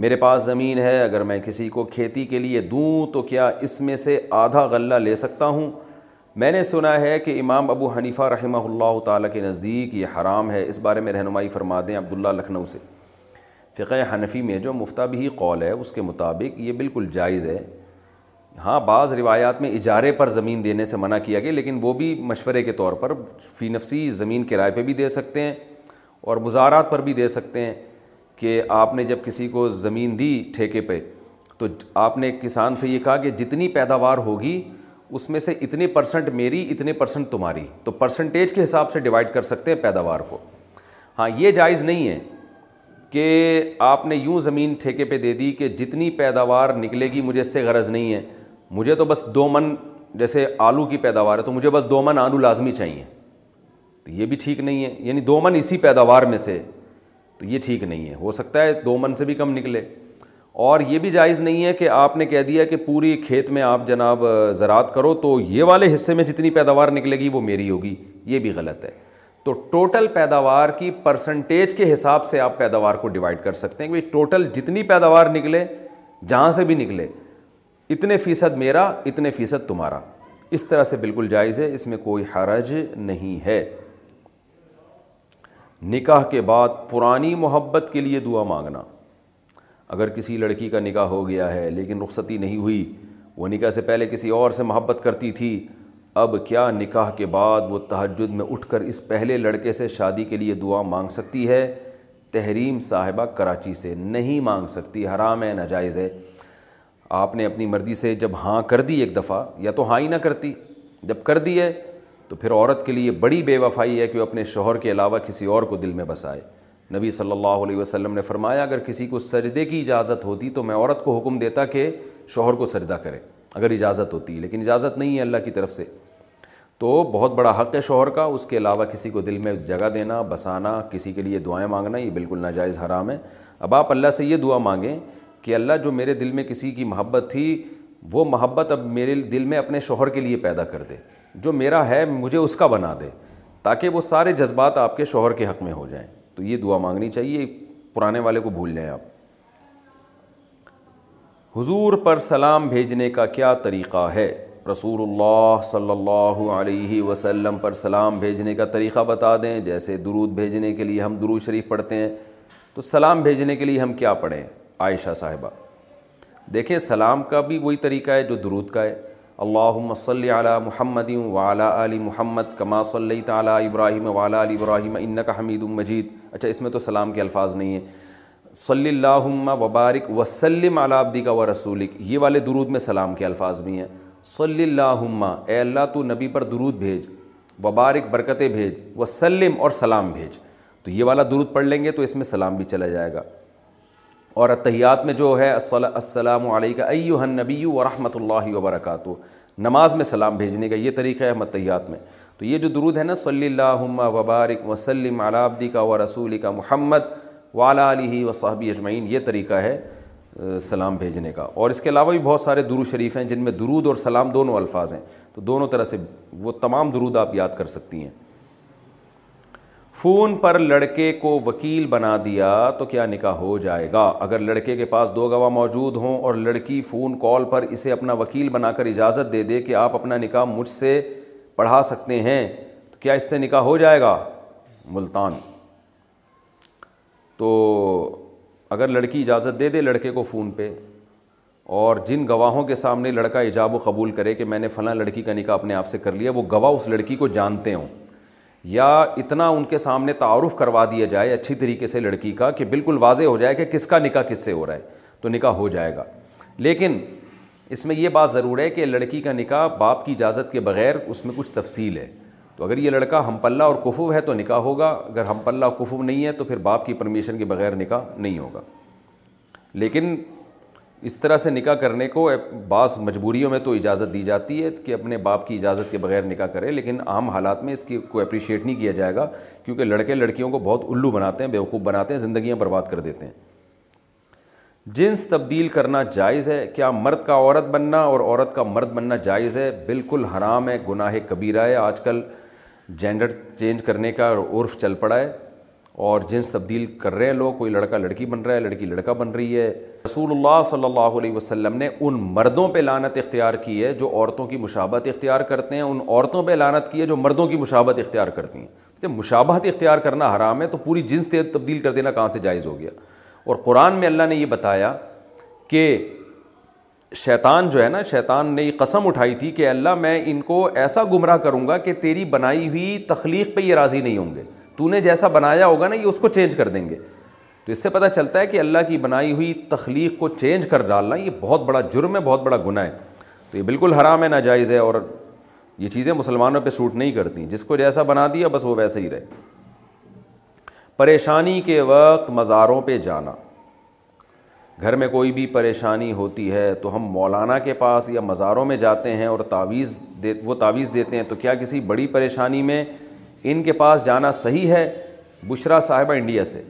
میرے پاس زمین ہے اگر میں کسی کو کھیتی کے لیے دوں تو کیا اس میں سے آدھا غلہ لے سکتا ہوں میں نے سنا ہے کہ امام ابو حنیفہ رحمہ اللہ تعالیٰ کے نزدیک یہ حرام ہے اس بارے میں رہنمائی فرما دیں عبداللہ لکھنؤ سے فقہ حنفی میں جو مفتا بھی قول ہے اس کے مطابق یہ بالکل جائز ہے ہاں بعض روایات میں اجارے پر زمین دینے سے منع کیا گیا لیکن وہ بھی مشورے کے طور پر فی نفسی زمین کرائے پہ بھی دے سکتے ہیں اور مزارات پر بھی دے سکتے ہیں کہ آپ نے جب کسی کو زمین دی ٹھیکے پہ تو آپ نے کسان سے یہ کہا کہ جتنی پیداوار ہوگی اس میں سے اتنی پرسنٹ میری اتنے پرسنٹ تمہاری تو پرسنٹیج کے حساب سے ڈیوائڈ کر سکتے ہیں پیداوار کو ہاں یہ جائز نہیں ہے کہ آپ نے یوں زمین ٹھیکے پہ دے دی کہ جتنی پیداوار نکلے گی مجھے اس سے غرض نہیں ہے مجھے تو بس دو من جیسے آلو کی پیداوار ہے تو مجھے بس دو من آلو لازمی چاہیے تو یہ بھی ٹھیک نہیں ہے یعنی دو من اسی پیداوار میں سے تو یہ ٹھیک نہیں ہے ہو سکتا ہے دو من سے بھی کم نکلے اور یہ بھی جائز نہیں ہے کہ آپ نے کہہ دیا کہ پوری کھیت میں آپ جناب زراعت کرو تو یہ والے حصے میں جتنی پیداوار نکلے گی وہ میری ہوگی یہ بھی غلط ہے تو ٹوٹل پیداوار کی پرسنٹیج کے حساب سے آپ پیداوار کو ڈیوائڈ کر سکتے ہیں کہ ٹوٹل جتنی پیداوار نکلے جہاں سے بھی نکلے اتنے فیصد میرا اتنے فیصد تمہارا اس طرح سے بالکل جائز ہے اس میں کوئی حرج نہیں ہے نکاح کے بعد پرانی محبت کے لیے دعا مانگنا اگر کسی لڑکی کا نکاح ہو گیا ہے لیکن رخصتی نہیں ہوئی وہ نکاح سے پہلے کسی اور سے محبت کرتی تھی اب کیا نکاح کے بعد وہ تحجد میں اٹھ کر اس پہلے لڑکے سے شادی کے لیے دعا مانگ سکتی ہے تحریم صاحبہ کراچی سے نہیں مانگ سکتی حرام ہے ناجائز ہے آپ نے اپنی مرضی سے جب ہاں کر دی ایک دفعہ یا تو ہاں ہی نہ کرتی جب کر دی ہے تو پھر عورت کے لیے بڑی بے وفائی ہے کہ وہ اپنے شوہر کے علاوہ کسی اور کو دل میں بسائے نبی صلی اللہ علیہ وسلم نے فرمایا اگر کسی کو سجدے کی اجازت ہوتی تو میں عورت کو حکم دیتا کہ شوہر کو سجدہ کرے اگر اجازت ہوتی ہے لیکن اجازت نہیں ہے اللہ کی طرف سے تو بہت بڑا حق ہے شوہر کا اس کے علاوہ کسی کو دل میں جگہ دینا بسانا کسی کے لیے دعائیں مانگنا یہ بالکل ناجائز حرام ہے اب آپ اللہ سے یہ دعا مانگیں کہ اللہ جو میرے دل میں کسی کی محبت تھی وہ محبت اب میرے دل میں اپنے شوہر کے لیے پیدا کر دے جو میرا ہے مجھے اس کا بنا دے تاکہ وہ سارے جذبات آپ کے شوہر کے حق میں ہو جائیں تو یہ دعا مانگنی چاہیے پرانے والے کو بھول جائیں آپ حضور پر سلام بھیجنے کا کیا طریقہ ہے رسول اللہ صلی اللہ علیہ وسلم پر سلام بھیجنے کا طریقہ بتا دیں جیسے درود بھیجنے کے لیے ہم درود شریف پڑھتے ہیں تو سلام بھیجنے کے لیے ہم کیا پڑھیں عائشہ صاحبہ دیکھیں سلام کا بھی وہی طریقہ ہے جو درود کا ہے اللہ علی محمد وعلا آل محمد کما صلی تعالی ابراہیم آل ابراہیم انکا حمید مجید اچھا اس میں تو سلام کے الفاظ نہیں ہیں صلی اللہ وبارک وسلم علی عبدک و رسولک یہ والے درود میں سلام کے الفاظ بھی ہیں صلی اللہم اے اللہ تو نبی پر درود بھیج وبارک برکتیں بھیج وسلم اور سلام بھیج تو یہ والا درود پڑھ لیں گے تو اس میں سلام بھی چلا جائے گا اور اتحیات میں جو ہے السلام علیکہ ایوہ نبی و رحمۃ اللہ وبرکاتہ نماز میں سلام بھیجنے کا یہ طریقہ ہے متحیات میں تو یہ جو درود ہے نا صلی اللہ وبارک وسلم کا و رسول کا محمد والا علیہ و صحبی اجمعین یہ طریقہ ہے سلام بھیجنے کا اور اس کے علاوہ بھی بہت سارے شریف ہیں جن میں درود اور سلام دونوں الفاظ ہیں تو دونوں طرح سے وہ تمام درود آپ یاد کر سکتی ہیں فون پر لڑکے کو وکیل بنا دیا تو کیا نکاح ہو جائے گا اگر لڑکے کے پاس دو گواہ موجود ہوں اور لڑکی فون کال پر اسے اپنا وکیل بنا کر اجازت دے دے کہ آپ اپنا نکاح مجھ سے پڑھا سکتے ہیں تو کیا اس سے نکاح ہو جائے گا ملتان تو اگر لڑکی اجازت دے دے لڑکے کو فون پہ اور جن گواہوں کے سامنے لڑکا ایجاب و قبول کرے کہ میں نے فلاں لڑکی کا نکاح اپنے آپ سے کر لیا وہ گواہ اس لڑکی کو جانتے ہوں یا اتنا ان کے سامنے تعارف کروا دیا جائے اچھی طریقے سے لڑکی کا کہ بالکل واضح ہو جائے کہ کس کا نکاح کس سے ہو رہا ہے تو نکاح ہو جائے گا لیکن اس میں یہ بات ضرور ہے کہ لڑکی کا نکاح باپ کی اجازت کے بغیر اس میں کچھ تفصیل ہے تو اگر یہ لڑکا ہم پلہ اور کفو ہے تو نکاح ہوگا اگر ہم پلہ اور کفو نہیں ہے تو پھر باپ کی پرمیشن کے بغیر نکاح نہیں ہوگا لیکن اس طرح سے نکاح کرنے کو بعض مجبوریوں میں تو اجازت دی جاتی ہے کہ اپنے باپ کی اجازت کے بغیر نکاح کرے لیکن عام حالات میں اس کی کوئی اپریشیٹ نہیں کیا جائے گا کیونکہ لڑکے لڑکیوں کو بہت الو بناتے ہیں بیوقوف بناتے ہیں زندگیاں برباد کر دیتے ہیں جنس تبدیل کرنا جائز ہے کیا مرد کا عورت بننا اور عورت کا مرد بننا جائز ہے بالکل حرام ہے گناہ کبیرہ ہے آج کل جینڈر چینج کرنے کا عرف چل پڑا ہے اور جنس تبدیل کر رہے ہیں لوگ کوئی لڑکا لڑکی بن رہا ہے لڑکی لڑکا بن رہی ہے رسول اللہ صلی اللہ علیہ وسلم نے ان مردوں پہ لانت اختیار کی ہے جو عورتوں کی مشابت اختیار کرتے ہیں ان عورتوں پہ لانت کی ہے جو مردوں کی مشابت اختیار کرتی ہیں جب مشابت اختیار کرنا حرام ہے تو پوری جنس تبدیل کر دینا کہاں سے جائز ہو گیا اور قرآن میں اللہ نے یہ بتایا کہ شیطان جو ہے نا شیطان نے یہ قسم اٹھائی تھی کہ اللہ میں ان کو ایسا گمراہ کروں گا کہ تیری بنائی ہوئی تخلیق پہ یہ راضی نہیں ہوں گے تو نے جیسا بنایا ہوگا نا یہ اس کو چینج کر دیں گے تو اس سے پتہ چلتا ہے کہ اللہ کی بنائی ہوئی تخلیق کو چینج کر ڈالنا یہ بہت بڑا جرم ہے بہت بڑا گناہ ہے تو یہ بالکل حرام ہے ناجائز ہے اور یہ چیزیں مسلمانوں پہ سوٹ نہیں کرتی جس کو جیسا بنا دیا بس وہ ویسے ہی رہے پریشانی کے وقت مزاروں پہ جانا گھر میں کوئی بھی پریشانی ہوتی ہے تو ہم مولانا کے پاس یا مزاروں میں جاتے ہیں اور تعویذ وہ تعویذ دیتے ہیں تو کیا کسی بڑی پریشانی میں ان کے پاس جانا صحیح ہے بشرا صاحبہ انڈیا سے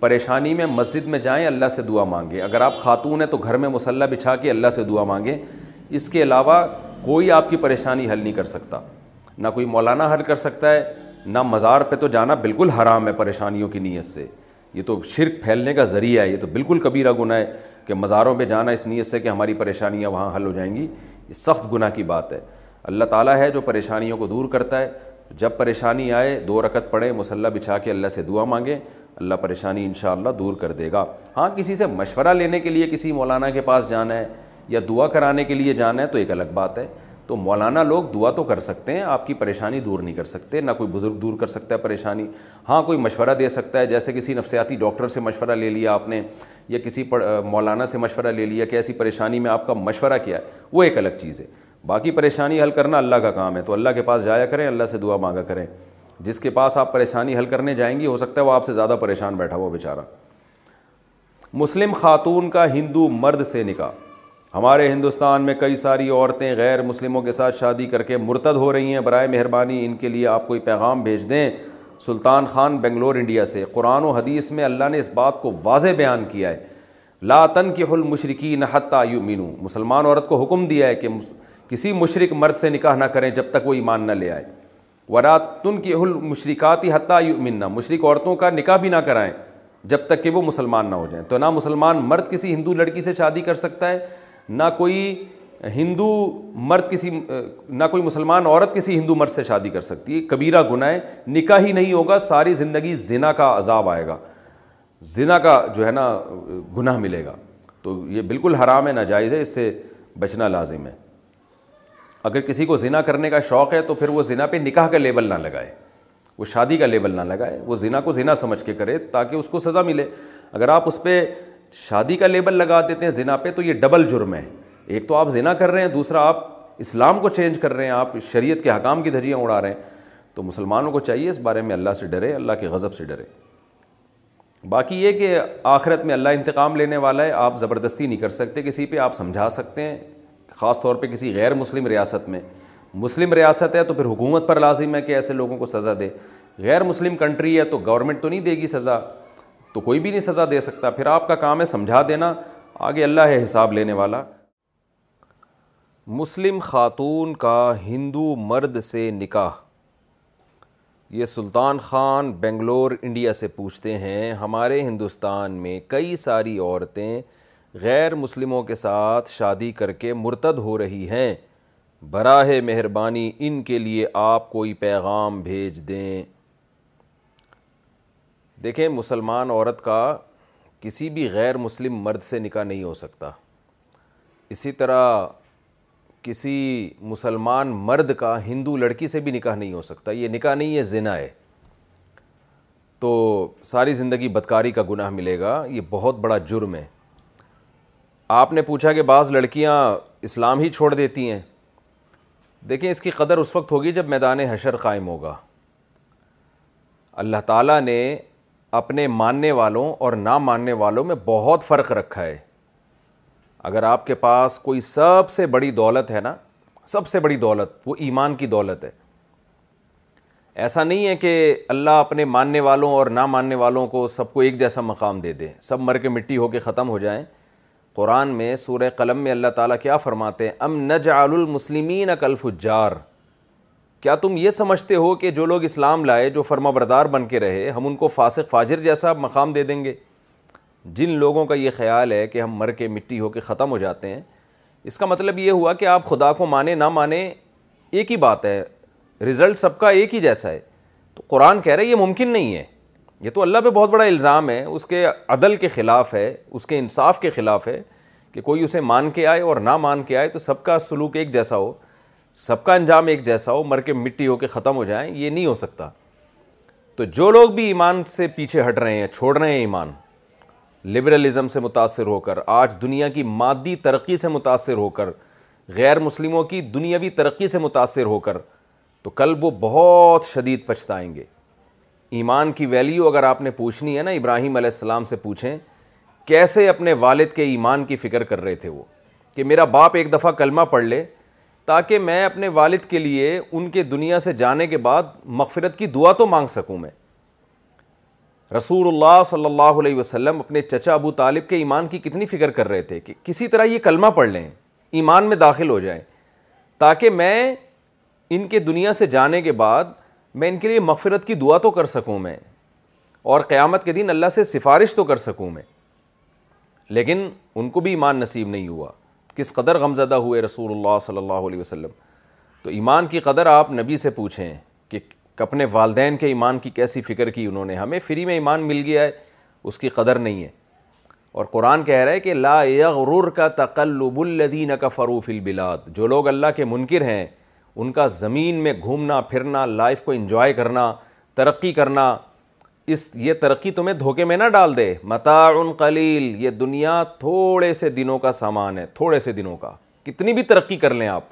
پریشانی میں مسجد میں جائیں اللہ سے دعا مانگیں اگر آپ خاتون ہیں تو گھر میں مسلح بچھا کے اللہ سے دعا مانگیں اس کے علاوہ کوئی آپ کی پریشانی حل نہیں کر سکتا نہ کوئی مولانا حل کر سکتا ہے نہ مزار پہ تو جانا بالکل حرام ہے پریشانیوں کی نیت سے یہ تو شرک پھیلنے کا ذریعہ ہے یہ تو بالکل کبیرہ گناہ ہے کہ مزاروں پہ جانا اس نیت سے کہ ہماری پریشانیاں وہاں حل ہو جائیں گی یہ سخت گناہ کی بات ہے اللہ تعالیٰ ہے جو پریشانیوں کو دور کرتا ہے جب پریشانی آئے دو رکت پڑے مسلح بچھا کے اللہ سے دعا مانگیں اللہ پریشانی انشاءاللہ دور کر دے گا ہاں کسی سے مشورہ لینے کے لیے کسی مولانا کے پاس جانا ہے یا دعا کرانے کے لیے جانا ہے تو ایک الگ بات ہے تو مولانا لوگ دعا تو کر سکتے ہیں آپ کی پریشانی دور نہیں کر سکتے نہ کوئی بزرگ دور کر سکتا ہے پریشانی ہاں کوئی مشورہ دے سکتا ہے جیسے کسی نفسیاتی ڈاکٹر سے مشورہ لے لیا آپ نے یا کسی مولانا سے مشورہ لے لیا کہ ایسی پریشانی میں آپ کا مشورہ کیا ہے وہ ایک الگ چیز ہے باقی پریشانی حل کرنا اللہ کا کام ہے تو اللہ کے پاس جایا کریں اللہ سے دعا مانگا کریں جس کے پاس آپ پریشانی حل کرنے جائیں گی ہو سکتا ہے وہ آپ سے زیادہ پریشان بیٹھا ہوا بیچارہ مسلم خاتون کا ہندو مرد سے نکاح ہمارے ہندوستان میں کئی ساری عورتیں غیر مسلموں کے ساتھ شادی کر کے مرتد ہو رہی ہیں برائے مہربانی ان کے لیے آپ کوئی پیغام بھیج دیں سلطان خان بنگلور انڈیا سے قرآن و حدیث میں اللہ نے اس بات کو واضح بیان کیا ہے لا تن کی حل مشرقی نہ مسلمان عورت کو حکم دیا ہے کہ کسی مشرق مرد سے نکاح نہ کریں جب تک وہ ایمان نہ لے آئے وراتن کی اہل مشرقاتی حتیٰ منا مشرق عورتوں کا نکاح بھی نہ کرائیں جب تک کہ وہ مسلمان نہ ہو جائیں تو نہ مسلمان مرد کسی ہندو لڑکی سے شادی کر سکتا ہے نہ کوئی ہندو مرد کسی نہ کوئی مسلمان عورت کسی ہندو مرد سے شادی کر سکتی ہے کبیرہ گناہ ہے نکاح ہی نہیں ہوگا ساری زندگی زنا کا عذاب آئے گا زنا کا جو ہے نا گناہ ملے گا تو یہ بالکل حرام ہے ناجائز ہے اس سے بچنا لازم ہے اگر کسی کو زنا کرنے کا شوق ہے تو پھر وہ زنا پہ نکاح کا لیبل نہ لگائے وہ شادی کا لیبل نہ لگائے وہ زنا کو زنا سمجھ کے کرے تاکہ اس کو سزا ملے اگر آپ اس پہ شادی کا لیبل لگا دیتے ہیں زنا پہ تو یہ ڈبل جرم ہے ایک تو آپ زنا کر رہے ہیں دوسرا آپ اسلام کو چینج کر رہے ہیں آپ شریعت کے حکام کی دھجیاں اڑا رہے ہیں تو مسلمانوں کو چاہیے اس بارے میں اللہ سے ڈرے اللہ کے غضب سے ڈرے باقی یہ کہ آخرت میں اللہ انتقام لینے والا ہے آپ زبردستی نہیں کر سکتے کسی پہ آپ سمجھا سکتے ہیں خاص طور پہ کسی غیر مسلم ریاست میں مسلم ریاست ہے تو پھر حکومت پر لازم ہے کہ ایسے لوگوں کو سزا دے غیر مسلم کنٹری ہے تو گورنمنٹ تو نہیں دے گی سزا تو کوئی بھی نہیں سزا دے سکتا پھر آپ کا کام ہے سمجھا دینا آگے اللہ ہے حساب لینے والا مسلم خاتون کا ہندو مرد سے نکاح یہ سلطان خان بنگلور انڈیا سے پوچھتے ہیں ہمارے ہندوستان میں کئی ساری عورتیں غیر مسلموں کے ساتھ شادی کر کے مرتد ہو رہی ہیں براہ مہربانی ان کے لیے آپ کوئی پیغام بھیج دیں دیکھیں مسلمان عورت کا کسی بھی غیر مسلم مرد سے نکاح نہیں ہو سکتا اسی طرح کسی مسلمان مرد کا ہندو لڑکی سے بھی نکاح نہیں ہو سکتا یہ نکاح نہیں ہے زنا ہے تو ساری زندگی بدکاری کا گناہ ملے گا یہ بہت بڑا جرم ہے آپ نے پوچھا کہ بعض لڑکیاں اسلام ہی چھوڑ دیتی ہیں دیکھیں اس کی قدر اس وقت ہوگی جب میدان حشر قائم ہوگا اللہ تعالیٰ نے اپنے ماننے والوں اور نہ ماننے والوں میں بہت فرق رکھا ہے اگر آپ کے پاس کوئی سب سے بڑی دولت ہے نا سب سے بڑی دولت وہ ایمان کی دولت ہے ایسا نہیں ہے کہ اللہ اپنے ماننے والوں اور نہ ماننے والوں کو سب کو ایک جیسا مقام دے دے سب مر کے مٹی ہو کے ختم ہو جائیں قرآن میں سورہ قلم میں اللہ تعالیٰ کیا فرماتے ہیں ام نجعل المسلمین کلف فجار کیا تم یہ سمجھتے ہو کہ جو لوگ اسلام لائے جو فرما بردار بن کے رہے ہم ان کو فاسق فاجر جیسا مقام دے دیں گے جن لوگوں کا یہ خیال ہے کہ ہم مر کے مٹی ہو کے ختم ہو جاتے ہیں اس کا مطلب یہ ہوا کہ آپ خدا کو مانے نہ مانے ایک ہی بات ہے رزلٹ سب کا ایک ہی جیسا ہے تو قرآن کہہ رہا ہے یہ ممکن نہیں ہے یہ تو اللہ پہ بہت بڑا الزام ہے اس کے عدل کے خلاف ہے اس کے انصاف کے خلاف ہے کہ کوئی اسے مان کے آئے اور نہ مان کے آئے تو سب کا سلوک ایک جیسا ہو سب کا انجام ایک جیسا ہو مر کے مٹی ہو کے ختم ہو جائیں یہ نہیں ہو سکتا تو جو لوگ بھی ایمان سے پیچھے ہٹ رہے ہیں چھوڑ رہے ہیں ایمان لبرلزم سے متاثر ہو کر آج دنیا کی مادی ترقی سے متاثر ہو کر غیر مسلموں کی دنیاوی ترقی سے متاثر ہو کر تو کل وہ بہت شدید پچھتائیں گے ایمان کی ویلیو اگر آپ نے پوچھنی ہے نا ابراہیم علیہ السلام سے پوچھیں کیسے اپنے والد کے ایمان کی فکر کر رہے تھے وہ کہ میرا باپ ایک دفعہ کلمہ پڑھ لے تاکہ میں اپنے والد کے لیے ان کے دنیا سے جانے کے بعد مغفرت کی دعا تو مانگ سکوں میں رسول اللہ صلی اللہ علیہ وسلم اپنے چچا ابو طالب کے ایمان کی کتنی فکر کر رہے تھے کہ کسی طرح یہ کلمہ پڑھ لیں ایمان میں داخل ہو جائیں تاکہ میں ان کے دنیا سے جانے کے بعد میں ان کے لیے مغفرت کی دعا تو کر سکوں میں اور قیامت کے دن اللہ سے سفارش تو کر سکوں میں لیکن ان کو بھی ایمان نصیب نہیں ہوا کس قدر غمزدہ ہوئے رسول اللہ صلی اللہ علیہ وسلم تو ایمان کی قدر آپ نبی سے پوچھیں کہ اپنے والدین کے ایمان کی کیسی فکر کی انہوں نے ہمیں فری میں ایمان مل گیا ہے اس کی قدر نہیں ہے اور قرآن کہہ رہا ہے کہ لا یغرر کا تقلب الدین کا فروف البلاد جو لوگ اللہ کے منکر ہیں ان کا زمین میں گھومنا پھرنا لائف کو انجوائے کرنا ترقی کرنا اس یہ ترقی تمہیں دھوکے میں نہ ڈال دے متاع قلیل یہ دنیا تھوڑے سے دنوں کا سامان ہے تھوڑے سے دنوں کا کتنی بھی ترقی کر لیں آپ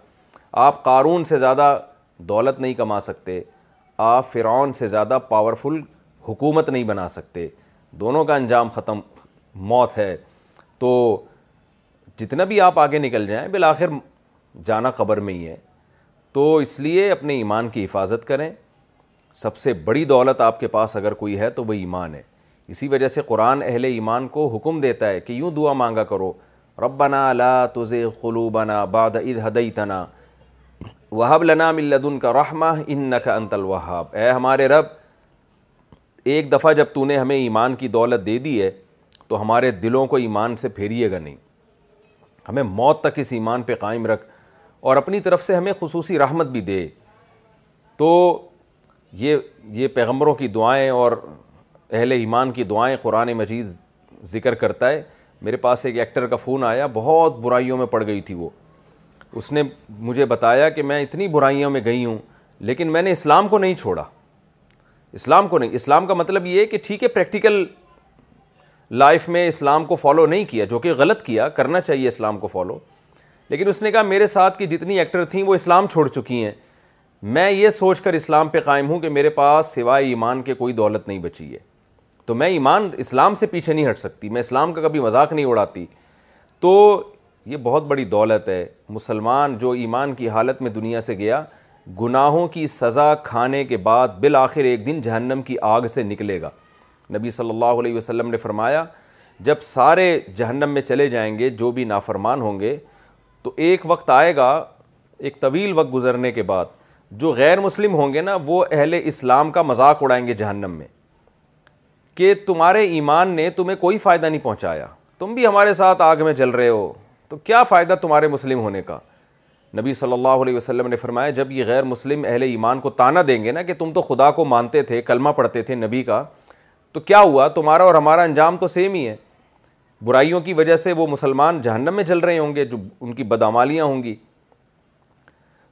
آپ قارون سے زیادہ دولت نہیں کما سکتے آپ فرعون سے زیادہ پاورفل حکومت نہیں بنا سکتے دونوں کا انجام ختم موت ہے تو جتنا بھی آپ آگے نکل جائیں بالآخر جانا خبر میں ہی ہے تو اس لیے اپنے ایمان کی حفاظت کریں سب سے بڑی دولت آپ کے پاس اگر کوئی ہے تو وہ ایمان ہے اسی وجہ سے قرآن اہل ایمان کو حکم دیتا ہے کہ یوں دعا مانگا کرو ربنا لا تز قلوبنا بعد اذ ہدیتنا وہب لنا اللہ کا رحمہ ان کا انت الوہاب اے ہمارے رب ایک دفعہ جب تو نے ہمیں ایمان کی دولت دے دی ہے تو ہمارے دلوں کو ایمان سے پھیریے گا نہیں ہمیں موت تک اس ایمان پہ قائم رکھ اور اپنی طرف سے ہمیں خصوصی رحمت بھی دے تو یہ یہ پیغمبروں کی دعائیں اور اہل ایمان کی دعائیں قرآن مجید ذکر کرتا ہے میرے پاس ایک ایکٹر کا فون آیا بہت برائیوں میں پڑ گئی تھی وہ اس نے مجھے بتایا کہ میں اتنی برائیوں میں گئی ہوں لیکن میں نے اسلام کو نہیں چھوڑا اسلام کو نہیں اسلام کا مطلب یہ ہے کہ ٹھیک ہے پریکٹیکل لائف میں اسلام کو فالو نہیں کیا جو کہ غلط کیا کرنا چاہیے اسلام کو فالو لیکن اس نے کہا میرے ساتھ کی جتنی ایکٹر تھیں وہ اسلام چھوڑ چکی ہیں میں یہ سوچ کر اسلام پہ قائم ہوں کہ میرے پاس سوائے ایمان کے کوئی دولت نہیں بچی ہے تو میں ایمان اسلام سے پیچھے نہیں ہٹ سکتی میں اسلام کا کبھی مذاق نہیں اڑاتی تو یہ بہت بڑی دولت ہے مسلمان جو ایمان کی حالت میں دنیا سے گیا گناہوں کی سزا کھانے کے بعد بالآخر ایک دن جہنم کی آگ سے نکلے گا نبی صلی اللہ علیہ وسلم نے فرمایا جب سارے جہنم میں چلے جائیں گے جو بھی نافرمان ہوں گے تو ایک وقت آئے گا ایک طویل وقت گزرنے کے بعد جو غیر مسلم ہوں گے نا وہ اہل اسلام کا مذاق اڑائیں گے جہنم میں کہ تمہارے ایمان نے تمہیں کوئی فائدہ نہیں پہنچایا تم بھی ہمارے ساتھ آگ میں جل رہے ہو تو کیا فائدہ تمہارے مسلم ہونے کا نبی صلی اللہ علیہ وسلم نے فرمایا جب یہ غیر مسلم اہل ایمان کو تانا دیں گے نا کہ تم تو خدا کو مانتے تھے کلمہ پڑھتے تھے نبی کا تو کیا ہوا تمہارا اور ہمارا انجام تو سیم ہی ہے برائیوں کی وجہ سے وہ مسلمان جہنم میں جل رہے ہوں گے جو ان کی بدعمالیاں ہوں گی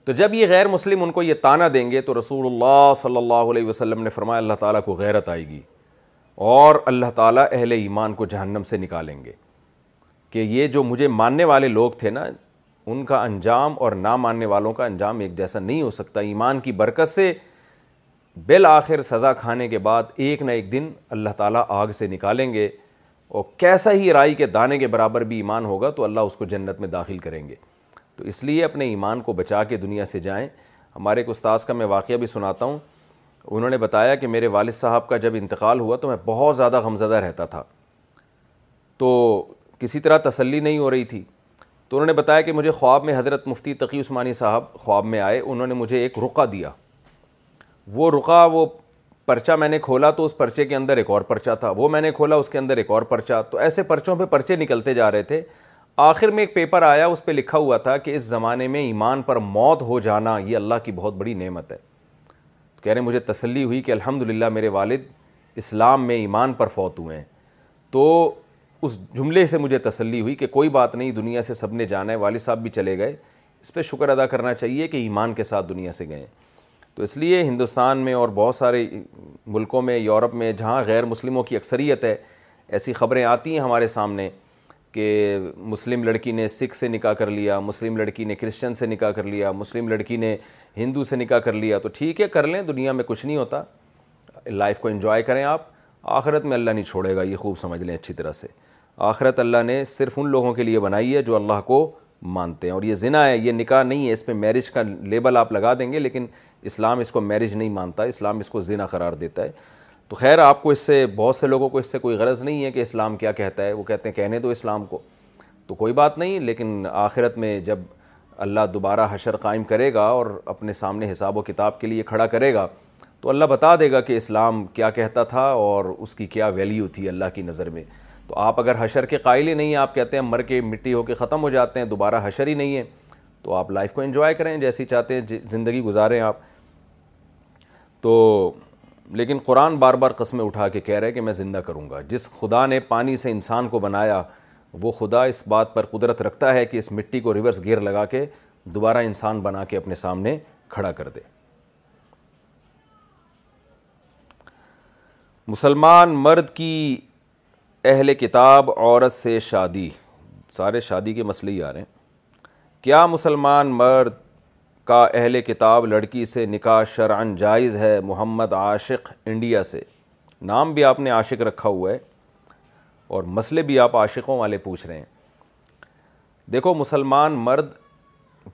تو جب یہ غیر مسلم ان کو یہ تانہ دیں گے تو رسول اللہ صلی اللہ علیہ وسلم نے فرمایا اللہ تعالیٰ کو غیرت آئے گی اور اللہ تعالیٰ اہل ایمان کو جہنم سے نکالیں گے کہ یہ جو مجھے ماننے والے لوگ تھے نا ان کا انجام اور نہ ماننے والوں کا انجام ایک جیسا نہیں ہو سکتا ایمان کی برکت سے بالآخر سزا کھانے کے بعد ایک نہ ایک دن اللہ تعالیٰ آگ سے نکالیں گے اور کیسا ہی رائی کے دانے کے برابر بھی ایمان ہوگا تو اللہ اس کو جنت میں داخل کریں گے تو اس لیے اپنے ایمان کو بچا کے دنیا سے جائیں ہمارے ایک استاذ کا میں واقعہ بھی سناتا ہوں انہوں نے بتایا کہ میرے والد صاحب کا جب انتقال ہوا تو میں بہت زیادہ غمزدہ رہتا تھا تو کسی طرح تسلی نہیں ہو رہی تھی تو انہوں نے بتایا کہ مجھے خواب میں حضرت مفتی تقی عثمانی صاحب خواب میں آئے انہوں نے مجھے ایک رقع دیا وہ رقع وہ پرچہ میں نے کھولا تو اس پرچے کے اندر ایک اور پرچہ تھا وہ میں نے کھولا اس کے اندر ایک اور پرچہ تو ایسے پرچوں پہ پرچے نکلتے جا رہے تھے آخر میں ایک پیپر آیا اس پہ لکھا ہوا تھا کہ اس زمانے میں ایمان پر موت ہو جانا یہ اللہ کی بہت بڑی نعمت ہے تو کہہ رہے مجھے تسلی ہوئی کہ الحمد میرے والد اسلام میں ایمان پر فوت ہوئے ہیں تو اس جملے سے مجھے تسلی ہوئی کہ کوئی بات نہیں دنیا سے سب نے جانا ہے والد صاحب بھی چلے گئے اس پہ شکر ادا کرنا چاہیے کہ ایمان کے ساتھ دنیا سے گئے تو اس لیے ہندوستان میں اور بہت سارے ملکوں میں یورپ میں جہاں غیر مسلموں کی اکثریت ہے ایسی خبریں آتی ہیں ہمارے سامنے کہ مسلم لڑکی نے سکھ سے نکاح کر لیا مسلم لڑکی نے کرسچن سے نکاح کر لیا مسلم لڑکی نے ہندو سے نکاح کر لیا تو ٹھیک ہے کر لیں دنیا میں کچھ نہیں ہوتا لائف کو انجوائے کریں آپ آخرت میں اللہ نہیں چھوڑے گا یہ خوب سمجھ لیں اچھی طرح سے آخرت اللہ نے صرف ان لوگوں کے لیے بنائی ہے جو اللہ کو مانتے ہیں اور یہ زنا ہے یہ نکاح نہیں ہے اس پہ میرج کا لیبل آپ لگا دیں گے لیکن اسلام اس کو میرج نہیں مانتا اسلام اس کو زینہ قرار دیتا ہے تو خیر آپ کو اس سے بہت سے لوگوں کو اس سے کوئی غرض نہیں ہے کہ اسلام کیا کہتا ہے وہ کہتے ہیں کہنے دو اسلام کو تو کوئی بات نہیں لیکن آخرت میں جب اللہ دوبارہ حشر قائم کرے گا اور اپنے سامنے حساب و کتاب کے لیے کھڑا کرے گا تو اللہ بتا دے گا کہ اسلام کیا کہتا تھا اور اس کی کیا ویلیو تھی اللہ کی نظر میں تو آپ اگر حشر کے قائل ہی نہیں ہیں آپ کہتے ہیں مر کے مٹی ہو کے ختم ہو جاتے ہیں دوبارہ حشر ہی نہیں ہے تو آپ لائف کو انجوائے کریں جیسی چاہتے ہیں جی، زندگی گزاریں آپ تو لیکن قرآن بار بار قسمیں اٹھا کے کہہ رہے کہ میں زندہ کروں گا جس خدا نے پانی سے انسان کو بنایا وہ خدا اس بات پر قدرت رکھتا ہے کہ اس مٹی کو ریورس گیئر لگا کے دوبارہ انسان بنا کے اپنے سامنے کھڑا کر دے مسلمان مرد کی اہل کتاب عورت سے شادی سارے شادی کے مسئلے ہی آ رہے ہیں کیا مسلمان مرد کا اہل کتاب لڑکی سے نکاح شرعن جائز ہے محمد عاشق انڈیا سے نام بھی آپ نے عاشق رکھا ہوا ہے اور مسئلے بھی آپ عاشقوں والے پوچھ رہے ہیں دیکھو مسلمان مرد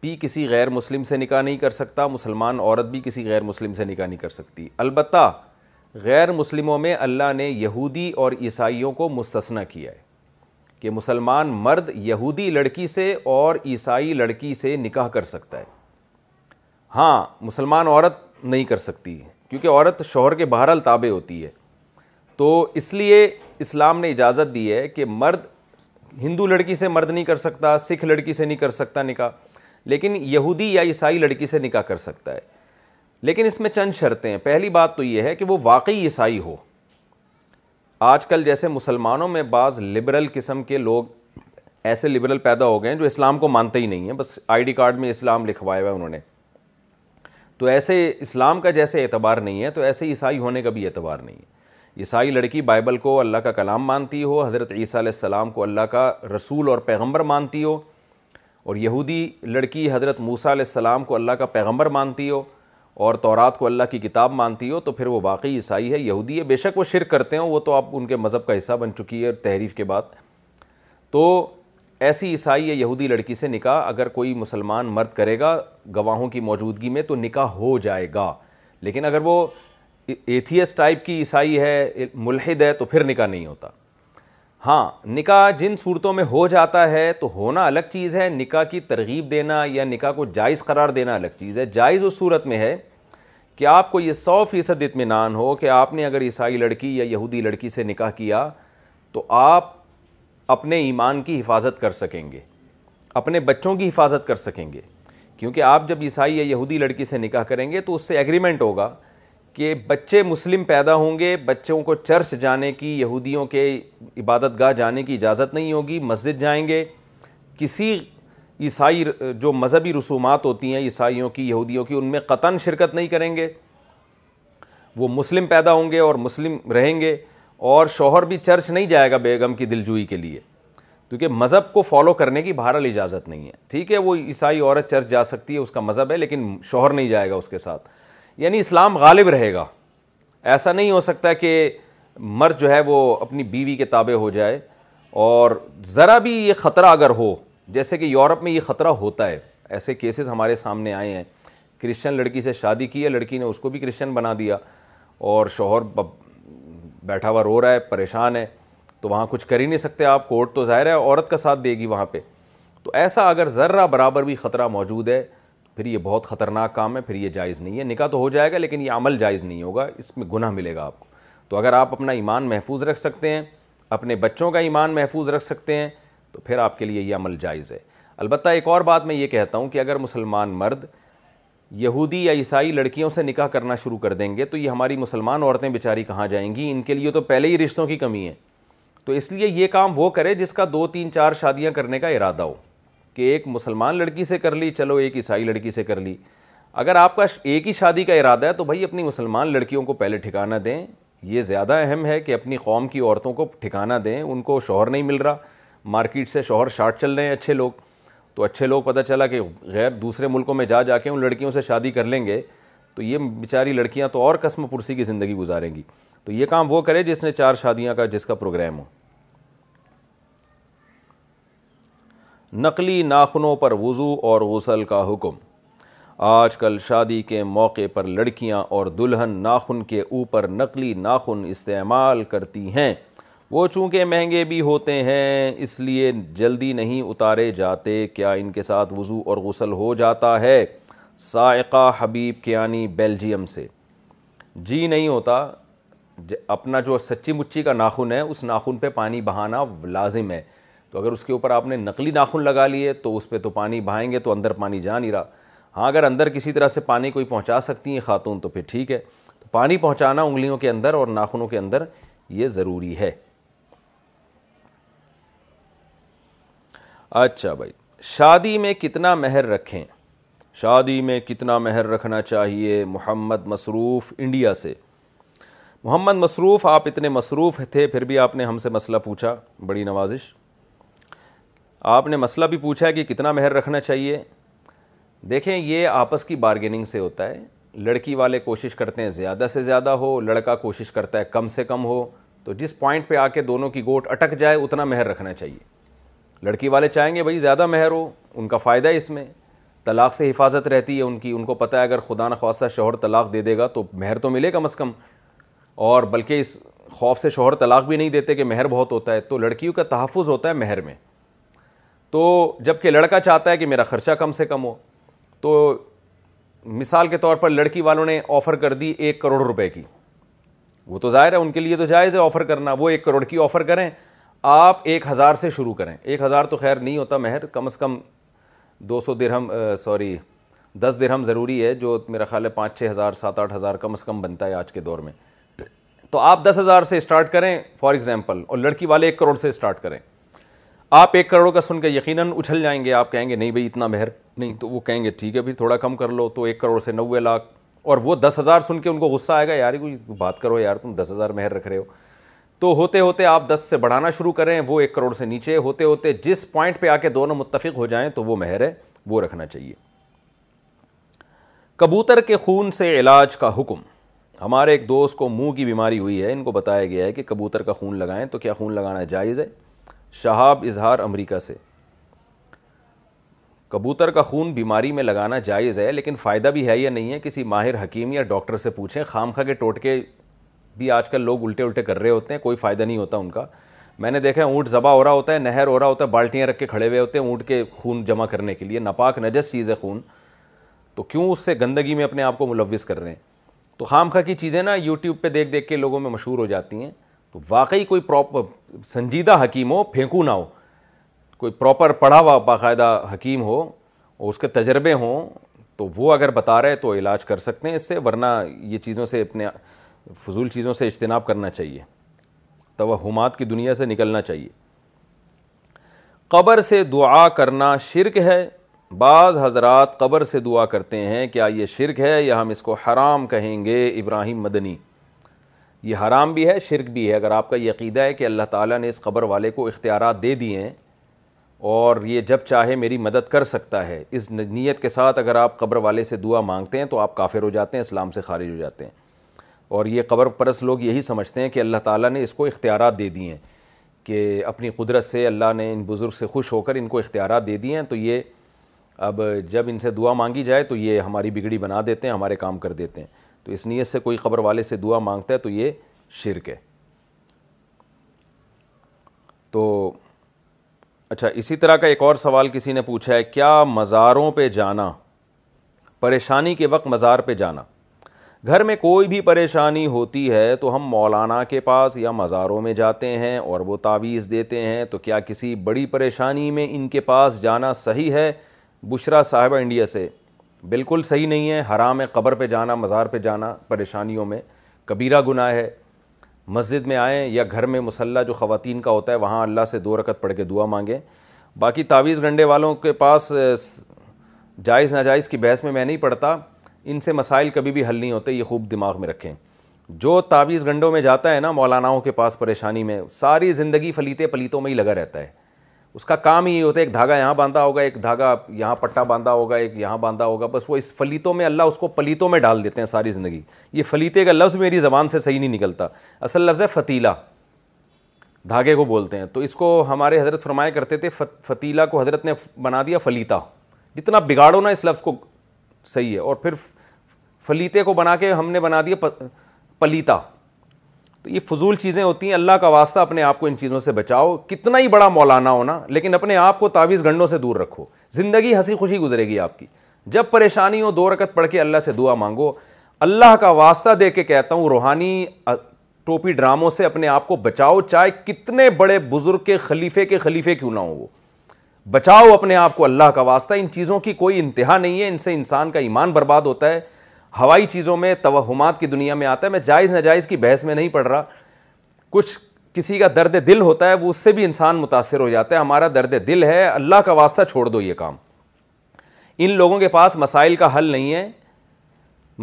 بھی کسی غیر مسلم سے نکاح نہیں کر سکتا مسلمان عورت بھی کسی غیر مسلم سے نکاح نہیں کر سکتی البتہ غیر مسلموں میں اللہ نے یہودی اور عیسائیوں کو مستثنا کیا ہے کہ مسلمان مرد یہودی لڑکی سے اور عیسائی لڑکی سے نکاح کر سکتا ہے ہاں مسلمان عورت نہیں کر سکتی کیونکہ عورت شوہر کے بہرحال تابع ہوتی ہے تو اس لیے اسلام نے اجازت دی ہے کہ مرد ہندو لڑکی سے مرد نہیں کر سکتا سکھ لڑکی سے نہیں کر سکتا نکاح لیکن یہودی یا عیسائی لڑکی سے نکاح کر سکتا ہے لیکن اس میں چند شرطیں ہیں پہلی بات تو یہ ہے کہ وہ واقعی عیسائی ہو آج کل جیسے مسلمانوں میں بعض لبرل قسم کے لوگ ایسے لبرل پیدا ہو گئے ہیں جو اسلام کو مانتے ہی نہیں ہیں بس آئی ڈی کارڈ میں اسلام لکھوایا ہے انہوں نے تو ایسے اسلام کا جیسے اعتبار نہیں ہے تو ایسے عیسائی ہونے کا بھی اعتبار نہیں ہے عیسائی لڑکی بائبل کو اللہ کا کلام مانتی ہو حضرت عیسیٰ علیہ السلام کو اللہ کا رسول اور پیغمبر مانتی ہو اور یہودی لڑکی حضرت موسیٰ علیہ السلام کو اللہ کا پیغمبر مانتی ہو اور تورات کو اللہ کی کتاب مانتی ہو تو پھر وہ واقعی عیسائی ہے یہودی ہے بے شک وہ شرک کرتے ہوں وہ تو آپ ان کے مذہب کا حصہ بن چکی ہے تحریف کے بعد تو ایسی عیسائی یا یہودی لڑکی سے نکاح اگر کوئی مسلمان مرد کرے گا گواہوں کی موجودگی میں تو نکاح ہو جائے گا لیکن اگر وہ ایتھیس ٹائپ کی عیسائی ہے ملحد ہے تو پھر نکاح نہیں ہوتا ہاں نکاح جن صورتوں میں ہو جاتا ہے تو ہونا الگ چیز ہے نکاح کی ترغیب دینا یا نکاح کو جائز قرار دینا الگ چیز ہے جائز اس صورت میں ہے کہ آپ کو یہ سو فیصد اطمینان ہو کہ آپ نے اگر عیسائی لڑکی یا یہودی لڑکی سے نکاح کیا تو آپ اپنے ایمان کی حفاظت کر سکیں گے اپنے بچوں کی حفاظت کر سکیں گے کیونکہ آپ جب عیسائی یا یہودی لڑکی سے نکاح کریں گے تو اس سے ایگریمنٹ ہوگا کہ بچے مسلم پیدا ہوں گے بچوں کو چرچ جانے کی یہودیوں کے عبادت گاہ جانے کی اجازت نہیں ہوگی مسجد جائیں گے کسی عیسائی جو مذہبی رسومات ہوتی ہیں عیسائیوں کی یہودیوں کی ان میں قطن شرکت نہیں کریں گے وہ مسلم پیدا ہوں گے اور مسلم رہیں گے اور شوہر بھی چرچ نہیں جائے گا بیگم کی دلجوئی کے لیے کیونکہ مذہب کو فالو کرنے کی بہرحال اجازت نہیں ہے ٹھیک ہے وہ عیسائی عورت چرچ جا سکتی ہے اس کا مذہب ہے لیکن شوہر نہیں جائے گا اس کے ساتھ یعنی اسلام غالب رہے گا ایسا نہیں ہو سکتا کہ مرد جو ہے وہ اپنی بیوی کے تابع ہو جائے اور ذرا بھی یہ خطرہ اگر ہو جیسے کہ یورپ میں یہ خطرہ ہوتا ہے ایسے کیسز ہمارے سامنے آئے ہیں کرسچن لڑکی سے شادی کی ہے لڑکی نے اس کو بھی کرسچن بنا دیا اور شوہر بیٹھا ہوا رو رہا ہے پریشان ہے تو وہاں کچھ کر ہی نہیں سکتے آپ کورٹ تو ظاہر ہے عورت کا ساتھ دے گی وہاں پہ تو ایسا اگر ذرہ برابر بھی خطرہ موجود ہے پھر یہ بہت خطرناک کام ہے پھر یہ جائز نہیں ہے نکاح تو ہو جائے گا لیکن یہ عمل جائز نہیں ہوگا اس میں گناہ ملے گا آپ کو تو اگر آپ اپنا ایمان محفوظ رکھ سکتے ہیں اپنے بچوں کا ایمان محفوظ رکھ سکتے ہیں تو پھر آپ کے لیے یہ عمل جائز ہے البتہ ایک اور بات میں یہ کہتا ہوں کہ اگر مسلمان مرد یہودی یا عیسائی لڑکیوں سے نکاح کرنا شروع کر دیں گے تو یہ ہماری مسلمان عورتیں بیچاری کہاں جائیں گی ان کے لیے تو پہلے ہی رشتوں کی کمی ہے تو اس لیے یہ کام وہ کرے جس کا دو تین چار شادیاں کرنے کا ارادہ ہو کہ ایک مسلمان لڑکی سے کر لی چلو ایک عیسائی لڑکی سے کر لی اگر آپ کا ایک ہی شادی کا ارادہ ہے تو بھائی اپنی مسلمان لڑکیوں کو پہلے ٹھکانہ دیں یہ زیادہ اہم ہے کہ اپنی قوم کی عورتوں کو ٹھکانہ دیں ان کو شوہر نہیں مل رہا مارکیٹ سے شوہر شارٹ چل رہے ہیں اچھے لوگ تو اچھے لوگ پتہ چلا کہ غیر دوسرے ملکوں میں جا جا کے ان لڑکیوں سے شادی کر لیں گے تو یہ بیچاری لڑکیاں تو اور قسم پرسی کی زندگی گزاریں گی تو یہ کام وہ کرے جس نے چار شادیاں کا جس کا پروگرام ہو نقلی ناخنوں پر وضو اور غسل کا حکم آج کل شادی کے موقع پر لڑکیاں اور دلہن ناخن کے اوپر نقلی ناخن استعمال کرتی ہیں وہ چونکہ مہنگے بھی ہوتے ہیں اس لیے جلدی نہیں اتارے جاتے کیا ان کے ساتھ وضو اور غسل ہو جاتا ہے سائقہ حبیب کیانی بیلجیم سے جی نہیں ہوتا اپنا جو سچی مچی کا ناخن ہے اس ناخن پہ پانی بہانا لازم ہے تو اگر اس کے اوپر آپ نے نقلی ناخن لگا لیے تو اس پہ تو پانی بہائیں گے تو اندر پانی جا نہیں رہا ہاں اگر اندر کسی طرح سے پانی کوئی پہنچا سکتی ہیں خاتون تو پھر ٹھیک ہے تو پانی پہنچانا انگلیوں کے اندر اور ناخنوں کے اندر یہ ضروری ہے اچھا بھائی شادی میں کتنا مہر رکھیں شادی میں کتنا مہر رکھنا چاہیے محمد مصروف انڈیا سے محمد مصروف آپ اتنے مصروف تھے پھر بھی آپ نے ہم سے مسئلہ پوچھا بڑی نوازش آپ نے مسئلہ بھی پوچھا ہے کہ کتنا مہر رکھنا چاہیے دیکھیں یہ آپس کی بارگیننگ سے ہوتا ہے لڑکی والے کوشش کرتے ہیں زیادہ سے زیادہ ہو لڑکا کوشش کرتا ہے کم سے کم ہو تو جس پوائنٹ پہ آ کے دونوں کی گوٹ اٹک جائے اتنا مہر رکھنا چاہیے لڑکی والے چاہیں گے بھائی زیادہ مہر ہو ان کا فائدہ ہے اس میں طلاق سے حفاظت رہتی ہے ان کی ان کو پتہ ہے اگر خدا نخواستہ شوہر طلاق دے دے گا تو مہر تو ملے کم از کم اور بلکہ اس خوف سے شوہر طلاق بھی نہیں دیتے کہ مہر بہت ہوتا ہے تو لڑکیوں کا تحفظ ہوتا ہے مہر میں تو جب کہ لڑکا چاہتا ہے کہ میرا خرچہ کم سے کم ہو تو مثال کے طور پر لڑکی والوں نے آفر کر دی ایک کروڑ روپے کی وہ تو ظاہر ہے ان کے لیے تو جائز ہے آفر کرنا وہ ایک کروڑ کی آفر کریں آپ ایک ہزار سے شروع کریں ایک ہزار تو خیر نہیں ہوتا مہر کم از کم دو سو درہم سوری دس درہم ضروری ہے جو میرا خیال ہے پانچ چھ ہزار سات آٹھ ہزار کم از کم بنتا ہے آج کے دور میں تو آپ دس ہزار سے اسٹارٹ کریں فار ایگزامپل اور لڑکی والے ایک کروڑ سے اسٹارٹ کریں آپ ایک کروڑ کا سن کے یقیناً اچھل جائیں گے آپ کہیں گے نہیں بھائی اتنا مہر نہیں تو وہ کہیں گے ٹھیک ہے پھر تھوڑا کم کر لو تو ایک کروڑ سے نوے لاکھ اور وہ دس ہزار سن کے ان کو غصہ آئے گا یار کوئی بات کرو یار تم دس ہزار مہر رکھ رہے ہو تو ہوتے ہوتے آپ دس سے بڑھانا شروع کریں وہ ایک کروڑ سے نیچے ہوتے ہوتے جس پوائنٹ پہ آ کے دونوں متفق ہو جائیں تو وہ مہر ہے وہ رکھنا چاہیے کبوتر کے خون سے علاج کا حکم ہمارے ایک دوست کو منہ کی بیماری ہوئی ہے ان کو بتایا گیا ہے کہ کبوتر کا خون لگائیں تو کیا خون لگانا جائز ہے شہاب اظہار امریکہ سے کبوتر کا خون بیماری میں لگانا جائز ہے لیکن فائدہ بھی ہے یا نہیں ہے کسی ماہر حکیم یا ڈاکٹر سے پوچھیں خام خا کے ٹوٹکے بھی آج کل لوگ الٹے الٹے کر رہے ہوتے ہیں کوئی فائدہ نہیں ہوتا ان کا میں نے دیکھا اونٹ ذبح ہو رہا ہوتا ہے نہر ہو رہا ہوتا ہے بالٹیاں رکھ کے کھڑے ہوئے ہوتے ہیں اونٹ کے خون جمع کرنے کے لیے نپاک نجس چیز ہے خون تو کیوں اس سے گندگی میں اپنے آپ کو ملوث کر رہے ہیں تو خام خواہ کی چیزیں نا یوٹیوب پہ دیکھ دیکھ کے لوگوں میں مشہور ہو جاتی ہیں تو واقعی کوئی پراپر سنجیدہ حکیم ہو پھینکو نہ ہو کوئی پراپر پڑھا ہوا باقاعدہ حکیم ہو اور اس کے تجربے ہوں تو وہ اگر بتا رہے تو علاج کر سکتے ہیں اس سے ورنہ یہ چیزوں سے اپنے فضول چیزوں سے اجتناب کرنا چاہیے توہمات کی دنیا سے نکلنا چاہیے قبر سے دعا کرنا شرک ہے بعض حضرات قبر سے دعا کرتے ہیں کیا یہ شرک ہے یا ہم اس کو حرام کہیں گے ابراہیم مدنی یہ حرام بھی ہے شرک بھی ہے اگر آپ کا عقیدہ ہے کہ اللہ تعالیٰ نے اس قبر والے کو اختیارات دے دیے ہیں اور یہ جب چاہے میری مدد کر سکتا ہے اس نیت کے ساتھ اگر آپ قبر والے سے دعا مانگتے ہیں تو آپ کافر ہو جاتے ہیں اسلام سے خارج ہو جاتے ہیں اور یہ قبر پرست لوگ یہی سمجھتے ہیں کہ اللہ تعالیٰ نے اس کو اختیارات دے دیے ہیں کہ اپنی قدرت سے اللہ نے ان بزرگ سے خوش ہو کر ان کو اختیارات دے دیے ہیں تو یہ اب جب ان سے دعا مانگی جائے تو یہ ہماری بگڑی بنا دیتے ہیں ہمارے کام کر دیتے ہیں تو اس نیت سے کوئی قبر والے سے دعا مانگتا ہے تو یہ شرک ہے تو اچھا اسی طرح کا ایک اور سوال کسی نے پوچھا ہے کیا مزاروں پہ جانا پریشانی کے وقت مزار پہ جانا گھر میں کوئی بھی پریشانی ہوتی ہے تو ہم مولانا کے پاس یا مزاروں میں جاتے ہیں اور وہ تعویذ دیتے ہیں تو کیا کسی بڑی پریشانی میں ان کے پاس جانا صحیح ہے بشرا صاحبہ انڈیا سے بالکل صحیح نہیں ہے حرام ہے قبر پہ جانا مزار پہ جانا پریشانیوں میں کبیرہ گناہ ہے مسجد میں آئیں یا گھر میں مسلح جو خواتین کا ہوتا ہے وہاں اللہ سے دو رکت پڑھ کے دعا مانگیں باقی تعویز گنڈے والوں کے پاس جائز ناجائز کی بحث میں میں نہیں پڑھتا ان سے مسائل کبھی بھی حل نہیں ہوتے یہ خوب دماغ میں رکھیں جو تعویز گنڈوں میں جاتا ہے نا مولاناؤں کے پاس پریشانی میں ساری زندگی فلیتے پلیتوں میں ہی لگا رہتا ہے اس کا کام ہی ہوتا ہے ایک دھاگا یہاں باندھا ہوگا ایک دھاگا یہاں پٹا باندھا ہوگا ایک یہاں باندھا ہوگا بس وہ اس فلیتوں میں اللہ اس کو پلیتوں میں ڈال دیتے ہیں ساری زندگی یہ فلیتے کا لفظ میری زبان سے صحیح نہیں نکلتا اصل لفظ ہے فتیلہ دھاگے کو بولتے ہیں تو اس کو ہمارے حضرت فرمایا کرتے تھے فتیلہ کو حضرت نے بنا دیا فلیتا جتنا بگاڑو نا اس لفظ کو صحیح ہے اور پھر فلیتے کو بنا کے ہم نے بنا دیا پلیتا تو یہ فضول چیزیں ہوتی ہیں اللہ کا واسطہ اپنے آپ کو ان چیزوں سے بچاؤ کتنا ہی بڑا مولانا ہونا لیکن اپنے آپ کو تعویز گنڈوں سے دور رکھو زندگی ہنسی خوشی گزرے گی آپ کی جب پریشانی ہو دو رکت پڑھ کے اللہ سے دعا مانگو اللہ کا واسطہ دے کے کہتا ہوں روحانی ٹوپی ڈراموں سے اپنے آپ کو بچاؤ چاہے کتنے بڑے بزرگ کے خلیفے کے خلیفے کیوں نہ ہو وہ بچاؤ اپنے آپ کو اللہ کا واسطہ ان چیزوں کی کوئی انتہا نہیں ہے ان سے انسان کا ایمان برباد ہوتا ہے ہوائی چیزوں میں توہمات کی دنیا میں آتا ہے میں جائز ناجائز کی بحث میں نہیں پڑھ رہا کچھ کسی کا درد دل ہوتا ہے وہ اس سے بھی انسان متاثر ہو جاتا ہے ہمارا درد دل ہے اللہ کا واسطہ چھوڑ دو یہ کام ان لوگوں کے پاس مسائل کا حل نہیں ہے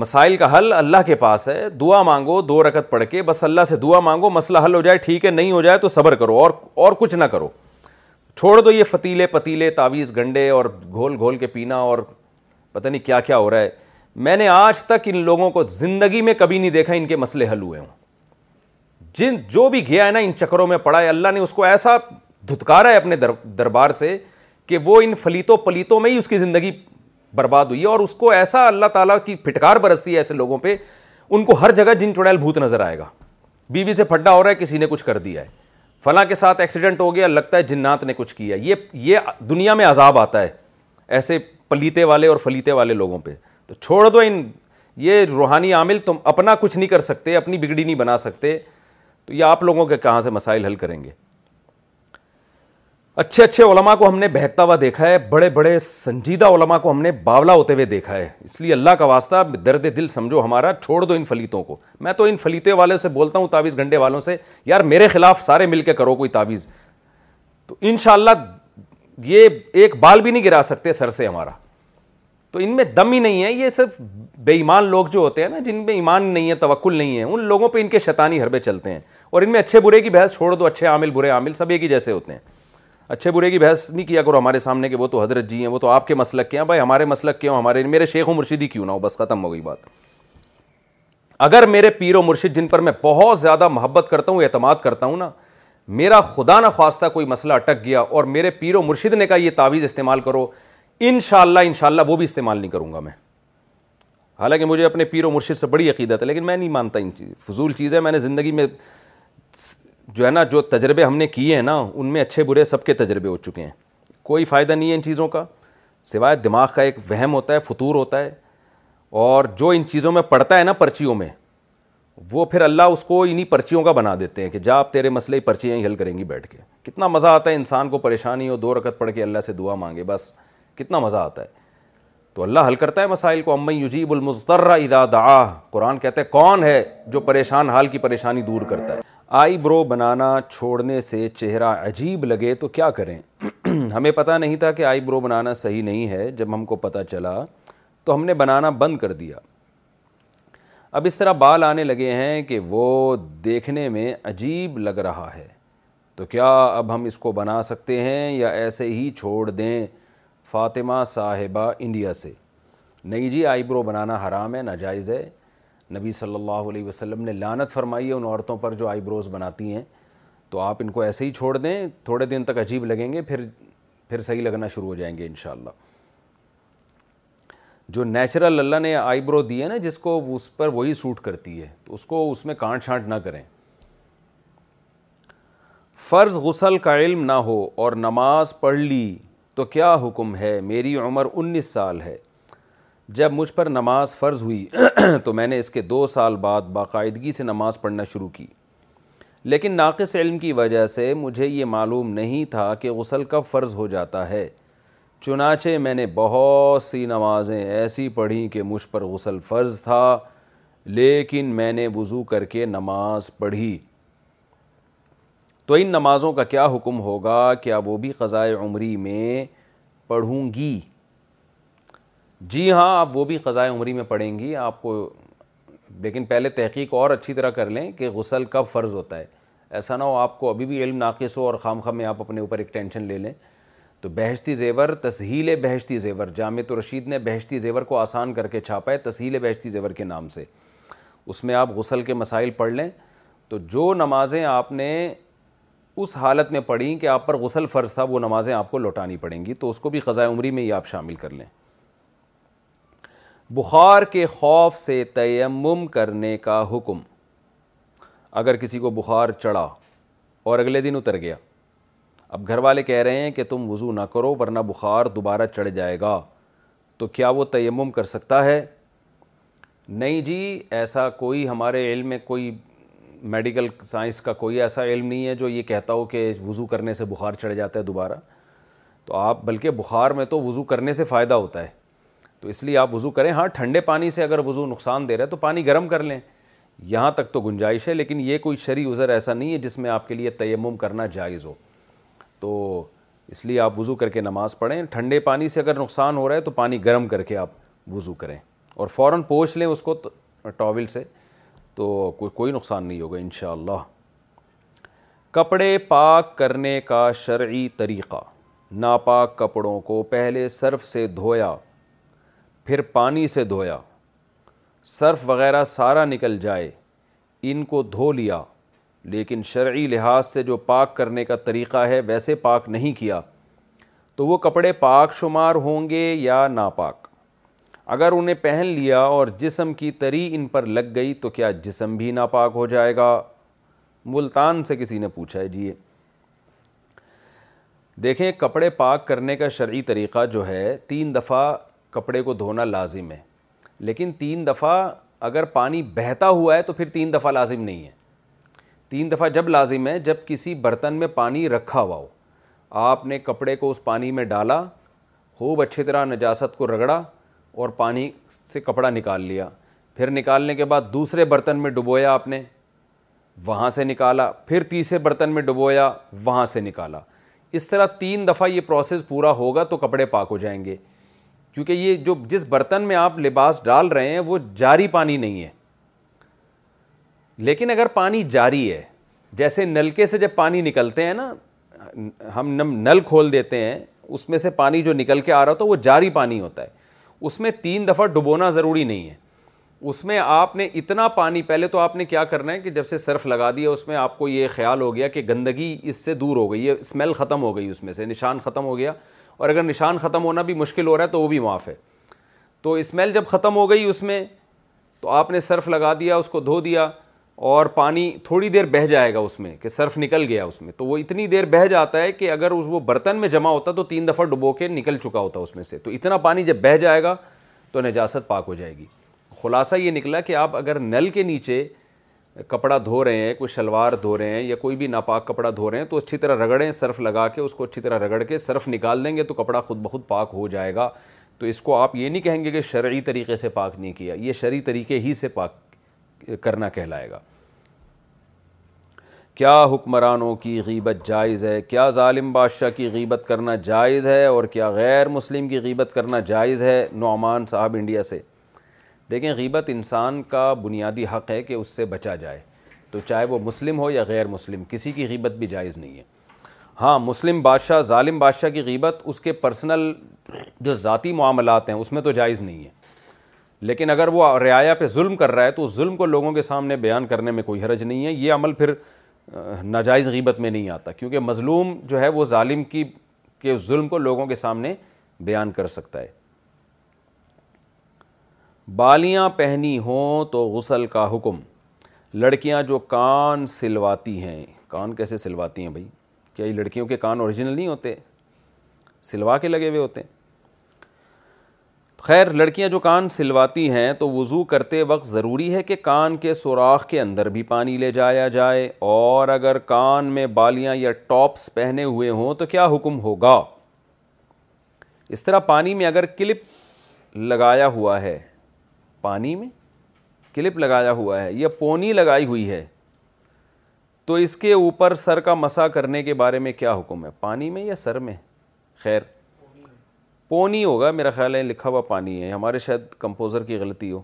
مسائل کا حل اللہ کے پاس ہے دعا مانگو دو رکت پڑھ کے بس اللہ سے دعا مانگو مسئلہ حل ہو جائے ٹھیک ہے نہیں ہو جائے تو صبر کرو اور اور کچھ نہ کرو چھوڑ دو یہ فتیلے پتیلے تعویذ گنڈے اور گھول گھول کے پینا اور پتہ نہیں کیا کیا ہو رہا ہے میں نے آج تک ان لوگوں کو زندگی میں کبھی نہیں دیکھا ان کے مسئلے حل ہوئے ہوں جن جو بھی گیا ہے نا ان چکروں میں پڑا ہے اللہ نے اس کو ایسا دھتکارا ہے اپنے در دربار سے کہ وہ ان فلیتوں پلیتوں میں ہی اس کی زندگی برباد ہوئی ہے اور اس کو ایسا اللہ تعالیٰ کی پھٹکار برستی ہے ایسے لوگوں پہ ان کو ہر جگہ جن چڑیل بھوت نظر آئے گا بیوی بی سے پھڈا ہو رہا ہے کسی نے کچھ کر دیا ہے فلاں کے ساتھ ایکسیڈنٹ ہو گیا لگتا ہے جنات نے کچھ کیا یہ یہ دنیا میں عذاب آتا ہے ایسے پلیتے والے اور فلیتے والے لوگوں پہ تو چھوڑ دو ان یہ روحانی عامل تم اپنا کچھ نہیں کر سکتے اپنی بگڑی نہیں بنا سکتے تو یہ آپ لوگوں کے کہاں سے مسائل حل کریں گے اچھے اچھے علماء کو ہم نے بہتا ہوا دیکھا ہے بڑے بڑے سنجیدہ علماء کو ہم نے باولا ہوتے ہوئے دیکھا ہے اس لیے اللہ کا واسطہ درد دل سمجھو ہمارا چھوڑ دو ان فلیتوں کو میں تو ان فلیتے والوں سے بولتا ہوں تعویز گھنڈے والوں سے یار میرے خلاف سارے مل کے کرو کوئی تعویز تو انشاءاللہ یہ ایک بال بھی نہیں گرا سکتے سر سے ہمارا تو ان میں دم ہی نہیں ہے یہ صرف بے ایمان لوگ جو ہوتے ہیں نا جن میں ایمان نہیں ہے توکل نہیں ہے ان لوگوں پہ ان کے شیطانی حربے چلتے ہیں اور ان میں اچھے برے کی بحث چھوڑ دو اچھے عامل برے عامل سب ایک ہی جیسے ہوتے ہیں اچھے برے کی بحث نہیں کیا کرو ہمارے سامنے کہ وہ تو حضرت جی ہیں وہ تو آپ کے مسلک کے ہیں بھائی ہمارے مسلک کے ہوں ہمارے میرے شیخ و مرشد ہی کیوں نہ ہو بس ختم ہو گئی بات اگر میرے پیر و مرشد جن پر میں بہت زیادہ محبت کرتا ہوں اعتماد کرتا ہوں نا میرا خدا نخواستہ کوئی مسئلہ اٹک گیا اور میرے پیر و مرشد نے کہا یہ تعویذ استعمال کرو ان شاء اللہ ان شاء اللہ وہ بھی استعمال نہیں کروں گا میں حالانکہ مجھے اپنے پیر و مرشد سے بڑی عقیدت ہے لیکن میں نہیں مانتا ان چیز فضول چیز ہے میں نے زندگی میں جو ہے نا جو تجربے ہم نے کیے ہیں نا ان میں اچھے برے سب کے تجربے ہو چکے ہیں کوئی فائدہ نہیں ہے ان چیزوں کا سوائے دماغ کا ایک وہم ہوتا ہے فطور ہوتا ہے اور جو ان چیزوں میں پڑتا ہے نا پرچیوں میں وہ پھر اللہ اس کو انہیں پرچیوں کا بنا دیتے ہیں کہ جا آپ تیرے مسئلے پرچیاں ہی حل کریں گی بیٹھ کے کتنا مزہ آتا ہے انسان کو پریشانی ہو دو رکت پڑھ کے اللہ سے دعا مانگے بس کتنا مزہ آتا ہے تو اللہ حل کرتا ہے مسائل کو امن قرآن کہتا ہے کون ہے جو پریشان حال کی پریشانی دور کرتا ہے آئی برو بنانا چھوڑنے سے چہرہ عجیب لگے تو کیا کریں ہمیں پتہ نہیں تھا کہ آئی برو بنانا صحیح نہیں ہے جب ہم کو پتہ چلا تو ہم نے بنانا بند کر دیا اب اس طرح بال آنے لگے ہیں کہ وہ دیکھنے میں عجیب لگ رہا ہے تو کیا اب ہم اس کو بنا سکتے ہیں یا ایسے ہی چھوڑ دیں فاطمہ صاحبہ انڈیا سے نہیں جی آئی برو بنانا حرام ہے ناجائز ہے نبی صلی اللہ علیہ وسلم نے لانت فرمائی ہے ان عورتوں پر جو آئی بروز بناتی ہیں تو آپ ان کو ایسے ہی چھوڑ دیں تھوڑے دن تک عجیب لگیں گے پھر پھر صحیح لگنا شروع ہو جائیں گے انشاءاللہ جو نیچرل اللہ نے آئی برو دی ہے نا جس کو اس پر وہی سوٹ کرتی ہے تو اس کو اس میں کانٹ چھانٹ نہ کریں فرض غسل کا علم نہ ہو اور نماز پڑھ لی تو کیا حکم ہے میری عمر انیس سال ہے جب مجھ پر نماز فرض ہوئی تو میں نے اس کے دو سال بعد باقاعدگی سے نماز پڑھنا شروع کی لیکن ناقص علم کی وجہ سے مجھے یہ معلوم نہیں تھا کہ غسل کب فرض ہو جاتا ہے چنانچہ میں نے بہت سی نمازیں ایسی پڑھیں کہ مجھ پر غسل فرض تھا لیکن میں نے وضو کر کے نماز پڑھی تو ان نمازوں کا کیا حکم ہوگا کیا وہ بھی قضائے عمری میں پڑھوں گی جی ہاں آپ وہ بھی قضائے عمری میں پڑھیں گی آپ کو لیکن پہلے تحقیق اور اچھی طرح کر لیں کہ غسل کب فرض ہوتا ہے ایسا نہ ہو آپ کو ابھی بھی علم ناقص ہو اور خام خام میں آپ اپنے اوپر ایک ٹینشن لے لیں تو بہشتی زیور تسہیل بہشتی زیور جامعت تو رشید نے بہشتی زیور کو آسان کر کے چھاپا ہے تسہیل بہشتی زیور کے نام سے اس میں آپ غسل کے مسائل پڑھ لیں تو جو نمازیں آپ نے اس حالت میں پڑھیں کہ آپ پر غسل فرض تھا وہ نمازیں آپ کو لوٹانی پڑیں گی تو اس کو بھی خزائے عمری میں ہی آپ شامل کر لیں بخار کے خوف سے تیمم کرنے کا حکم اگر کسی کو بخار چڑھا اور اگلے دن اتر گیا اب گھر والے کہہ رہے ہیں کہ تم وضو نہ کرو ورنہ بخار دوبارہ چڑھ جائے گا تو کیا وہ تیمم کر سکتا ہے نہیں جی ایسا کوئی ہمارے علم میں کوئی میڈیکل سائنس کا کوئی ایسا علم نہیں ہے جو یہ کہتا ہو کہ وضو کرنے سے بخار چڑھ جاتا ہے دوبارہ تو آپ بلکہ بخار میں تو وضو کرنے سے فائدہ ہوتا ہے تو اس لیے آپ وضو کریں ہاں ٹھنڈے پانی سے اگر وضو نقصان دے رہا ہے تو پانی گرم کر لیں یہاں تک تو گنجائش ہے لیکن یہ کوئی شرعی عذر ایسا نہیں ہے جس میں آپ کے لیے تیمم کرنا جائز ہو تو اس لیے آپ وضو کر کے نماز پڑھیں ٹھنڈے پانی سے اگر نقصان ہو رہا ہے تو پانی گرم کر کے آپ وضو کریں اور فوراً پوچھ لیں اس کو ٹاول سے تو کوئی نقصان نہیں ہوگا ان اللہ کپڑے پاک کرنے کا شرعی طریقہ ناپاک کپڑوں کو پہلے صرف سے دھویا پھر پانی سے دھویا صرف وغیرہ سارا نکل جائے ان کو دھو لیا لیکن شرعی لحاظ سے جو پاک کرنے کا طریقہ ہے ویسے پاک نہیں کیا تو وہ کپڑے پاک شمار ہوں گے یا ناپاک اگر انہیں پہن لیا اور جسم کی تری ان پر لگ گئی تو کیا جسم بھی ناپاک ہو جائے گا ملتان سے کسی نے پوچھا ہے جی دیکھیں کپڑے پاک کرنے کا شرعی طریقہ جو ہے تین دفعہ کپڑے کو دھونا لازم ہے لیکن تین دفعہ اگر پانی بہتا ہوا ہے تو پھر تین دفعہ لازم نہیں ہے تین دفعہ جب لازم ہے جب کسی برتن میں پانی رکھا ہوا ہو آپ نے کپڑے کو اس پانی میں ڈالا خوب اچھی طرح نجاست کو رگڑا اور پانی سے کپڑا نکال لیا پھر نکالنے کے بعد دوسرے برتن میں ڈبویا آپ نے وہاں سے نکالا پھر تیسرے برتن میں ڈبویا وہاں سے نکالا اس طرح تین دفعہ یہ پروسیس پورا ہوگا تو کپڑے پاک ہو جائیں گے کیونکہ یہ جو جس برتن میں آپ لباس ڈال رہے ہیں وہ جاری پانی نہیں ہے لیکن اگر پانی جاری ہے جیسے نلکے سے جب پانی نکلتے ہیں نا ہم نل کھول دیتے ہیں اس میں سے پانی جو نکل کے آ رہا ہوتا ہے وہ جاری پانی ہوتا ہے اس میں تین دفعہ ڈبونا ضروری نہیں ہے اس میں آپ نے اتنا پانی پہلے تو آپ نے کیا کرنا ہے کہ جب سے سرف لگا دیا اس میں آپ کو یہ خیال ہو گیا کہ گندگی اس سے دور ہو گئی ہے اسمیل ختم ہو گئی اس میں سے نشان ختم ہو گیا اور اگر نشان ختم ہونا بھی مشکل ہو رہا ہے تو وہ بھی معاف ہے تو اسمیل جب ختم ہو گئی اس میں تو آپ نے سرف لگا دیا اس کو دھو دیا اور پانی تھوڑی دیر بہہ جائے گا اس میں کہ سرف نکل گیا اس میں تو وہ اتنی دیر بہہ جاتا ہے کہ اگر اس وہ برتن میں جمع ہوتا تو تین دفعہ ڈبو کے نکل چکا ہوتا اس میں سے تو اتنا پانی جب بہہ جائے گا تو نجاست پاک ہو جائے گی خلاصہ یہ نکلا کہ آپ اگر نل کے نیچے کپڑا دھو رہے ہیں کوئی شلوار دھو رہے ہیں یا کوئی بھی ناپاک کپڑا دھو رہے ہیں تو اچھی طرح رگڑیں سرف لگا کے اس کو اچھی طرح رگڑ کے سرف نکال دیں گے تو کپڑا خود بخود پاک ہو جائے گا تو اس کو آپ یہ نہیں کہیں گے کہ شرعی طریقے سے پاک نہیں کیا یہ شرعی طریقے ہی سے پاک کرنا کہلائے گا کیا حکمرانوں کی غیبت جائز ہے کیا ظالم بادشاہ کی غیبت کرنا جائز ہے اور کیا غیر مسلم کی غیبت کرنا جائز ہے نعمان صاحب انڈیا سے دیکھیں غیبت انسان کا بنیادی حق ہے کہ اس سے بچا جائے تو چاہے وہ مسلم ہو یا غیر مسلم کسی کی غیبت بھی جائز نہیں ہے ہاں مسلم بادشاہ ظالم بادشاہ کی غیبت اس کے پرسنل جو ذاتی معاملات ہیں اس میں تو جائز نہیں ہے لیکن اگر وہ رعایا پہ ظلم کر رہا ہے تو اس ظلم کو لوگوں کے سامنے بیان کرنے میں کوئی حرج نہیں ہے یہ عمل پھر ناجائز غیبت میں نہیں آتا کیونکہ مظلوم جو ہے وہ ظالم کی کے ظلم کو لوگوں کے سامنے بیان کر سکتا ہے بالیاں پہنی ہوں تو غسل کا حکم لڑکیاں جو کان سلواتی ہیں کان کیسے سلواتی ہیں بھائی کیا یہ لڑکیوں کے کان اوریجنل نہیں ہوتے سلوا کے لگے ہوئے ہوتے ہیں خیر لڑکیاں جو کان سلواتی ہیں تو وضو کرتے وقت ضروری ہے کہ کان کے سوراخ کے اندر بھی پانی لے جایا جائے اور اگر کان میں بالیاں یا ٹاپس پہنے ہوئے ہوں تو کیا حکم ہوگا اس طرح پانی میں اگر کلپ لگایا ہوا ہے پانی میں کلپ لگایا ہوا ہے یا پونی لگائی ہوئی ہے تو اس کے اوپر سر کا مسا کرنے کے بارے میں کیا حکم ہے پانی میں یا سر میں خیر پونی ہوگا میرا خیال ہے لکھا ہوا پانی ہے ہمارے شاید کمپوزر کی غلطی ہو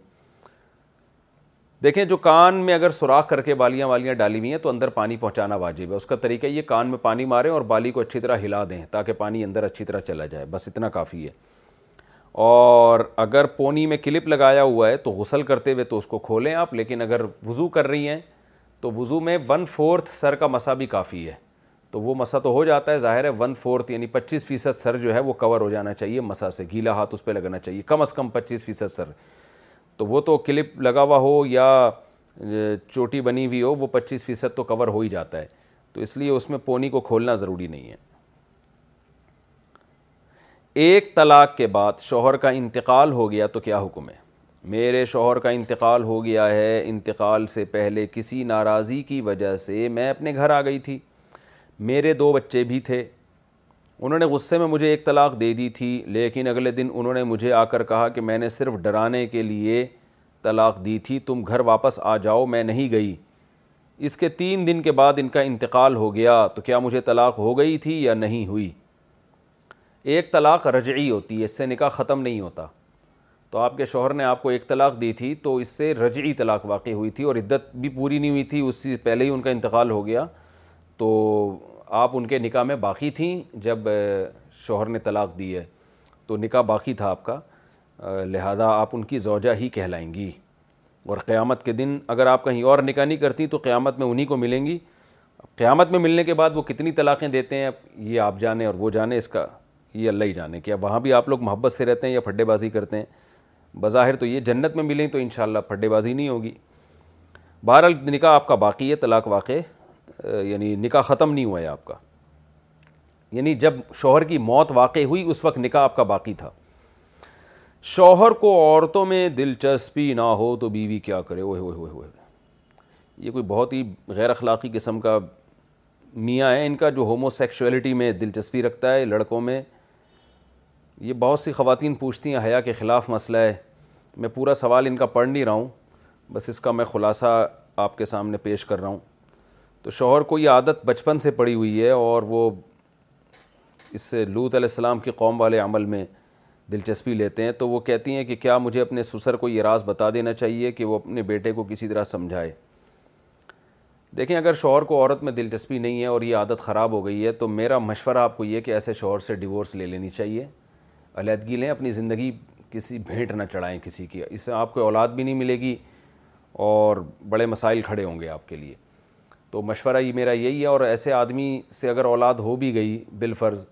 دیکھیں جو کان میں اگر سوراخ کر کے بالیاں والیاں ڈالی ہوئی ہیں تو اندر پانی پہنچانا واجب ہے اس کا طریقہ یہ کان میں پانی ماریں اور بالی کو اچھی طرح ہلا دیں تاکہ پانی اندر اچھی طرح چلا جائے بس اتنا کافی ہے اور اگر پونی میں کلپ لگایا ہوا ہے تو غسل کرتے ہوئے تو اس کو کھولیں آپ لیکن اگر وضو کر رہی ہیں تو وضو میں ون فورتھ سر کا مسا بھی کافی ہے تو وہ مسا تو ہو جاتا ہے ظاہر ہے ون فورتھ یعنی پچیس فیصد سر جو ہے وہ کور ہو جانا چاہیے مسا سے گیلا ہاتھ اس پہ لگنا چاہیے کم از کم پچیس فیصد سر تو وہ تو کلپ لگا ہوا ہو یا چوٹی بنی ہوئی ہو وہ پچیس فیصد تو کور ہو ہی جاتا ہے تو اس لیے اس میں پونی کو کھولنا ضروری نہیں ہے ایک طلاق کے بعد شوہر کا انتقال ہو گیا تو کیا حکم ہے میرے شوہر کا انتقال ہو گیا ہے انتقال سے پہلے کسی ناراضی کی وجہ سے میں اپنے گھر آ گئی تھی میرے دو بچے بھی تھے انہوں نے غصے میں مجھے ایک طلاق دے دی تھی لیکن اگلے دن انہوں نے مجھے آ کر کہا کہ میں نے صرف ڈرانے کے لیے طلاق دی تھی تم گھر واپس آ جاؤ میں نہیں گئی اس کے تین دن کے بعد ان کا انتقال ہو گیا تو کیا مجھے طلاق ہو گئی تھی یا نہیں ہوئی ایک طلاق رجعی ہوتی ہے اس سے نکاح ختم نہیں ہوتا تو آپ کے شوہر نے آپ کو ایک طلاق دی تھی تو اس سے رجعی طلاق واقع ہوئی تھی اور عدت بھی پوری نہیں ہوئی تھی اس سے پہلے ہی ان کا انتقال ہو گیا تو آپ ان کے نکاح میں باقی تھیں جب شوہر نے طلاق دی ہے تو نکاح باقی تھا آپ کا لہذا آپ ان کی زوجہ ہی کہلائیں گی اور قیامت کے دن اگر آپ کہیں اور نکاح نہیں کرتی تو قیامت میں انہی کو ملیں گی قیامت میں ملنے کے بعد وہ کتنی طلاقیں دیتے ہیں اب یہ آپ جانیں اور وہ جانے اس کا یہ اللہ ہی جانے کہ وہاں بھی آپ لوگ محبت سے رہتے ہیں یا پھڈے بازی کرتے ہیں بظاہر تو یہ جنت میں ملیں تو انشاءاللہ پھڈے بازی نہیں ہوگی بہرحال نکاح آپ کا باقی ہے طلاق واقع یعنی نکاح ختم نہیں ہوا ہے آپ کا یعنی جب شوہر کی موت واقع ہوئی اس وقت نکاح آپ کا باقی تھا شوہر کو عورتوں میں دلچسپی نہ ہو تو بیوی کیا کرے اوہ اوہ یہ کوئی بہت ہی غیر اخلاقی قسم کا میاں ہے ان کا جو ہومو سیکشولیٹی میں دلچسپی رکھتا ہے لڑکوں میں یہ بہت سی خواتین پوچھتی ہیں حیا کے خلاف مسئلہ ہے میں پورا سوال ان کا پڑھ نہیں رہا ہوں بس اس کا میں خلاصہ آپ کے سامنے پیش کر رہا ہوں تو شوہر کو یہ عادت بچپن سے پڑی ہوئی ہے اور وہ اس سے لوت علیہ السلام کی قوم والے عمل میں دلچسپی لیتے ہیں تو وہ کہتی ہیں کہ کیا مجھے اپنے سسر کو یہ راز بتا دینا چاہیے کہ وہ اپنے بیٹے کو کسی طرح سمجھائے دیکھیں اگر شوہر کو عورت میں دلچسپی نہیں ہے اور یہ عادت خراب ہو گئی ہے تو میرا مشورہ آپ کو یہ کہ ایسے شوہر سے ڈیورس لے لینی چاہیے علیحدگی لیں اپنی زندگی کسی بھیٹ نہ چڑھائیں کسی کی اس سے آپ کو اولاد بھی نہیں ملے گی اور بڑے مسائل کھڑے ہوں گے آپ کے لیے تو مشورہ یہ میرا یہی ہے اور ایسے آدمی سے اگر اولاد ہو بھی گئی بالفرض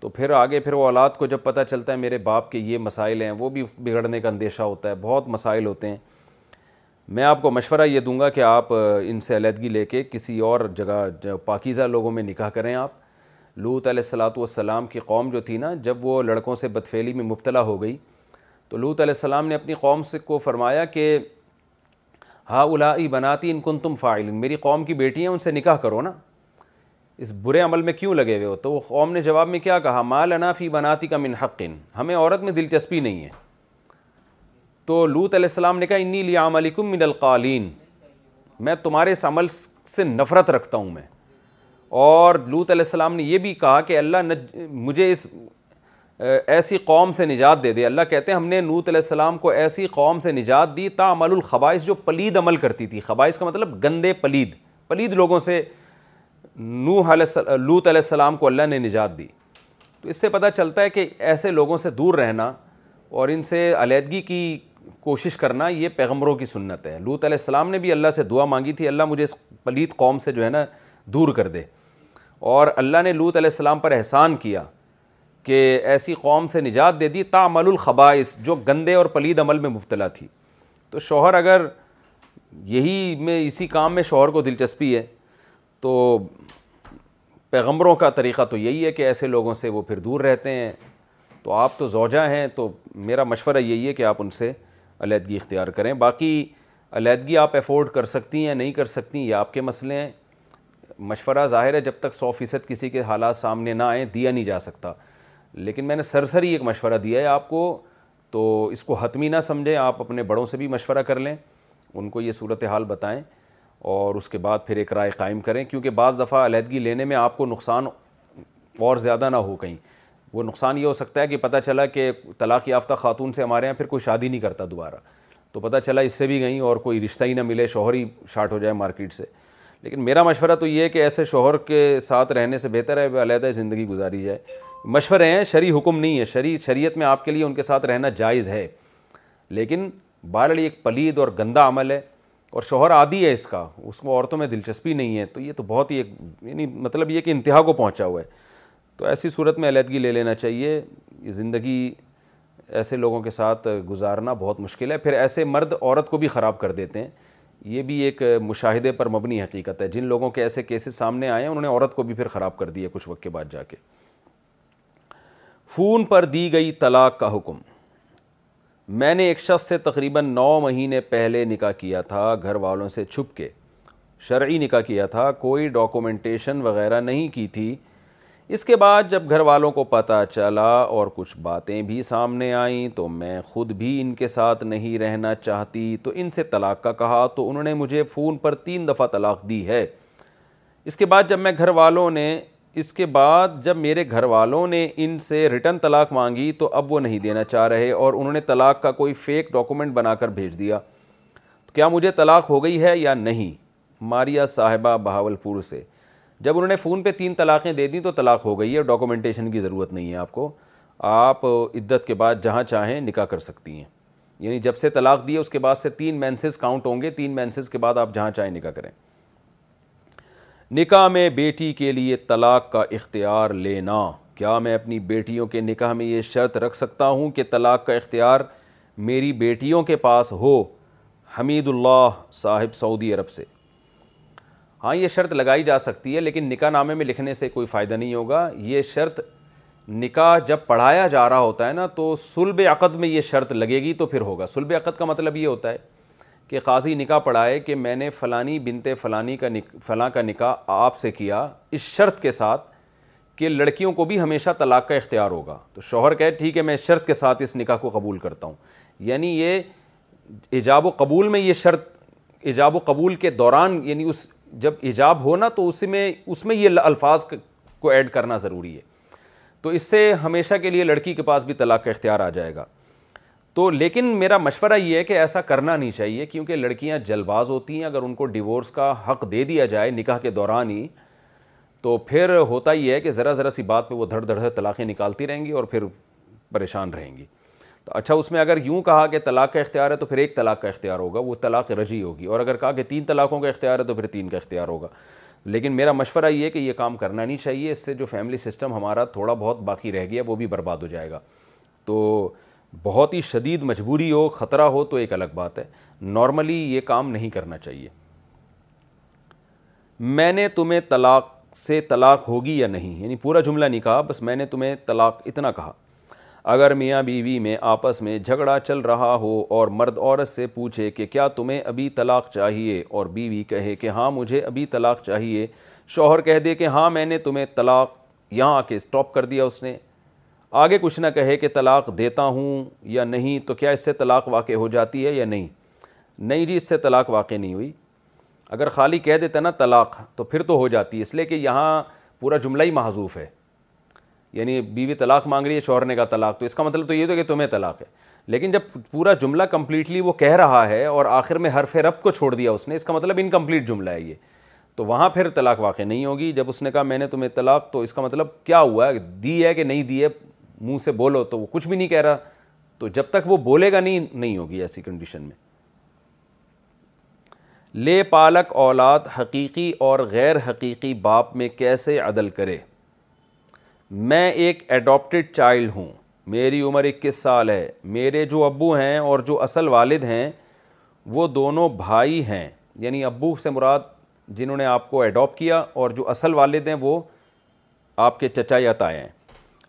تو پھر آگے پھر وہ اولاد کو جب پتہ چلتا ہے میرے باپ کے یہ مسائل ہیں وہ بھی بگڑنے کا اندیشہ ہوتا ہے بہت مسائل ہوتے ہیں میں آپ کو مشورہ یہ دوں گا کہ آپ ان سے علیحدگی لے کے کسی اور جگہ پاکیزہ لوگوں میں نکاح کریں آپ لوت علیہ السلاۃ والسلام السلام کی قوم جو تھی نا جب وہ لڑکوں سے بدفیلی میں مبتلا ہو گئی تو لوت علیہ السلام نے اپنی قوم سے کو فرمایا کہ ہا الا ای بناتی ان کن تم فائل میری قوم کی بیٹی ہیں ان سے نکاح کرو نا اس برے عمل میں کیوں لگے ہوئے ہو تو قوم نے جواب میں کیا کہا مال لناف بناتی کا من حق ہمیں عورت میں دلچسپی نہیں ہے تو لوت علیہ السلام نے کہا انی عملکم من القالین میں تمہارے اس عمل سے نفرت رکھتا ہوں میں اور لوت علیہ السلام نے یہ بھی کہا کہ اللہ مجھے اس ایسی قوم سے نجات دے دے اللہ کہتے ہیں ہم نے نوت علیہ السلام کو ایسی قوم سے نجات دی تعمل الخبائش جو پلید عمل کرتی تھی خبائش کا مطلب گندے پلید پلید لوگوں سے نوح علیہ لوت علیہ السلام کو اللہ نے نجات دی تو اس سے پتہ چلتا ہے کہ ایسے لوگوں سے دور رہنا اور ان سے علیحدگی کی کوشش کرنا یہ پیغمبروں کی سنت ہے لوت علیہ السلام نے بھی اللہ سے دعا مانگی تھی اللہ مجھے اس پلید قوم سے جو ہے نا دور کر دے اور اللہ نے لوت علیہ السلام پر احسان کیا کہ ایسی قوم سے نجات دے دی تعمل الخبائس جو گندے اور پلید عمل میں مبتلا تھی تو شوہر اگر یہی میں اسی کام میں شوہر کو دلچسپی ہے تو پیغمبروں کا طریقہ تو یہی ہے کہ ایسے لوگوں سے وہ پھر دور رہتے ہیں تو آپ تو زوجہ ہیں تو میرا مشورہ یہی ہے کہ آپ ان سے علیحدگی اختیار کریں باقی علیحدگی آپ افورڈ کر سکتی ہیں نہیں کر سکتی یہ آپ کے مسئلے ہیں مشورہ ظاہر ہے جب تک سو فیصد کسی کے حالات سامنے نہ آئیں دیا نہیں جا سکتا لیکن میں نے سرسری ایک مشورہ دیا ہے آپ کو تو اس کو حتمی نہ سمجھیں آپ اپنے بڑوں سے بھی مشورہ کر لیں ان کو یہ صورت حال بتائیں اور اس کے بعد پھر ایک رائے قائم کریں کیونکہ بعض دفعہ علیحدگی لینے میں آپ کو نقصان اور زیادہ نہ ہو کہیں وہ نقصان یہ ہو سکتا ہے کہ پتہ چلا کہ طلاق یافتہ خاتون سے ہمارے یہاں پھر کوئی شادی نہیں کرتا دوبارہ تو پتہ چلا اس سے بھی گئیں اور کوئی رشتہ ہی نہ ملے شوہر ہی شارٹ ہو جائے مارکیٹ سے لیکن میرا مشورہ تو یہ ہے کہ ایسے شوہر کے ساتھ رہنے سے بہتر ہے علیحدہ زندگی گزاری جائے مشورے ہیں شرعی حکم نہیں ہے شرع شریعت میں آپ کے لیے ان کے ساتھ رہنا جائز ہے لیکن بارڑی ایک پلید اور گندہ عمل ہے اور شوہر عادی ہے اس کا اس کو عورتوں میں دلچسپی نہیں ہے تو یہ تو بہت ہی ایک یعنی مطلب یہ کہ انتہا کو پہنچا ہوا ہے تو ایسی صورت میں علیحدگی لے لینا چاہیے یہ زندگی ایسے لوگوں کے ساتھ گزارنا بہت مشکل ہے پھر ایسے مرد عورت کو بھی خراب کر دیتے ہیں یہ بھی ایک مشاہدے پر مبنی حقیقت ہے جن لوگوں کے ایسے کیسز سامنے آئے ہیں انہوں نے عورت کو بھی پھر خراب کر دیا کچھ وقت کے بعد جا کے فون پر دی گئی طلاق کا حکم میں نے ایک شخص سے تقریباً نو مہینے پہلے نکاح کیا تھا گھر والوں سے چھپ کے شرعی نکاح کیا تھا کوئی ڈاکومنٹیشن وغیرہ نہیں کی تھی اس کے بعد جب گھر والوں کو پتہ چلا اور کچھ باتیں بھی سامنے آئیں تو میں خود بھی ان کے ساتھ نہیں رہنا چاہتی تو ان سے طلاق کا کہا تو انہوں نے مجھے فون پر تین دفعہ طلاق دی ہے اس کے بعد جب میں گھر والوں نے اس کے بعد جب میرے گھر والوں نے ان سے ریٹرن طلاق مانگی تو اب وہ نہیں دینا چاہ رہے اور انہوں نے طلاق کا کوئی فیک ڈاکومنٹ بنا کر بھیج دیا کیا مجھے طلاق ہو گئی ہے یا نہیں ماریا صاحبہ بہاول پور سے جب انہوں نے فون پہ تین طلاقیں دے دیں تو طلاق ہو گئی ہے ڈاکومنٹیشن کی ضرورت نہیں ہے آپ کو آپ عدت کے بعد جہاں چاہیں نکاح کر سکتی ہیں یعنی جب سے طلاق دیے اس کے بعد سے تین مینسز کاؤنٹ ہوں گے تین مینسز کے بعد آپ جہاں چاہیں نکاح کریں نکاح میں بیٹی کے لیے طلاق کا اختیار لینا کیا میں اپنی بیٹیوں کے نکاح میں یہ شرط رکھ سکتا ہوں کہ طلاق کا اختیار میری بیٹیوں کے پاس ہو حمید اللہ صاحب سعودی عرب سے ہاں یہ شرط لگائی جا سکتی ہے لیکن نکاح نامے میں لکھنے سے کوئی فائدہ نہیں ہوگا یہ شرط نکاح جب پڑھایا جا رہا ہوتا ہے نا تو سلب عقد میں یہ شرط لگے گی تو پھر ہوگا سلب عقد کا مطلب یہ ہوتا ہے کہ قاضی نکاح پڑھائے کہ میں نے فلانی بنتے فلانی کا نک فلاں کا نکاح آپ سے کیا اس شرط کے ساتھ کہ لڑکیوں کو بھی ہمیشہ طلاق کا اختیار ہوگا تو شوہر کہے ٹھیک ہے میں اس شرط کے ساتھ اس نکاح کو قبول کرتا ہوں یعنی یہ ایجاب و قبول میں یہ شرط ایجاب و قبول کے دوران یعنی اس جب ایجاب ہو نا تو اس میں اس میں یہ الفاظ کو ایڈ کرنا ضروری ہے تو اس سے ہمیشہ کے لیے لڑکی کے پاس بھی طلاق کا اختیار آ جائے گا تو لیکن میرا مشورہ یہ ہے کہ ایسا کرنا نہیں چاہیے کیونکہ لڑکیاں جلباز ہوتی ہیں اگر ان کو ڈیورس کا حق دے دیا جائے نکاح کے دوران ہی تو پھر ہوتا یہ ہے کہ ذرا ذرا سی بات پہ وہ دھڑ دھڑ دھر طلاقیں نکالتی رہیں گی اور پھر پریشان رہیں گی تو اچھا اس میں اگر یوں کہا کہ طلاق کا اختیار ہے تو پھر ایک طلاق کا اختیار ہوگا وہ طلاق رجی ہوگی اور اگر کہا کہ تین طلاقوں کا اختیار ہے تو پھر تین کا اختیار ہوگا لیکن میرا مشورہ یہ ہے کہ یہ کام کرنا نہیں چاہیے اس سے جو فیملی سسٹم ہمارا تھوڑا بہت باقی رہ گیا وہ بھی برباد ہو جائے گا تو بہت ہی شدید مجبوری ہو خطرہ ہو تو ایک الگ بات ہے نارملی یہ کام نہیں کرنا چاہیے میں نے تمہیں طلاق سے طلاق ہوگی یا نہیں یعنی پورا جملہ نہیں کہا بس میں نے تمہیں طلاق اتنا کہا اگر میاں بیوی میں آپس میں جھگڑا چل رہا ہو اور مرد عورت سے پوچھے کہ کیا تمہیں ابھی طلاق چاہیے اور بیوی کہے کہ ہاں مجھے ابھی طلاق چاہیے شوہر کہہ دے کہ ہاں میں نے تمہیں طلاق یہاں آ کے اسٹاپ کر دیا اس نے آگے کچھ نہ کہے کہ طلاق دیتا ہوں یا نہیں تو کیا اس سے طلاق واقع ہو جاتی ہے یا نہیں نہیں جی اس سے طلاق واقع نہیں ہوئی اگر خالی کہہ دیتا نا طلاق تو پھر تو ہو جاتی ہے اس لیے کہ یہاں پورا جملہ ہی معذوف ہے یعنی بیوی طلاق مانگ رہی ہے نے کا طلاق تو اس کا مطلب تو یہ تو کہ تمہیں طلاق ہے لیکن جب پورا جملہ کمپلیٹلی وہ کہہ رہا ہے اور آخر میں حرف رب کو چھوڑ دیا اس نے اس کا مطلب انکمپلیٹ جملہ ہے یہ تو وہاں پھر طلاق واقع نہیں ہوگی جب اس نے کہا میں نے تمہیں طلاق تو اس کا مطلب کیا ہوا دی ہے کہ نہیں دی ہے منہ سے بولو تو وہ کچھ بھی نہیں کہہ رہا تو جب تک وہ بولے گا نہیں نہیں ہوگی ایسی کنڈیشن میں لے پالک اولاد حقیقی اور غیر حقیقی باپ میں کیسے عدل کرے میں ایک ایڈاپٹیڈ چائلڈ ہوں میری عمر اکیس سال ہے میرے جو ابو ہیں اور جو اصل والد ہیں وہ دونوں بھائی ہیں یعنی ابو سے مراد جنہوں نے آپ کو ایڈاپٹ کیا اور جو اصل والد ہیں وہ آپ کے چچا یا تائیں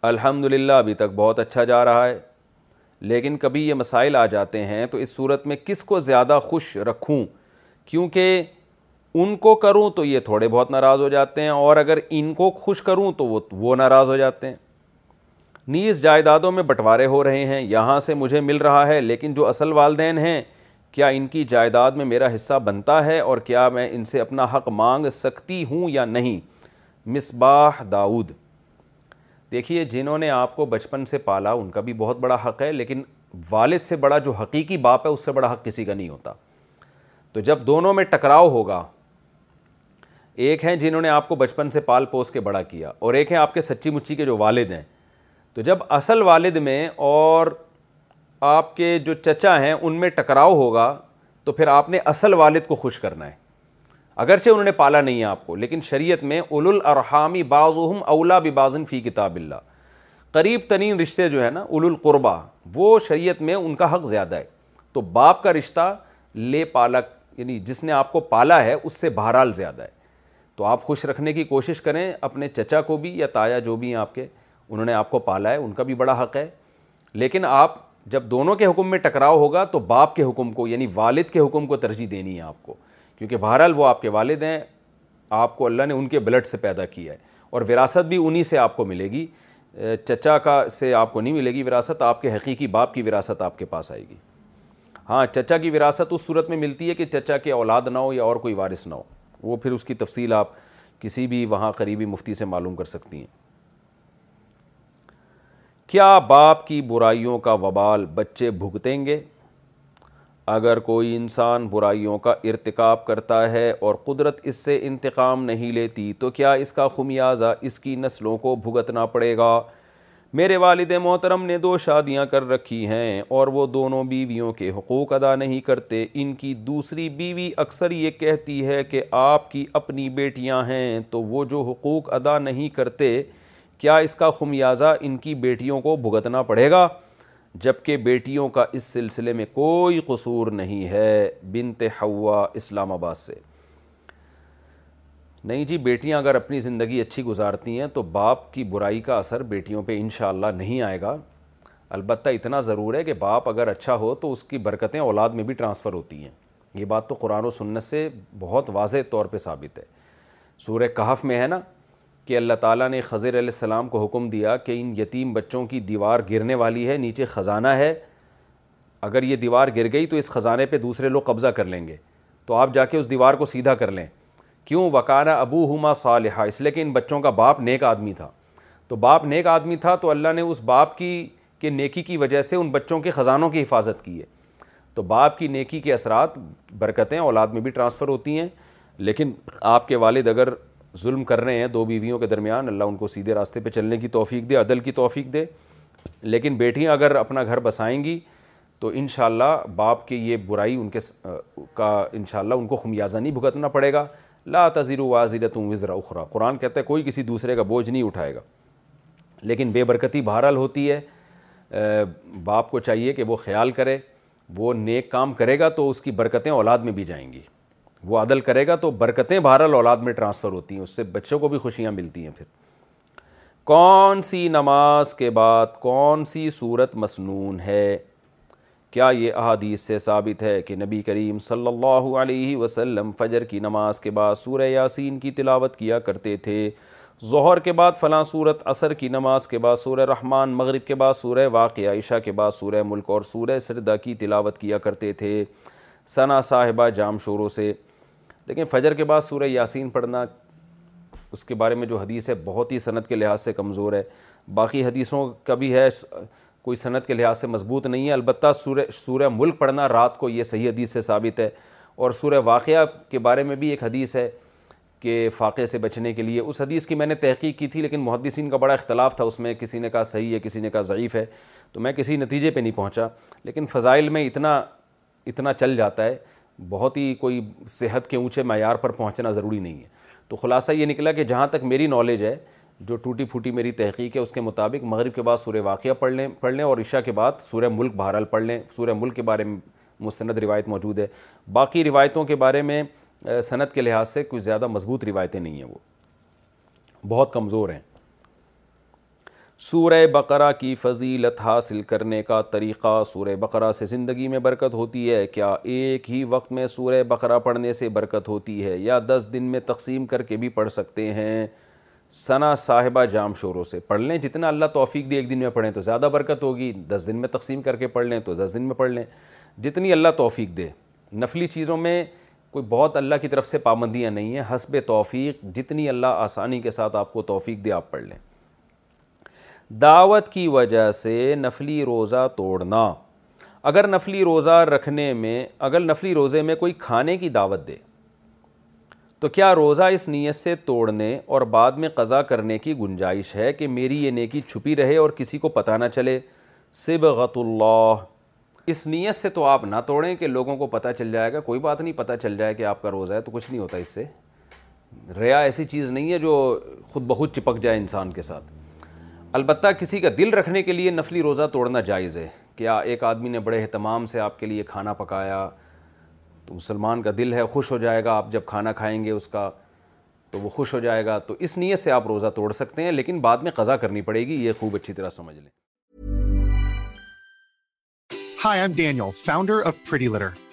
الحمد للہ ابھی تک بہت اچھا جا رہا ہے لیکن کبھی یہ مسائل آ جاتے ہیں تو اس صورت میں کس کو زیادہ خوش رکھوں کیونکہ ان کو کروں تو یہ تھوڑے بہت ناراض ہو جاتے ہیں اور اگر ان کو خوش کروں تو وہ ناراض ہو جاتے ہیں نیز جائیدادوں میں بٹوارے ہو رہے ہیں یہاں سے مجھے مل رہا ہے لیکن جو اصل والدین ہیں کیا ان کی جائیداد میں میرا حصہ بنتا ہے اور کیا میں ان سے اپنا حق مانگ سکتی ہوں یا نہیں مصباح داؤد دیکھیے جنہوں نے آپ کو بچپن سے پالا ان کا بھی بہت بڑا حق ہے لیکن والد سے بڑا جو حقیقی باپ ہے اس سے بڑا حق کسی کا نہیں ہوتا تو جب دونوں میں ٹکراؤ ہوگا ایک ہیں جنہوں نے آپ کو بچپن سے پال پوس کے بڑا کیا اور ایک ہیں آپ کے سچی مچی کے جو والد ہیں تو جب اصل والد میں اور آپ کے جو چچا ہیں ان میں ٹکراؤ ہوگا تو پھر آپ نے اصل والد کو خوش کرنا ہے اگرچہ انہوں نے پالا نہیں ہے آپ کو لیکن شریعت میں اول الرحامی بعض اولا بازن فی کتاب اللہ قریب ترین رشتے جو ہے نا اول القربہ وہ شریعت میں ان کا حق زیادہ ہے تو باپ کا رشتہ لے پالک یعنی جس نے آپ کو پالا ہے اس سے بہرحال زیادہ ہے تو آپ خوش رکھنے کی کوشش کریں اپنے چچا کو بھی یا تایا جو بھی ہیں آپ کے انہوں نے آپ کو پالا ہے ان کا بھی بڑا حق ہے لیکن آپ جب دونوں کے حکم میں ٹکراؤ ہوگا تو باپ کے حکم کو یعنی والد کے حکم کو ترجیح دینی ہے آپ کو کیونکہ بہرحال وہ آپ کے والد ہیں آپ کو اللہ نے ان کے بلٹ سے پیدا کیا ہے اور وراثت بھی انہی سے آپ کو ملے گی چچا کا سے آپ کو نہیں ملے گی وراثت آپ کے حقیقی باپ کی وراثت آپ کے پاس آئے گی ہاں چچا کی وراثت اس صورت میں ملتی ہے کہ چچا کے اولاد نہ ہو یا اور کوئی وارث نہ ہو وہ پھر اس کی تفصیل آپ کسی بھی وہاں قریبی مفتی سے معلوم کر سکتی ہیں کیا باپ کی برائیوں کا وبال بچے بھگتیں گے اگر کوئی انسان برائیوں کا ارتکاب کرتا ہے اور قدرت اس سے انتقام نہیں لیتی تو کیا اس کا خمیازہ اس کی نسلوں کو بھگتنا پڑے گا میرے والد محترم نے دو شادیاں کر رکھی ہیں اور وہ دونوں بیویوں کے حقوق ادا نہیں کرتے ان کی دوسری بیوی اکثر یہ کہتی ہے کہ آپ کی اپنی بیٹیاں ہیں تو وہ جو حقوق ادا نہیں کرتے کیا اس کا خمیازہ ان کی بیٹیوں کو بھگتنا پڑے گا جبکہ بیٹیوں کا اس سلسلے میں کوئی قصور نہیں ہے بنت حوا اسلام آباد سے نہیں جی بیٹیاں اگر اپنی زندگی اچھی گزارتی ہیں تو باپ کی برائی کا اثر بیٹیوں پہ انشاءاللہ نہیں آئے گا البتہ اتنا ضرور ہے کہ باپ اگر اچھا ہو تو اس کی برکتیں اولاد میں بھی ٹرانسفر ہوتی ہیں یہ بات تو قرآن و سنت سے بہت واضح طور پہ ثابت ہے سورہ کہف میں ہے نا کہ اللہ تعالیٰ نے خضر علیہ السلام کو حکم دیا کہ ان یتیم بچوں کی دیوار گرنے والی ہے نیچے خزانہ ہے اگر یہ دیوار گر گئی تو اس خزانے پہ دوسرے لوگ قبضہ کر لیں گے تو آپ جا کے اس دیوار کو سیدھا کر لیں کیوں وکانہ ابو ہما صالحہ اس لیے کہ ان بچوں کا باپ نیک آدمی تھا تو باپ نیک آدمی تھا تو اللہ نے اس باپ کی کے نیکی کی وجہ سے ان بچوں کے خزانوں کی حفاظت کی ہے تو باپ کی نیکی کے اثرات برکتیں اولاد میں بھی ٹرانسفر ہوتی ہیں لیکن آپ کے والد اگر ظلم کر رہے ہیں دو بیویوں کے درمیان اللہ ان کو سیدھے راستے پہ چلنے کی توفیق دے عدل کی توفیق دے لیکن بیٹیاں اگر اپنا گھر بسائیں گی تو انشاءاللہ باپ کی یہ برائی ان کے کا انشاءاللہ ان کو خمیازہ نہیں بھگتنا پڑے گا لا تذیر واضر تم وزر اخرا قرآن کہتا ہے کوئی کسی دوسرے کا بوجھ نہیں اٹھائے گا لیکن بے برکتی بہرحال ہوتی ہے باپ کو چاہیے کہ وہ خیال کرے وہ نیک کام کرے گا تو اس کی برکتیں اولاد میں بھی جائیں گی وہ عدل کرے گا تو برکتیں بہر اولاد میں ٹرانسفر ہوتی ہیں اس سے بچوں کو بھی خوشیاں ملتی ہیں پھر کون سی نماز کے بعد کون سی صورت مصنون ہے کیا یہ احادیث سے ثابت ہے کہ نبی کریم صلی اللہ علیہ وسلم فجر کی نماز کے بعد سورہ یاسین کی تلاوت کیا کرتے تھے ظہر کے بعد فلاں صورت عصر کی نماز کے بعد سورہ رحمان مغرب کے بعد سورہ واقع عائشہ کے بعد سورہ ملک اور سورہ سردہ کی تلاوت کیا کرتے تھے ثنا صاحبہ جام شوروں سے لیکن فجر کے بعد سورہ یاسین پڑھنا اس کے بارے میں جو حدیث ہے بہت ہی صنعت کے لحاظ سے کمزور ہے باقی حدیثوں کا بھی ہے کوئی صنعت کے لحاظ سے مضبوط نہیں ہے البتہ سورہ سورہ ملک پڑھنا رات کو یہ صحیح حدیث سے ثابت ہے اور سورہ واقعہ کے بارے میں بھی ایک حدیث ہے کہ فاقے سے بچنے کے لیے اس حدیث کی میں نے تحقیق کی تھی لیکن محدثین کا بڑا اختلاف تھا اس میں کسی نے کہا صحیح ہے کسی نے کہا ضعیف ہے تو میں کسی نتیجے پہ نہیں پہنچا لیکن فضائل میں اتنا اتنا چل جاتا ہے بہت ہی کوئی صحت کے اونچے معیار پر پہنچنا ضروری نہیں ہے تو خلاصہ یہ نکلا کہ جہاں تک میری نالج ہے جو ٹوٹی پھوٹی میری تحقیق ہے اس کے مطابق مغرب کے بعد سورہ واقعہ پڑھ لیں پڑھ لیں اور عشاء کے بعد سورہ ملک بہرحال پڑھ لیں سورہ ملک کے بارے میں مستند روایت موجود ہے باقی روایتوں کے بارے میں صنعت کے لحاظ سے کوئی زیادہ مضبوط روایتیں نہیں ہیں وہ بہت کمزور ہیں سورہ بقرہ کی فضیلت حاصل کرنے کا طریقہ سورہ بقرہ سے زندگی میں برکت ہوتی ہے کیا ایک ہی وقت میں سورہ بقرہ پڑھنے سے برکت ہوتی ہے یا دس دن میں تقسیم کر کے بھی پڑھ سکتے ہیں ثنا صاحبہ جام شوروں سے پڑھ لیں جتنا اللہ توفیق دے ایک دن میں پڑھیں تو زیادہ برکت ہوگی دس دن میں تقسیم کر کے پڑھ لیں تو دس دن میں پڑھ لیں جتنی اللہ توفیق دے نفلی چیزوں میں کوئی بہت اللہ کی طرف سے پابندیاں نہیں ہیں حسب توفیق جتنی اللہ آسانی کے ساتھ آپ کو توفیق دے آپ پڑھ لیں دعوت کی وجہ سے نفلی روزہ توڑنا اگر نفلی روزہ رکھنے میں اگر نفلی روزے میں کوئی کھانے کی دعوت دے تو کیا روزہ اس نیت سے توڑنے اور بعد میں قضا کرنے کی گنجائش ہے کہ میری یہ نیکی چھپی رہے اور کسی کو پتہ نہ چلے سبغت اللہ اس نیت سے تو آپ نہ توڑیں کہ لوگوں کو پتہ چل جائے گا کوئی بات نہیں پتہ چل جائے کہ آپ کا روزہ ہے تو کچھ نہیں ہوتا اس سے ریا ایسی چیز نہیں ہے جو خود بہت چپک جائے انسان کے ساتھ البتہ کسی کا دل رکھنے کے لیے نفلی روزہ توڑنا جائز ہے کیا ایک آدمی نے بڑے اہتمام سے آپ کے لیے کھانا پکایا تو مسلمان کا دل ہے خوش ہو جائے گا آپ جب کھانا کھائیں گے اس کا تو وہ خوش ہو جائے گا تو اس نیت سے آپ روزہ توڑ سکتے ہیں لیکن بعد میں قضا کرنی پڑے گی یہ خوب اچھی طرح سمجھ لیں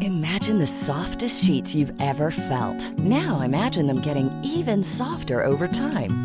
Imagine the softest sheets you've ever felt. Now imagine them getting even softer over time.